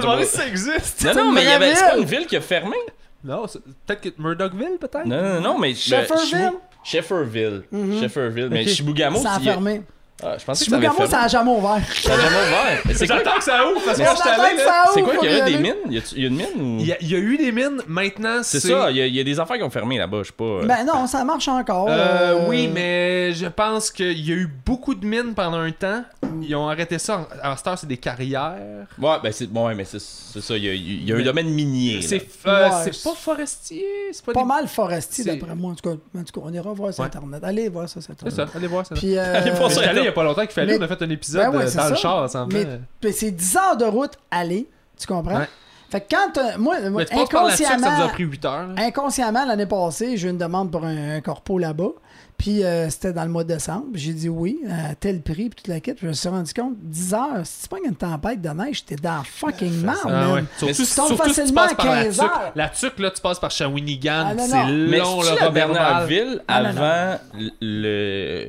[SPEAKER 1] Demandé si ça existe?
[SPEAKER 4] Non, non, mais il y avait. C'est pas une ville qui a fermé.
[SPEAKER 1] Non, c'est- peut-être que Murdochville, peut-être?
[SPEAKER 4] Non, non, non, mais.
[SPEAKER 3] Shefferville?
[SPEAKER 4] Shefferville. Shefferville. Mais
[SPEAKER 1] Ok.
[SPEAKER 4] Chibougamau,
[SPEAKER 3] Ça a
[SPEAKER 4] c'est-
[SPEAKER 3] fermé.
[SPEAKER 4] Ah, je pensais que ça avait
[SPEAKER 3] ça a jamais ouvert.
[SPEAKER 4] Ça a jamais ouvert. Mais C'est quoi,
[SPEAKER 1] J'attends que ça ouvre, parce que
[SPEAKER 3] On
[SPEAKER 1] moi, je suis
[SPEAKER 3] attend
[SPEAKER 1] allé,
[SPEAKER 3] que
[SPEAKER 1] là.
[SPEAKER 3] ça
[SPEAKER 4] c'est quoi qu'il y des mines? Y a-tu- y a une mine ou?
[SPEAKER 1] Il y, a, il y a eu des mines, maintenant
[SPEAKER 4] C'est ça, il y, a- il y a des affaires qui ont fermé là-bas, je sais pas. euh.
[SPEAKER 3] Ben non, ça marche encore.
[SPEAKER 1] Euh,
[SPEAKER 3] euh,
[SPEAKER 1] Oui, mais je pense qu'il y a eu beaucoup de mines pendant un temps. Ils ont arrêté ça. En, en Star, c'est des carrières.
[SPEAKER 4] Ouais, ben c'est bon, ouais, mais c'est ça, il y a, il y a un domaine minier.
[SPEAKER 1] C'est euh,
[SPEAKER 3] Ouais,
[SPEAKER 1] pas forestier. C'est pas,
[SPEAKER 3] Pas
[SPEAKER 1] des-
[SPEAKER 3] mal forestier, d'après moi. En tout, cas, en tout cas, on ira voir sur
[SPEAKER 1] Ouais.
[SPEAKER 3] Internet. Allez voir ça sur
[SPEAKER 1] C'est ça, allez voir ça.
[SPEAKER 3] Puis,
[SPEAKER 4] Allez voir ça.
[SPEAKER 1] Il y a pas longtemps qu'il fallait.
[SPEAKER 3] Mais-
[SPEAKER 1] On a fait un épisode
[SPEAKER 3] Ben ouais,
[SPEAKER 1] euh,
[SPEAKER 3] c'est
[SPEAKER 1] dans le
[SPEAKER 3] ça.
[SPEAKER 1] char ensemble.
[SPEAKER 3] Mais puis c'est 10 heures de route aller, tu comprends?
[SPEAKER 1] Ouais.
[SPEAKER 3] Fait que quand moi,
[SPEAKER 1] Mais tu tuque, ça nous a
[SPEAKER 3] inconsciemment,
[SPEAKER 1] pris 8 heures.
[SPEAKER 3] inconsciemment l'année passée, j'ai eu une demande pour un, un corpo là-bas. Puis euh, c'était dans le mois de décembre. J'ai dit oui, à tel prix, puis toute la quête. Je me suis rendu compte, 10 heures, si tu pas une tempête de neige, t'es dans fucking
[SPEAKER 1] Ah
[SPEAKER 3] man.
[SPEAKER 1] ouais. Surtout,
[SPEAKER 3] tu tombes
[SPEAKER 1] surtout si tu
[SPEAKER 3] facilement
[SPEAKER 1] passes
[SPEAKER 3] à
[SPEAKER 1] par la
[SPEAKER 3] 15
[SPEAKER 1] tuque.
[SPEAKER 3] heures.
[SPEAKER 1] La tuque, là, tu passes par Shawinigan.
[SPEAKER 3] Ah,
[SPEAKER 1] c'est long, le Roberval.
[SPEAKER 4] Bernardville
[SPEAKER 3] Ah, non,
[SPEAKER 4] avant le.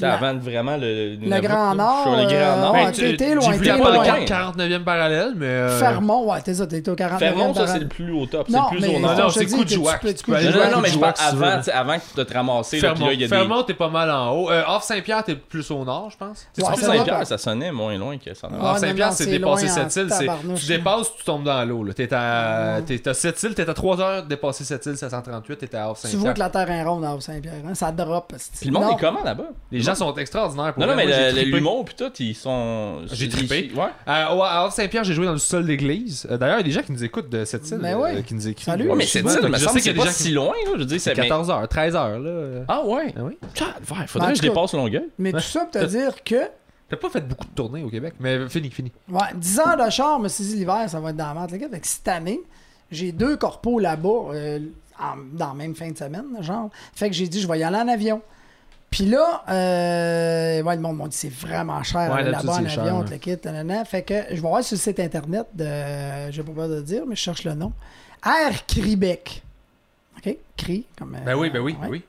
[SPEAKER 3] La...
[SPEAKER 4] Avant vraiment le,
[SPEAKER 3] le, le Grand euh, Nord.
[SPEAKER 4] Le Grand Nord.
[SPEAKER 1] Ben,
[SPEAKER 3] t'es, t'es loin, t'es loin.
[SPEAKER 1] 49e parallèle, mais. Euh...
[SPEAKER 3] Fermont, ouais, t'es ça, t'es au 49e.
[SPEAKER 4] parallèle Fermont, ça, c'est le plus haut top. C'est le plus au nord.
[SPEAKER 1] Non,
[SPEAKER 3] non,
[SPEAKER 1] c'est coup de jouac.
[SPEAKER 4] Non, non, mais avant, avant que tu te ramasses.
[SPEAKER 1] Fermont, t'es pas mal en haut. Euh, Off-Saint-Pierre, t'es plus au nord, je pense.
[SPEAKER 4] C'est Off-Saint-Pierre,
[SPEAKER 3] ça
[SPEAKER 4] sonnait moins loin que ça.
[SPEAKER 3] Off-Saint-Pierre,
[SPEAKER 1] c'est dépasser cette île. Tu dépasses, tu tombes dans l'eau. T'es à cette île, t'es à 3 heures de dépasser cette île, 738, t'es à Off-Saint-Pierre.
[SPEAKER 3] Tu vois que la terre est ronde à Off-Saint-Pierre. Hein. Ça drop.
[SPEAKER 4] Puis le monde est comment là-bas?
[SPEAKER 1] Les gens sont extraordinaires pour
[SPEAKER 4] Non, non, mais le- le- l'humour pis tout, ils sont.
[SPEAKER 1] J'ai trippé.
[SPEAKER 4] Ouais.
[SPEAKER 1] À, au- à Off Saint-Pierre, j'ai joué dans le sol d'église. Euh, D'ailleurs, il y a des gens qui nous écoutent de cette île.
[SPEAKER 3] Ben
[SPEAKER 1] euh,
[SPEAKER 3] ouais.
[SPEAKER 1] qui nous écrivent.
[SPEAKER 3] Salut.
[SPEAKER 4] Ouais, mais
[SPEAKER 3] je
[SPEAKER 4] c'est
[SPEAKER 3] sais
[SPEAKER 4] ça, me
[SPEAKER 1] Je
[SPEAKER 4] semble
[SPEAKER 1] sais
[SPEAKER 4] que c'est
[SPEAKER 1] qu'il y a
[SPEAKER 4] pas
[SPEAKER 1] des gens
[SPEAKER 4] si loin, là. Je veux dire,
[SPEAKER 1] C'est
[SPEAKER 4] c'est.
[SPEAKER 1] 14 heures, 13 heures, là. euh.
[SPEAKER 4] Ah ouais?
[SPEAKER 1] Ah oui.
[SPEAKER 4] Calvaire, faudrait
[SPEAKER 3] En
[SPEAKER 4] que je
[SPEAKER 3] tout cas-
[SPEAKER 4] dépasse Longueuil.
[SPEAKER 3] Mais tout ça pour te dire que,
[SPEAKER 1] T'as pas fait beaucoup de tournées au Québec, mais fini, fini.
[SPEAKER 3] ouais, 10 heures de char, mais si l'hiver, ça va être dans la merde. les gars. Fait que cette année, j'ai deux corpos là-bas, euh, en- dans la même fin de semaine, genre. Fait que j'ai dit, je vais y aller en avion. Puis là, euh, ouais, le monde m'a dit c'est vraiment cher
[SPEAKER 1] ouais,
[SPEAKER 3] là-bas en avion, le kit, nanana. Fait que je vais voir sur le site internet de. Je vais pas le dire, mais je cherche le nom. Air Cribec. OK? Cri, comme.
[SPEAKER 1] Ben oui, ben oui,
[SPEAKER 3] euh,
[SPEAKER 1] oui.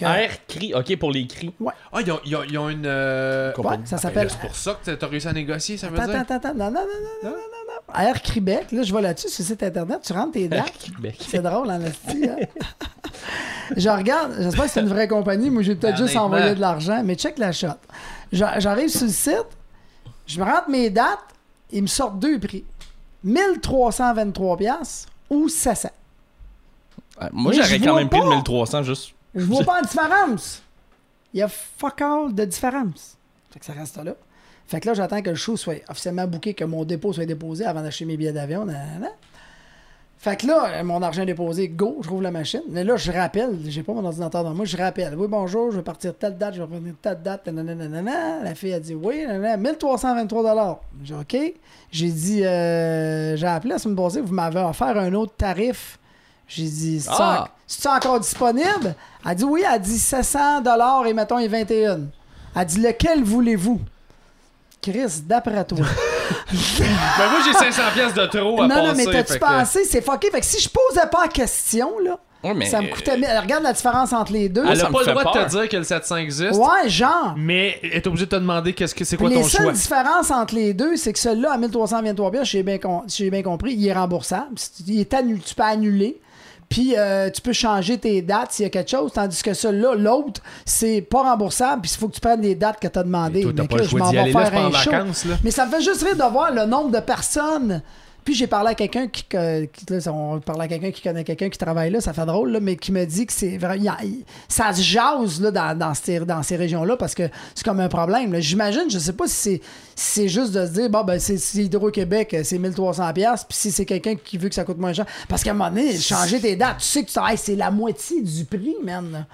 [SPEAKER 4] Air Cri, ok, pour les cris. Ouais.
[SPEAKER 1] Ah, ils ont, ils une. Euh...
[SPEAKER 3] Ça s'appelle.
[SPEAKER 1] Ah, ben, c'est pour ça que t'as réussi à négocier, ça veut
[SPEAKER 3] attends,
[SPEAKER 1] dire?
[SPEAKER 3] Attends, attends, non, non, non, non, non, non, non. Air Cribec, là, je vais là-dessus sur le site internet, tu rentres tes dates.
[SPEAKER 4] Québec.
[SPEAKER 3] C'est drôle, en hein? Je regarde, j'espère que c'est une vraie compagnie. Moi, j'ai peut-être
[SPEAKER 1] Ben,
[SPEAKER 3] juste envoyé de l'argent, mais check la shot. J'a- J'arrive sur le site, je me rentre mes dates, ils me sortent deux prix 1323$ piastres ou 700.
[SPEAKER 4] Ouais, Moi, j'aurais quand même pris le
[SPEAKER 3] pas.
[SPEAKER 4] 1300 juste.
[SPEAKER 3] Je vois pas de différence. Il y a fuck all de différence. Fait que ça reste là. Fait que là, j'attends que le show soit officiellement booké, que mon dépôt soit déposé avant d'acheter mes billets d'avion. Fait que là, euh, mon argent est déposé, go, je rouvre la machine. Mais là, je rappelle, j'ai pas mon ordinateur dans moi, je rappelle. Oui, bonjour, je vais partir telle date, je vais revenir telle date, nanana. La fille a dit oui, nanana, 1323 J'ai dit OK. J'ai dit, euh, j'ai appelé la semaine passée, vous m'avez offert un autre tarif. J'ai dit, c'est
[SPEAKER 4] Ah!
[SPEAKER 3] encore disponible? Elle dit oui, elle dit 700 et mettons, et 21. Elle dit lequel voulez-vous? Chris, d'après toi.
[SPEAKER 1] Ben, moi, j'ai 500 pièces de trop à
[SPEAKER 3] non,
[SPEAKER 1] passer.
[SPEAKER 3] non, mais t'as-tu
[SPEAKER 1] que-
[SPEAKER 3] pensé? C'est fucké. Fait que si je posais pas la question, là,
[SPEAKER 4] Ouais, mais.
[SPEAKER 3] ça me coûtait. Regarde la différence entre les deux.
[SPEAKER 1] Elle
[SPEAKER 4] ça
[SPEAKER 1] a
[SPEAKER 4] me
[SPEAKER 1] pas le droit de te dire que le 700 existe,
[SPEAKER 3] Ouais, genre.
[SPEAKER 1] mais elle est obligée de te demander qu'est-ce que c'est quoi
[SPEAKER 3] Puis
[SPEAKER 1] ton
[SPEAKER 3] seules
[SPEAKER 1] choix.
[SPEAKER 3] différences entre les deux, c'est que celui-là, à 1323 pièces, j'ai bien, con- bien compris, il est remboursable. Il est annu- tu peux annuler. Puis euh, tu peux changer tes dates s'il y a quelque chose. Tandis que celui-là, l'autre, c'est pas remboursable. Puis il faut que tu prennes les dates que tu as demandées.
[SPEAKER 1] Toi, t'as
[SPEAKER 3] Mais
[SPEAKER 1] pas
[SPEAKER 3] que
[SPEAKER 1] le
[SPEAKER 3] je
[SPEAKER 1] choix
[SPEAKER 3] m'en
[SPEAKER 1] d'y
[SPEAKER 3] vais
[SPEAKER 1] aller là,
[SPEAKER 3] faire
[SPEAKER 1] c'est pas en
[SPEAKER 3] un show.
[SPEAKER 1] vacances, là.
[SPEAKER 3] Mais ça me fait juste rire de voir le nombre de personnes. Puis j'ai parlé à quelqu'un qui, là, on parle à quelqu'un qui connaît quelqu'un qui travaille là, ça fait drôle, là, mais qui me dit que c'est vrai, il y a- il- ça se jase là, dans, dans ces, dans ces régions-là parce que c'est comme un problème. là. J'imagine, je sais pas si c'est c'est juste de se dire, bon, ben, c'est Hydro-Québec, euh, c'est 1300$, piastres, puis si c'est quelqu'un qui veut que ça coûte moins cher. Parce qu'à un moment donné, changer tes dates, tu sais que tu- hey, c'est la moitié du prix, man.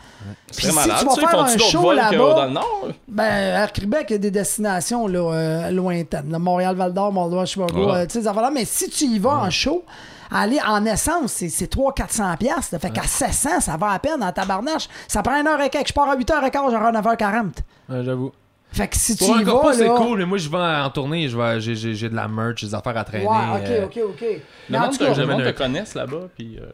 [SPEAKER 3] Puis
[SPEAKER 4] C'est
[SPEAKER 3] si
[SPEAKER 4] malade.
[SPEAKER 3] tu vas faire un show là-bas,
[SPEAKER 4] dans le Nord?
[SPEAKER 3] ben, Air Québec, il y a des destinations là, euh, lointaines. là, Montréal, Val d'Or, Moldova, Chicago,
[SPEAKER 4] Ouais.
[SPEAKER 3] euh, tu sais, affaires-là. Mais si tu y vas en show, aller en essence, c'est, c'est 300-400$. piastres, là. Fait qu'à 700, ça va à peine en tabarnache. Ça prend une heure et quelques. Je pars à 8h15, j'aurai à 9h40.
[SPEAKER 1] Ouais, J'avoue.
[SPEAKER 3] Fait que si tu
[SPEAKER 1] Pour un
[SPEAKER 3] y vas,
[SPEAKER 1] c'est
[SPEAKER 3] là...
[SPEAKER 1] cool, mais moi, je vais en tournée, je vais- j'ai- j'ai j'ai de la merch, des affaires à traîner.
[SPEAKER 3] Ouais, ok,
[SPEAKER 1] euh,
[SPEAKER 3] ok, ok.
[SPEAKER 4] Le
[SPEAKER 3] Mais en
[SPEAKER 4] monde
[SPEAKER 3] tout
[SPEAKER 4] te,
[SPEAKER 3] cas,
[SPEAKER 4] le monde te
[SPEAKER 1] je-
[SPEAKER 4] connaisse là-bas, puis. euh,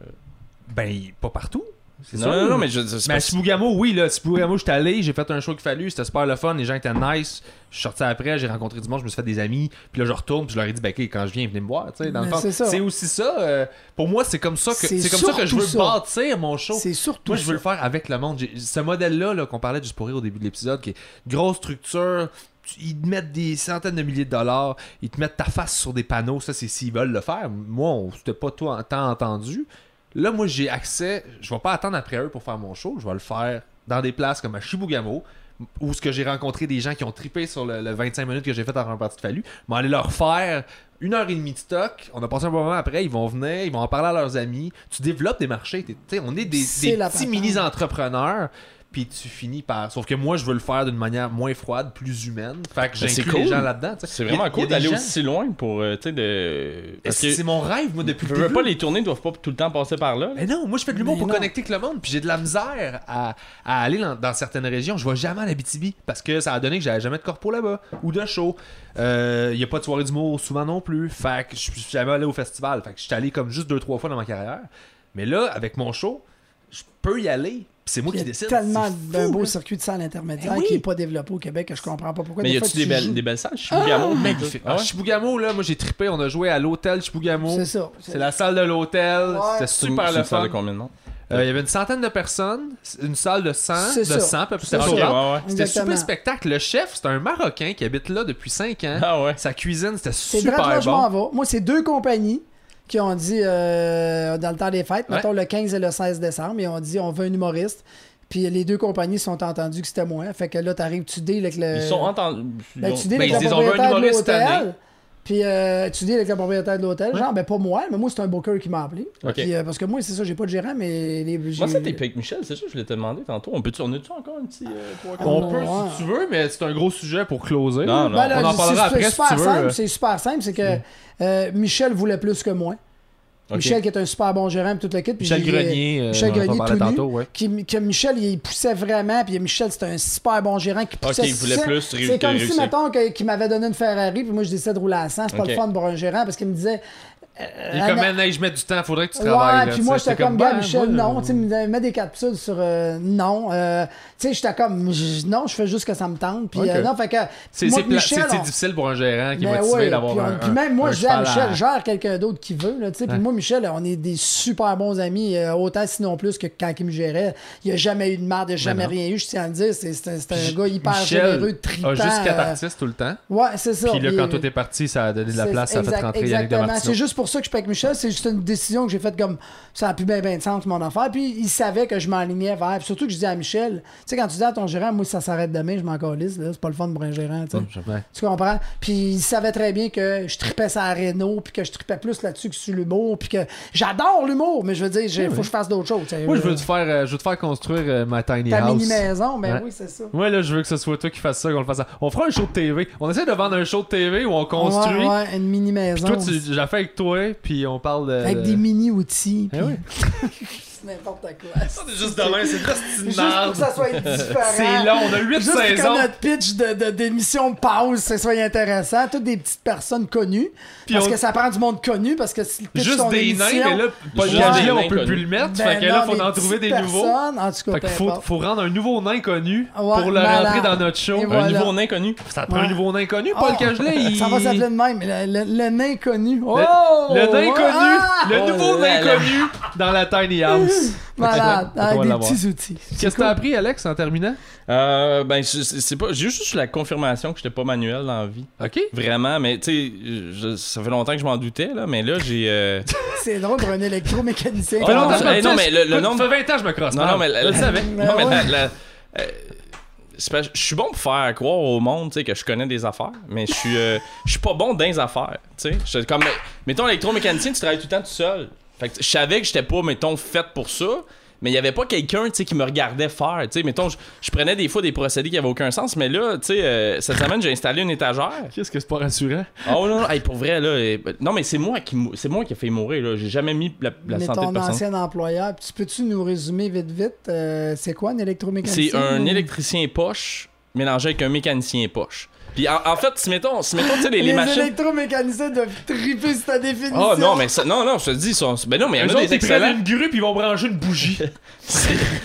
[SPEAKER 1] Ben, pas partout. C'est
[SPEAKER 4] Non, non, non, mais je. c'est
[SPEAKER 1] Mais à oui, là, Chibougamau, j'étais allé, j'ai fait un show qu'il fallu, c'était super le fun, les gens étaient nice. Je suis sorti après, j'ai rencontré du monde, je me suis fait des amis, puis là, je retourne, puis je leur ai dit, ben, ok, quand je viens, venez me voir, tu sais, dans le
[SPEAKER 3] Mais
[SPEAKER 1] fond.
[SPEAKER 3] c'est
[SPEAKER 1] aussi ça, euh, pour moi, c'est comme ça que
[SPEAKER 3] C'est
[SPEAKER 1] comme ça que je veux
[SPEAKER 3] ça.
[SPEAKER 1] bâtir mon show.
[SPEAKER 3] c'est surtout
[SPEAKER 1] Moi, je veux le faire avec le monde. Ce modèle-là là, qu'on parlait juste pour rire au début de l'épisode, qui est grosse structure, tu- ils te mettent des centaines de milliers de dollars, ils te mettent ta face sur des panneaux, ça, c'est s'ils veulent le faire. Moi, on s'était pas tout en temps entendu. Là, moi, j'ai accès, je vais pas attendre après eux pour faire mon show, je vais le faire dans des places comme à Chibougamau, où ce que j'ai rencontré des gens qui ont trippé sur le, le 25 minutes que j'ai fait en un parti de fallu, mais aller leur faire une heure et demie de stock, on a passé un bon moment après, ils vont venir, ils vont en parler à leurs amis, tu développes des marchés, on est des,
[SPEAKER 3] C'est
[SPEAKER 1] des petits mini-entrepreneurs, puis tu finis par... Sauf que moi, je veux le faire d'une manière moins froide, plus humaine, fait que
[SPEAKER 4] Ben, c'est
[SPEAKER 1] j'inclus
[SPEAKER 4] cool.
[SPEAKER 1] les gens là-dedans.
[SPEAKER 4] C'est vraiment cool d'aller
[SPEAKER 1] gens-
[SPEAKER 4] aussi loin pour, euh, tu de.
[SPEAKER 1] C'est
[SPEAKER 4] que.
[SPEAKER 1] mon rêve, moi, depuis
[SPEAKER 4] Je
[SPEAKER 1] le
[SPEAKER 4] veux
[SPEAKER 1] début.
[SPEAKER 4] pas, les tournées doivent pas tout le temps passer par là. là.
[SPEAKER 1] Mais non, moi je fais de l'humour pour
[SPEAKER 3] non.
[SPEAKER 1] connecter avec le monde, puis j'ai de la misère à, à aller dans, dans certaines régions. Je vais jamais à l'Abitibi parce que ça a donné que j'avais jamais de corpo là-bas ou de show. Il y a pas de soirée d'humour souvent non plus. Fait que je suis jamais allé au festival. Fait que je suis allé comme juste deux trois fois dans ma carrière. Mais là, avec mon show, je peux y aller. C'est moi
[SPEAKER 3] Il y
[SPEAKER 1] qui
[SPEAKER 3] a
[SPEAKER 1] décide.
[SPEAKER 3] tellement
[SPEAKER 1] C'est
[SPEAKER 3] d'un beau circuit de salle intermédiaire
[SPEAKER 1] Ben oui.
[SPEAKER 3] qui n'est pas développé au Québec que je comprends pas pourquoi.
[SPEAKER 4] Mais y a-tu des belles,
[SPEAKER 3] joues-
[SPEAKER 4] des belles salles? Chibougamau?
[SPEAKER 1] Magnifique.
[SPEAKER 4] Ah ouais?
[SPEAKER 1] À Chibougamau, là, moi j'ai trippé. On a joué à l'hôtel Chibougamau.
[SPEAKER 3] C'est ça.
[SPEAKER 1] C'est la salle de l'hôtel.
[SPEAKER 3] Ouais.
[SPEAKER 1] C'était super le fun.
[SPEAKER 4] de combien de monde?
[SPEAKER 1] Euh, Il y avait une centaine de personnes, une salle de 100,
[SPEAKER 3] C'est
[SPEAKER 1] de
[SPEAKER 3] ça.
[SPEAKER 1] 100, puis
[SPEAKER 3] C'est
[SPEAKER 1] c'était
[SPEAKER 3] ça.
[SPEAKER 1] sold out.
[SPEAKER 4] Ok, ouais, ouais.
[SPEAKER 1] C'était
[SPEAKER 3] Exactement.
[SPEAKER 1] super spectacle. Le chef, c'est un Marocain qui habite là depuis 5 ans.
[SPEAKER 4] Ah ouais.
[SPEAKER 1] Sa cuisine, c'était super
[SPEAKER 3] je m'en
[SPEAKER 1] bon.
[SPEAKER 3] vais. Moi, c'est deux compagnies qui ont dit euh, dans le temps des fêtes,
[SPEAKER 1] Ouais.
[SPEAKER 3] mettons le 15 et le 16 décembre, ils ont dit on veut un humoriste. Puis les deux compagnies se sont entendues que c'était moi. Fait que là, t'arrives, tu deals avec le.
[SPEAKER 4] Ils sont entendus.
[SPEAKER 3] Ben, tu deals
[SPEAKER 1] Ben,
[SPEAKER 3] avec
[SPEAKER 1] ils
[SPEAKER 3] le
[SPEAKER 1] disent, on veut un
[SPEAKER 3] propriétaire de
[SPEAKER 1] humoriste cette année.
[SPEAKER 3] l'hôtel. Puis euh, tu deals avec le propriétaire de l'hôtel. Genre, ben pas moi, mais moi, c'est un booker qui m'a appelé.
[SPEAKER 4] Ok.
[SPEAKER 3] Puis, euh, parce que moi, c'est ça, j'ai pas de gérant, mais les.
[SPEAKER 4] Moi,
[SPEAKER 3] j'ai-
[SPEAKER 4] ça, t'es avec Michel, c'est ça, je voulais te demander tantôt. On peut tourner-tu encore un petit euh, trois
[SPEAKER 1] On peut
[SPEAKER 3] ouais.
[SPEAKER 1] si tu veux, mais c'est un gros sujet pour closer.
[SPEAKER 4] Non, non.
[SPEAKER 3] Ben là,
[SPEAKER 1] On en
[SPEAKER 3] c'est-
[SPEAKER 1] parlera
[SPEAKER 3] c'est
[SPEAKER 1] après si
[SPEAKER 3] super
[SPEAKER 1] tu veux.
[SPEAKER 3] simple, C'est super simple, c'est que euh, Michel voulait plus que moi. Michel qui est un super bon gérant puis tout le kit. puis
[SPEAKER 1] Michel Grenier, euh,
[SPEAKER 3] Michel Grenier tout nu.
[SPEAKER 1] tantôt, ouais.
[SPEAKER 3] Qui, que Michel, il poussait vraiment. Puis Michel, c'était un super bon gérant qui poussait.
[SPEAKER 4] Ok, il voulait
[SPEAKER 3] c'est-
[SPEAKER 4] plus
[SPEAKER 3] C'est comme si, mettons, qu'il m'avait donné une Ferrari, puis moi, je décidais de rouler à 100. C'est pas le fun pour un gérant parce qu'il me disait. Euh,
[SPEAKER 1] Il est
[SPEAKER 3] Anna-
[SPEAKER 1] comme, hey, je mets du temps, faudrait que tu travailles.
[SPEAKER 3] Ouais, puis moi, j'étais comme, gars,
[SPEAKER 1] ben,
[SPEAKER 3] Michel,
[SPEAKER 1] moi,
[SPEAKER 3] non. Tu sais, il me met des capsules sur euh, non. Euh, tu sais, j'étais comme, non, je fais juste que ça me tente. Puis euh, non, fait que.
[SPEAKER 1] C'est
[SPEAKER 3] on-
[SPEAKER 1] difficile pour un gérant qui est
[SPEAKER 3] ben
[SPEAKER 1] motivé
[SPEAKER 3] ouais,
[SPEAKER 1] d'avoir un.
[SPEAKER 3] puis même moi, je dis à Michel, gère quelqu'un d'autre qui veut. Là, tu sais. Puis moi, Michel, on est des super bons amis, autant sinon plus que quand il me gérait. Il a jamais eu de marde, il a jamais
[SPEAKER 1] non.
[SPEAKER 3] rien eu, je tiens à le dire. C'est un, gars hyper généreux, trippant.
[SPEAKER 1] a juste quatre artistes tout le temps.
[SPEAKER 3] Ouais, c'est ça.
[SPEAKER 1] Puis là, quand tout est parti, ça a donné de la place, ça a fait rentrer Yannick.
[SPEAKER 3] C'est juste pour pour ça que je suis avec Michel. C'est juste une décision que j'ai faite comme ça a plus bien, bien de sens, mon affaire. Puis il savait que je m'alignais vers. Puis surtout que je dis à Michel, tu sais, quand tu dis à ton gérant, moi, ça s'arrête demain, je m'en calisse, là. C'est pas le fun pour un gérant, tu sais.
[SPEAKER 1] Ouais.
[SPEAKER 3] Tu comprends? Puis il savait très bien que je tripais ça à Renault, puis que je tripais plus là-dessus que sur l'humour, puis que j'adore l'humour, mais je veux dire, il faut que je fasse d'autres choses.
[SPEAKER 1] Moi, je veux te faire, euh, je veux te faire construire euh, ma tiny
[SPEAKER 3] Ta
[SPEAKER 1] house.
[SPEAKER 3] mini-maison, ben
[SPEAKER 1] Ouais.
[SPEAKER 3] oui, c'est ça.
[SPEAKER 1] Ouais, là, je veux que ce soit toi qui fasses ça, qu'on le fasse. On fera un show de TV. On essaie de vendre un show de TV où on construit.
[SPEAKER 3] Ouais, ouais, une mini-maison.
[SPEAKER 1] Puis toi, tu, j'ai fait avec toi, puis on parle de.
[SPEAKER 3] Avec des mini-outils.
[SPEAKER 1] Eh oui.
[SPEAKER 3] c'est n'importe quoi.
[SPEAKER 1] C'est juste demain, c'est juste une
[SPEAKER 3] Juste pour que ça soit différent.
[SPEAKER 1] C'est long, on a 8
[SPEAKER 3] Juste pour que
[SPEAKER 1] saisons.
[SPEAKER 3] notre pitch de, de- d'émission pause, ça soit intéressant. Toutes des petites personnes connues.
[SPEAKER 1] Puis
[SPEAKER 3] parce
[SPEAKER 1] on-
[SPEAKER 3] que ça prend du monde connu. Parce que si le pitch
[SPEAKER 1] Juste des nains,
[SPEAKER 3] émission,
[SPEAKER 1] mais là, Paul
[SPEAKER 4] Juste des
[SPEAKER 1] on
[SPEAKER 4] nains
[SPEAKER 1] peut plus le mettre.
[SPEAKER 3] ben
[SPEAKER 1] fait que là,
[SPEAKER 3] non,
[SPEAKER 1] faut
[SPEAKER 3] des
[SPEAKER 1] en trouver des nouveaux.
[SPEAKER 3] personnes, En tout cas,
[SPEAKER 1] Fait qu'il faut, rendre un nouveau nain connu
[SPEAKER 3] Ouais,
[SPEAKER 1] pour le
[SPEAKER 3] malade.
[SPEAKER 1] rentrer dans notre show.
[SPEAKER 4] Un
[SPEAKER 3] voilà.
[SPEAKER 4] niveau inconnu.
[SPEAKER 1] Ça prend
[SPEAKER 3] Ouais.
[SPEAKER 1] un nouveau nain connu, Paul
[SPEAKER 3] Oh,
[SPEAKER 1] Cagelet. Il...
[SPEAKER 3] Ça va s'appeler de même. Le, le- le nain connu. Oh!
[SPEAKER 1] Le nain connu,
[SPEAKER 3] Ah!
[SPEAKER 1] le
[SPEAKER 4] Oh
[SPEAKER 1] nouveau
[SPEAKER 4] là
[SPEAKER 1] nain
[SPEAKER 4] là.
[SPEAKER 1] connu dans la tiny house. Va
[SPEAKER 3] Avec des petits outils.
[SPEAKER 1] Qu'est-ce que t'as appris, Alex, en terminant?
[SPEAKER 4] Euh, ben, c'est pas. J'ai juste la confirmation que j'étais pas manuel dans la vie.
[SPEAKER 1] Ok.
[SPEAKER 4] Vraiment, mais tu sais, je- ça fait longtemps que je m'en doutais, là, mais là, j'ai. euh,
[SPEAKER 3] C'est drôle pour un électromécanicien.
[SPEAKER 4] Oh,
[SPEAKER 1] Fait
[SPEAKER 4] non, je- non, mais le- nombre-
[SPEAKER 1] Ça fait 20 ans que je me crosse.
[SPEAKER 4] Non, non, mais
[SPEAKER 1] je le savais.
[SPEAKER 4] Non, mais la- la- euh, je suis bon pour faire croire au monde, tu sais, que je connais des affaires, mais je suis, euh, je suis pas bon dans les affaires, tu sais. Je- Comme, mettons, électromécanicien, tu travailles tout le temps tout seul. Fait que je savais que j'étais pas, mettons, fait pour ça, mais il y avait pas quelqu'un, tu sais, qui me regardait faire, tu sais. Mettons, je, je prenais des fois des procédés qui avaient aucun sens, mais là, tu sais, euh, cette semaine, j'ai installé une étagère.
[SPEAKER 1] Qu'est-ce que c'est pas rassurant?
[SPEAKER 4] Oh non, non, hey, pour vrai, là, euh, non, mais c'est moi qui, c'est moi qui ai fait mourir, là. J'ai jamais mis la, la
[SPEAKER 3] Mais
[SPEAKER 4] santé de
[SPEAKER 3] ton
[SPEAKER 4] personne.
[SPEAKER 3] ancien employeur, puis tu peux-tu nous résumer vite vite, euh, c'est quoi un électromécanicien?
[SPEAKER 4] C'est un
[SPEAKER 3] ou-
[SPEAKER 4] électricien poche mélangé avec un mécanicien poche. Puis en, en fait, si mettons, si mettons tu sais, les,
[SPEAKER 3] Les,
[SPEAKER 4] les machines.
[SPEAKER 3] électromécaniciens doivent triper sur ta définition.
[SPEAKER 4] Oh non, mais ça, non, non, je te dis, ils sont- ben non, mais il y en a des
[SPEAKER 1] ils prennent
[SPEAKER 4] excellents.
[SPEAKER 1] une grue puis ils vont brancher une bougie.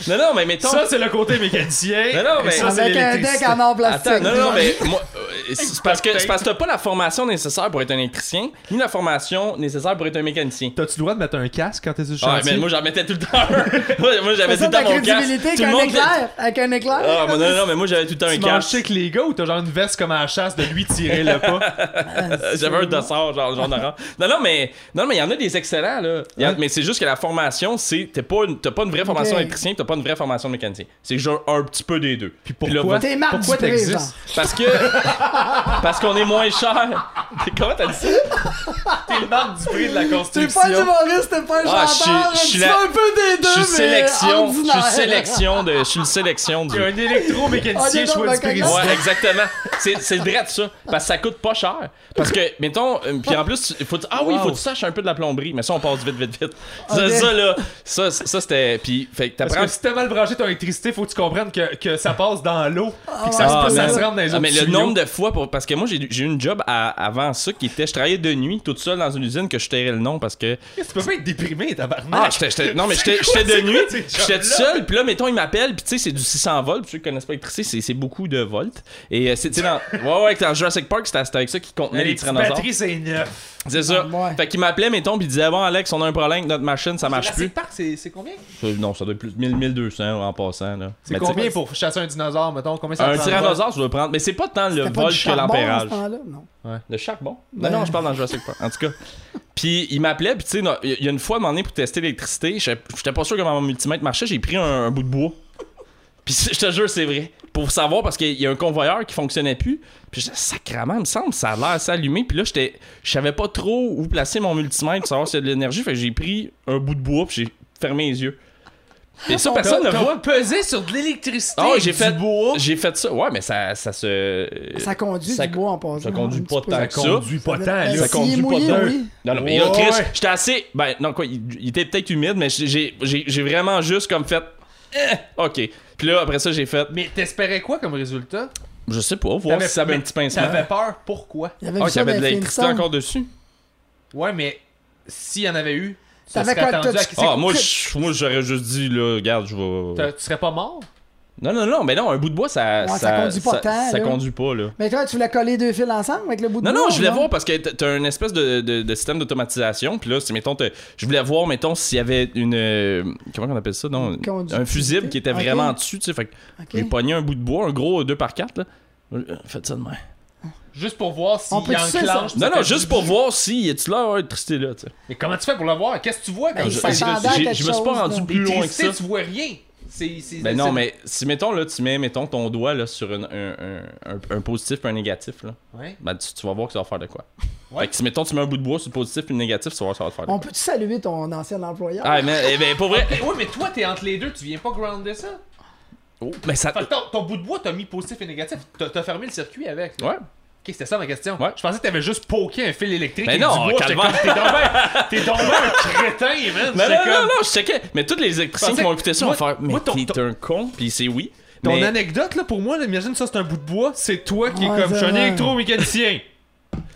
[SPEAKER 4] Non, non, mais mettons.
[SPEAKER 1] Ça, c'est le côté mécanicien.
[SPEAKER 4] Non, non, mais-
[SPEAKER 1] Et ça, c'est
[SPEAKER 3] Avec un deck en or plastique.
[SPEAKER 4] Attends, non, non, mais moi, euh, c'est parce que c'est parce que t'as pas la formation nécessaire pour être un électricien, ni la formation nécessaire pour être un mécanicien.
[SPEAKER 1] T'as-tu le droit de mettre un casque quand t'es sur le
[SPEAKER 4] Ah,
[SPEAKER 1] chantier?
[SPEAKER 4] mais moi j'en mettais tout le temps un. moi, moi, j'avais tout le temps mon casque.
[SPEAKER 3] avec
[SPEAKER 4] le
[SPEAKER 3] un
[SPEAKER 4] monde.
[SPEAKER 3] éclair. Avec un éclair.
[SPEAKER 4] Ah, non, non, mais moi j'avais tout le temps un
[SPEAKER 1] Tu manges
[SPEAKER 4] casque.
[SPEAKER 1] avec les gars ou t'as genre une veste comme à la chasse de lui tirer le pas?
[SPEAKER 4] J'avais un dossard, genre, genre d'orange. Non, non, mais non, mais il y en a des excellents, là. Mais c'est juste que la formation, c'est. T'es pas une- T'as pas une vraie formation électricien, t'as pas une vraie formation de mécanicien. C'est genre un petit peu des deux.
[SPEAKER 1] Puis
[SPEAKER 4] Puis là,
[SPEAKER 1] pourquoi?
[SPEAKER 3] T'es
[SPEAKER 1] Pourquoi t'existes?
[SPEAKER 4] Parce que. parce qu'on est moins cher. Comment t'as dit ça?
[SPEAKER 1] T'es le Marc Dupré de la
[SPEAKER 3] T'es
[SPEAKER 1] construction.
[SPEAKER 3] pas un humoriste, t'es pas un
[SPEAKER 4] Ah, je suis-
[SPEAKER 3] chanteur.
[SPEAKER 4] je suis la-
[SPEAKER 3] un peu des deux,
[SPEAKER 4] Je suis sélection. Je suis sélection de. Je suis le sélection du.
[SPEAKER 1] T'es un électromécanicien du
[SPEAKER 3] ben,
[SPEAKER 1] président.
[SPEAKER 4] Ouais, exactement. C'est, c'est de ça. Parce que ça coûte pas cher. Parce que, mettons, euh, puis en plus, il faut, ah oui, il faut que tu saches un peu de la plomberie. Mais ça, on passe vite, vite, vite. Ça, ça, là, ça, ça c'était. Puis, fait que
[SPEAKER 1] Parce
[SPEAKER 4] t'apprends.
[SPEAKER 1] que si t'as mal branché ton électricité, faut que tu comprennes que, que ça passe dans l'eau. Puis que ça,
[SPEAKER 4] Ah,
[SPEAKER 1] se, ça
[SPEAKER 4] mais-
[SPEAKER 1] se rentre dans les
[SPEAKER 4] Ah,
[SPEAKER 1] autres
[SPEAKER 4] mais le
[SPEAKER 1] tuyaux.
[SPEAKER 4] nombre de fois, pour, parce que moi, j'ai, j'ai eu une job à- avant ça qui était. Je travaillais de nuit, toute seule dans une usine que je tairais le nom parce que.
[SPEAKER 1] Tu peux pas être déprimé, tabarnak.
[SPEAKER 4] Ah, j'étais, j'étais- non, mais j'étais, j'étais de nuit,
[SPEAKER 1] ces
[SPEAKER 4] j'étais tout seul, puis là, mettons, il m'appelle, puis tu sais, c'est du 600 volts, puis ceux qui connaissent pas l'électricité, c'est, c'est beaucoup de volts. Et euh, c'est, tu sais, dans, ouais, ouais, dans Jurassic Park, c'était, avec ça qu'ils contenaient les tyrannosaures.
[SPEAKER 1] batteries, c'est neuf.
[SPEAKER 4] C'est ça.
[SPEAKER 3] Ah, ouais.
[SPEAKER 4] Fait qu'il m'appelait, mettons, puis il disait, bon, Alex, on a un problème avec notre machine, ça marche plus.
[SPEAKER 1] Jurassic Park, c'est combien?
[SPEAKER 4] Euh, Non, ça doit être plus 1000, 1200 en passant, là.
[SPEAKER 1] C'est
[SPEAKER 4] Mais tu
[SPEAKER 1] combien
[SPEAKER 4] sais,
[SPEAKER 1] pour chasser un dinosaure, mettons? Combien ça
[SPEAKER 4] Un tyrannosaure, je dois prendre. Mais c'est pas tant le vol que?
[SPEAKER 3] Non.
[SPEAKER 4] Le charbon?
[SPEAKER 3] Ouais.
[SPEAKER 4] Non, non, je parle dans Jurassic Park. En tout cas. Puis il m'appelait, puis tu sais, il y a une fois, à un moment donné, pour tester l'électricité, j'étais j'étais pas sûr comment mon multimètre marchait, j'ai pris un, un bout de bois. Puis je te jure, c'est vrai. Pour savoir, parce qu'il y a un convoyeur qui fonctionnait plus. Puis j'étais sacrament, il me semble, ça a l'air assez allumé. Puis là, j'étais, je savais pas trop où placer mon multimètre pour savoir s'il y a de l'énergie. Fait que j'ai pris un bout de bois, puis j'ai fermé les yeux. Et ça, personne ne voit.
[SPEAKER 1] pesé sur de l'électricité.
[SPEAKER 4] Ah,
[SPEAKER 1] avec
[SPEAKER 4] j'ai
[SPEAKER 1] du
[SPEAKER 4] fait
[SPEAKER 1] bois.
[SPEAKER 4] J'ai fait ça. Ouais, mais ça, ça se.
[SPEAKER 3] Ça conduit
[SPEAKER 4] Ça-
[SPEAKER 3] du bois en passant.
[SPEAKER 4] ça conduit
[SPEAKER 3] un
[SPEAKER 4] pas tant
[SPEAKER 1] Ça conduit pas tant, là.
[SPEAKER 4] Ça conduit pas tant. Non, non, mais là, Chris, j'étais assez. Ben, non, quoi, il, il était peut-être humide, mais j'ai- j'ai j'ai- j'ai vraiment juste comme fait. Eh, ok. Puis là, après ça, j'ai fait.
[SPEAKER 1] Mais t'espérais quoi comme résultat?
[SPEAKER 4] Je sais pas, voir si ça avait un petit pincement.
[SPEAKER 1] T'avais peur, pourquoi?
[SPEAKER 3] Il y avait
[SPEAKER 4] Ah, qu'il y
[SPEAKER 3] ça
[SPEAKER 4] avait
[SPEAKER 3] dans
[SPEAKER 4] de l'électricité encore dessus.
[SPEAKER 1] Ouais, mais s'il y en avait eu,
[SPEAKER 3] T'avais
[SPEAKER 1] serais
[SPEAKER 3] quoi-
[SPEAKER 1] attendu
[SPEAKER 3] t'as-
[SPEAKER 1] à... c'est-
[SPEAKER 4] Ah, moi, je- moi, j'aurais juste dit, là, regarde, je
[SPEAKER 1] t'as-
[SPEAKER 4] vais.
[SPEAKER 1] Tu serais pas mort?
[SPEAKER 4] Non, non, non, mais non, un bout de bois, ça.
[SPEAKER 3] Ouais, ça conduit pas
[SPEAKER 4] ça,
[SPEAKER 3] tant,
[SPEAKER 4] ça
[SPEAKER 3] là.
[SPEAKER 4] conduit pas, là.
[SPEAKER 3] Mais toi, tu voulais coller deux fils ensemble avec le bout de
[SPEAKER 4] Non,
[SPEAKER 3] bois?
[SPEAKER 4] non, je voulais voir parce que t'as une espèce de, de, de système d'automatisation. Puis là, c'est, mettons, t'as- je voulais voir, mettons, s'il y avait une. euh, comment on appelle ça? Non, un fusible qui était vraiment dessus, tu sais. Fait que j'ai pogné un bout de bois, un gros 2x4, là. Faites ça de.
[SPEAKER 1] Juste pour voir s'il enclenche.
[SPEAKER 4] Non, non, juste pour voir si y a-tu l'air d'électricité là, tu sais.
[SPEAKER 1] Mais comment tu fais pour le voir? Qu'est-ce que tu vois quand
[SPEAKER 3] Ben,
[SPEAKER 1] je-
[SPEAKER 3] à
[SPEAKER 4] j'ai-
[SPEAKER 3] quelque
[SPEAKER 4] je me suis pas rendu
[SPEAKER 3] là.
[SPEAKER 4] plus loin que ça.
[SPEAKER 1] tu vois rien. C'est, c'est,
[SPEAKER 4] Ben non, mais si mettons là, tu mets mettons ton doigt là sur une- un, un, un, un positif et un négatif là,
[SPEAKER 1] Ouais.
[SPEAKER 4] ben tu, tu vas voir que ça va faire de quoi.
[SPEAKER 1] Ouais.
[SPEAKER 4] Fait que si mettons tu mets un bout de bois sur le positif et le négatif, tu vas voir que ça va te faire de
[SPEAKER 3] On
[SPEAKER 4] quoi.
[SPEAKER 3] peut-tu saluer ton ancien employeur?
[SPEAKER 4] Ah mais eh ben, pour vrai.
[SPEAKER 1] Ouais, mais toi, t'es entre les deux, tu viens pas grounder ça?
[SPEAKER 4] Oh, mais ça.
[SPEAKER 1] Fait que ton, ton bout de bois, t'as mis positif et négatif. T'as, t'as fermé le circuit avec. là.
[SPEAKER 4] Ouais.
[SPEAKER 1] Ok, c'était ça ma question.
[SPEAKER 4] Ouais.
[SPEAKER 1] Je pensais que t'avais juste poké un fil électrique.
[SPEAKER 4] Mais non,
[SPEAKER 1] du bois. T'es donc ben un crétin, man.
[SPEAKER 4] Non,
[SPEAKER 1] J'étais
[SPEAKER 4] non, non,
[SPEAKER 1] comme-
[SPEAKER 4] non, je checkais. Mais tous les électriciens qui vont
[SPEAKER 1] que-
[SPEAKER 4] écouter ça
[SPEAKER 1] moi-
[SPEAKER 4] vont faire. Mais t'es
[SPEAKER 1] ton-
[SPEAKER 4] un con, puis c'est oui.
[SPEAKER 1] Ton
[SPEAKER 4] Mais-
[SPEAKER 1] anecdote, là, pour moi, là, imagine ça, c'est un bout de bois. C'est toi qui est
[SPEAKER 3] Ouais,
[SPEAKER 1] comme, je suis un électromécanicien.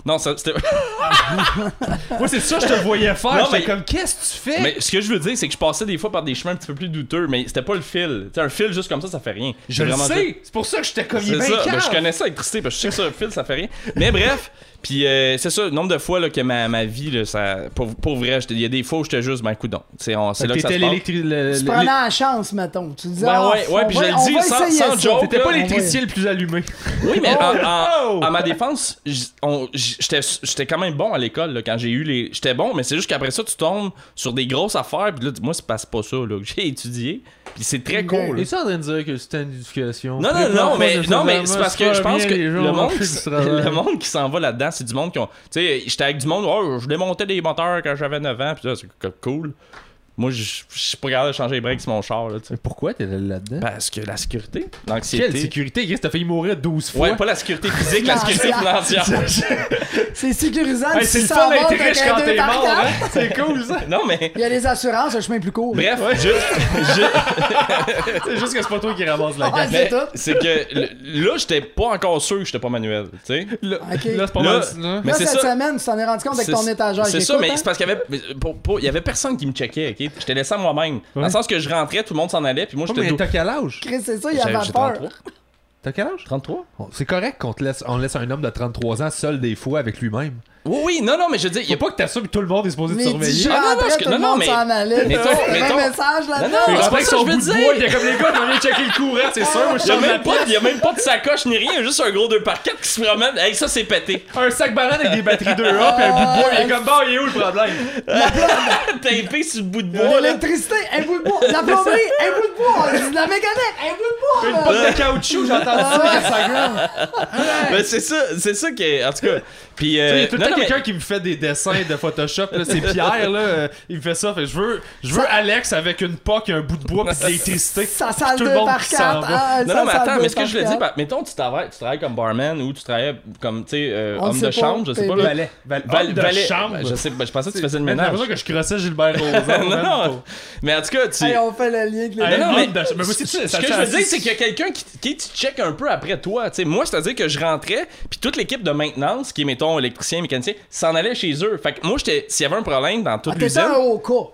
[SPEAKER 4] Non, ça, c'était.
[SPEAKER 1] Moi, c'est ça que je te voyais faire.
[SPEAKER 4] Non, mais-
[SPEAKER 1] comme, qu'est-ce que tu fais?
[SPEAKER 4] Mais ce que je veux dire, c'est que je passais des fois par des chemins un petit peu plus douteux, mais c'était pas le fil. Tu sais, un fil juste comme ça, ça fait rien.
[SPEAKER 1] je le sais. C'est pour ça que j'étais comme, il est
[SPEAKER 4] ça, ben, je connais ça, l'électricité, parce que je sais que ça, le fil, ça fait rien. Mais bref, puis euh, c'est ça, le nombre de fois là, que ma, ma vie, là, ça, pour, pour vrai, il y a des fois où j'étais juste, ben, coudon. C'est on- c'est là que ça se passe.
[SPEAKER 3] Tu
[SPEAKER 1] le-
[SPEAKER 3] prenais la chance, mettons. Tu disais,
[SPEAKER 4] Ben
[SPEAKER 3] ah,
[SPEAKER 4] ouais, ouais,
[SPEAKER 3] on
[SPEAKER 4] puis
[SPEAKER 3] va-
[SPEAKER 4] je le
[SPEAKER 3] on
[SPEAKER 4] dis
[SPEAKER 3] va
[SPEAKER 4] sans-
[SPEAKER 3] essayer
[SPEAKER 4] sans
[SPEAKER 3] ça.
[SPEAKER 4] joke.
[SPEAKER 1] T'étais pas l'électricien le plus allumé.
[SPEAKER 4] Oui, mais en- en-
[SPEAKER 1] Oh!
[SPEAKER 4] à ma défense, j'étais quand même bon à l'école quand j'ai eu les. J'étais bon, mais c'est juste qu'après ça, tu tombes sur des grosses affaires. Puis là, moi, c'est pas, c'est pas ça là, que j'ai étudié. Puis c'est très cool.
[SPEAKER 1] Et ça en train de dire que c'était une éducation.
[SPEAKER 4] Non, non, non, mais, non, mais c'est parce que je pense que le monde qui s'en va là-dedans, c'est du monde qui ont. Tu sais, j'étais avec du monde, oh, je démontais des moteurs quand j'avais 9 ans, puis ça, c'est co- cool. Moi, je je suis pas capable de changer les breaks sur mon char, là, tu sais.
[SPEAKER 1] Pourquoi t'es là-dedans?
[SPEAKER 4] Parce que la sécurité,
[SPEAKER 1] Quelle sécurité? Chris, t'as failli mourir 12 fois.
[SPEAKER 4] Ouais, pas la sécurité physique, la sécurité financière.
[SPEAKER 3] C'est sécurisant.
[SPEAKER 1] C'est le
[SPEAKER 3] ça
[SPEAKER 1] fun d'être riche quand
[SPEAKER 3] deux
[SPEAKER 1] t'es mort, hein? C'est cool, ça.
[SPEAKER 4] Non, mais.
[SPEAKER 3] Il y a les assurances, un chemin plus court.
[SPEAKER 4] Bref, juste, ju-
[SPEAKER 1] C'est juste que c'est pas toi qui ramasse la
[SPEAKER 3] Ouais,
[SPEAKER 1] gamme.
[SPEAKER 3] c'est
[SPEAKER 4] que le- là, j'étais pas encore sûr que j'étais pas manuel, tu sais.
[SPEAKER 1] Là, là, c'est pas
[SPEAKER 4] Là-
[SPEAKER 1] mal. là.
[SPEAKER 4] Mais
[SPEAKER 3] Là, cette
[SPEAKER 4] ça.
[SPEAKER 3] semaine, tu t'en es rendu compte avec ton étagère.
[SPEAKER 4] C'est ça, mais
[SPEAKER 3] hein?
[SPEAKER 4] c'est parce qu'il y avait, il y avait personne qui me checkait, ok? J'étais laissé à moi-même. Dans le sens que je rentrais, tout le monde s'en allait, puis moi
[SPEAKER 1] Oh,
[SPEAKER 4] j'étais
[SPEAKER 1] mais t'as quel âge?
[SPEAKER 3] Chris, c'est ça, il
[SPEAKER 4] J'ai
[SPEAKER 3] avait
[SPEAKER 4] j'ai
[SPEAKER 3] peur.
[SPEAKER 4] 33.
[SPEAKER 1] T'as quel âge?
[SPEAKER 4] 33?
[SPEAKER 1] Bon, C'est correct qu'on te laisse, on laisse un homme de 33 ans seul des fois avec lui-même.
[SPEAKER 4] Oui, oui, non, non, mais je veux dire, il y
[SPEAKER 1] Faut
[SPEAKER 4] a
[SPEAKER 1] pas que t'assumes que tout le monde est supposé te surveiller.
[SPEAKER 4] Ah, non, non, que- non, non, mais- mettons- mettons-
[SPEAKER 3] message là-dedans.
[SPEAKER 4] Non, non, c'est pas ça que je
[SPEAKER 1] bout
[SPEAKER 4] veux
[SPEAKER 1] de
[SPEAKER 4] dire.
[SPEAKER 1] bois, il était comme les gars, on vient checker le courant, c'est sûr. Moi, je
[SPEAKER 4] Il y a même pas,
[SPEAKER 1] pièce.
[SPEAKER 4] il y a même pas de sacoche ni rien, juste un gros 2 par 4 qui se promène. Hey, ça c'est pété.
[SPEAKER 1] Un sac banane avec des batteries 2A puis un bout de bois, il est comme bon, il est où le problème?
[SPEAKER 4] Tapé sur le bout de bois.
[SPEAKER 3] L'électricité, un bout de bois. La plomberie, un bout de bois. De la mécanique, un bout de
[SPEAKER 1] Une
[SPEAKER 3] bois.
[SPEAKER 1] pote de caoutchouc, j'entends ça.
[SPEAKER 4] Mais c'est ça, c'est ça qui En tout cas. Puis. Euh,
[SPEAKER 1] y a
[SPEAKER 4] non, non,
[SPEAKER 1] quelqu'un qui me fait des dessins de Photoshop. là, C'est Pierre, là. euh, Il me fait ça. Fait, je veux, je veux Alex avec une poque, un bout de bois pis de l'électricité.
[SPEAKER 3] Ça sale
[SPEAKER 1] Tout le
[SPEAKER 3] 2
[SPEAKER 1] monde
[SPEAKER 3] par
[SPEAKER 1] qui s'en
[SPEAKER 3] 4.
[SPEAKER 1] va.
[SPEAKER 3] Ah,
[SPEAKER 4] Non,
[SPEAKER 3] ça
[SPEAKER 4] non, mais attends, mais ce que je
[SPEAKER 3] quatre.
[SPEAKER 4] bah, mettons, tu travailles, tu travailles comme barman ou tu travailles comme, tu sais, euh, homme de
[SPEAKER 3] pas,
[SPEAKER 4] chambre, je sais pas.
[SPEAKER 1] Valet.
[SPEAKER 4] Valet-
[SPEAKER 1] chambre.
[SPEAKER 4] ben, je sais, ben, je pensais que tu faisais le
[SPEAKER 1] J'ai
[SPEAKER 4] ménage.
[SPEAKER 1] l'impression que je crossais Gilbert Rozon.
[SPEAKER 4] non, non. Mais en tout cas, tu.
[SPEAKER 3] On fait le lien avec les
[SPEAKER 4] Ce
[SPEAKER 1] ça-
[SPEAKER 4] que je
[SPEAKER 1] ça-
[SPEAKER 4] veux dire, c'est qu'il y a quelqu'un qui, qui te check un peu après toi. tu sais. moi, c'est-à-dire que je rentrais, puis toute l'équipe de maintenance, qui est, mettons, électricien, mécanicien, s'en allait chez eux. Fait que moi, j'étais, s'il y avait un problème dans
[SPEAKER 3] Ah,
[SPEAKER 4] toute
[SPEAKER 3] T'étais
[SPEAKER 4] l'usine.
[SPEAKER 3] un haut cas.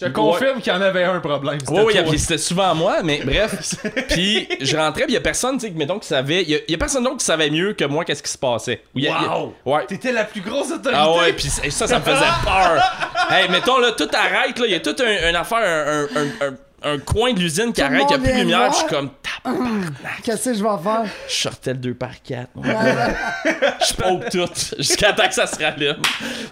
[SPEAKER 1] Je te confirme qu'il y en avait un problème. c'était
[SPEAKER 4] Oui, oui, puis c'était souvent moi, mais bref. puis je rentrais, puis il y a personne, tu sais, que, mettons, qui savait. Il y, a- il y a personne d'autre qui savait mieux que moi qu'est-ce qui se passait. Y a- il y a-
[SPEAKER 1] Wow!
[SPEAKER 4] Ouais.
[SPEAKER 1] T'étais la plus grosse autorité.
[SPEAKER 4] Ah ouais, puis ça, ça me faisait peur. hey, mettons, là, tout arrête, là. Il y a toute un, une affaire, un, un, un, coin de l'usine qui arrête, il y a plus de lumière, je suis comme.
[SPEAKER 3] Qu'est-ce que je vais faire?
[SPEAKER 4] Je sortais le 2 par 4. je poke tout jusqu'à temps que ça se rallume.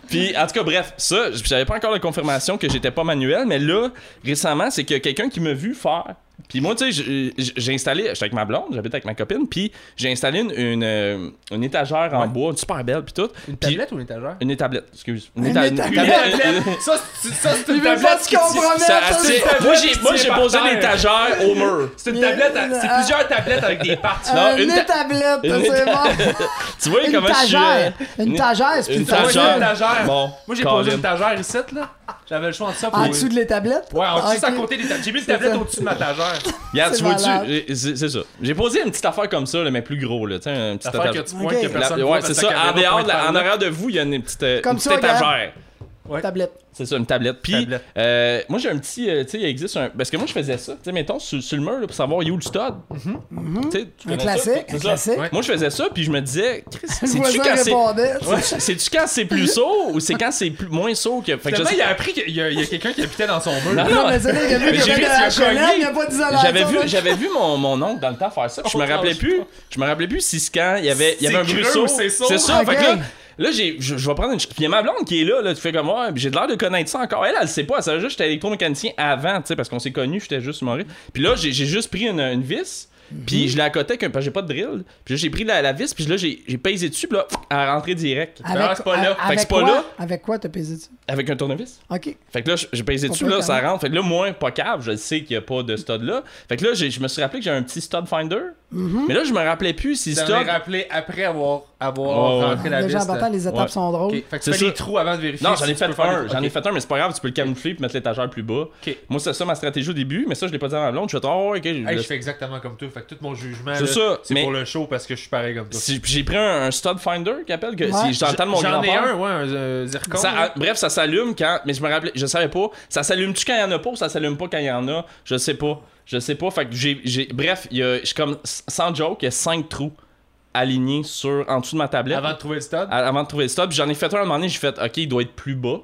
[SPEAKER 4] Puis, en tout cas, bref, ça, j'avais pas encore la confirmation que j'étais pas manuel, mais là, récemment, c'est que quelqu'un qui m'a vu faire. Puis moi, tu sais, j'ai- installé, j'étais avec ma blonde, j'habite avec ma copine, puis j'ai installé une, une, euh, une étagère en
[SPEAKER 1] Ouais.
[SPEAKER 4] bois, super belle, puis tout.
[SPEAKER 1] Une
[SPEAKER 4] Puis-
[SPEAKER 1] tablette ou une étagère?
[SPEAKER 4] Une tablette, excuse.
[SPEAKER 3] Une
[SPEAKER 4] éta-
[SPEAKER 3] tablette.
[SPEAKER 1] Ça, c'est ça, c'est
[SPEAKER 3] Il
[SPEAKER 1] une tablette qui
[SPEAKER 4] moi, j'ai, posé l'étagère au mur.
[SPEAKER 1] C'est une tablette, à- c'est plusieurs tablettes avec des parties.
[SPEAKER 4] Une ta-
[SPEAKER 3] tablette,
[SPEAKER 4] une
[SPEAKER 3] c'est bon.
[SPEAKER 4] Tu vois
[SPEAKER 3] Une
[SPEAKER 4] comment je suis. euh,
[SPEAKER 3] tagère. Une
[SPEAKER 4] une-
[SPEAKER 3] tagère, c'est
[SPEAKER 4] une
[SPEAKER 3] plus facile.
[SPEAKER 4] tagère.
[SPEAKER 1] Une étagère.
[SPEAKER 4] Bon,
[SPEAKER 1] Moi, j'ai posé une étagère ici, là. J'avais le choix entre ça pour...
[SPEAKER 3] En dessous de les tablettes?
[SPEAKER 1] Ouais, en dessous, à côté des tablettes. J'ai mis une tablette au-dessus de ma étagère.
[SPEAKER 4] Regarde, tu vois-tu, c'est ça. J'ai posé une petite affaire comme ça, là, mais plus gros, là. Tu sais, un petit
[SPEAKER 1] L'affaire que tu pointes que personne
[SPEAKER 4] ouais, c'est ça. En dehors, en arrière de vous, il y a une petite, euh,
[SPEAKER 3] Comme
[SPEAKER 4] une
[SPEAKER 3] ça,
[SPEAKER 4] petite
[SPEAKER 3] regarde.
[SPEAKER 4] étagère.
[SPEAKER 1] Ouais.
[SPEAKER 3] Tablette.
[SPEAKER 4] C'est ça, une tablette. Puis,
[SPEAKER 1] Tablette.
[SPEAKER 4] euh, moi, j'ai un petit. euh, tu sais, il existe un. Parce que moi, je faisais ça. Tu sais, mettons, sur, sur le mur, là, pour savoir, où le stud. Tu sais, tu
[SPEAKER 3] Un classique. Un
[SPEAKER 4] ça.
[SPEAKER 3] classique.
[SPEAKER 1] Ouais.
[SPEAKER 4] Moi, je faisais ça, puis je me disais, c'est-tu quand c'est. Ouais, C'est-tu quand c'est plus saut ou c'est quand c'est plus- moins saut que. Fait que je
[SPEAKER 1] il a appris qu'il y a, il y a quelqu'un qui habitait dans son mur.
[SPEAKER 4] Non,
[SPEAKER 3] Non, mais c'est là, il y a vu
[SPEAKER 4] Mais
[SPEAKER 3] qu'il y
[SPEAKER 4] j'ai
[SPEAKER 3] avait
[SPEAKER 4] vu
[SPEAKER 3] de
[SPEAKER 4] qu'il a
[SPEAKER 3] la
[SPEAKER 4] cogné.
[SPEAKER 3] il n'y a pas d'isolation.
[SPEAKER 4] J'avais vu,
[SPEAKER 3] là.
[SPEAKER 4] j'avais vu mon, oncle dans le temps faire ça, je me rappelais plus. Je me rappelais plus si c'est quand il y avait, il y avait un
[SPEAKER 1] C'est
[SPEAKER 4] bruit
[SPEAKER 1] ou c'est
[SPEAKER 4] ça. Fait que là, là j'ai, je, vais prendre une. Puis il y ma blonde qui est là, là. Tu fais comme moi, j'ai l'air de connaître ça encore. Elle, elle sait pas. Elle juste que j'étais électromécanicien avant, tu sais, parce qu'on s'est connus, j'étais juste humoriste. Puis là, j'ai, j'ai juste pris une, une vis. Puis je l'ai accoté avec un- parce que j'ai pas de drill. Puis là, j'ai pris la, la vis, puis là, j'ai, j'ai pesé dessus, puis là, elle est rentrée direct.
[SPEAKER 3] Avec,
[SPEAKER 1] Ah, c'est pas là.
[SPEAKER 3] a-
[SPEAKER 4] Fait que
[SPEAKER 3] avec
[SPEAKER 4] c'est pas
[SPEAKER 3] quoi?
[SPEAKER 4] là.
[SPEAKER 3] Avec quoi t'as pesé dessus?
[SPEAKER 4] Avec un tournevis.
[SPEAKER 3] OK.
[SPEAKER 4] Fait que là, j'ai pesé dessus, là, ça rentre. Fait que là, moi, pas cave, je sais qu'il y a pas de stud là. Fait que là, j'ai- je me suis rappelé que j'ai un petit stud finder.
[SPEAKER 3] Mm-hmm.
[SPEAKER 4] Mais là, je me rappelais plus si
[SPEAKER 1] Tu
[SPEAKER 4] stud.
[SPEAKER 1] t'en es rappelé après avoir, avoir
[SPEAKER 4] Oh, ouais.
[SPEAKER 1] rentré la vis.
[SPEAKER 3] Déjà important, les étapes
[SPEAKER 4] Ouais.
[SPEAKER 3] sont drôles.
[SPEAKER 1] Fait que
[SPEAKER 4] C'est
[SPEAKER 1] tu fais
[SPEAKER 4] ça.
[SPEAKER 1] des trous avant de vérifier.
[SPEAKER 4] Non, j'en ai fait un. J'en ai fait un, mais c'est pas grave, tu peux le camoufler puis mettre l'étagère plus bas.
[SPEAKER 1] Ok.
[SPEAKER 4] Moi, c'est ça ma stratégie au début, mais ça, je l'ai pas dit à ma blonde. Je fais, oh, ok. Je-
[SPEAKER 1] je fais exactement comme toi. Fait que tout mon jugement,
[SPEAKER 4] C'est ça,
[SPEAKER 1] pour le show parce que je suis pareil comme toi.
[SPEAKER 4] Si- J'ai pris un, un stud finder qui appelle, que
[SPEAKER 3] Ouais.
[SPEAKER 4] si j'entends mon
[SPEAKER 1] J'en ai un, ouais, un euh, zircon.
[SPEAKER 4] Ça- bref, ça s'allume quand. Mais je me rappelais, je savais pas. Ça s'allume-tu quand il y en a pas ou ça s'allume pas quand il y en a? Je sais pas. Je sais pas. Fait que j'ai. j'ai- Bref, il y a. Je suis comme. Sans joke, il y a 5 trous alignés sur, en dessous de ma tablette.
[SPEAKER 1] Avant de trouver le stud?
[SPEAKER 4] à- avant de trouver le stop. Puis j'en ai fait un à un moment donné, j'ai fait, ok, il doit être plus bas.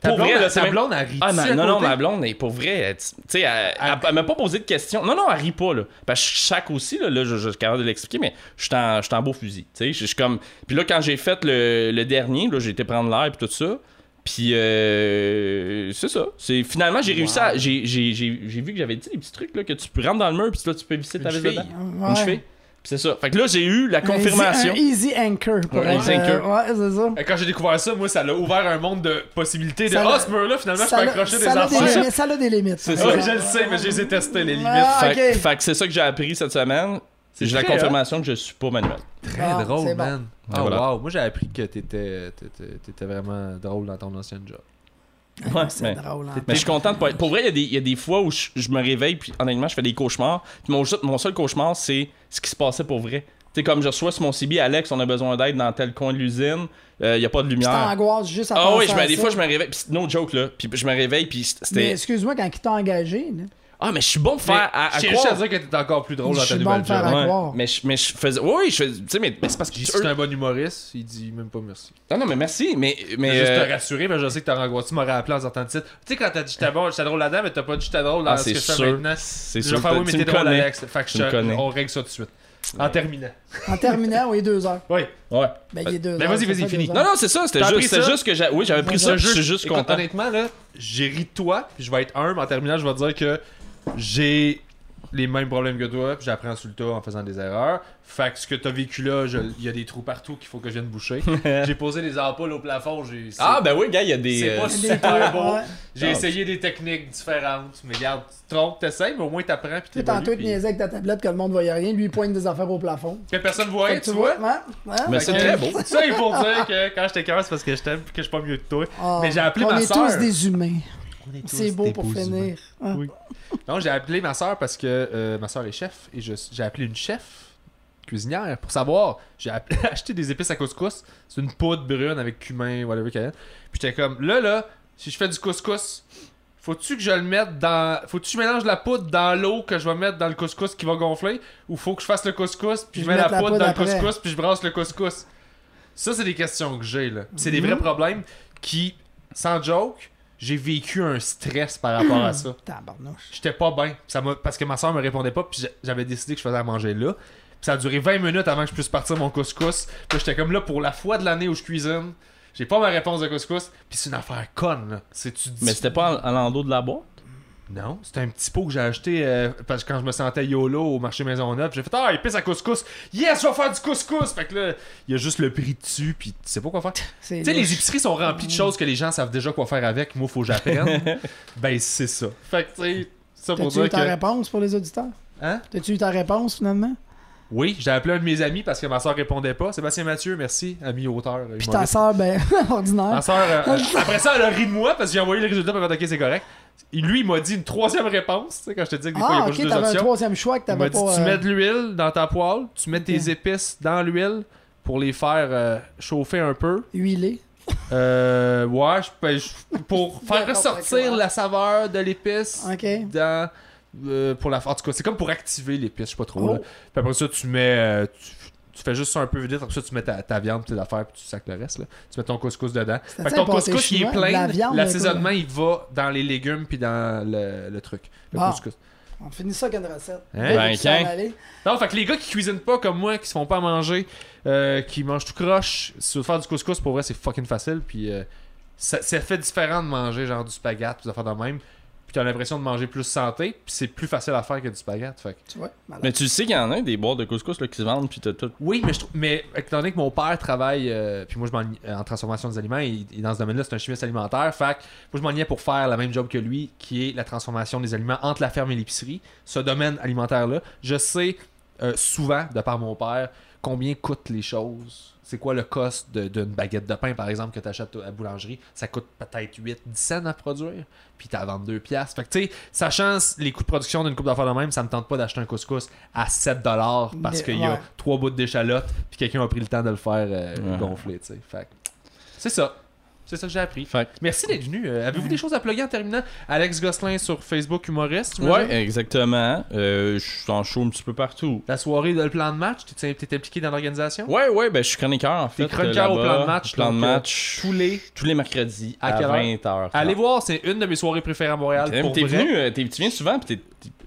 [SPEAKER 4] Pour
[SPEAKER 1] blonde,
[SPEAKER 4] vrai, là,
[SPEAKER 1] ta
[SPEAKER 4] c'est même-
[SPEAKER 1] blonde, elle rit
[SPEAKER 4] Ah, ma- non, non, ma blonde, est pour vrai, elle- tu sais, elle, elle- elle m'a pas posé de questions. Non, non, elle rit pas, là. Parce que chaque aussi, là, là je, je suis capable de l'expliquer, mais je suis en, je suis en beau fusil, tu sais. Je suis comme. Puis là, quand j'ai fait le, le dernier, là, j'ai été prendre l'air, puis tout ça. Puis, euh, c'est ça. C'est, finalement, j'ai réussi à. J'ai, j'ai, j'ai, j'ai vu que j'avais dit des petits trucs, là, que tu peux rentrer dans le mur, puis là, tu peux visser ta
[SPEAKER 1] cheville.
[SPEAKER 4] dedans.
[SPEAKER 3] Ouais.
[SPEAKER 4] Une cheville. C'est ça. Fait que là, j'ai eu la
[SPEAKER 3] Un
[SPEAKER 4] confirmation.
[SPEAKER 3] easy- Un easy anchor. Pour
[SPEAKER 4] Ouais, easy anchor.
[SPEAKER 3] euh, ouais, c'est ça.
[SPEAKER 1] Et Quand j'ai découvert ça, moi, ça l'a ouvert un monde de possibilités. De
[SPEAKER 3] Ça
[SPEAKER 1] Ah,
[SPEAKER 3] l'a-
[SPEAKER 1] ce mur-là, finalement, je
[SPEAKER 3] Ça
[SPEAKER 1] peux accrocher des affaires.
[SPEAKER 3] limites, Ça a des limites.
[SPEAKER 4] C'est ça.
[SPEAKER 1] Ouais, je le sais, mais je les ai testés, les limites.
[SPEAKER 3] Ah,
[SPEAKER 4] Fait, que c'est ça que j'ai appris cette semaine.
[SPEAKER 1] C'est
[SPEAKER 4] J'ai la
[SPEAKER 1] très
[SPEAKER 4] confirmation que je suis pas manuel.
[SPEAKER 1] Très
[SPEAKER 3] Ah,
[SPEAKER 1] drôle,
[SPEAKER 3] bon.
[SPEAKER 1] man.
[SPEAKER 4] Et
[SPEAKER 1] Ah,
[SPEAKER 4] voilà.
[SPEAKER 1] wow. Moi, j'ai appris que t'étais, t'étais, t'étais vraiment drôle dans ton ancien job.
[SPEAKER 4] Ouais,
[SPEAKER 3] C'est
[SPEAKER 4] mais,
[SPEAKER 3] drôle. hein.
[SPEAKER 4] mais je suis content de pas être. Pour vrai, il y a des- il y, a des fois où je, je me réveille, puis honnêtement, je fais des cauchemars. Puis mon, mon seul cauchemar, c'est ce qui se passait pour vrai. Tu sais, comme je reçois sur mon CB, Alex, on a besoin d'aide dans tel coin de l'usine, il y a pas de lumière.
[SPEAKER 3] t'angoisses juste à
[SPEAKER 4] Ah oui, je des fois, je me réveille, puis c'est no joke, là. Puis je me réveille, puis
[SPEAKER 3] Mais
[SPEAKER 4] c'était.
[SPEAKER 3] excuse-moi, quand il t'a engagé, là,
[SPEAKER 4] Ah, mais je suis bon de faire. à, à
[SPEAKER 1] J'ai juste
[SPEAKER 4] croire.
[SPEAKER 1] à dire que t'étais encore plus drôle
[SPEAKER 3] Je
[SPEAKER 1] dans ta
[SPEAKER 3] suis bon
[SPEAKER 1] nouvelle
[SPEAKER 3] de faire
[SPEAKER 1] job.
[SPEAKER 3] à
[SPEAKER 4] Ouais,
[SPEAKER 3] croire.
[SPEAKER 4] mais, je, mais je faisais. Oui, je faisais. Tu sais, mais, mais c'est parce que.
[SPEAKER 1] J'ai dit, c'est un bon humoriste, il dit même pas merci.
[SPEAKER 4] Non, non, mais merci, mais.
[SPEAKER 1] Mais
[SPEAKER 4] mais
[SPEAKER 1] juste
[SPEAKER 4] euh,
[SPEAKER 1] te rassurer, mais je sais que t'as rencontré, tu m'aurais appelé en sortant de titre. Tu sais, quand t'as dit j'étais bon, j'étais drôle là-dedans, mais t'as pas dit j'étais drôle dans
[SPEAKER 4] Ah,
[SPEAKER 1] ce
[SPEAKER 4] c'est
[SPEAKER 1] que je fais
[SPEAKER 4] sûr.
[SPEAKER 1] maintenant.
[SPEAKER 4] C'est
[SPEAKER 1] Je
[SPEAKER 4] sûr.
[SPEAKER 1] vais faire
[SPEAKER 4] que
[SPEAKER 1] oui, mais
[SPEAKER 4] tu
[SPEAKER 1] t'es
[SPEAKER 4] me
[SPEAKER 1] drôle,
[SPEAKER 4] connais.
[SPEAKER 1] Alex. Fait que
[SPEAKER 4] Tu
[SPEAKER 1] je
[SPEAKER 4] me
[SPEAKER 1] te-
[SPEAKER 4] connais.
[SPEAKER 1] on règle ça tout de suite. En terminant.
[SPEAKER 3] En terminant, oui, deux heures.
[SPEAKER 1] Oui.
[SPEAKER 4] Ouais.
[SPEAKER 3] Ben, il est deux
[SPEAKER 1] Ben,
[SPEAKER 3] heures.
[SPEAKER 1] vas-y, vas-y,
[SPEAKER 3] ça,
[SPEAKER 1] fini.
[SPEAKER 3] deux
[SPEAKER 4] Non,
[SPEAKER 3] heures.
[SPEAKER 4] non, c'est ça. C'était
[SPEAKER 1] T'as
[SPEAKER 4] juste,
[SPEAKER 1] appris
[SPEAKER 4] c'était
[SPEAKER 1] ça?
[SPEAKER 4] juste que j'ai. Oui, j'avais pris ça. Je suis juste
[SPEAKER 1] Écoute,
[SPEAKER 4] content.
[SPEAKER 1] honnêtement, là, j'ai ri de toi, puis je vais être humble. En terminant, je vais te dire que j'ai les mêmes problèmes que toi, puis j'apprends sur le tas en faisant des erreurs. Fait que ce que t'as vécu là, il y a des trous partout qu'il faut que je vienne boucher. j'ai posé des ampoules au plafond, j'ai...
[SPEAKER 4] Ah, ben oui, gars, il y a des.
[SPEAKER 1] C'est
[SPEAKER 4] euh,
[SPEAKER 1] pas super
[SPEAKER 3] trous,
[SPEAKER 1] beau. J'ai
[SPEAKER 4] Ah.
[SPEAKER 1] essayé des techniques différentes, mais regarde, tu te trompes, t'essayes, mais au moins t'apprends puis t'évolues.
[SPEAKER 3] tantôt, il niaisait avec ta tablette que le monde voyait rien. Lui, il pointe des affaires au plafond.
[SPEAKER 1] Que personne
[SPEAKER 3] que
[SPEAKER 1] tu vois.
[SPEAKER 3] hein? Hein?
[SPEAKER 4] Mais
[SPEAKER 3] Fait
[SPEAKER 4] c'est
[SPEAKER 3] que-
[SPEAKER 4] très beau.
[SPEAKER 1] Ça, il faut dire que quand je t'écœure, c'est parce que je t'aime que je suis pas mieux que toi.
[SPEAKER 3] Ah,
[SPEAKER 1] Mais j'ai appelé
[SPEAKER 3] on
[SPEAKER 1] ma
[SPEAKER 3] est
[SPEAKER 1] sœur.
[SPEAKER 3] tous des humains. C'est beau pour finir. Hein?
[SPEAKER 1] Oui. Non, j'ai appelé ma soeur parce que euh, ma soeur est chef et je- j'ai appelé une chef cuisinière pour savoir. J'ai acheté des épices à couscous. C'est une poudre brune avec cumin, whatever a. Puis j'étais comme, là, là, si je fais du couscous, faut-tu que je le mette dans. Faut-tu que je mélange la poudre dans l'eau que je vais mettre dans le couscous qui va gonfler? Ou faut que je fasse le couscous, puis je
[SPEAKER 3] Je
[SPEAKER 1] mets la poudre
[SPEAKER 3] poudre
[SPEAKER 1] dans le couscous, puis je brasse le couscous Ça, c'est des questions que j'ai, là. C'est des
[SPEAKER 3] Mhm.
[SPEAKER 1] vrais problèmes qui, sans joke, j'ai vécu un stress par rapport à ça.
[SPEAKER 3] Tabarnouche.
[SPEAKER 1] J'étais pas bien. Ça m'a- Parce que ma soeur me répondait pas, puis j'a- j'avais décidé que je faisais à manger là. Puis ça a duré 20 minutes avant que je puisse partir mon couscous. Puis j'étais comme là pour la fois de l'année où je cuisine. J'ai pas ma réponse de couscous. Puis c'est une affaire conne, là. C'est tu dis.
[SPEAKER 4] Mais c'était pas à l'endos de la boîte?
[SPEAKER 1] Non, c'était un petit pot que j'ai acheté euh, parce que quand je me sentais YOLO au marché Maisonneuve, j'ai fait Ah, épice à couscous. Yes, je vais faire du couscous. Fait que là, il y a juste le prix dessus, puis tu sais pas quoi faire. Tu
[SPEAKER 3] C'est
[SPEAKER 1] sais, les épiceries sont remplies de choses que les gens savent déjà quoi faire avec. Moi, faut que j'apprenne. ben, c'est ça. Fait que, tu sais, ça pour
[SPEAKER 3] T'as-tu eu
[SPEAKER 1] dire
[SPEAKER 3] ta
[SPEAKER 1] que.
[SPEAKER 3] réponse pour les auditeurs?
[SPEAKER 1] Hein?
[SPEAKER 3] T'as-tu eu ta réponse finalement?
[SPEAKER 1] Oui, j'ai appelé un de mes amis parce que ma soeur répondait pas. Sébastien Mathieu, merci, ami auteur. euh,
[SPEAKER 3] Puis ta soeur, ben, ordinaire.
[SPEAKER 1] Ma soeur, euh, euh, après ça, elle a ri de moi parce que j'ai envoyé le résultat pour dire ok, c'est correct. Lui, il m'a dit une troisième réponse. Tu sais, quand je te dis que des fois, il y a
[SPEAKER 3] Ah,
[SPEAKER 1] pas juste deux
[SPEAKER 3] t'avais un
[SPEAKER 1] options.
[SPEAKER 3] troisième choix que
[SPEAKER 1] Il m'a dit
[SPEAKER 3] pas.
[SPEAKER 1] tu
[SPEAKER 3] euh,
[SPEAKER 1] mets de l'huile dans ta poêle, tu mets tes épices dans l'huile pour les faire euh, chauffer un peu.
[SPEAKER 3] Huilé.
[SPEAKER 1] Euh, ouais, je, ben, je- pour faire ressortir la saveur de l'épice dans. Euh, pour la, en tout cas, c'est comme pour activer l'épice, je sais pas trop.
[SPEAKER 3] Oh.
[SPEAKER 1] là. Puis après ça, tu mets. euh, tu, tu fais juste ça un peu vite, après ça, tu mets ta, ta viande, tes affaires, puis tu sacs le reste. Là. Tu mets ton couscous dedans. Fait que ton couscous, il est
[SPEAKER 3] de
[SPEAKER 1] plein. L'assaisonnement, il va dans les légumes, puis dans le, le truc. Le couscous.
[SPEAKER 3] On finit ça avec une recette.
[SPEAKER 1] Hein?
[SPEAKER 4] Ben,
[SPEAKER 3] Puis ça
[SPEAKER 4] quand?
[SPEAKER 3] va aller.
[SPEAKER 1] Non, fait que les gars qui cuisinent pas comme moi, qui se font pas à manger, euh, qui mangent tout croche, si tu veux faire du couscous, pour vrai, c'est fucking facile. Puis euh, ça, ça fait différent de manger genre du spaghetti, des affaires de même. Puis t'as l'impression de manger plus santé, puis c'est plus facile à faire que du spaghetti. Fait.
[SPEAKER 4] Mais tu sais qu'il y en a des boîtes de couscous là, qui se vendent, puis t'as tout.
[SPEAKER 1] Oui, mais je trouve, mais étant donné que mon père travaille, euh, puis moi je m'enligne- en transformation des aliments, et, et dans ce domaine-là, c'est un chimiste alimentaire. Fait que moi je m'enlignais pour faire la même job que lui, qui est la transformation des aliments entre la ferme et l'épicerie. Ce domaine alimentaire-là, je sais euh, souvent, de par mon père, combien coûtent les choses. C'est quoi le cost d'une baguette de pain, par exemple, que tu achètes à la boulangerie? Ça coûte peut-être 8-10 cents à produire, puis t'as à vendre 2 piastres. Fait que, tu sais, sachant les coûts de production d'une coupe d'affaires de même, ça me tente pas d'acheter un couscous à 7$ parce
[SPEAKER 3] Mais-
[SPEAKER 1] qu'il y a trois bouts d'échalote, puis quelqu'un a pris le temps de le faire euh,
[SPEAKER 4] Ouais.
[SPEAKER 1] gonfler, tu sais. Fait que c'est ça. C'est ça que j'ai appris.
[SPEAKER 4] Fait
[SPEAKER 1] Merci d'être venu. Euh, Avez-vous des choses à plugger en terminant? Alex Gosselin sur Facebook humoriste.
[SPEAKER 4] Ouais, exactement. Euh, je suis en show un petit peu partout.
[SPEAKER 1] La soirée de le plan de match, tu impliqué dans l'organisation?
[SPEAKER 4] Ouais, ouais, ben je suis chroniqueur en fait.
[SPEAKER 1] T'es chroniqueur au
[SPEAKER 4] là-bas.
[SPEAKER 1] plan de match,
[SPEAKER 4] Plan de
[SPEAKER 1] donc, euh,
[SPEAKER 4] match.
[SPEAKER 1] tous les.
[SPEAKER 4] tous les mercredis
[SPEAKER 1] À
[SPEAKER 4] à,
[SPEAKER 1] quelle heure?
[SPEAKER 4] 20h.
[SPEAKER 1] Allez voir, c'est une de mes soirées préférées à Montréal.
[SPEAKER 4] T'es
[SPEAKER 1] Pour vrai.
[SPEAKER 4] venu, euh, tu viens souvent, puis t'es-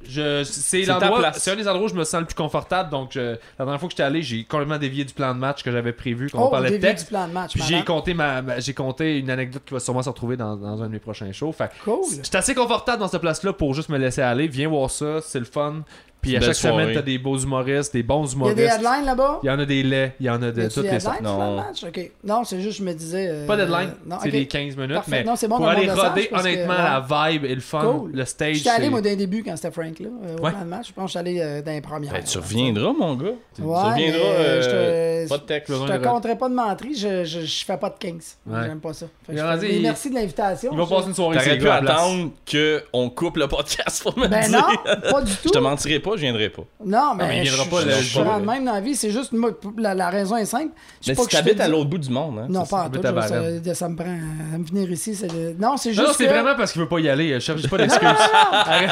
[SPEAKER 1] Je, c'est
[SPEAKER 4] C'est ta
[SPEAKER 1] l'endroit,
[SPEAKER 4] place.
[SPEAKER 1] c'est un des endroits où je me sens le plus confortable. Donc, je- la dernière fois que j'étais allé, j'ai complètement dévié du plan de match que j'avais prévu quand on
[SPEAKER 3] Oh,
[SPEAKER 1] parlait de texte.
[SPEAKER 3] du plan de match.
[SPEAKER 1] Puis j'ai compté, ma, ma- j'ai compté une anecdote qui va sûrement se retrouver dans, dans un de mes prochains shows. Fait
[SPEAKER 3] Cool.
[SPEAKER 1] J'étais assez confortable dans cette place-là pour juste me laisser aller. Viens voir ça, c'est le fun. Puis à chaque semaine,
[SPEAKER 4] soirée.
[SPEAKER 1] t'as des beaux humoristes, des bons
[SPEAKER 3] Il y a
[SPEAKER 1] humoristes.
[SPEAKER 3] des headlines là-bas?
[SPEAKER 1] Il y en a des laits, il y en a de toutes
[SPEAKER 3] des
[SPEAKER 1] les
[SPEAKER 3] headlines
[SPEAKER 1] sortes.
[SPEAKER 4] Non.
[SPEAKER 3] match? Ok. Non, c'est juste, je me disais. euh,
[SPEAKER 1] Pas de deadline,
[SPEAKER 3] non,
[SPEAKER 1] c'est des 15 minutes,
[SPEAKER 3] Parfait.
[SPEAKER 1] mais
[SPEAKER 3] Non, c'est bon
[SPEAKER 1] pour aller roder,
[SPEAKER 3] parce que,
[SPEAKER 1] honnêtement,
[SPEAKER 3] ouais.
[SPEAKER 1] la vibe et le fun,
[SPEAKER 3] Cool.
[SPEAKER 1] le stage,
[SPEAKER 3] J'étais allé,
[SPEAKER 1] c'est-
[SPEAKER 3] moi, d'un début quand c'était Frank, là, euh, au
[SPEAKER 1] Ouais.
[SPEAKER 3] plan de match. Je pense que j'étais allé euh, dans les premières.
[SPEAKER 4] Ben, tu reviendras, mon gars. Tu reviendras. euh, Pas de texte.
[SPEAKER 3] Je te compterai pas de menterie, je, fais pas de 15.
[SPEAKER 1] Ouais.
[SPEAKER 3] J'aime pas ça. Merci de l'invitation.
[SPEAKER 1] Il va passer une soirée
[SPEAKER 4] T'aurais pu attendre qu'on coupe le podcast pour me
[SPEAKER 3] Ben
[SPEAKER 4] dire.
[SPEAKER 3] non, pas du tout.
[SPEAKER 4] Je te mentirai pas, je viendrai pas.
[SPEAKER 3] Non, mais,
[SPEAKER 1] mais il viendra
[SPEAKER 3] je,
[SPEAKER 1] pas
[SPEAKER 3] je,
[SPEAKER 1] le
[SPEAKER 3] je suis de même dans la vie. C'est juste, moi, la, la raison est simple. C'est
[SPEAKER 4] Mais
[SPEAKER 3] pas
[SPEAKER 4] si
[SPEAKER 3] que je te
[SPEAKER 4] t'habites à l'autre bout du monde, hein.
[SPEAKER 3] Non, pas à
[SPEAKER 1] ça,
[SPEAKER 3] tout.
[SPEAKER 1] à
[SPEAKER 3] euh, ça me prend à me venir ici. c'est de- Non, c'est juste
[SPEAKER 1] Non, non, c'est
[SPEAKER 3] que-
[SPEAKER 1] vraiment parce qu'il veut pas y aller. Je cherche pas d'excuses. Arrête.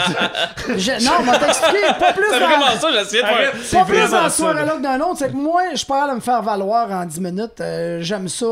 [SPEAKER 3] Je- Non, on m'a t'expliquer. Pas plus
[SPEAKER 4] C'est vraiment ça, j'essayais de faire.
[SPEAKER 3] Pas plus ce
[SPEAKER 1] ça.
[SPEAKER 3] soirée-là que d'un autre, c'est que moi, je pas capable de me faire valoir en 10 minutes. Euh, J'aime ça.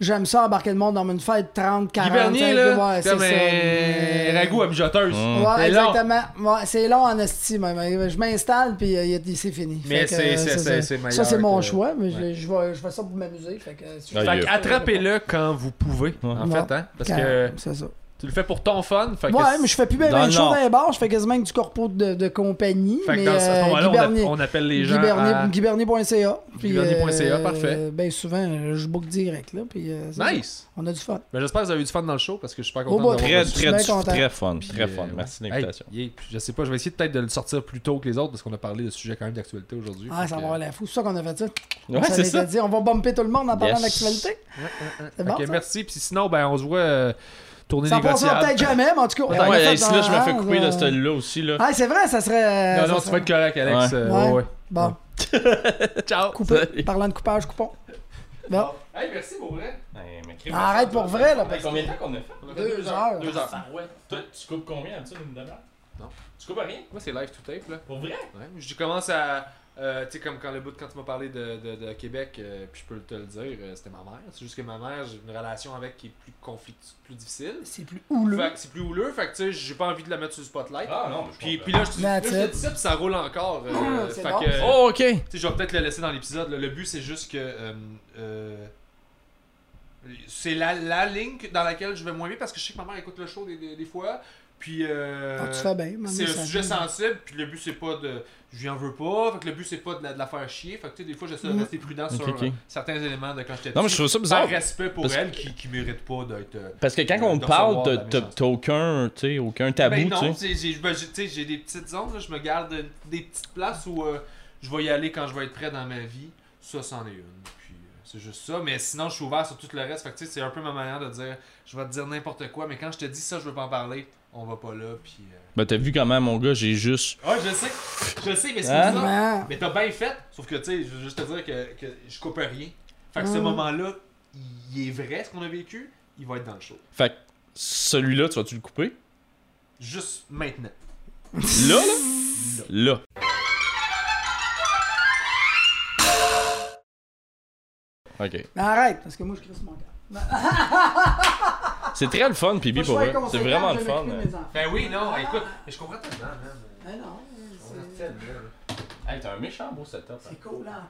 [SPEAKER 3] J'aime ça embarquer le monde dans une fête 30, 40.
[SPEAKER 1] Guy Bernier, là,
[SPEAKER 3] ouais, c'est
[SPEAKER 1] comme
[SPEAKER 3] ça.
[SPEAKER 1] un
[SPEAKER 3] Mais-
[SPEAKER 1] ragoût à mijoteuse.
[SPEAKER 4] Mm.
[SPEAKER 3] Ouais,
[SPEAKER 1] C'est long.
[SPEAKER 3] exactement. Ouais, c'est long en esti, même. Je m'installe, puis euh, c'est fini.
[SPEAKER 1] Mais
[SPEAKER 3] Fait que,
[SPEAKER 1] c'est-
[SPEAKER 3] euh,
[SPEAKER 1] c'est-
[SPEAKER 3] ça,
[SPEAKER 1] c'est- c'est meilleur
[SPEAKER 3] Ça, c'est mon
[SPEAKER 1] que-
[SPEAKER 3] choix, mais je-
[SPEAKER 1] Ouais.
[SPEAKER 3] je, vais- je fais ça pour m'amuser. Fait que, si je-
[SPEAKER 4] Ah,
[SPEAKER 1] Fait attrapez-le quand vous pouvez, en
[SPEAKER 3] Ouais.
[SPEAKER 1] fait, hein. Parce
[SPEAKER 3] Quand-
[SPEAKER 1] que
[SPEAKER 3] C'est ça.
[SPEAKER 1] Tu le fais pour ton fun. Fait que
[SPEAKER 3] Ouais, mais je fais plus bien
[SPEAKER 4] Dans
[SPEAKER 3] bien
[SPEAKER 4] le
[SPEAKER 3] de choses
[SPEAKER 4] Nord.
[SPEAKER 3] dans les bars. Je fais quasiment que du corpo de, de compagnie.
[SPEAKER 1] Fait que
[SPEAKER 3] mais
[SPEAKER 1] dans ce
[SPEAKER 3] euh,
[SPEAKER 1] moment-là, on, on appelle les gens
[SPEAKER 3] Bernier-
[SPEAKER 1] à...
[SPEAKER 3] GuyBernier.ca, euh,
[SPEAKER 1] parfait.
[SPEAKER 3] Ben souvent, je book direct. Là, puis, euh, c'est ça.
[SPEAKER 1] Nice!
[SPEAKER 3] On a du fun.
[SPEAKER 1] Ben, J'espère que vous avez eu du fun dans le show parce que je suis super
[SPEAKER 3] Au
[SPEAKER 1] content
[SPEAKER 3] bout.
[SPEAKER 1] d'avoir
[SPEAKER 4] Très, très,
[SPEAKER 3] bien content.
[SPEAKER 4] très fun.
[SPEAKER 1] Puis,
[SPEAKER 4] Très
[SPEAKER 1] euh,
[SPEAKER 4] fun. Merci de
[SPEAKER 1] Hey,
[SPEAKER 4] l'invitation.
[SPEAKER 1] puis je sais pas, je vais essayer peut-être de le sortir plus tôt que les autres parce qu'on a parlé de sujets quand même d'actualité aujourd'hui.
[SPEAKER 3] Ah, ça va avoir la fou. C'est ça qu'on a fait ça.
[SPEAKER 4] Ouais, c'est ça.
[SPEAKER 3] On va bumper tout le monde en parlant d'actualité. C'est bon,
[SPEAKER 1] merci. Puis sinon, ben, on se voit euh, tourner
[SPEAKER 3] Ça passera
[SPEAKER 1] négociable.
[SPEAKER 3] peut-être jamais, mais en tout cas, on
[SPEAKER 4] Ouais, ici, là, je me
[SPEAKER 3] un-
[SPEAKER 4] fais couper de
[SPEAKER 3] euh,
[SPEAKER 4] celui-là aussi, là.
[SPEAKER 3] Ah, c'est vrai, ça serait.
[SPEAKER 1] Non,
[SPEAKER 3] ça
[SPEAKER 1] non, tu vas être correct, Alex.
[SPEAKER 4] Ouais.
[SPEAKER 1] euh,
[SPEAKER 3] Ouais. Bon,
[SPEAKER 1] Ciao!
[SPEAKER 3] coupé. Parlant de coupage, coupon. Bon.
[SPEAKER 1] Hey, merci pour vrai.
[SPEAKER 4] Hey, mais crime,
[SPEAKER 3] Arrête pour vrai, là.
[SPEAKER 4] Combien de temps qu'on a fait?
[SPEAKER 3] Deux heures.
[SPEAKER 1] Deux heures.
[SPEAKER 4] Ah ouais. Toi, tu coupes combien d'habitude une demi-heure?
[SPEAKER 1] Non.
[SPEAKER 4] Tu coupes rien?
[SPEAKER 1] Moi, c'est live to tape, là.
[SPEAKER 4] Pour vrai?
[SPEAKER 1] Ouais, je commence à. Euh, tu sais, comme quand le bout, quand tu m'as parlé de, de, de Québec, euh, puis je peux te le dire, euh, c'était ma mère. C'est juste que ma mère, j'ai une relation avec qui est plus conflict, plus difficile.
[SPEAKER 3] C'est plus houleux.
[SPEAKER 1] Fait que c'est plus houleux, fait que tu sais, j'ai pas envie de la mettre sur le spotlight.
[SPEAKER 4] Ah non, je
[SPEAKER 1] Puis, puis là, je te, là,
[SPEAKER 3] That's
[SPEAKER 1] je te
[SPEAKER 3] it.
[SPEAKER 1] dis ça, puis ça roule encore. euh,
[SPEAKER 3] C'est
[SPEAKER 1] fait
[SPEAKER 3] bon.
[SPEAKER 1] que,
[SPEAKER 4] Oh, ok.
[SPEAKER 1] tu sais, je vais peut-être le laisser dans l'épisode. là. Le but, c'est juste que. euh, euh, c'est la, la ligne dans laquelle je vais moins bien parce que je sais que ma mère écoute le show des, des, des fois. Puis. euh,
[SPEAKER 3] Ah, tu fais bien. man,
[SPEAKER 1] c'est un sujet sensible, puis le but c'est pas de. Je lui en veux pas, fait que le but c'est pas de la, de la faire chier. Fait que tu sais, des fois j'essaie de
[SPEAKER 3] Mm.
[SPEAKER 1] rester prudent sur euh, certains éléments de quand j'étais
[SPEAKER 4] Non, mais je trouve ça bizarre.
[SPEAKER 1] Par respect pour
[SPEAKER 4] Parce-
[SPEAKER 1] elle qui, qui mérite pas d'être. euh,
[SPEAKER 4] Parce que quand
[SPEAKER 1] de-
[SPEAKER 4] on
[SPEAKER 1] de
[SPEAKER 4] parle,
[SPEAKER 1] recevoir
[SPEAKER 4] t'as- aucun, aucun tabou,
[SPEAKER 1] Ben non,
[SPEAKER 4] sais.
[SPEAKER 1] tu sais, j'ai ben, j'ai- des petites zones, là, je me garde des petites places où euh, je vais y aller quand je vais être prêt dans ma vie. Ça, c'en est une. Puis c'est juste ça. Mais sinon, je suis ouvert sur tout le reste. Fait que tu sais, c'est un peu ma manière de dire je vais te dire n'importe quoi, mais quand je te dis ça, je veux pas en parler, on va pas là. Puis. euh,
[SPEAKER 4] Ben, t'as vu comment, mon gars, j'ai juste.
[SPEAKER 1] Ouais, je sais. Je sais, mais c'est ça.
[SPEAKER 3] Ouais.
[SPEAKER 1] Mais t'as bien fait. Sauf que, tu sais, je veux juste te dire que, que je coupe rien. Fait que ce
[SPEAKER 3] Mm.
[SPEAKER 1] moment-là, il est vrai ce qu'on a vécu, il va être dans le show.
[SPEAKER 4] Fait que celui-là, tu vas-tu le couper?
[SPEAKER 1] Juste maintenant.
[SPEAKER 4] Là, là? Là. Ok.
[SPEAKER 3] Mais arrête, parce que moi, je crisse mon cœur.
[SPEAKER 4] C'est très le fun,
[SPEAKER 3] je
[SPEAKER 4] pour
[SPEAKER 3] être
[SPEAKER 4] C'est vraiment le fun.
[SPEAKER 3] enfants.
[SPEAKER 1] Ben oui, non, écoute, mais je comprends tellement, man.
[SPEAKER 3] Mais non,
[SPEAKER 1] On
[SPEAKER 3] c'est-.
[SPEAKER 4] Hey, t'as un méchant beau setup. hein.
[SPEAKER 3] c'est cool, hein.